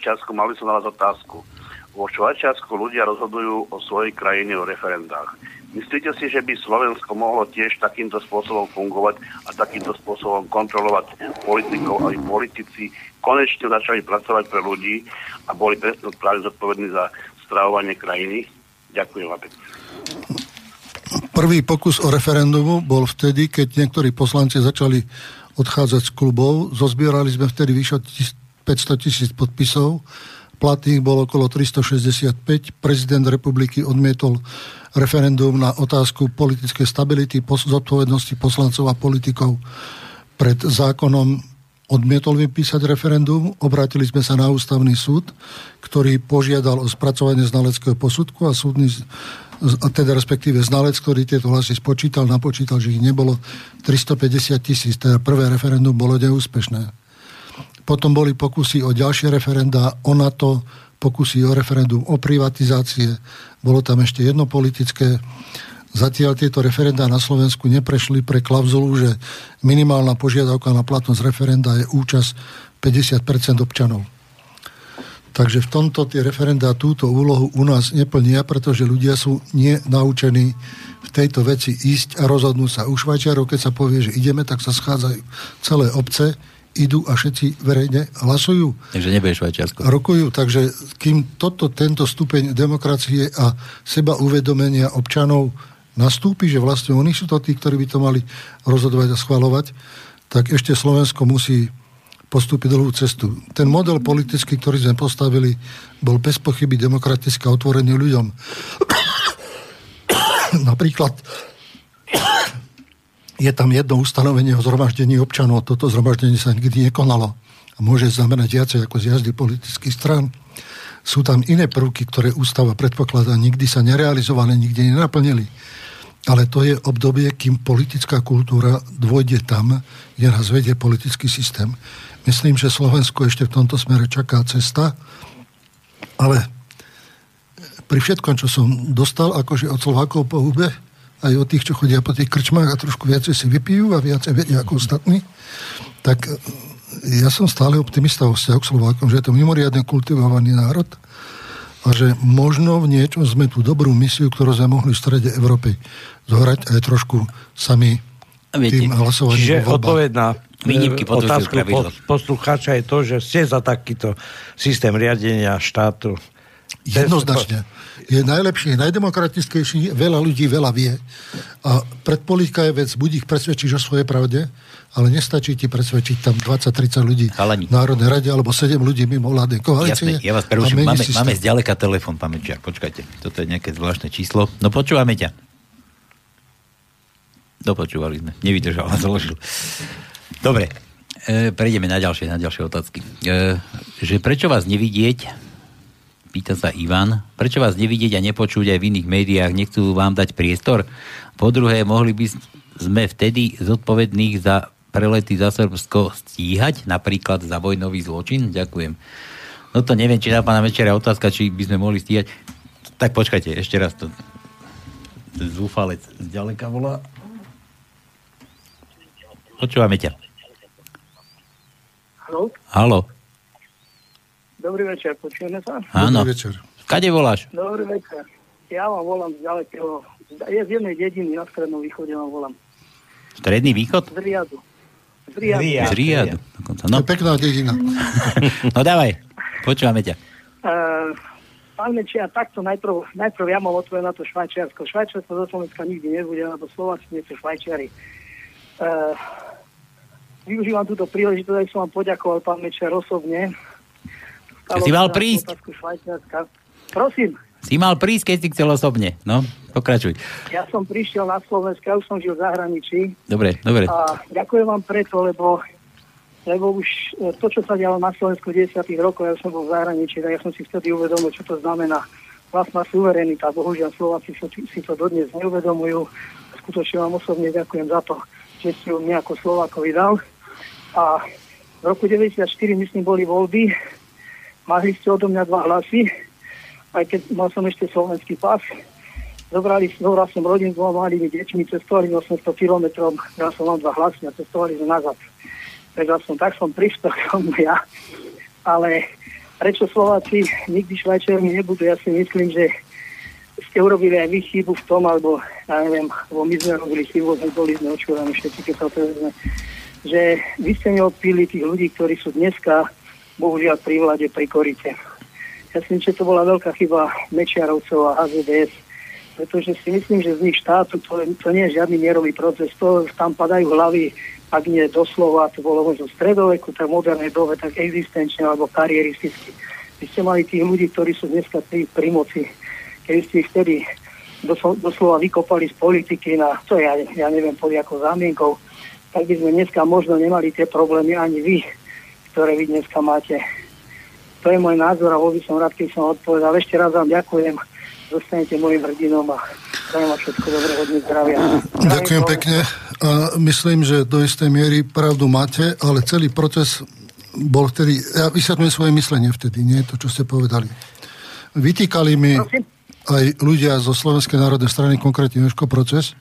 časku, mali som na vás otázku. Vo Švajčiarsku ľudia rozhodujú o svojej krajine o referendách. Myslíte si, že by Slovensko mohlo tiež takýmto spôsobom fungovať a takýmto spôsobom kontrolovať politikov, aby politici konečne začali pracovať pre ľudí a boli práve zodpovední za stravovanie krajiny? Ďakujem vám pekne. Prvý pokus o referendumu bol vtedy, keď niektorí poslanci začali odchádzať z klubov. Zozbierali sme vtedy vyše 500 tisíc podpisov platných bolo okolo 365. Prezident republiky odmietol referendum na otázku politickej stability, zodpovednosti poslancov a politikov pred zákonom odmietol vypísať referendum. Obrátili sme sa na ústavný súd, ktorý požiadal o spracovanie znaleckého posudku a súdny teda respektíve znalec, ktorý tieto hlasy spočítal, napočítal, že ich nebolo 350 tisíc, teda prvé referendum bolo neúspešné. Potom boli pokusy o ďalšie referenda, o NATO, pokusy o referendum o privatizácie. Bolo tam ešte jedno politické. Zatiaľ tieto referenda na Slovensku neprešli pre klauzulu, že minimálna požiadavka na platnosť referenda je účasť 50% občanov. Takže v tomto tie referenda túto úlohu u nás neplnia, pretože ľudia sú nenaučení v tejto veci ísť a rozhodnúť sa. U Švajčiarov, keď sa povie, že ideme, tak sa schádzajú celé obce, idú a všetci verejne hlasujú. Takže nebude Švajčiarsko. Rokujú, takže kým toto, tento stupeň demokracie a seba uvedomenia občanov nastúpi, že vlastne oni sú to tí, ktorí by to mali rozhodovať a schvalovať, tak ešte Slovensko musí postúpiť dlhú cestu. Ten model politický, ktorý sme postavili, bol bez pochyby demokraticky otvorený ľuďom. Napríklad je tam jedno ustanovenie o zhromaždení občanov. Toto zhromaždenie sa nikdy nekonalo a môže znamenať viacej ako z jazdy politických stran. Sú tam iné prvky, ktoré ústava predpokladá, nikdy sa nerealizovali, nikdy nenaplnili. Ale to je obdobie, kým politická kultúra dôjde tam, kde nás vedie politický systém. Myslím, že Slovensko ešte v tomto smere čaká cesta, ale pri všetkom, čo som dostal akože od Slovákov po hube, aj od tých, čo chodia po tých krčmách a trošku viacej si vypijú a viacej vedia ako ostatní, tak e, ja som stále optimista o vzťahu k Slovákom, že je to mimoriadne kultivovaný národ a že možno v niečom sme tú dobrú misiu, ktorú sme mohli v strede Európy zohrať aj trošku sami tým hlasovaním. Čiže odpoveď na Výnimky otázku poslucháča je to, že ste za takýto systém riadenia štátu Jednoznačne. Je najlepší, najdemokratickejší, veľa ľudí veľa vie. A predpolitika je vec, buď ich presvedčíš o svojej pravde, ale nestačí ti presvedčiť tam 20-30 ľudí Chalani. v Národnej rade alebo 7 ľudí mimo vládnej koalície. Jasne, ja vás preruším. Máme, máme zďaleka telefon, pán Mečiar. Počkajte, toto je nejaké zvláštne číslo. No počúvame ťa. Dopočúvali sme. Nevydržal a zložil. Dobre, e, prejdeme na ďalšie, na ďalšie otázky. E, že prečo vás nevidieť pýta sa Ivan, prečo vás nevidieť a nepočuť aj v iných médiách, nechcú vám dať priestor? Po druhé, mohli by sme vtedy zodpovedných za prelety za Srbsko stíhať, napríklad za vojnový zločin? Ďakujem. No to neviem, či na pána večera otázka, či by sme mohli stíhať. Tak počkajte, ešte raz to. Zúfalec zďaleka volá. Počúvame ťa. Halo? Halo. Dobrý večer, počujeme sa? Áno. Dobrý večer. Kade voláš? Dobrý večer. Ja vám volám z ďalekého, je z jednej dediny na Strednom východe vám volám. Stredný východ? Z Riadu. Z Riadu. Z Riadu. No. To je pekná dedina. no dávaj, počúvame ťa. Uh, pán Mečia, takto najprv, najprv ja mám odpoveď na to Švajčiarsko. Švajčiarsko zo Slovenska nikdy nebude, lebo Slováci nie sú Švajčiari. Uh, využívam túto príležitosť, aby som vám poďakoval, pán Mečiar, osobne si mal prísť. Prosím. Si mal prísť, keď si chcel osobne. No, pokračuj. Ja som prišiel na Slovensku, ja už som žil v zahraničí. Dobre, dobre. A ďakujem vám preto, lebo, lebo už e, to, čo sa dialo na Slovensku v 10. rokoch, ja som bol v zahraničí, tak ja som si vtedy uvedomil, čo to znamená vlastná suverenita. Bohužiaľ Slováci si to dodnes neuvedomujú. Skutočne vám osobne ďakujem za to, že ste ju mňa ako Slovákovi dal. A v roku 94, myslím, boli voľby Mali ste odo mňa dva hlasy, aj keď mal som ešte slovenský pas. Zobrali, zobral som rodinu s dvoma malými deťmi, cestovali 800 km, ja som mám dva hlasy a cestovali sme nazad. Takže som, tak som prispel k tomu ja. Ale prečo Slováci nikdy Švajčiarmi nebudú, ja si myslím, že ste urobili aj vy chybu v tom, alebo ja neviem, lebo my sme robili chybu, sme boli sme očúvaní všetci, keď sa to že vy ste neodpili tých ľudí, ktorí sú dneska bohužiaľ pri vláde pri Korite. Ja si myslím, že to bola veľká chyba Mečiarovcov a HZDS, pretože si myslím, že z nich štátu to, to nie je žiadny mierový proces, to tam padajú hlavy, ak nie doslova, to bolo v stredoveku, tak modernej dobe, tak existenčne alebo karieristicky. Vy ste mali tých ľudí, ktorí sú dneska pri, pri moci, keď ste ich vtedy doslova vykopali z politiky na, to ja, ja neviem, pod ako zámienkou, tak by sme dneska možno nemali tie problémy ani vy, ktoré vy dneska máte. To je môj názor a bol by som rád, keď som odpovedal. Ešte raz vám ďakujem. Zostanete môjim hrdinom a prajem vám všetko dobré, hodne zdravia. Ďakujem pekne. A myslím, že do istej miery pravdu máte, ale celý proces bol vtedy, ja vysvetľujem svoje myslenie vtedy, nie to, čo ste povedali. Vytýkali mi Prosím? aj ľudia zo Slovenskej národnej strany, konkrétne Joško Proces,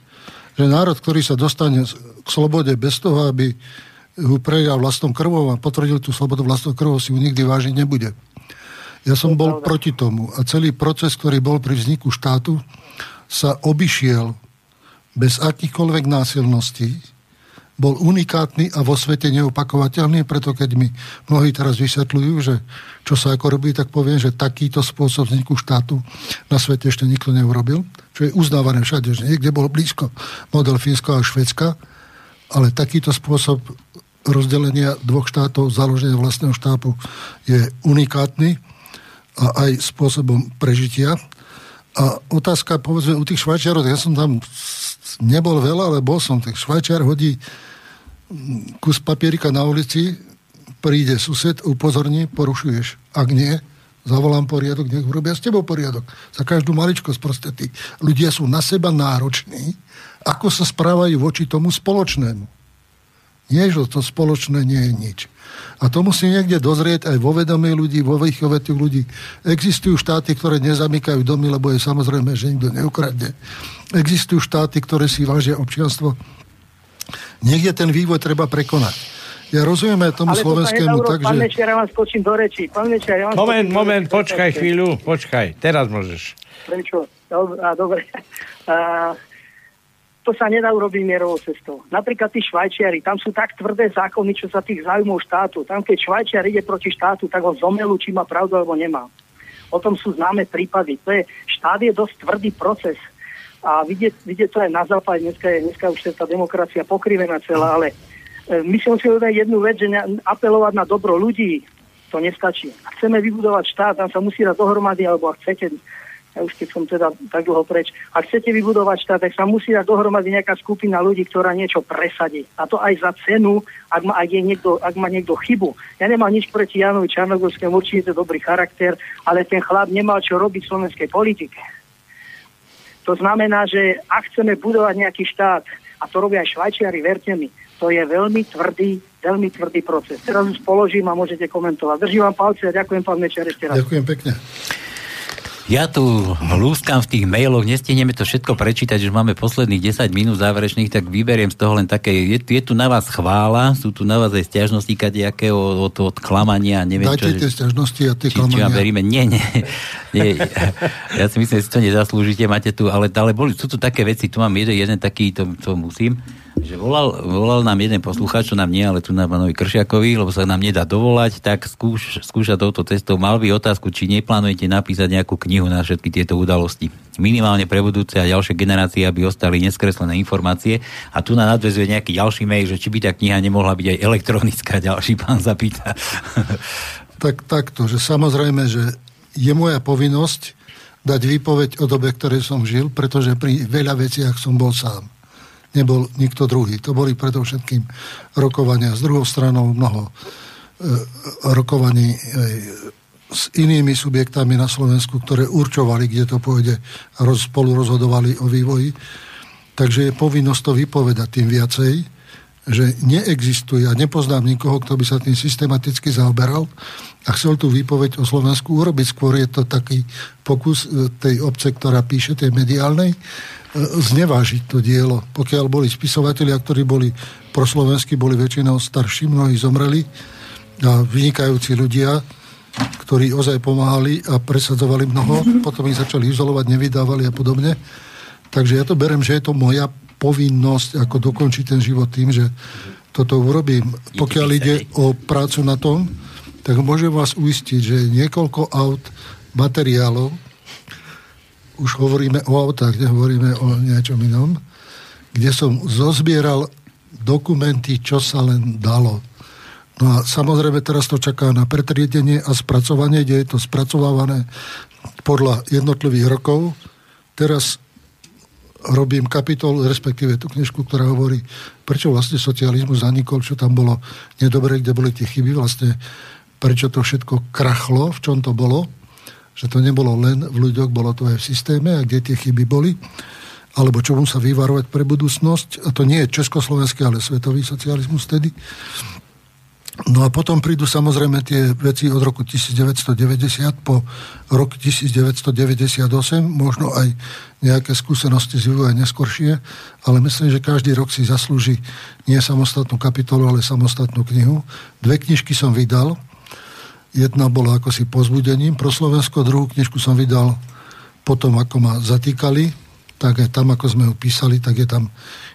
že národ, ktorý sa dostane k slobode bez toho, aby ho prejal vlastnou krvou a potvrdil tú slobodu vlastnou krvou, si ju nikdy vážiť nebude. Ja som bol proti tomu a celý proces, ktorý bol pri vzniku štátu, sa obišiel bez akýchkoľvek násilností, bol unikátny a vo svete neopakovateľný, preto keď mi mnohí teraz vysvetľujú, že čo sa ako robí, tak poviem, že takýto spôsob vzniku štátu na svete ešte nikto neurobil, čo je uznávané všade, že niekde bol blízko model Fínska a Švedska, ale takýto spôsob rozdelenia dvoch štátov, založenia vlastného štátu je unikátny a aj spôsobom prežitia. A otázka, povedzme, u tých Švajčiarov, ja som tam nebol veľa, ale bol som. Tak Švajčiar hodí kus papierika na ulici, príde sused, upozorní, porušuješ. Ak nie, zavolám poriadok, nech urobia s tebou poriadok. Za každú maličkosť proste tí ľudia sú na seba nároční, ako sa správajú voči tomu spoločnému. Nie, že to spoločné nie je nič. A to musí niekde dozrieť aj vo vedomí ľudí, vo výchove tých ľudí. Existujú štáty, ktoré nezamykajú domy, lebo je samozrejme, že nikto neukradne. Existujú štáty, ktoré si vážia občianstvo. Niekde ten vývoj treba prekonať. Ja rozumiem aj tomu Ale slovenskému, to takže... Pán Mečer, ja vám skočím do reči. Pán Mečer, ja vám moment, moment, počkaj chvíľu, počkaj. Teraz môžeš. Prečo? Dobre, a, dobre. A, to sa nedá urobiť mierovou cestou. Napríklad tí Švajčiari, tam sú tak tvrdé zákony, čo sa tých záujmov štátu. Tam keď Švajčiar ide proti štátu, tak ho zomelú, či má pravdu alebo nemá. O tom sú známe prípady. To je, štát je dosť tvrdý proces. A vidieť, vidieť to aj na západe, dneska, je, dneska už je tá demokracia pokrivená celá, ale e, my si musíme jednu vec, že apelovať na dobro ľudí, to nestačí. Chceme vybudovať štát, tam sa musí dať dohromady, alebo ak chcete, ja už keď som teda tak dlho preč, ak chcete vybudovať štát, tak sa musí dať dohromady nejaká skupina ľudí, ktorá niečo presadí. A to aj za cenu, ak má, ak je niekto, ak má niekto chybu. Ja nemám nič proti Janovi Čarnogorskému, určite dobrý charakter, ale ten chlap nemal čo robiť v slovenskej politike. To znamená, že ak chceme budovať nejaký štát, a to robia aj Švajčiari, verte mi, to je veľmi tvrdý, veľmi tvrdý proces. Teraz už položím a môžete komentovať. Držím vám palce a ďakujem pán Mečer ešte raz. Ďakujem pekne. Ja tu lúskam v tých mailoch, nestihneme to všetko prečítať, že máme posledných 10 minút záverečných, tak vyberiem z toho len také, je, je tu na vás chvála, sú tu na vás aj stiažnosti kadejaké od, od, od klamania, neviem Dajte čo. tie stiažnosti a tie či, klamania. Či vám veríme, nie, nie, nie. Ja si myslím, že si to nezaslúžite, máte tu, ale, ale boli, sú tu také veci, tu mám jeden, jeden taký, to, to musím že volal, volal nám jeden poslucháč, čo nám nie, ale tu na pánovi Kršiakovi, lebo sa nám nedá dovolať, tak skúš, skúša touto cestou. Mal by otázku, či neplánujete napísať nejakú knihu na všetky tieto udalosti. Minimálne pre budúce a ďalšie generácie, aby ostali neskreslené informácie. A tu na nadvezuje nejaký ďalší mail, že či by tá kniha nemohla byť aj elektronická, ďalší pán zapýta. tak takto, že samozrejme, že je moja povinnosť dať výpoveď o dobe, ktorej som žil, pretože pri veľa veciach som bol sám nebol nikto druhý. To boli predovšetkým rokovania s druhou stranou, mnoho e, rokovaní e, s inými subjektami na Slovensku, ktoré určovali, kde to pôjde a roz, spolu rozhodovali o vývoji. Takže je povinnosť to vypovedať tým viacej, že neexistuje a nepoznám nikoho, kto by sa tým systematicky zaoberal a chcel tú výpoveď o Slovensku urobiť. Skôr je to taký pokus e, tej obce, ktorá píše, tej mediálnej, znevážiť to dielo. Pokiaľ boli spisovatelia, ktorí boli proslovenskí, boli väčšinou starší, mnohí zomreli a vynikajúci ľudia, ktorí ozaj pomáhali a presadzovali mnoho, potom ich začali izolovať, nevydávali a podobne. Takže ja to berem, že je to moja povinnosť ako dokončiť ten život tým, že toto urobím. Pokiaľ ide o prácu na tom, tak môžem vás uistiť, že niekoľko aut materiálov, už hovoríme o autách, nehovoríme o niečom inom, kde som zozbieral dokumenty, čo sa len dalo. No a samozrejme teraz to čaká na pretriedenie a spracovanie, kde je to spracovávané podľa jednotlivých rokov. Teraz robím kapitol, respektíve tú knižku, ktorá hovorí, prečo vlastne socializmus zanikol, čo tam bolo nedobre, kde boli tie chyby, vlastne prečo to všetko krachlo, v čom to bolo že to nebolo len v ľuďoch, bolo to aj v systéme a kde tie chyby boli, alebo čomu sa vyvarovať pre budúcnosť. A to nie je československý, ale svetový socializmus tedy. No a potom prídu samozrejme tie veci od roku 1990 po rok 1998, možno aj nejaké skúsenosti z vývoja neskoršie, ale myslím, že každý rok si zaslúži nie samostatnú kapitolu, ale samostatnú knihu. Dve knižky som vydal, Jedna bola ako si pozbudením. Pro Slovensko, druhú knižku som vydal potom, ako ma zatýkali, tak aj tam, ako sme ju písali, tak je tam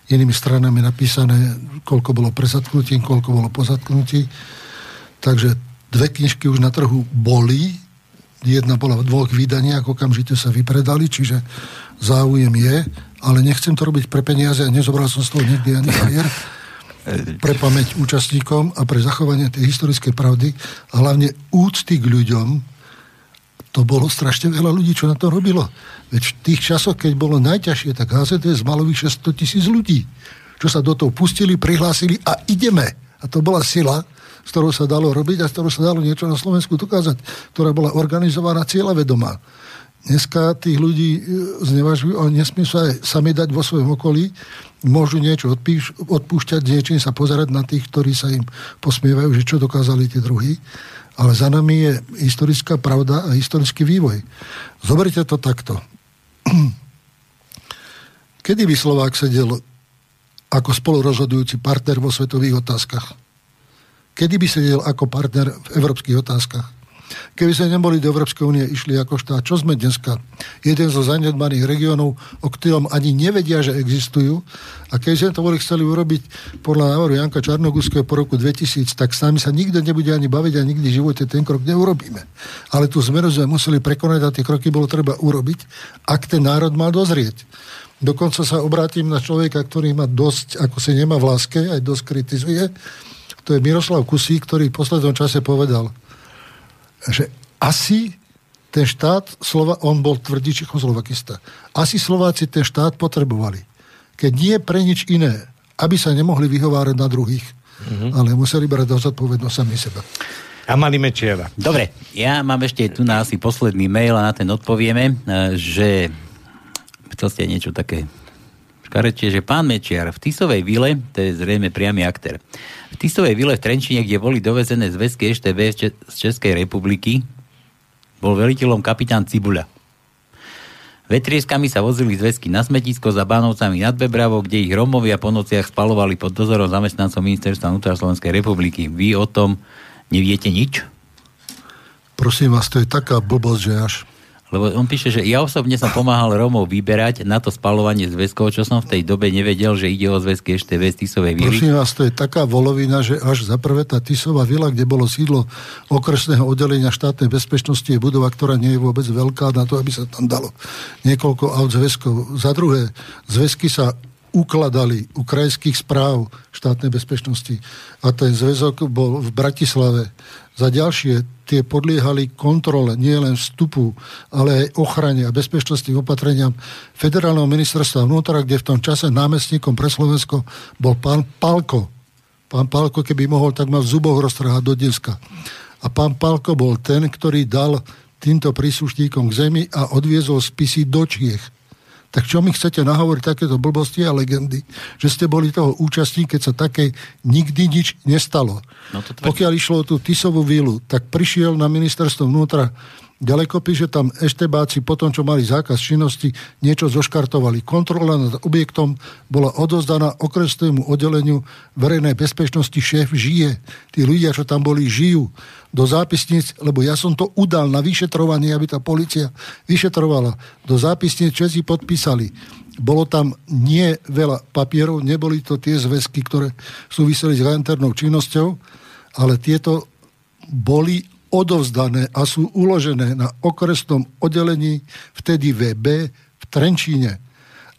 inými stranami napísané, koľko bolo prezatknutí, koľko bolo pozatknutí. Takže dve knižky už na trhu boli, jedna bola v dvoch vydaniach, okamžite sa vypredali, čiže záujem je, ale nechcem to robiť pre peniaze a nezobral som z toho nikdy ani pre pamäť účastníkom a pre zachovanie tej historickej pravdy a hlavne úcty k ľuďom, to bolo strašne veľa ľudí, čo na to robilo. Veď v tých časoch, keď bolo najťažšie, tak HZDS malo vyše 100 tisíc ľudí, čo sa do toho pustili, prihlásili a ideme. A to bola sila, s ktorou sa dalo robiť a s ktorou sa dalo niečo na Slovensku dokázať, ktorá bola organizovaná cieľavedomá. Dneska tých ľudí e, znevažujú a nesmie sa aj sami dať vo svojom okolí môžu niečo odpíš, odpúšťať, niečím sa pozerať na tých, ktorí sa im posmievajú, že čo dokázali tí druhí. Ale za nami je historická pravda a historický vývoj. Zoberte to takto. Kedy by Slovák sedel ako spolurozhodujúci partner vo svetových otázkach? Kedy by sedel ako partner v európskych otázkach? Keby sme neboli do Európskej únie išli ako štát, čo sme dneska? Jeden zo zanedbaných regiónov, o ktorom ani nevedia, že existujú. A keď sme to boli chceli urobiť podľa návrhu Janka Čarnoguského po roku 2000, tak s nami sa nikto nebude ani baviť a nikdy v živote ten krok neurobíme. Ale tú zmenu sme museli prekonať a tie kroky bolo treba urobiť, ak ten národ mal dozrieť. Dokonca sa obrátim na človeka, ktorý má dosť, ako si nemá v láske, aj dosť kritizuje. To je Miroslav Kusí, ktorý v poslednom čase povedal, že asi ten štát, Slova, on bol tvrdý Čechoslovakista, asi Slováci ten štát potrebovali. Keď nie pre nič iné, aby sa nemohli vyhovárať na druhých, mm-hmm. ale museli brať do zodpovednosť sami seba. A mali mečieva. Dobre, ja mám ešte tu na asi posledný mail a na ten odpovieme, e, že chcel ste niečo také škarečie, že pán Mečiar v Tisovej vile, to je zrejme priamy aktér, v Tisovej vile v Trenčine, kde boli dovezené zväzky EŠTB z Českej republiky, bol veliteľom kapitán Cibuľa. Vetrieskami sa vozili zväzky na smetisko za Bánovcami nad Bebravo, kde ich Romovia po nociach spalovali pod dozorom zamestnancov Ministerstva vnútra Slovenskej republiky. Vy o tom neviete nič? Prosím vás, to je taká blbosť, že až lebo on píše, že ja osobne som pomáhal Rómov vyberať na to spalovanie zväzkov, čo som v tej dobe nevedel, že ide o zväzky ešte z Tisovej vily. Prosím vás, to je taká volovina, že až za prvé tá Tisová vila, kde bolo sídlo okresného oddelenia štátnej bezpečnosti, je budova, ktorá nie je vôbec veľká na to, aby sa tam dalo niekoľko aut zväzkov. Za druhé, zväzky sa ukladali u krajských správ štátnej bezpečnosti a ten zväzok bol v Bratislave. Za ďalšie tie podliehali kontrole nielen vstupu, ale aj ochrane a bezpečnostným opatreniam federálneho ministerstva vnútra, kde v tom čase námestníkom pre Slovensko bol pán Palko. Pán Palko, keby mohol, tak ma v zuboch roztrhať do dneska. A pán Palko bol ten, ktorý dal týmto príslušníkom k zemi a odviezol spisy do Čiech tak čo mi chcete nahovoriť takéto blbosti a legendy, že ste boli toho účastní, keď sa také nikdy nič nestalo. No Pokiaľ išlo o tú Tisovú vílu, tak prišiel na ministerstvo vnútra Ďaleko píše tam eštebáci po tom, čo mali zákaz činnosti, niečo zoškartovali. Kontrola nad objektom bola odozdaná okresnému oddeleniu verejnej bezpečnosti. Šéf žije. Tí ľudia, čo tam boli, žijú do zápisníc, lebo ja som to udal na vyšetrovanie, aby tá policia vyšetrovala. Do zápisníc Česi podpísali. Bolo tam nie veľa papierov, neboli to tie zväzky, ktoré súviseli s internou činnosťou, ale tieto boli odovzdané a sú uložené na okresnom oddelení vtedy VB v Trenčíne.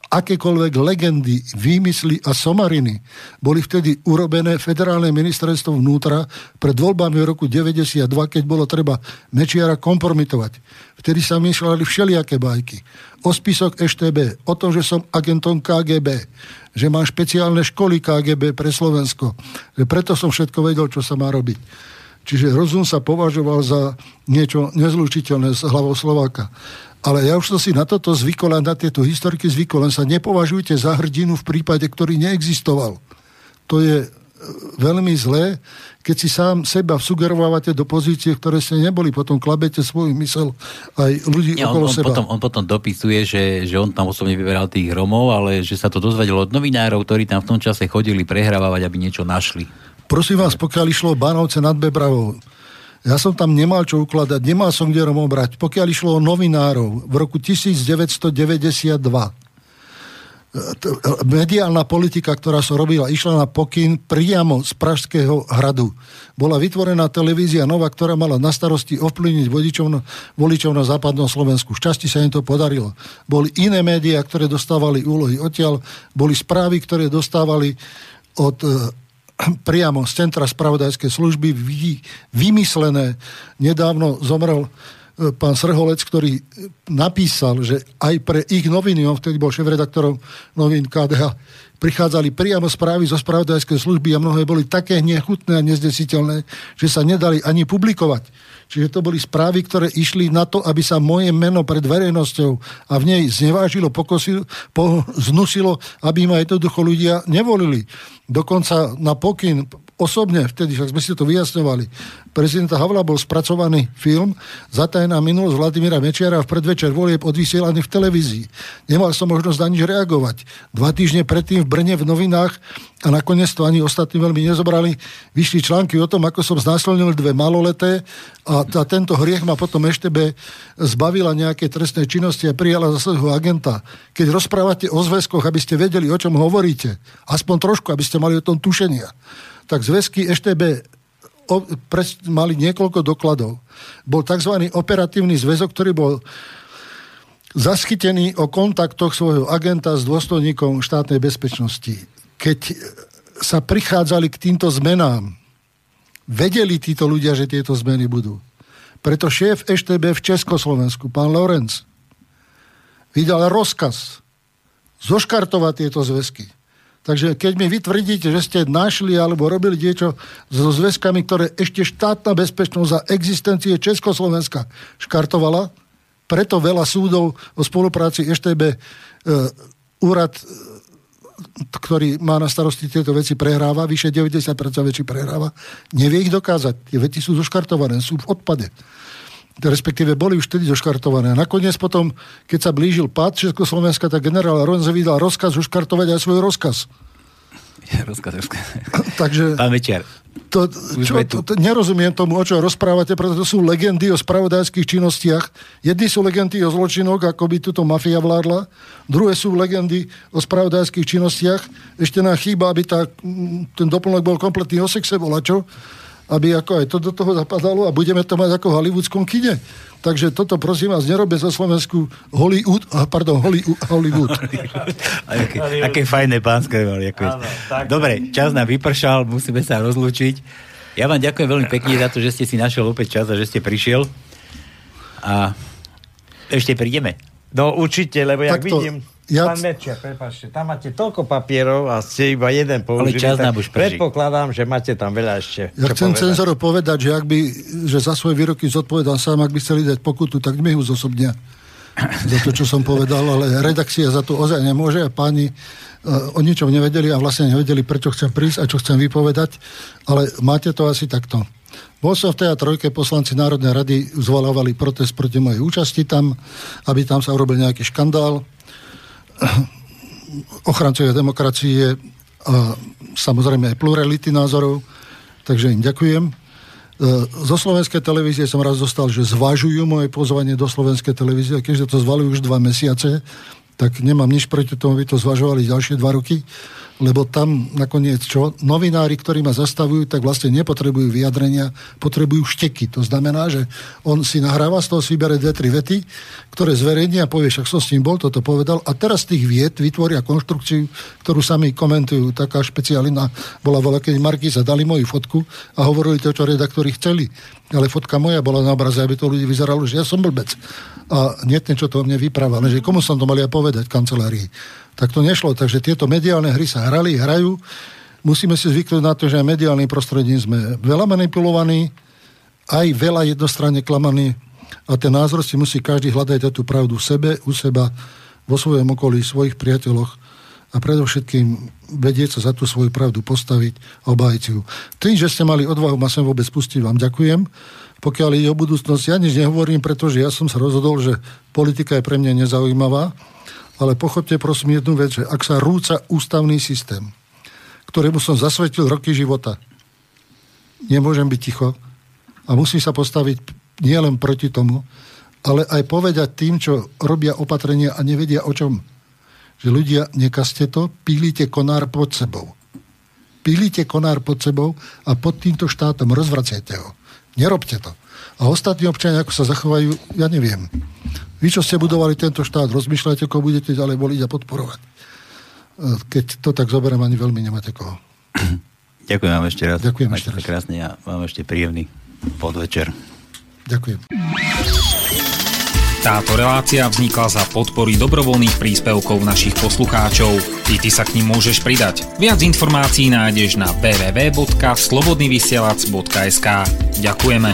Akékoľvek legendy, výmysly a somariny boli vtedy urobené federálne ministerstvo vnútra pred voľbami v roku 92, keď bolo treba Mečiara kompromitovať. Vtedy sa myšľali všelijaké bajky. O spisok EŠTB, o tom, že som agentom KGB, že mám špeciálne školy KGB pre Slovensko. Že preto som všetko vedel, čo sa má robiť Čiže rozum sa považoval za niečo nezlučiteľné s hlavou Slováka. Ale ja už som si na toto zvykol, na tieto historiky zvykol, len sa nepovažujte za hrdinu v prípade, ktorý neexistoval. To je e, veľmi zlé, keď si sám seba sugerovávate do pozície, ktoré ste neboli, potom klabete svoj mysel aj ľudí Nie, okolo on, on seba. Potom, on potom dopisuje, že, že on tam osobne vyberal tých Romov, ale že sa to dozvedelo od novinárov, ktorí tam v tom čase chodili prehrávať, aby niečo našli. Prosím vás, pokiaľ išlo Bánovce nad Bebravou, ja som tam nemal čo ukladať, nemal som kde Romov brať. Pokiaľ išlo o novinárov v roku 1992, mediálna politika, ktorá sa robila, išla na pokyn priamo z Pražského hradu. Bola vytvorená televízia Nova, ktorá mala na starosti ovplyvniť voličov na, voličov na západnom Slovensku. Šťastie sa im to podarilo. Boli iné médiá, ktoré dostávali úlohy odtiaľ, boli správy, ktoré dostávali od priamo z Centra spravodajskej služby vy, vymyslené. Nedávno zomrel e, pán Srholec, ktorý napísal, že aj pre ich noviny, on vtedy bol šéf-redaktorom novín KDH, prichádzali priamo správy zo spravodajskej služby a mnohé boli také nechutné a nezdesiteľné, že sa nedali ani publikovať. Čiže to boli správy, ktoré išli na to, aby sa moje meno pred verejnosťou a v nej znevážilo, pokosil, po, znusilo, aby ma jednoducho ľudia nevolili. Dokonca na pokyn osobne, vtedy však sme si to vyjasňovali, prezidenta Havla bol spracovaný film Zatajená minulosť Vladimíra Mečiara v predvečer volieb odvysielaný v televízii. Nemal som možnosť na nič reagovať. Dva týždne predtým v Brne v novinách a nakoniec to ani ostatní veľmi nezobrali. Vyšli články o tom, ako som znásilnil dve maloleté a, a tento hriech ma potom ešte zbavila nejaké trestnej činnosti a prijala za svojho agenta. Keď rozprávate o zväzkoch, aby ste vedeli, o čom hovoríte, aspoň trošku, aby ste mali o tom tušenia, tak zväzky EŠTB mali niekoľko dokladov. Bol tzv. operatívny zväzok, ktorý bol zaschytený o kontaktoch svojho agenta s dôstojníkom štátnej bezpečnosti keď sa prichádzali k týmto zmenám, vedeli títo ľudia, že tieto zmeny budú. Preto šéf EŠTB v Československu, pán Lorenz, vydal rozkaz zoškartovať tieto zväzky. Takže keď mi vytvrdíte, že ste našli alebo robili niečo so zväzkami, ktoré ešte štátna bezpečnosť za existencie Československa škartovala, preto veľa súdov o spolupráci EŠTB e, úrad ktorý má na starosti tieto veci, prehráva, vyše 90% veci prehráva, nevie ich dokázať. Tie veci sú zoškartované, sú v odpade. Respektíve boli už vtedy zoškartované. A nakoniec potom, keď sa blížil pád Československa, tak generál Ronze vydal rozkaz zoškartovať aj svoj rozkaz. rozkaz, rozkaz. Takže... Pán Večer, to, čo, to, to, nerozumiem tomu, o čo rozprávate, pretože to sú legendy o spravodajských činnostiach. Jedni sú legendy o zločinoch, ako by tuto mafia vládla, druhé sú legendy o spravodajských činnostiach. Ešte nám chýba, aby tá, ten doplnok bol kompletný o sexe, bola čo? Aby ako aj to do toho zapadalo a budeme to mať ako v hollywoodskom kine. Takže toto prosím vás, nerobe za Slovensku Hollywood, pardon, Hollywood. Hollywood. aké, aké fajné pánske mali. Dobre, čas nám vypršal, musíme sa rozlúčiť. Ja vám ďakujem veľmi pekne za to, že ste si našiel opäť čas a že ste prišiel. A ešte prídeme. No určite, lebo ja vidím, ja... Pán Mečer, prepáčte, tam máte toľko papierov a ste iba jeden použili. Ale čas nám už Predpokladám, že máte tam veľa ešte. Ja chcem povedať. cenzorov povedať, že ak by, že za svoje výroky zodpovedal sám, ak by chceli dať pokutu, tak mi ju zosobnia za to, čo som povedal, ale redakcia za to ozaj nemôže a páni uh, o ničom nevedeli a vlastne nevedeli, prečo chcem prísť a čo chcem vypovedať, ale máte to asi takto. Bol som v tej trojke, poslanci Národnej rady zvolávali protest proti mojej účasti tam, aby tam sa urobil nejaký škandál ochrancovia demokracie a samozrejme aj plurality názorov, takže im ďakujem. E, zo slovenskej televízie som raz dostal, že zvažujú moje pozvanie do slovenskej televízie, keďže to zvalujú už dva mesiace, tak nemám nič proti tomu, aby to zvažovali ďalšie dva roky lebo tam nakoniec čo? Novinári, ktorí ma zastavujú, tak vlastne nepotrebujú vyjadrenia, potrebujú šteky. To znamená, že on si nahráva, z toho si vybere dve, tri vety, ktoré zverejní a povie, však som s ním bol, toto povedal. A teraz tých viet vytvoria konštrukciu, ktorú sami komentujú. Taká špeciálina bola veľa, keď Markíza dali moju fotku a hovorili to, čo redaktori chceli. Ale fotka moja bola na obraze, aby to ľudí vyzeralo, že ja som blbec. A nie ten, čo to o mne vypráva, ale že komu som to mal ja povedať v kancelárii tak to nešlo. Takže tieto mediálne hry sa hrali, hrajú. Musíme si zvyknúť na to, že aj mediálnym prostredím sme veľa manipulovaní, aj veľa jednostranne klamaní a ten názor si musí každý hľadať tú pravdu v sebe, u seba, vo svojom okolí, svojich priateľoch a predovšetkým vedieť sa za tú svoju pravdu postaviť a obájiť ju. Tým, že ste mali odvahu ma sem vôbec pustiť, vám ďakujem. Pokiaľ ide o budúcnosť, ja nič nehovorím, pretože ja som sa rozhodol, že politika je pre mňa nezaujímavá ale pochopte prosím jednu vec, že ak sa rúca ústavný systém, ktorému som zasvetil roky života, nemôžem byť ticho a musím sa postaviť nielen proti tomu, ale aj povedať tým, čo robia opatrenia a nevedia o čom. Že ľudia, nekaste to, pílite konár pod sebou. Pílite konár pod sebou a pod týmto štátom rozvracajte ho. Nerobte to. A ostatní občania, ako sa zachovajú, ja neviem. Vy, čo ste budovali tento štát, rozmýšľajte, ako budete ďalej voliť a podporovať. E, keď to tak zoberiem, ani veľmi nemáte koho. Ďakujem vám ešte raz. Ďakujem ešte raz. krásne a vám ešte príjemný podvečer. Ďakujem. Táto relácia vznikla za podpory dobrovoľných príspevkov našich poslucháčov. I ty sa k ním môžeš pridať. Viac informácií nájdeš na www.slobodnyvysielac.sk Ďakujeme.